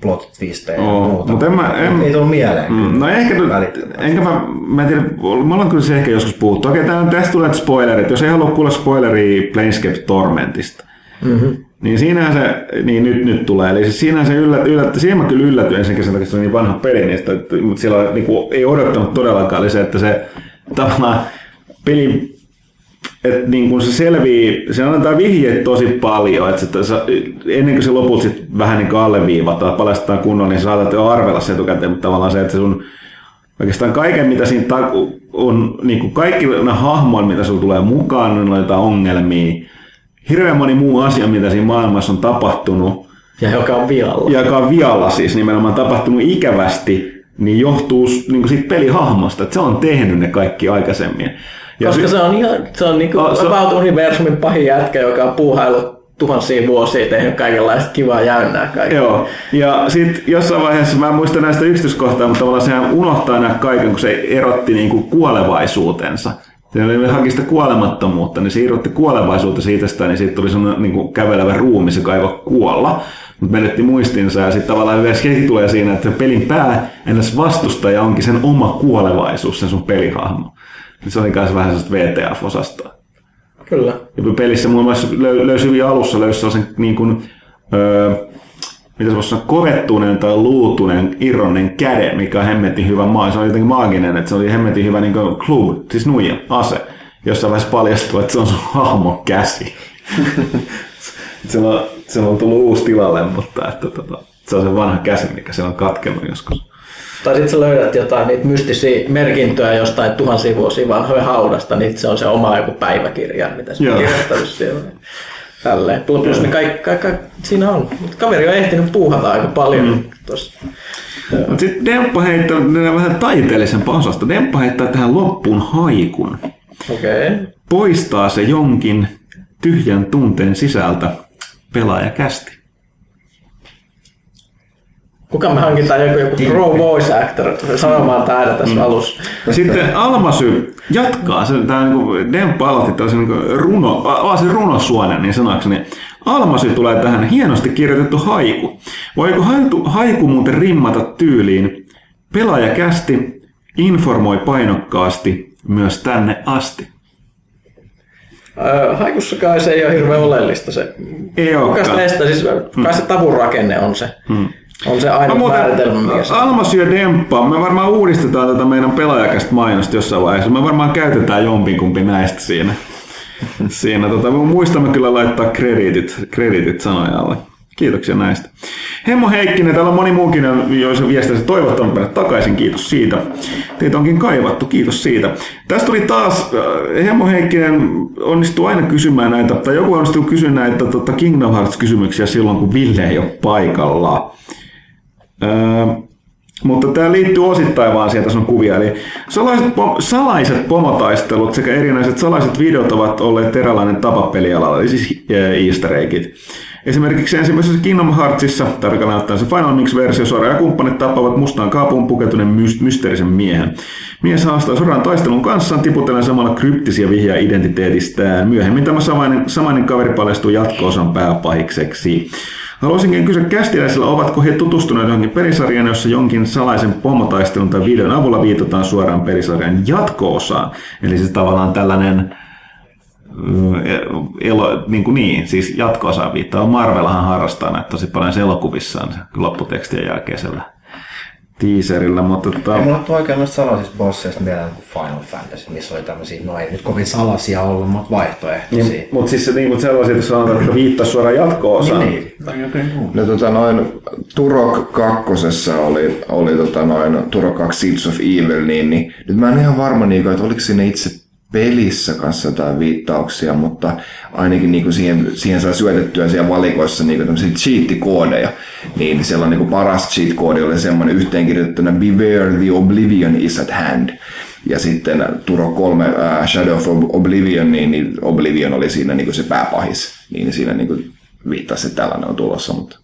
plot twistejä ja muuta. mutta en mä- en- ei tullut mieleen. Mm, No ehkä, Välittömästi. enkä mä, mä en tiedä, me ollaan kyllä se ehkä joskus puhuttu. Okei, tää, tästä tulee spoilerit. Jos ei halua kuulla spoileria Planescape Tormentista, mm-hmm. niin siinähän se, niin nyt, nyt tulee. Eli siis siinähän se yllät, yllät, siihen mä kyllä yllätyin ensinnäkin sen takia, että se on niin vanha peli, niistä, että, mutta siellä niin kuin, ei odottanut todellakaan, oli se, että se tavallaan peli että niin kun se selvii, se antaa vihjeet tosi paljon, että ennen kuin se lopulta sit vähän niin alleviivataan, paljastetaan kunnolla, niin saatat jo arvella se etukäteen, mutta tavallaan se, että se sun oikeastaan kaiken, mitä siinä ta- on, niin kuin kaikki nämä hahmoilla, mitä sulla tulee mukaan, niin on jotain ongelmia, hirveän moni muu asia, mitä siinä maailmassa on tapahtunut, Ja joka on vialla. ja joka on vialla siis nimenomaan tapahtunut ikävästi, niin johtuu niin kuin siitä pelihahmosta, että se on tehnyt ne kaikki aikaisemmin. Ja Koska se on, ihan, se on niinku Ah, se- about universumin pahin jätkä, joka on puuhaillut tuhansia vuosia tehnyt kaikenlaista kivaa jäynnää kaikkea. Joo, ja sitten jossain vaiheessa, mä en muista näistä yksityiskohtaa, mutta tavallaan sehän unohtaa nämä kaiken, kun se erotti niin kuin kuolevaisuutensa. Se oli haki sitä kuolemattomuutta, niin se irrotti kuolevaisuutta siitä, sitä, niin siitä tuli sellainen niin kuin kävelevä ruumis, joka ei voi kuolla. Mutta menetti muistinsa ja sitten tavallaan vielä hetki tulee siinä, että pelin pää ennäs vastustaja onkin sen oma kuolevaisuus, sen sun pelihahmo. Niin Se oli myös vähän sellaista VTF-osastoa. Kyllä. Ja pelissä muun muassa löy- löysi hyvin alussa löysi sellaisen niin kuin, öö, mitä se voisi sanoa, kovettuneen tai luutuneen irronnen käden, mikä on hemmetin hyvä maa. Se oli jotenkin maaginen, että se oli hemmetin hyvä niin kuin clue, siis nuija, ase. Jossain vaiheessa paljastuu, että se on sun hahmon käsi. se, on, se on tullut uusi tilalle, mutta että, tota, se on se vanha käsi, mikä se on katkenut joskus. Tai sitten sä löydät jotain niitä mystisiä merkintöjä jostain tuhansia vuosia vanhoja haudasta, niin se on se oma joku päiväkirja, mitä se Joo. on kirjoittanut siellä. Tälleen. Plus, ne kaikki, kaikki, kaikki, siinä on. Mutta kaveri on ehtinyt puuhata aika paljon mm. Mutta sitten Demppa heittää vähän taiteellisempaa osasta. Demppa heittää tähän loppuun haikun. Okei. Okay. Poistaa se jonkin tyhjän tunteen sisältä pelaajakästi. Kuka me hankitaan joku, joku pro voice actor sanomaan täällä tässä alussa. Ja sitten Almasy jatkaa, se, tämä niin Demppa aloitti tällaisen niin runo, avasi runosuonen niin sanakseni. Almasy tulee tähän hienosti kirjoitettu haiku. Voiko haiku, haiku muuten rimmata tyyliin? Pelaaja kästi, informoi painokkaasti myös tänne asti. Haikussa kai se ei ole hirveän oleellista se. Ei Kuka olekaan. sitä estää? Siis kai se tavun rakenne on se. On se No, ainoa muuten, määritelmä, mikä se Almas ja Demppa, me varmaan uudistetaan tätä meidän pelaajakästä mainosta jossain vaiheessa. Me varmaan käytetään jompikumpi näistä siinä. siinä tota, me muistamme kyllä laittaa krediitit, krediitit sanoja alle. Kiitoksia näistä. Hemmo Heikkinen, täällä on moni muukin, joissa viestissä toivottanut meidät takaisin, kiitos siitä. Teitä onkin kaivattu, kiitos siitä. Tästä tuli taas, äh, Hemmo Heikkinen onnistuu aina kysymään näitä, tai joku onnistuu kysymään näitä tota Kingdom Hearts-kysymyksiä silloin, kun Ville ei ole paikalla. Öö, mutta tämä liittyy osittain vaan tässä on kuvia. Eli salaiset, pom- salaiset pomotaistelut sekä erinäiset salaiset videot ovat olleet eräänlainen tapa pelialalla, eli siis easter eggit. Esimerkiksi ensimmäisessä Kingdom Heartsissa, tarkalleen ottaen se Final Mix-versio, Sora ja kumppanit tappavat mustaan kaapuun pukeutuneen myst- mysteerisen miehen. Mies haastaa Soran taistelun kanssaan tiputellen samalla kryptisiä vihjaa identiteetistään. Myöhemmin tämä samainen, samainen kaveri paljastuu jatko-osan pääpahikseksi. Haluaisinkin kysyä kästiläisillä, ovatko he tutustuneet johonkin pelisarjaan, jossa jonkin salaisen pomotaistelun tai videon avulla viitataan suoraan pelisarjan jatko-osaan. Eli siis tavallaan tällainen mm, elo, niin, kuin niin siis jatko-osaan viittaa. Marvelhan harrastaa näitä tosi paljon elokuvissaan lopputekstien jälkeisellä teaserilla, mutta tota, Ei mulla tule oikein noista salaisista bosseista mieleen kuin Final Fantasy, missä oli tämmöisiä, no ei nyt kovin salaisia ollut, mutta vaihtoehtoisia. niin, mutta siis se, niin, mutta sellaisia, että sanotaan, että viittaa suoraan jatko-osaan. Niin, niin. No tota noin, Turok kakkosessa oli, oli tota noin, Turok 2 Seeds of Evil, niin, niin nyt mä en ihan varma, niin, että oliko siinä itse pelissä kanssa jotain viittauksia, mutta ainakin niin kuin siihen, siihen saa syötettyä siellä valikoissa niin kuin tämmöisiä cheat-koodeja. Niin on niin kuin paras cheat-koodi oli semmoinen yhteenkirjoitettuna Beware the Oblivion is at hand. Ja sitten Turo 3 uh, Shadow of Oblivion, niin, niin Oblivion oli siinä niin kuin se pääpahis. Niin siinä niin kuin viittasi, että tällainen on tulossa, mutta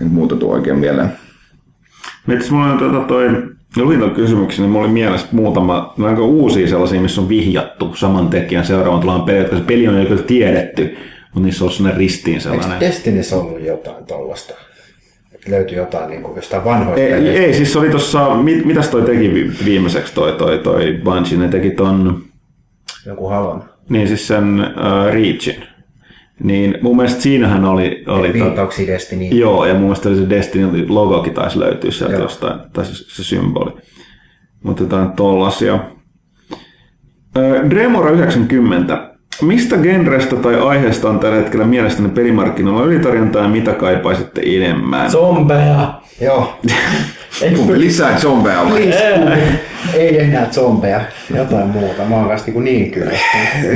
en muuta tuo oikein mieleen. Mitäs mulla on tota toi, luin ton kysymyksen, niin mulla oli mielessä muutama no aika uusia sellaisia, missä on vihjattu saman tekijän seuraavan tulevan peli, jotka se peli on jo kyllä tiedetty, mutta niissä on sellainen ristiin Eikö sellainen. Destinyssä ollut jotain tollasta? Että löytyi jotain niin kuin jostain vanhoista Ei, peleistä? ei, siis oli tossa, mit, mitäs toi teki vi- viimeiseksi toi, toi, toi Bungie, ne teki ton, Joku halon. niin siis sen uh, Reachin. Niin mun mielestä siinähän oli, oli tota, Viittauksia Destiny. Joo, ja mun mielestä se Destiny logokin taisi löytyä sieltä Joo. jostain, tai se, se symboli. Mutta jotain tollasia. Dremora 90. Mistä genrestä tai aiheesta on tällä hetkellä mielestäni pelimarkkinoilla ylitarjontaa ja mitä kaipaisitte enemmän? Zombeja. Joo. Ei kun Lisää zombeja vai? Ei enää zombeja, jotain muuta. Mä oon kanssa niin, niin kyllä.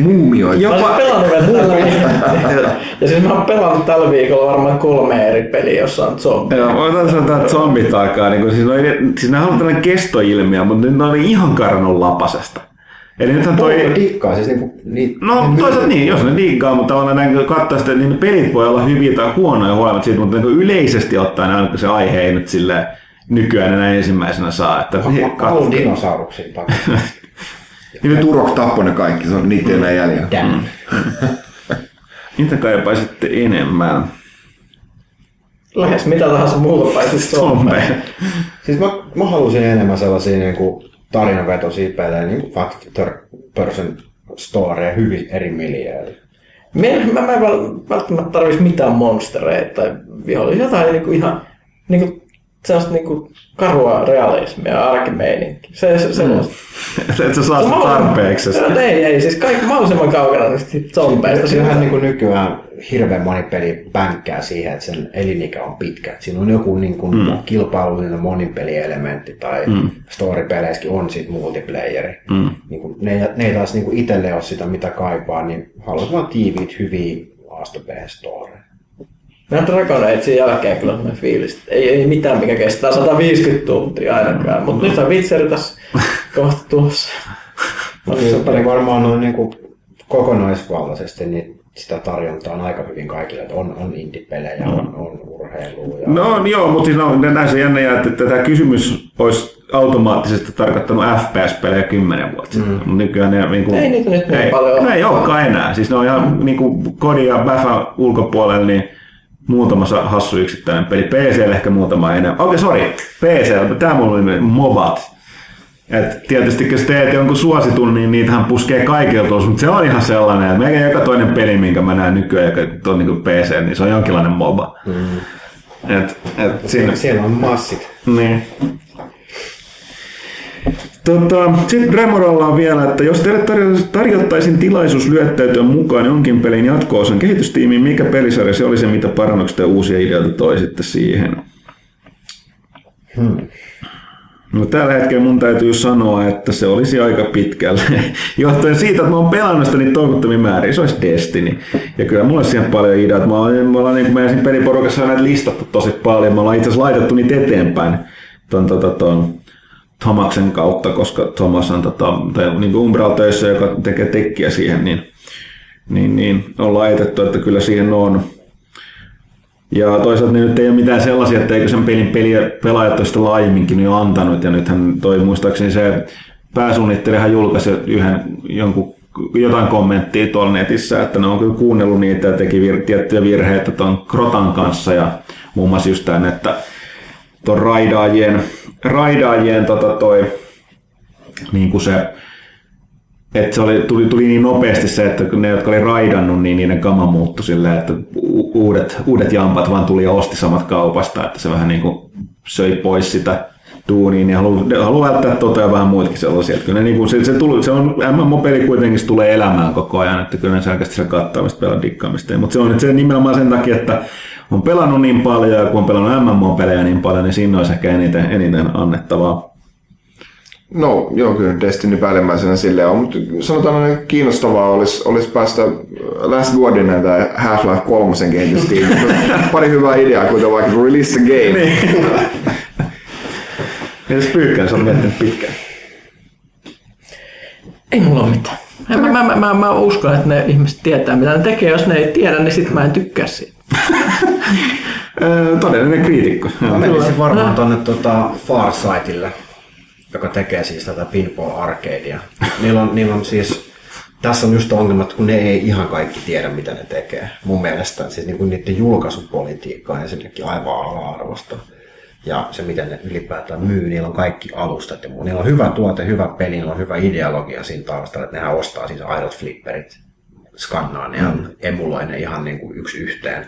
Muumioita. Mä olisin pelannut vielä tällä viikolla. Ja siis mä oon pelannut tällä viikolla varmaan kolme eri peliä, jossa on zombi. Joo, voidaan sanoa, että zombit alkaa, niin kuin, siis, ei- siis nämä on tällainen kestoilmiö, mutta nyt ne on ihan karnon lapasesta. Eli nythän toi... Toi... Dikkaa siis niinku... Niin, No toisaalta niin, jos ne diggaa, mutta tavallaan näin kun katsoo sitä, niin ne pelit voi olla hyviä tai huonoja huolimatta siitä, mutta niin yleisesti ottaen aina kun se aihe ei nyt sille nykyään enää ensimmäisenä saa. Että haluan dinosauruksia takaisin. Niin Turok tappoi ne kaikki, se on niitä ei enää jäljellä. Damn. Mitä kaipaisitte enemmän? Lähes mitä tahansa muuta paitsi zombeja. Zombeja. Siis mä, mä halusin enemmän sellaisia niinku tarinavetoisia pelejä, niinku fact third person storyja hyvin eri miljöillä. Mä, mä, mä en väl- välttämättä tarvis mitään monstereita tai vihollisia. Jotain niinku ihan niinku, sellaista niinku karua realismia ja arkimeininkiä. Se, se, sellaista. Et sä saa sitä tarpeeksi. No, ei, ei, siis kaikki mahdollisimman kaukana niistä zombeista. Siinähän niinku nykyään hirveän moni peli pänkkää siihen, että sen elinikä on pitkä. Et Siinä on joku niinku mm. kilpailullinen monipelielementti tai mm. storipeleissäkin on sit multiplayeri. Mm. Niinku, ne, ne ei taas niinku itselle ole sitä mitä kaipaa, niin haluat vaan tiiviit hyviä A Nämä Dragon Agein jälkeen kyllä on fiilis. Ei, ei mitään, mikä kestää 150 tuntia ainakaan. Mutta nyt on Witcher tässä kohta tuossa. Niin, niin varmaan noin niinku kokonaisvaltaisesti niin sitä tarjontaa on aika hyvin kaikille, että on, on indie-pelejä, on, on urheilua. Ja... No joo, mutta siis no, näissä jännä jää, että tämä kysymys olisi automaattisesti tarkoittanut FPS-pelejä kymmenen vuotta sitten. Mm. Nykyään ne, niin kuin, Ei niitä nyt niin ei, paljon ole. Ne ei olekaan enää. Siis ne on ihan niin kuin Kodi ja Baffa ulkopuolella, niin muutama hassu yksittäinen peli. PC ehkä muutama enemmän. Okei, okay, sorry. PC, tämä mulla oli MOBAT. Et tietysti sä teet jonkun suositun, niin niitähän puskee kaikilta mutta se on ihan sellainen, että melkein joka toinen peli, minkä mä näen nykyään, joka on niin PC, niin se on jonkinlainen MOBA. Mm. Et, et siinä, Siellä on massit. niin. Tota, Sitten Remoralla on vielä, että jos teille tarjo- tarjottaisiin tilaisuus lyöttäytyä mukaan jonkin pelin jatko-osan kehitystiimiin, mikä pelisarja se oli se, mitä parannuksia ja uusia ideoita toisitte siihen? Hmm. No tällä hetkellä mun täytyy sanoa, että se olisi aika pitkälle. Johtuen siitä, että mä oon pelannut sitä niin toivottomia määriä, se olisi Destiny. Ja kyllä mulla olisi siihen paljon ideoita. Mä oon, me ollaan niin kuin meidän peliporukassa on näitä listattu tosi paljon. Me ollaan itse asiassa laitettu niitä eteenpäin ton, ton, ton, ton Thomaksen kautta, koska Thomas on tota, tai niin kuin Umbral töissä, joka tekee tekkiä siihen, niin, niin, niin on laitettu, että kyllä siihen on. Ja toisaalta nyt ei ole mitään sellaisia, että eikö sen pelin peliä, pelaajat ole sitä laajemminkin jo antanut. Ja nythän toi muistaakseni se pääsuunnittelijahan julkaisi yhden jonkun jotain kommenttia tuolla netissä, että ne on kyllä kuunnellut niitä ja teki vir- tiettyjä virheitä tuon Krotan kanssa ja muun muassa just tämän, että tuon raidaajien, raidaajien tota toi, niin kuin se, että se oli, tuli, tuli niin nopeasti se, että ne, jotka oli raidannut, niin niiden kama muuttui silleen, että uudet, uudet jampat vaan tuli ja osti samat kaupasta, että se vähän niin kuin söi pois sitä duuniin ja haluaa halu välttää tota ja vähän muitakin sellaisia. Että kyllä ne, niin kuin, se, se, tuli, se on, MMO-peli kuitenkin se tulee elämään koko ajan, että kyllä ne selkeästi se kattaamista, pelaa dikkaamista. Mutta se on nyt se nimenomaan sen takia, että on pelannut niin paljon ja kun on pelannut MMO-pelejä niin paljon, niin siinä olisi ehkä eniten, eniten annettavaa. No joo, kyllä Destiny päällimmäisenä silleen on, mutta sanotaan, että kiinnostavaa olisi, olisi päästä Last Guardian tai Half-Life 3 kehitystiimiin. Pari hyvää ideaa, kuten vaikka Release the Game. Entäs Pyykkään, sä oot miettinyt pitkään. Ei mulla ole mitään. Mä, mä, mä, mä, mä uskon, että ne ihmiset tietää, mitä ne tekee. Jos ne ei tiedä, niin sit mä en tykkää siitä. Todellinen kriitikko. Mä menisin varmaan tonne tota Farsightille, joka tekee siis tätä Pinball Arcadea. Niillä on, niillä on siis, tässä on just ongelma, että kun ne ei ihan kaikki tiedä, mitä ne tekee. Mun mielestä siis niin kuin niiden julkaisupolitiikka on ensinnäkin aivan ala-arvosta. Ja se, miten ne ylipäätään myy, niillä on kaikki alustat ja muu. Niillä on hyvä tuote, hyvä peli, niillä on hyvä ideologia siinä taustalla, että nehän ostaa siis aidot flipperit, skannaa ne ja emuloi ne ihan niin kuin yksi yhteen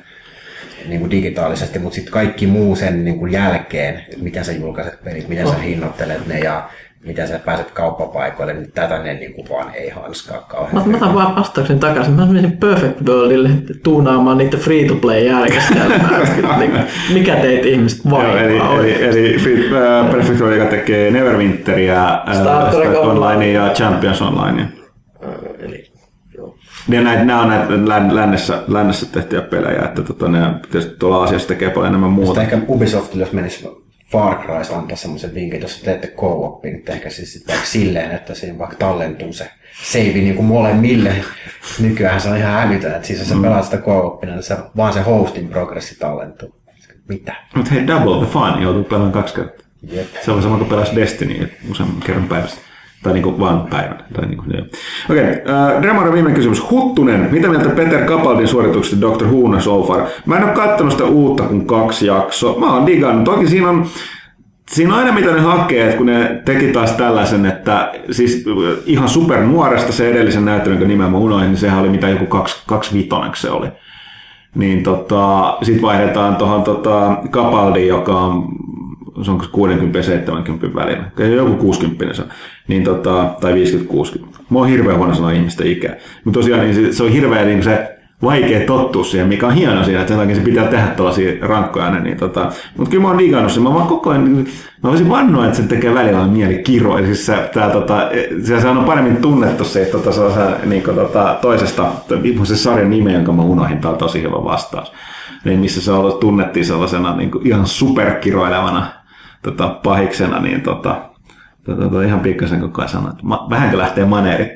niin kuin digitaalisesti, mutta sitten kaikki muu sen niin kuin jälkeen, miten sä julkaiset pelit, miten sä hinnoittelet ne ja miten sä pääset kauppapaikoille, niin tätä ne niin kuin vaan ei hanskaa Mä, kauhean mä otan vaan vastauksen takaisin. Mä menisin Perfect Worldille tuunaamaan niitä free-to-play-järjestelmää. Niin, Mikä teitä ihmiset Joo, vaivaa eli, eli, eli äh, Perfect World, joka tekee Neverwinteria, äh, Star Trek. Online ja Champions Online. Ne, näitä, nämä on näitä län- lännessä, lännessä tehtyjä pelejä, että tota, ne tietysti tuolla Aasiassa tekee paljon enemmän muuta. Sitten ehkä Ubisoftille, jos menisi Far Crysta antaa semmoisen vinkin, jos teette co niin tehkää siis sitten vaikka silleen, että siinä vaikka tallentuu se save niin kuin molemmille. Nykyään se on ihan älytön, että siis jos sä pelaat sitä co niin se, vaan se hostin progressi tallentuu. Mitä? Mutta hei, Double the Fun joutuu pelaamaan kaksi kertaa. Jep. Se on sama kuin pelasi Destiny useamman kerran päivässä. Tai niinku vaan päivän. Tai niinku, joo. Okei, okay, Remara viimeinen kysymys. Huttunen, mitä mieltä Peter Capaldin suorituksesta Dr. Who so far? Mä en ole kattonut sitä uutta kuin kaksi jaksoa. Mä oon digannut. Toki siinä on, siinä on aina mitä ne hakee, että kun ne teki taas tällaisen, että siis ihan super nuoresta se edellisen näyttelyn, jonka nimen mä unohdin, niin sehän oli mitä joku kaksi, kaksi vitoneksi se oli. Niin tota, sit vaihdetaan tuohon tota, Capaldiin, joka on se on 60 ja 70 välillä. Kyllä Joku 60 se on. Niin tota, tai 50-60. Mä oon hirveän huono sanoa ihmisten ikää. Mutta tosiaan niin se, se on hirveän niin se vaikea tottua siihen, mikä on hieno siinä, että sen se pitää tehdä tällaisia rankkoja aina. Niin tota, mutta kyllä mä oon digannut sen. Mä vaan koko ajan, mä voisin vannoa, että se tekee välillä mieli kiroa. Siis se, tää, tota, se, se on paremmin tunnettu siitä tota, sellaisen, niin kuin, tota, toisesta, se sarjan nime, jonka mä unohdin, tää on tosi hyvä vastaus. Niin missä se ollut, tunnettiin sellaisena niin kuin ihan superkiroilevana tota, pahiksena, niin tota, tota, tota, ihan pikkasen koko ajan sanoa, että ma, vähänkö lähtee maneerit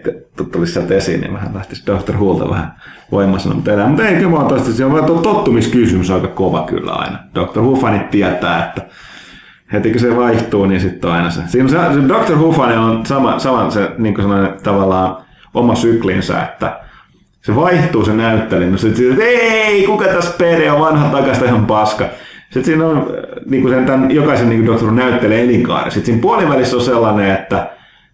tulisi sieltä esiin, niin vähän lähtisi Dr. Wholta vähän voimassa. Mutta ei, mutta ei kyllä tosta, se on vaan tottumiskysymys aika kova kyllä aina. Dr. Who-fanit tietää, että heti kun se vaihtuu, niin sitten on aina se. Siinä se, se Dr. Who-fani on sama, sama se niin kuin sellainen tavallaan oma syklinsä, että se vaihtuu se näyttelijä, no sitten ei, kuka tässä PD on vanha takasta ihan paska. Sitten siinä on niin kuin sen, tämän, jokaisen niin. Who näyttelee elinkaari. Sitten siinä puolivälissä on sellainen, että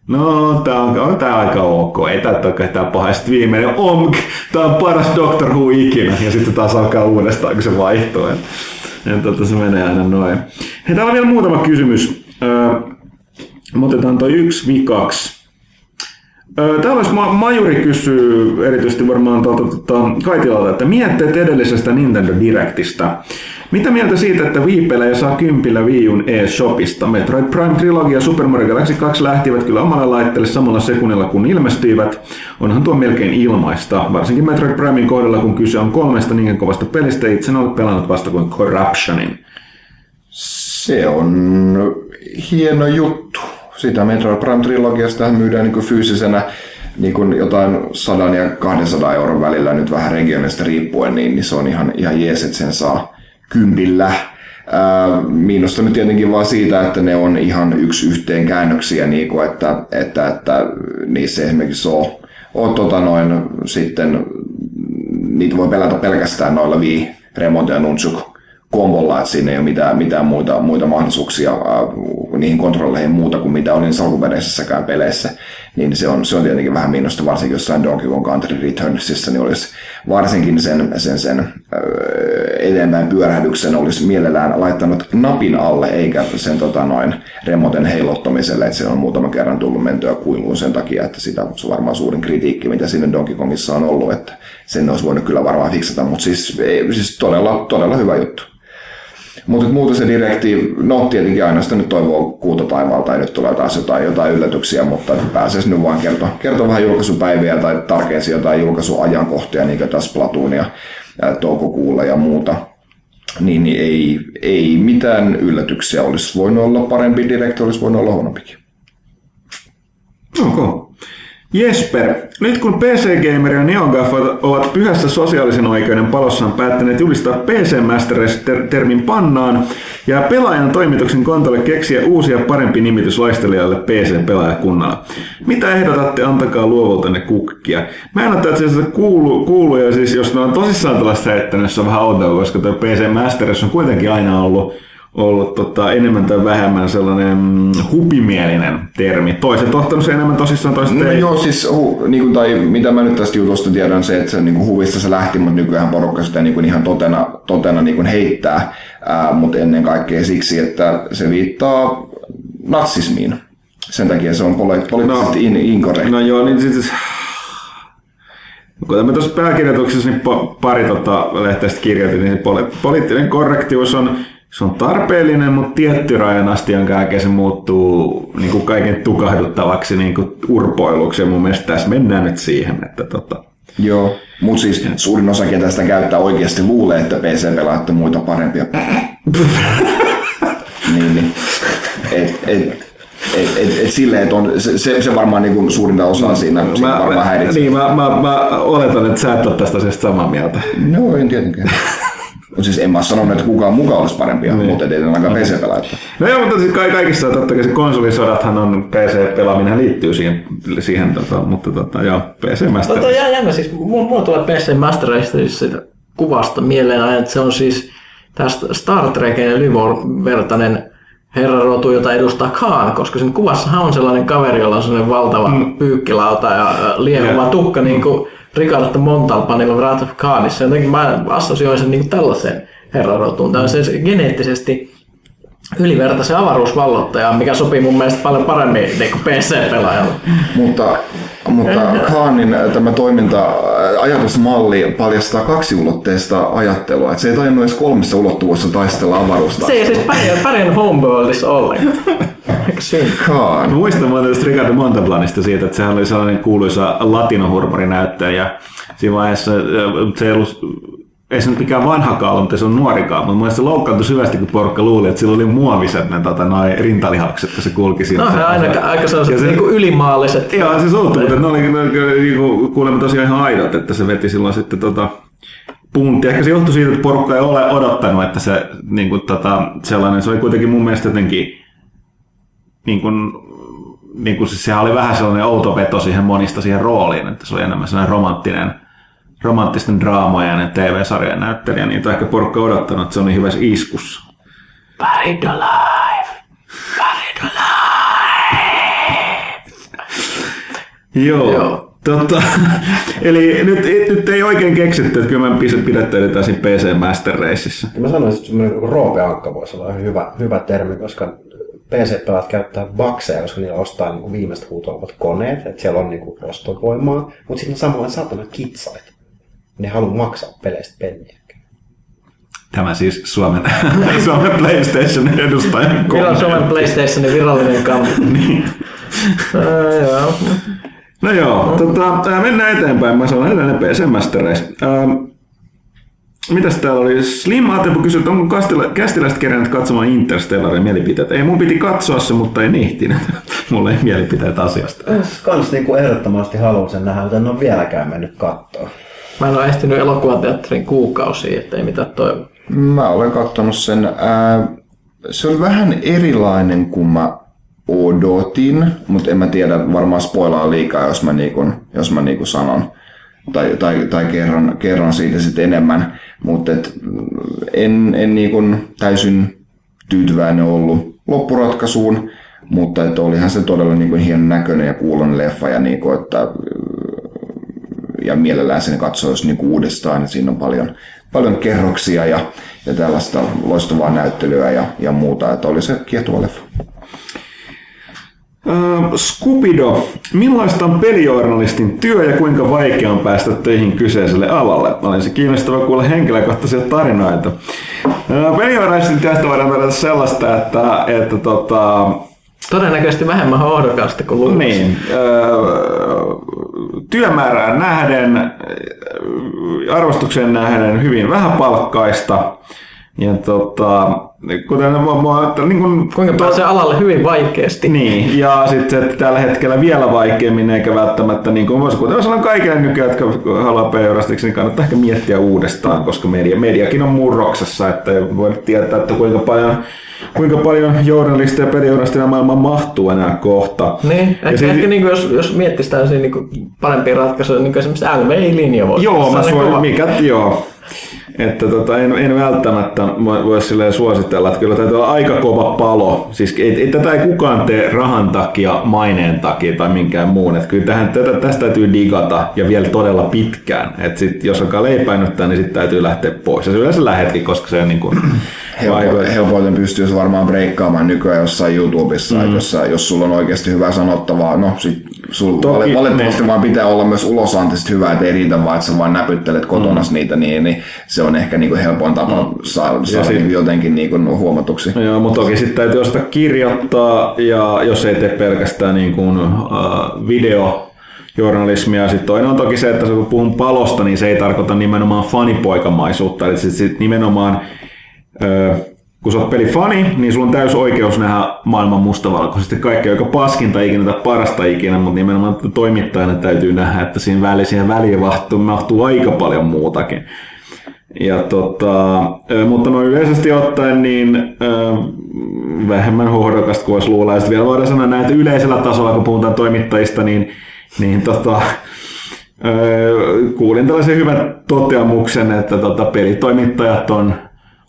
No, tää on, on tää aika ok, ei tää ole ketään paha. Sitten viimeinen, omk, tää on paras Doctor Who ikinä. Ja sitten taas alkaa uudestaan, kun se vaihtuu. Ja, ja tota, se menee aina noin. Hei, täällä on vielä muutama kysymys. Öö, otetaan toi yksi vikaksi. Öö, Täällä olisi Ma- Majuri kysyy erityisesti varmaan tuolta, tuolta Kaitilalta, että mietteet edellisestä Nintendo Directistä. Mitä mieltä siitä, että viipelejä saa kympillä Wii U'n eShopista? Metroid Prime Trilogy ja Super Mario Galaxy 2 lähtivät kyllä omalle laitteelle samalla sekunnilla kun ilmestyivät. Onhan tuo melkein ilmaista, varsinkin Metroid Primein kohdalla, kun kyse on kolmesta niin kovasta pelistä. Itse en ole pelannut vasta kuin Corruptionin. Se on hieno juttu. Sitä Metroid Prime trilogiasta myydään niin fyysisenä niin kuin jotain 100 ja 200 euron välillä nyt vähän regionista riippuen, niin, niin se on ihan, ihan jees, että sen saa kympillä. Miinusta nyt tietenkin vaan siitä, että ne on ihan yksi yhteen käännöksiä, niin kuin, että, että, että niissä esimerkiksi ole, ole tota noin, sitten niitä voi pelata pelkästään noilla Wii, Remote ja Nunchuk kombolla, että siinä ei ole mitään, mitään muita, muita mahdollisuuksia ää, niihin kontrolleihin muuta kuin mitä oli niissä alkuperäisissäkään peleissä, niin se on, se on tietenkin vähän miinusta, varsinkin jossain Donkey Kong Country Returnsissa, niin olisi varsinkin sen, sen, sen ää, eteenpäin pyörähdyksen olisi mielellään laittanut napin alle, eikä sen tota, noin remoten heilottamiselle, että se on muutama kerran tullut mentyä kuiluun sen takia, että sitä on varmaan suurin kritiikki, mitä sinne Donkey Kongissa on ollut, että sen olisi voinut kyllä varmaan fiksata, mutta siis, ei, siis todella, todella hyvä juttu. Mutta muuten se direkti, no tietenkin aina sitä nyt toivoo kuuta taivaalta ja nyt tulee taas jotain, jotain yllätyksiä, mutta pääsisi nyt vaan kertoa, kertoa vähän julkaisupäiviä tai tarkensi jotain julkaisuajankohtia, niin kuin tässä Platoonia toukokuulla ja muuta. Niin, niin ei, ei mitään yllätyksiä olisi voinut olla parempi direkti, olisi voinut olla huonompikin. Ok. Jesper, nyt kun PC Gamer ja Neogaffa ovat pyhässä sosiaalisen oikeuden palossaan päättäneet julistaa PC Masters-termin pannaan ja pelaajan toimituksen kontolle keksiä uusia parempi nimitys laistelijalle PC-pelaajakunnalla. Mitä ehdotatte, antakaa luovoltanne kukkia. Mä en ole itse kuulu, kuulu, ja siis jos ne on tosissaan tällaista heittänyt, se on vähän outoa, koska tuo PC Masters on kuitenkin aina ollut ollut tota, enemmän tai vähemmän sellainen mm, hupimielinen termi. Toiset ottanut sen enemmän tosissaan, toiset No ei. joo, siis, hu, niin kuin, tai mitä mä nyt tästä jutusta tiedän, se, että se niin kuin huvista se lähti, mutta nykyään porukka sitä niin kuin ihan totena, totena niin kuin heittää, ää, mutta ennen kaikkea siksi, että se viittaa natsismiin. Sen takia se on poli- poliittisesti no, in, incorrect. No joo, niin siis... Kuten mä tuossa pääkirjoituksessa niin pa- pari tota lehteistä kirjoitin, niin poli- poliittinen korrektius on, se on tarpeellinen, mutta tietty rajan asti, jonka jälkeen se muuttuu niin kuin kaiken tukahduttavaksi niin kuin urpoiluksi. Ja mun mielestä tässä mennään nyt siihen, että tota, Joo, mutta siis suurin osa, ketä sitä käyttää oikeasti luulee, että PC-pelaajat on muita parempia. niin, niin. Et, et, et, et, et silleen, että on, se, se, varmaan niin kuin suurinta osaa siinä, siinä mä, varmaan mä, häiritsee. niin, mä, mä, mä, oletan, että sä et ole tästä asiasta samaa mieltä. No, en tietenkään. Siis en mä sanonut, että kukaan mukaan olisi parempia, niin. mutta ei ainakaan PC-pelaajat. No joo, mutta siis ka- kaikissa totta kai se konsolisodathan on PC-pelaaminen liittyy siihen, siihen tota, mutta tota, joo, PC Master. Tota, jää jännä, siis mulla, mulla tulee PC Masterista siis siitä kuvasta mieleen että se on siis tästä Star Trekin Lyvor-vertainen herrarotu, jota edustaa Khan, koska sen kuvassahan on sellainen kaveri, jolla on sellainen valtava mm. pyykkilauta ja liehuva tukka, niin kuin Ricardo Montalbanilla Wrath of Khanissa. Jotenkin mä assosioin sen niin tällaiseen herrarotuun. Tämä on siis geneettisesti ylivertaisen avaruusvallottaja, mikä sopii mun mielestä paljon paremmin niin kuin PC-pelaajalle. Mutta, mutta Khanin tämä toiminta, ajatusmalli paljastaa kaksiulotteista ajattelua. Että se ei tajunnut edes kolmessa ulottuvuudessa taistella avaruusta. Se ei siis pärjää, pärjää Homeworldissa ollenkaan. Mä muistan muuten tästä Ricardo Monteblanista siitä, että sehän oli sellainen kuuluisa latinohurmorinäyttäjä siinä vaiheessa äh, se ei ollut ei se nyt mikään vanhakaan ollut, mutta se on nuorikaan, mutta mun mielestä se loukkaantui syvästi, kun porukka luuli, että sillä oli muoviset ne tota, noi rintalihakset, kun se kulki siinä. No aina aika sellaiset se- niinku ylimaalliset. Joo, se suuttui, mutta ne oli, niinku, kuulemma tosiaan ihan aidot, että se veti silloin sitten tota, puntti. Ehkä se johtui siitä, että porukka ei ole odottanut, että se niin kuin, tota, sellainen, se oli kuitenkin mun mielestä jotenkin, niin kuin, niin kuin, siis sehän oli vähän sellainen outo veto siihen monista siihen rooliin, että se oli enemmän sellainen romanttinen, romanttisten draamojen TV-sarjan näyttelijä, niin ehkä porukka odottanut, että se on niin hyvässä iskussa. Buried alive. Buried Joo. Joo. Tota, eli nyt, nyt ei oikein keksitty, että kyllä me pidättäydytään siinä PC Master Raceissa. Mä sanoisin, että semmoinen niin Roope Ankka voisi olla hyvä, hyvä termi, koska PC-pelaat käyttää bakseja, koska niillä ostaa niin viimeistä huutoa olevat koneet, että siellä on niin kuin ostovoimaa, mutta sitten on samalla satana kitsait. Ne haluaa maksaa peleistä penniä. Tämä siis Suomen, Suomen PlayStation edustajan Milloin kommentti. Suomen PlayStationin virallinen kammo? Niin. Ää, joo. No joo, tota, ää, mennään eteenpäin. Mä sanon edelleen PC Master Race. Ähm, mitäs täällä oli? Slim Atepo kysyi, että onko kästiläiset kerännyt katsomaan Interstellarin mielipiteet. Ei, mun piti katsoa se, mutta ei ehtinyt. Mulla ei mielipiteet asiasta. Kans niin kuin ehdottomasti haluan sen nähdä, mutta en ole vieläkään mennyt kattoon. Mä en ole ehtinyt elokuvateatterin kuukausia, ettei mitään toivoa. Mä olen katsonut sen. Ää, se on vähän erilainen kuin mä odotin, mutta en mä tiedä, varmaan spoilaa liikaa, jos mä, niinku, jos mä niinku sanon tai, tai, tai kerron, kerron siitä sitten enemmän. Mutta en, en niinku täysin tyytyväinen ollut loppuratkaisuun, mutta et olihan se todella niinku hienon näköinen ja kuulon leffa ja niinku, että ja mielellään sen katsoisi niinku uudestaan. Et siinä on paljon, paljon kerroksia ja, ja tällaista loistavaa näyttelyä ja, ja muuta. Että oli se kiehtova leffa. Uh, Skupido, millaista on pelijournalistin työ ja kuinka vaikea on päästä töihin kyseiselle alalle? Olisi kiinnostava kuulla henkilökohtaisia tarinoita. Uh, pelijournalistin voidaan todeta sellaista, että, että tota, Todennäköisesti vähemmän hohdokasta kuin luulisi. niin, uh, työmäärään nähden, äh, arvostukseen nähden hyvin vähäpalkkaista. Ja tota, kuten mä, niin kun, Kuinka pääsee alalle hyvin vaikeasti. niin, ja sitten tällä hetkellä vielä vaikeammin, eikä välttämättä, niin kuin voisi kuten sanon kaikille nykyään, jotka haluaa peurastiksi, niin kannattaa ehkä miettiä uudestaan, koska media, mediakin on murroksessa, että voi tietää, että kuinka paljon, kuinka paljon journalisteja ja pelijournalisteja maailmaan mahtuu enää kohta. Niin, ehkä, Ja siis... ehkä niin kuin jos, jos miettisi tällaisia niin parempia ratkaisuja, niin kuin esimerkiksi LVI-linja voisi Joo, mä kova. mikä, joo. Että tota, en, en välttämättä voi, silleen suositella, että kyllä täytyy olla aika kova palo. Siis ei, ei, tätä ei kukaan tee rahan takia, maineen takia tai minkään muun. Että kyllä tähän, tätä, tästä täytyy digata ja vielä todella pitkään. Että sit, jos alkaa leipäinyttää, niin sitten täytyy lähteä pois. Ja se yleensä lähetkin, koska se on niin kuin, Helpo- Helpoiten pystyisi varmaan breikkaamaan nykyään jossain YouTubessa, mm. jos, jos sulla on oikeasti hyvää sanottavaa. No sit sul Toki, valitettavasti niin. vaan pitää olla myös ulosantiset hyvää, että ei riitä vaan, että sä vaan näpyttelet kotona mm. niitä, niin, niin se on ehkä niinku helpoin tapa mm. saada, saada sit- niinku jotenkin niinku huomatuksi. Joo, mutta toki sitten täytyy osata kirjoittaa ja jos ei tee pelkästään niin kuin, uh, video journalismia. Sitten toinen on toki se, että kun puhun palosta, niin se ei tarkoita nimenomaan fanipoikamaisuutta. Eli sitten sit nimenomaan, kun sä oot pelifani, niin sulla on täys oikeus nähdä maailman mustavalkoisesti kaikkea, joka paskinta ikinä tai parasta ikinä, mutta nimenomaan toimittajana täytyy nähdä, että siinä väliin, väliin mahtuu, mahtuu aika paljon muutakin. Ja tota, mutta no yleisesti ottaen niin vähemmän hohdokasta kuin voisi luulla. Ja vielä voidaan sanoa näin, että yleisellä tasolla, kun puhutaan toimittajista, niin, niin tota, kuulin tällaisen hyvän toteamuksen, että tota, pelitoimittajat on,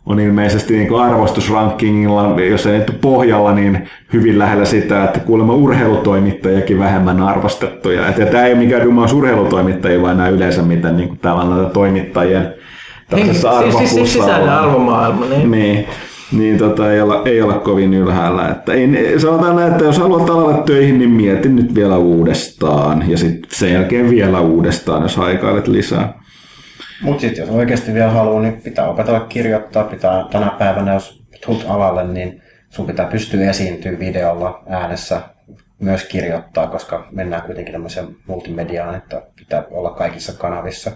on ilmeisesti niin arvostusrankingilla, jos ei nyt pohjalla, niin hyvin lähellä sitä, että kuulemma urheilutoimittajakin vähemmän arvostettuja. Et, ja tämä ei ole mikään dumaus urheilutoimittajia, vaan nämä yleensä miten niin tavallaan toimittajien tällaisessa Niin, siis, siis, siis sisäinen arvomaailma. Niin. Niin, niin tota, ei, olla, ei olla kovin ylhäällä. Että ei, sanotaan näin, että jos haluat alalle töihin, niin mieti nyt vielä uudestaan. Ja sitten sen jälkeen vielä uudestaan, jos haikailet lisää. Mutta sitten jos oikeasti vielä haluaa, niin pitää opetella kirjoittaa. Pitää tänä päivänä, jos tulet alalle, niin sun pitää pystyä esiintyä videolla, äänessä, myös kirjoittaa, koska mennään kuitenkin tämmöiseen multimediaan, että pitää olla kaikissa kanavissa.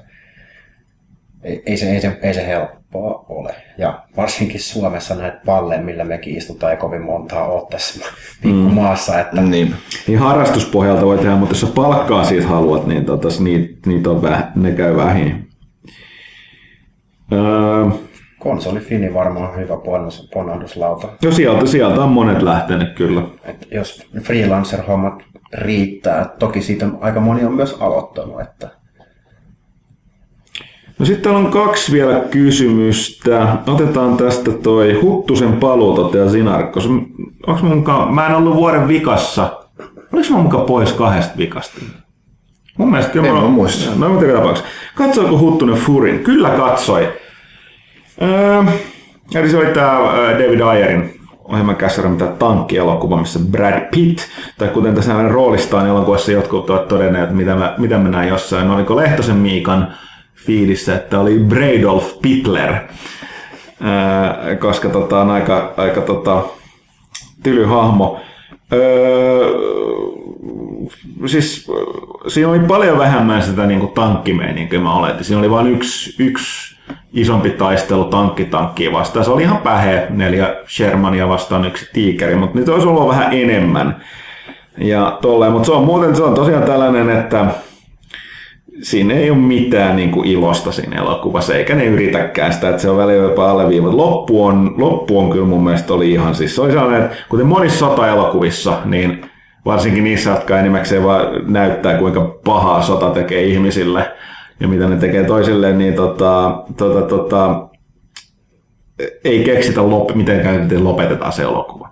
ei, ei, se, ei, se, ei se helppoa ole. Ja varsinkin Suomessa näitä palleja, millä mekin istutaan, ei kovin montaa ole tässä pikkumaassa. Että Niin. Niin harrastuspohjalta voi tehdä, mutta jos sä palkkaa siitä haluat, niin totas, niitä, niitä on väh, ne käy vähin. Öö, konsoli Fini varmaan hyvä ponnus- ponnahduslauta. jo sieltä, sieltä on monet lähtenyt kyllä. Et jos freelancer-hommat riittää, toki siitä aika moni on myös aloittanut, että No sitten täällä on kaksi vielä kysymystä. Otetaan tästä toi Huttusen paluu toteaa Sinarkkos. Onks mä, mukaan, mä en ollut vuoden vikassa. Oliko mä mukaan pois kahdesta vikasta? Mun mielestä En mä mä muista. No mutta joka tapauksessa. Katsoiko Huttunen Furin? Kyllä katsoi. Öö, eli se oli tää David Ayerin ohjelman kässäri, mitä tankkielokuva, missä Brad Pitt, tai kuten tässä hänen roolistaan elokuvassa jotkut ovat todenneet, että mitä mä, mitä mä näin jossain, no oliko Lehtosen Miikan fiilissä, että oli Bradolf Pitler, öö, koska tota, on aika, aika tota, tyly hahmo. Öö, siis siinä oli paljon vähemmän sitä niin kuin tankkimeininkiä, mä oletin. Siinä oli vain yksi, yksi isompi taistelu tankkitankkia vastaan. Se oli ihan pähe, neljä Shermania vastaan yksi tiikeri, mutta nyt olisi ollut vähän enemmän. Ja tolleen, mutta se on muuten se on tosiaan tällainen, että siinä ei ole mitään niin kuin ilosta siinä elokuvassa, eikä ne yritäkään sitä, että se on välillä jopa alleviivat. Loppu on, loppu on kyllä mun mielestä oli ihan siis, se oli sellainen, että kuten monissa sota-elokuvissa, niin varsinkin niissä, jotka enimmäkseen vaan näyttää, kuinka pahaa sota tekee ihmisille ja mitä ne tekee toisilleen, niin tota, tota, tota, ei keksitä lop, mitenkään miten lopetetaan se elokuva.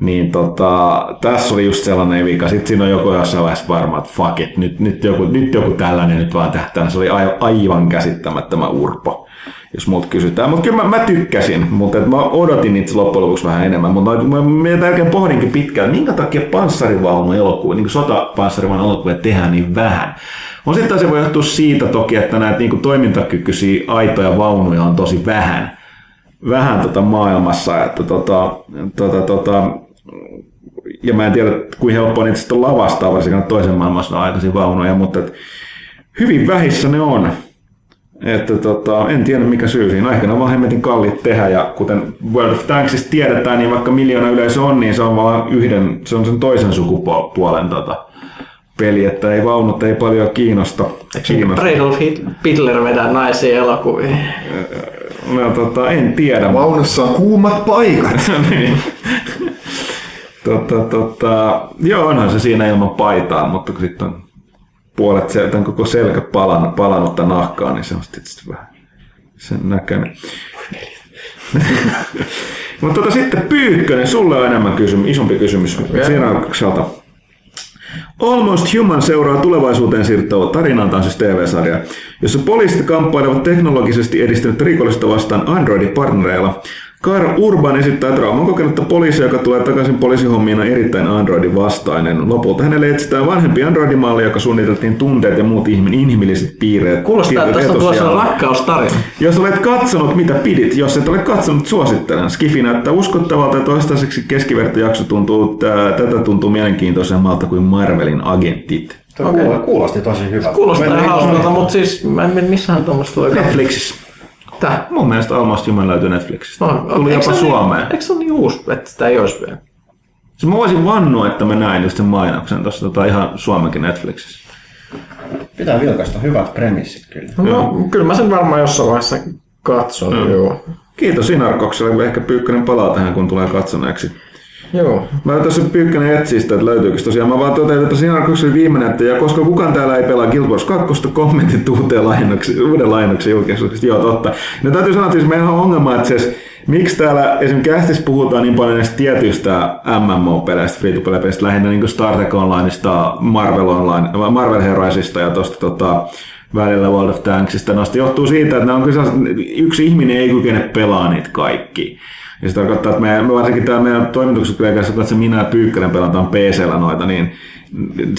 Niin tota, tässä oli just sellainen vika. Sitten siinä on joku jossain vaiheessa varma, että fuck it, nyt, nyt, joku, nyt joku tällainen nyt vaan tähtää. Se oli ai- aivan käsittämättömän urpo, jos multa kysytään. Mutta kyllä mä, mä tykkäsin, mutta mä odotin itse loppujen lopuksi vähän enemmän. Mutta mä, mä jälkeen pohdinkin pitkään, minkä takia panssarivaunu elokuva, niin sotapanssarivaunu elokuvia tehdään niin vähän. Osittain se voi johtua siitä toki, että näitä niin toimintakykyisiä aitoja vaunuja on tosi vähän vähän tota maailmassa, että tota, tota, tota, ja mä en tiedä, kuinka helppoa niitä sitten lavastaa, varsinkaan toisen maailmansodan aikaisia vaunuja, mutta et hyvin vähissä ne on. Että tota, en tiedä mikä syy siinä. Ehkä ne on vaan hemmetin kalliit tehdä ja kuten World of Tanksista tiedetään, niin vaikka miljoona yleisö on, niin se on vaan yhden, se on sen toisen sukupuolen tota, peli, että ei vaunut ei paljon kiinnosta. kiinnosta. Bradolf Hitler vetää naisia elokuviin. No, tota, en tiedä. Vaunussa on kuumat paikat. niin. Tota, tota, joo, onhan se siinä ilman paitaa, mutta kun sitten on puolet tämän koko selkä palannut, palannutta nahkaa, niin se on tietysti vähän sen näköinen. mutta tota, sitten Pyykkönen, sulle on enemmän kysymys, isompi kysymys. Sinakselta. Almost Human seuraa tulevaisuuteen siirtyvää tarinaa, tämä on siis TV-sarja, jossa poliisit kamppailevat teknologisesti edistynyt rikollista vastaan Android-partnereilla. Karl Urban esittää trauman kokenutta poliisia, joka tulee takaisin poliisihommiin on erittäin Androidin vastainen. Lopulta hänelle etsitään vanhempi Android-malli, joka suunniteltiin tunteet ja muut inhimilliset piirteet. Kuulostaa, että tuossa on tulossa etosijalle. rakkaustarina. Jos olet katsonut, mitä pidit, jos et ole katsonut, suosittelen. Skifi näyttää uskottavalta ja toistaiseksi keskivertojakso tuntuu, tää, tätä tuntuu mielenkiintoisemmalta kuin Marvelin agentit. Okay. kuulosti tosi hyvältä. Kuulostaa ihan hauskalta, mutta siis mä en mene missään tuommoista tulee. Netflixissä. Tää. Mun mielestä Almost Human löytyy Netflixistä. No, Tuli eikö jopa se ole Suomeen. Niin, eikö se ole niin uusi, että sitä ei olisi vielä? Siis mä voisin vannoa, että mä näin just sen mainoksen tuossa tota, ihan Suomenkin Netflixissä. Pitää vilkaista hyvät premissit kyllä. No, kyllä mä sen varmaan jossain vaiheessa katson, mm. joo. Kiitos Inarkokselle, kun ehkä Pyykkönen palaa tähän, kun tulee katsoneeksi. Joo. Mä tuossa Pyykkönen etsii sitä, että löytyykö tosiaan. Mä vaan totean, että Sinarkokselle viimeinen, että ja koska kukaan täällä ei pelaa Guild Wars 2, kommentit uuteen lainnoksi, uuden lainoksen julkisuudesta. Joo, totta. No täytyy sanoa, että siis meillä on ongelma, että siis, miksi täällä esimerkiksi kästissä puhutaan niin paljon näistä tietyistä MMO-peleistä, free-to-play-peleistä, lähinnä niin Star Trek Onlineista, Marvel Online, Marvel Heroesista ja tosta tota, välillä World of Tanksista. Noista johtuu siitä, että on kyllä yksi ihminen ei kykene pelaa niitä kaikki. Ja se tarkoittaa, että me, me varsinkin tämä meidän toimitukset kanssa, että minä ja Pyykkönen pelataan PCllä noita, niin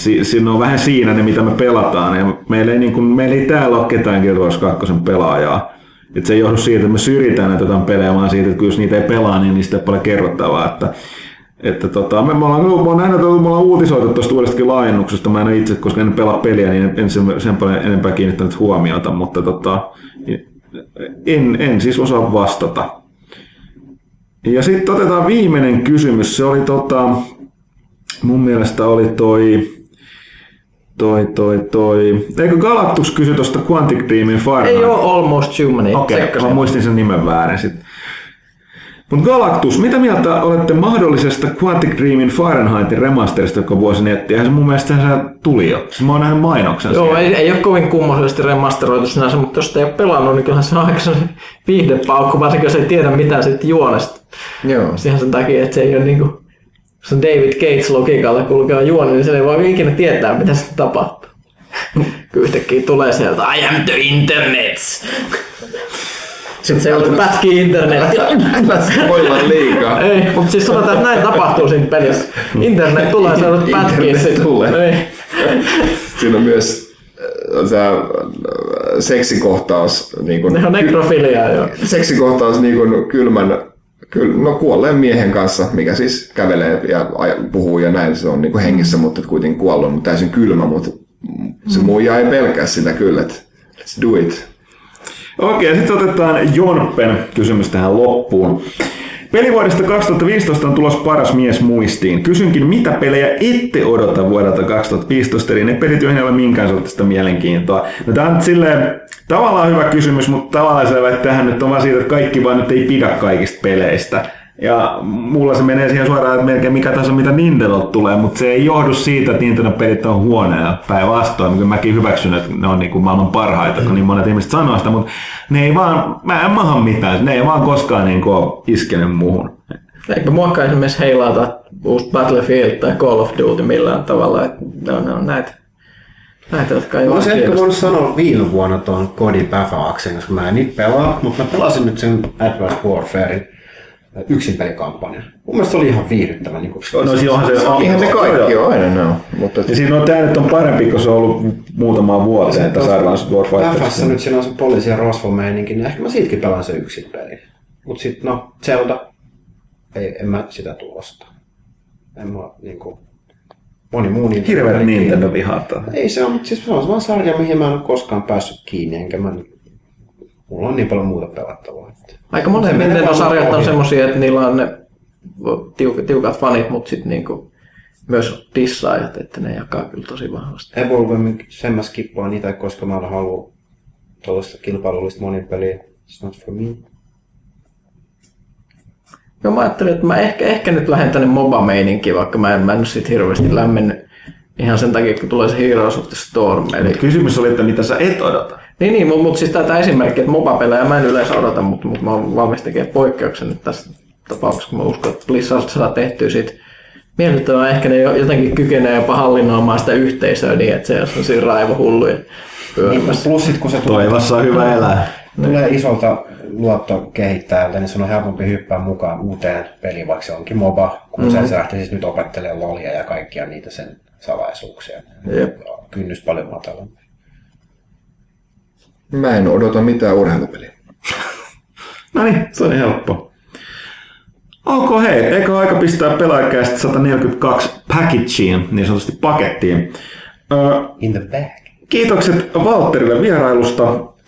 si, siinä on vähän siinä ne, mitä me pelataan. Ja meillä ei, niin kuin, meillä ei täällä ole ketään Guild Wars 2 pelaajaa. Et se ei johdu siitä, että me syrjitään näitä jotain pelejä, vaan siitä, että kun jos niitä ei pelaa, niin niistä ei paljon kerrottavaa. Että, Että tota, me, me ollaan, me ollaan, nähnyt, me ollaan uutisoitu tuosta uudestakin laajennuksesta. Mä en itse, koska en pelaa peliä, niin en sen, sen paljon enempää kiinnittänyt huomiota, mutta tota, en, en siis osaa vastata. Ja sitten otetaan viimeinen kysymys. Se oli tota, mun mielestä oli toi, toi, toi, toi. Eikö Galactus kysy tuosta Quantic Dreamin Fire Ei ole Almost Human. Okei, okay, mä muistin sen nimen väärin sitten. Mutta Galactus, mitä mieltä olette mahdollisesta Quantic Dreamin Fahrenheitin remasterista, joka vuosi netti? Eihän se mun mielestä se tuli jo. Siis mä oon nähnyt mainoksen Joo, ei, ei ole kovin kummallisesti remasteroitu sinänsä, mutta jos ei ole pelannut, niin kyllähän se on aika viihdepaukku, varsinkin jos ei tiedä mitään siitä juonesta. Joo. Ihan sen takia, että se ei ole niinku, se on David Gates logiikalla kulkeva juoni, niin se ei voi ikinä tietää, mitä sitten tapahtuu. Kun yhtäkkiä tulee sieltä, I am the internet. Sitten se joutuu pätkii internet. Spoilaa liikaa. Ei, mutta siis sanotaan, että näin tapahtuu siinä pelissä. Internet tulee, se joudut pätkiä Internet tulee. Siinä on myös äh, se äh, seksikohtaus. Niin kuin, Ne on nekrofiliaa, joo. seksikohtaus niin kuin kylmän, kyl, no kuolleen miehen kanssa, mikä siis kävelee ja puhuu ja näin, se on niin kuin hengissä, mutta kuitenkin kuollut, mutta täysin kylmä, mutta se muija ei pelkää sitä kyllä, että let's do it. Okei, sitten otetaan Jonppen kysymys tähän loppuun. Pelivuodesta 2015 on tulos paras mies muistiin. Kysynkin, mitä pelejä ette odota vuodelta 2015, eli ne pelit, joihin ei ole minkään sortista mielenkiintoa. No, tämä on silleen, tavallaan hyvä kysymys, mutta tavallaan selvä, että tähän nyt on vaan siitä, että kaikki vaan nyt ei pidä kaikista peleistä. Ja mulla se menee siihen suoraan, että melkein mikä tahansa mitä Nintendo tulee, mutta se ei johdu siitä, että Nintendo pelit on huonoja päinvastoin. Kyllä mäkin hyväksyn, että ne on niin kuin maailman parhaita, kun niin monet ihmiset sanoo sitä, mutta ne ei vaan, mä en maha mitään, ne ei vaan koskaan niin kuin iskenyt muuhun. Eipä muakaan esimerkiksi heilata uusi Battlefield tai Call of Duty millään tavalla. Että ne, on, ne on näitä, näitä, jotka ei Mä olisin ehkä voinut sanoa viime vuonna tuon Cody Päfäaksen, koska mä en niitä pelaa, mutta mä pelasin nyt sen Advanced Warfarein yksin pelikampanjan. Mun mielestä se oli ihan viihdyttävä. Niin kuin, No silloinhan se on. Eihän ne kaikki ole aina ne on, mutta Ja siinä on tämä nyt on parempi, kun se on ollut muutamaa vuoteen tässä Advanced Warfighterissa. Päfässä nyt siinä on se poliisi ja rosvomeininki, niin ehkä mä siitäkin pelaan se yksin peli. Mut sit no, Zelda, ei, en mä sitä tuu ostaa. En mä niinku, moni muu niin Hirveän Nintendo vihaata. Ei se on, mutta siis se on vaan sarja, mihin mä en ole koskaan päässyt kiinni, enkä mä Mulla on niin paljon muuta pelattavaa. Että. Aika menee Nintendo-sarjat on ohi. semmosia, että niillä on ne tiukat, tiukat fanit, mutta sitten niinku myös dissaajat, että ne jakaa kyllä tosi vahvasti. Evolve, sen mä skippaan niitä, koska mä en halua tuollaista kilpailullista monin peliä. It's not for me. Joo, mä ajattelin, että mä ehkä, ehkä nyt lähden tänne MOBA-meininkiin, vaikka mä en, mä en sit hirveästi lämmennyt ihan sen takia, kun tulee se Heroes of the Storm. Eli, Kysymys oli, että mitä sä et odota. Niin, niin, mutta mut siis tätä esimerkkiä, että MOBA-pelejä mä en yleensä odota, mutta mut mä oon valmis tekemään poikkeuksen nyt tässä tapauksessa, kun mä uskon, että Blizzard saa tehtyä siitä miellyttävää. Ehkä ne jo- jotenkin kykenee jopa hallinnoimaan sitä yhteisöä niin, että se on sellaisia raivohulluja pyörimässä. Plus sit, kun se tulee, Toivossa on hyvä elää. tulee isolta luottokehittäjältä, niin sun on helpompi hyppää mukaan uuteen peliin, vaikka se onkin MOBA, kun mm-hmm. sä lähtisit nyt opettelemaan lolia ja kaikkia niitä sen salaisuuksia. Jep. Kynnys paljon matalampi. Mä en odota mitään urheilupeliä. No niin, se on helppo. Ok, hei, eikö aika pistää pelaajakäistä 142 packageen, niin sanotusti pakettiin. Ö, In the bag. Kiitokset Valtterille vierailusta.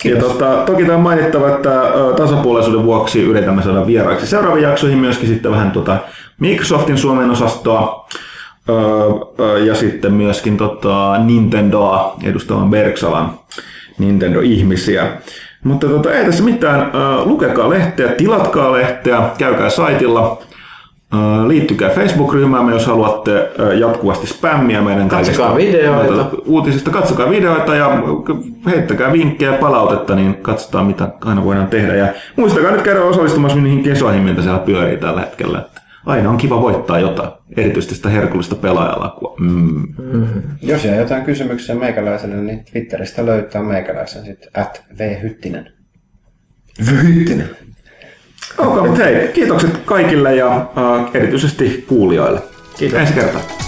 Ja tota, toki tämä on mainittava, että tasapuolisuuden vuoksi yritämme saada vieraiksi seuraaviin jaksoihin myöskin sitten vähän tota Microsoftin Suomen osastoa ja sitten myöskin tota Nintendoa edustavan Bergsalan Nintendo-ihmisiä. Mutta tota, ei tässä mitään. Lukekaa lehteä, tilatkaa lehteä, käykää saitilla. Liittykää Facebook-ryhmäämme, jos haluatte jatkuvasti spämmiä meidän Katsokaa kaikista videoita. uutisista. Katsokaa videoita ja heittäkää vinkkejä ja palautetta, niin katsotaan mitä aina voidaan tehdä. Ja muistakaa nyt käydä osallistumassa niihin kesoihin, mitä siellä pyörii tällä hetkellä. Että aina on kiva voittaa jotain, erityisesti sitä herkullista pelaajalakua. Mm. Jos jää jotain kysymyksiä meikäläiselle, niin Twitteristä löytää meikäläisen sitten at vhyttinen. Vyhyttinen. Ok, mutta hei, kiitokset kaikille ja äh, erityisesti kuulijoille. Kiitos. Ensi kertaa.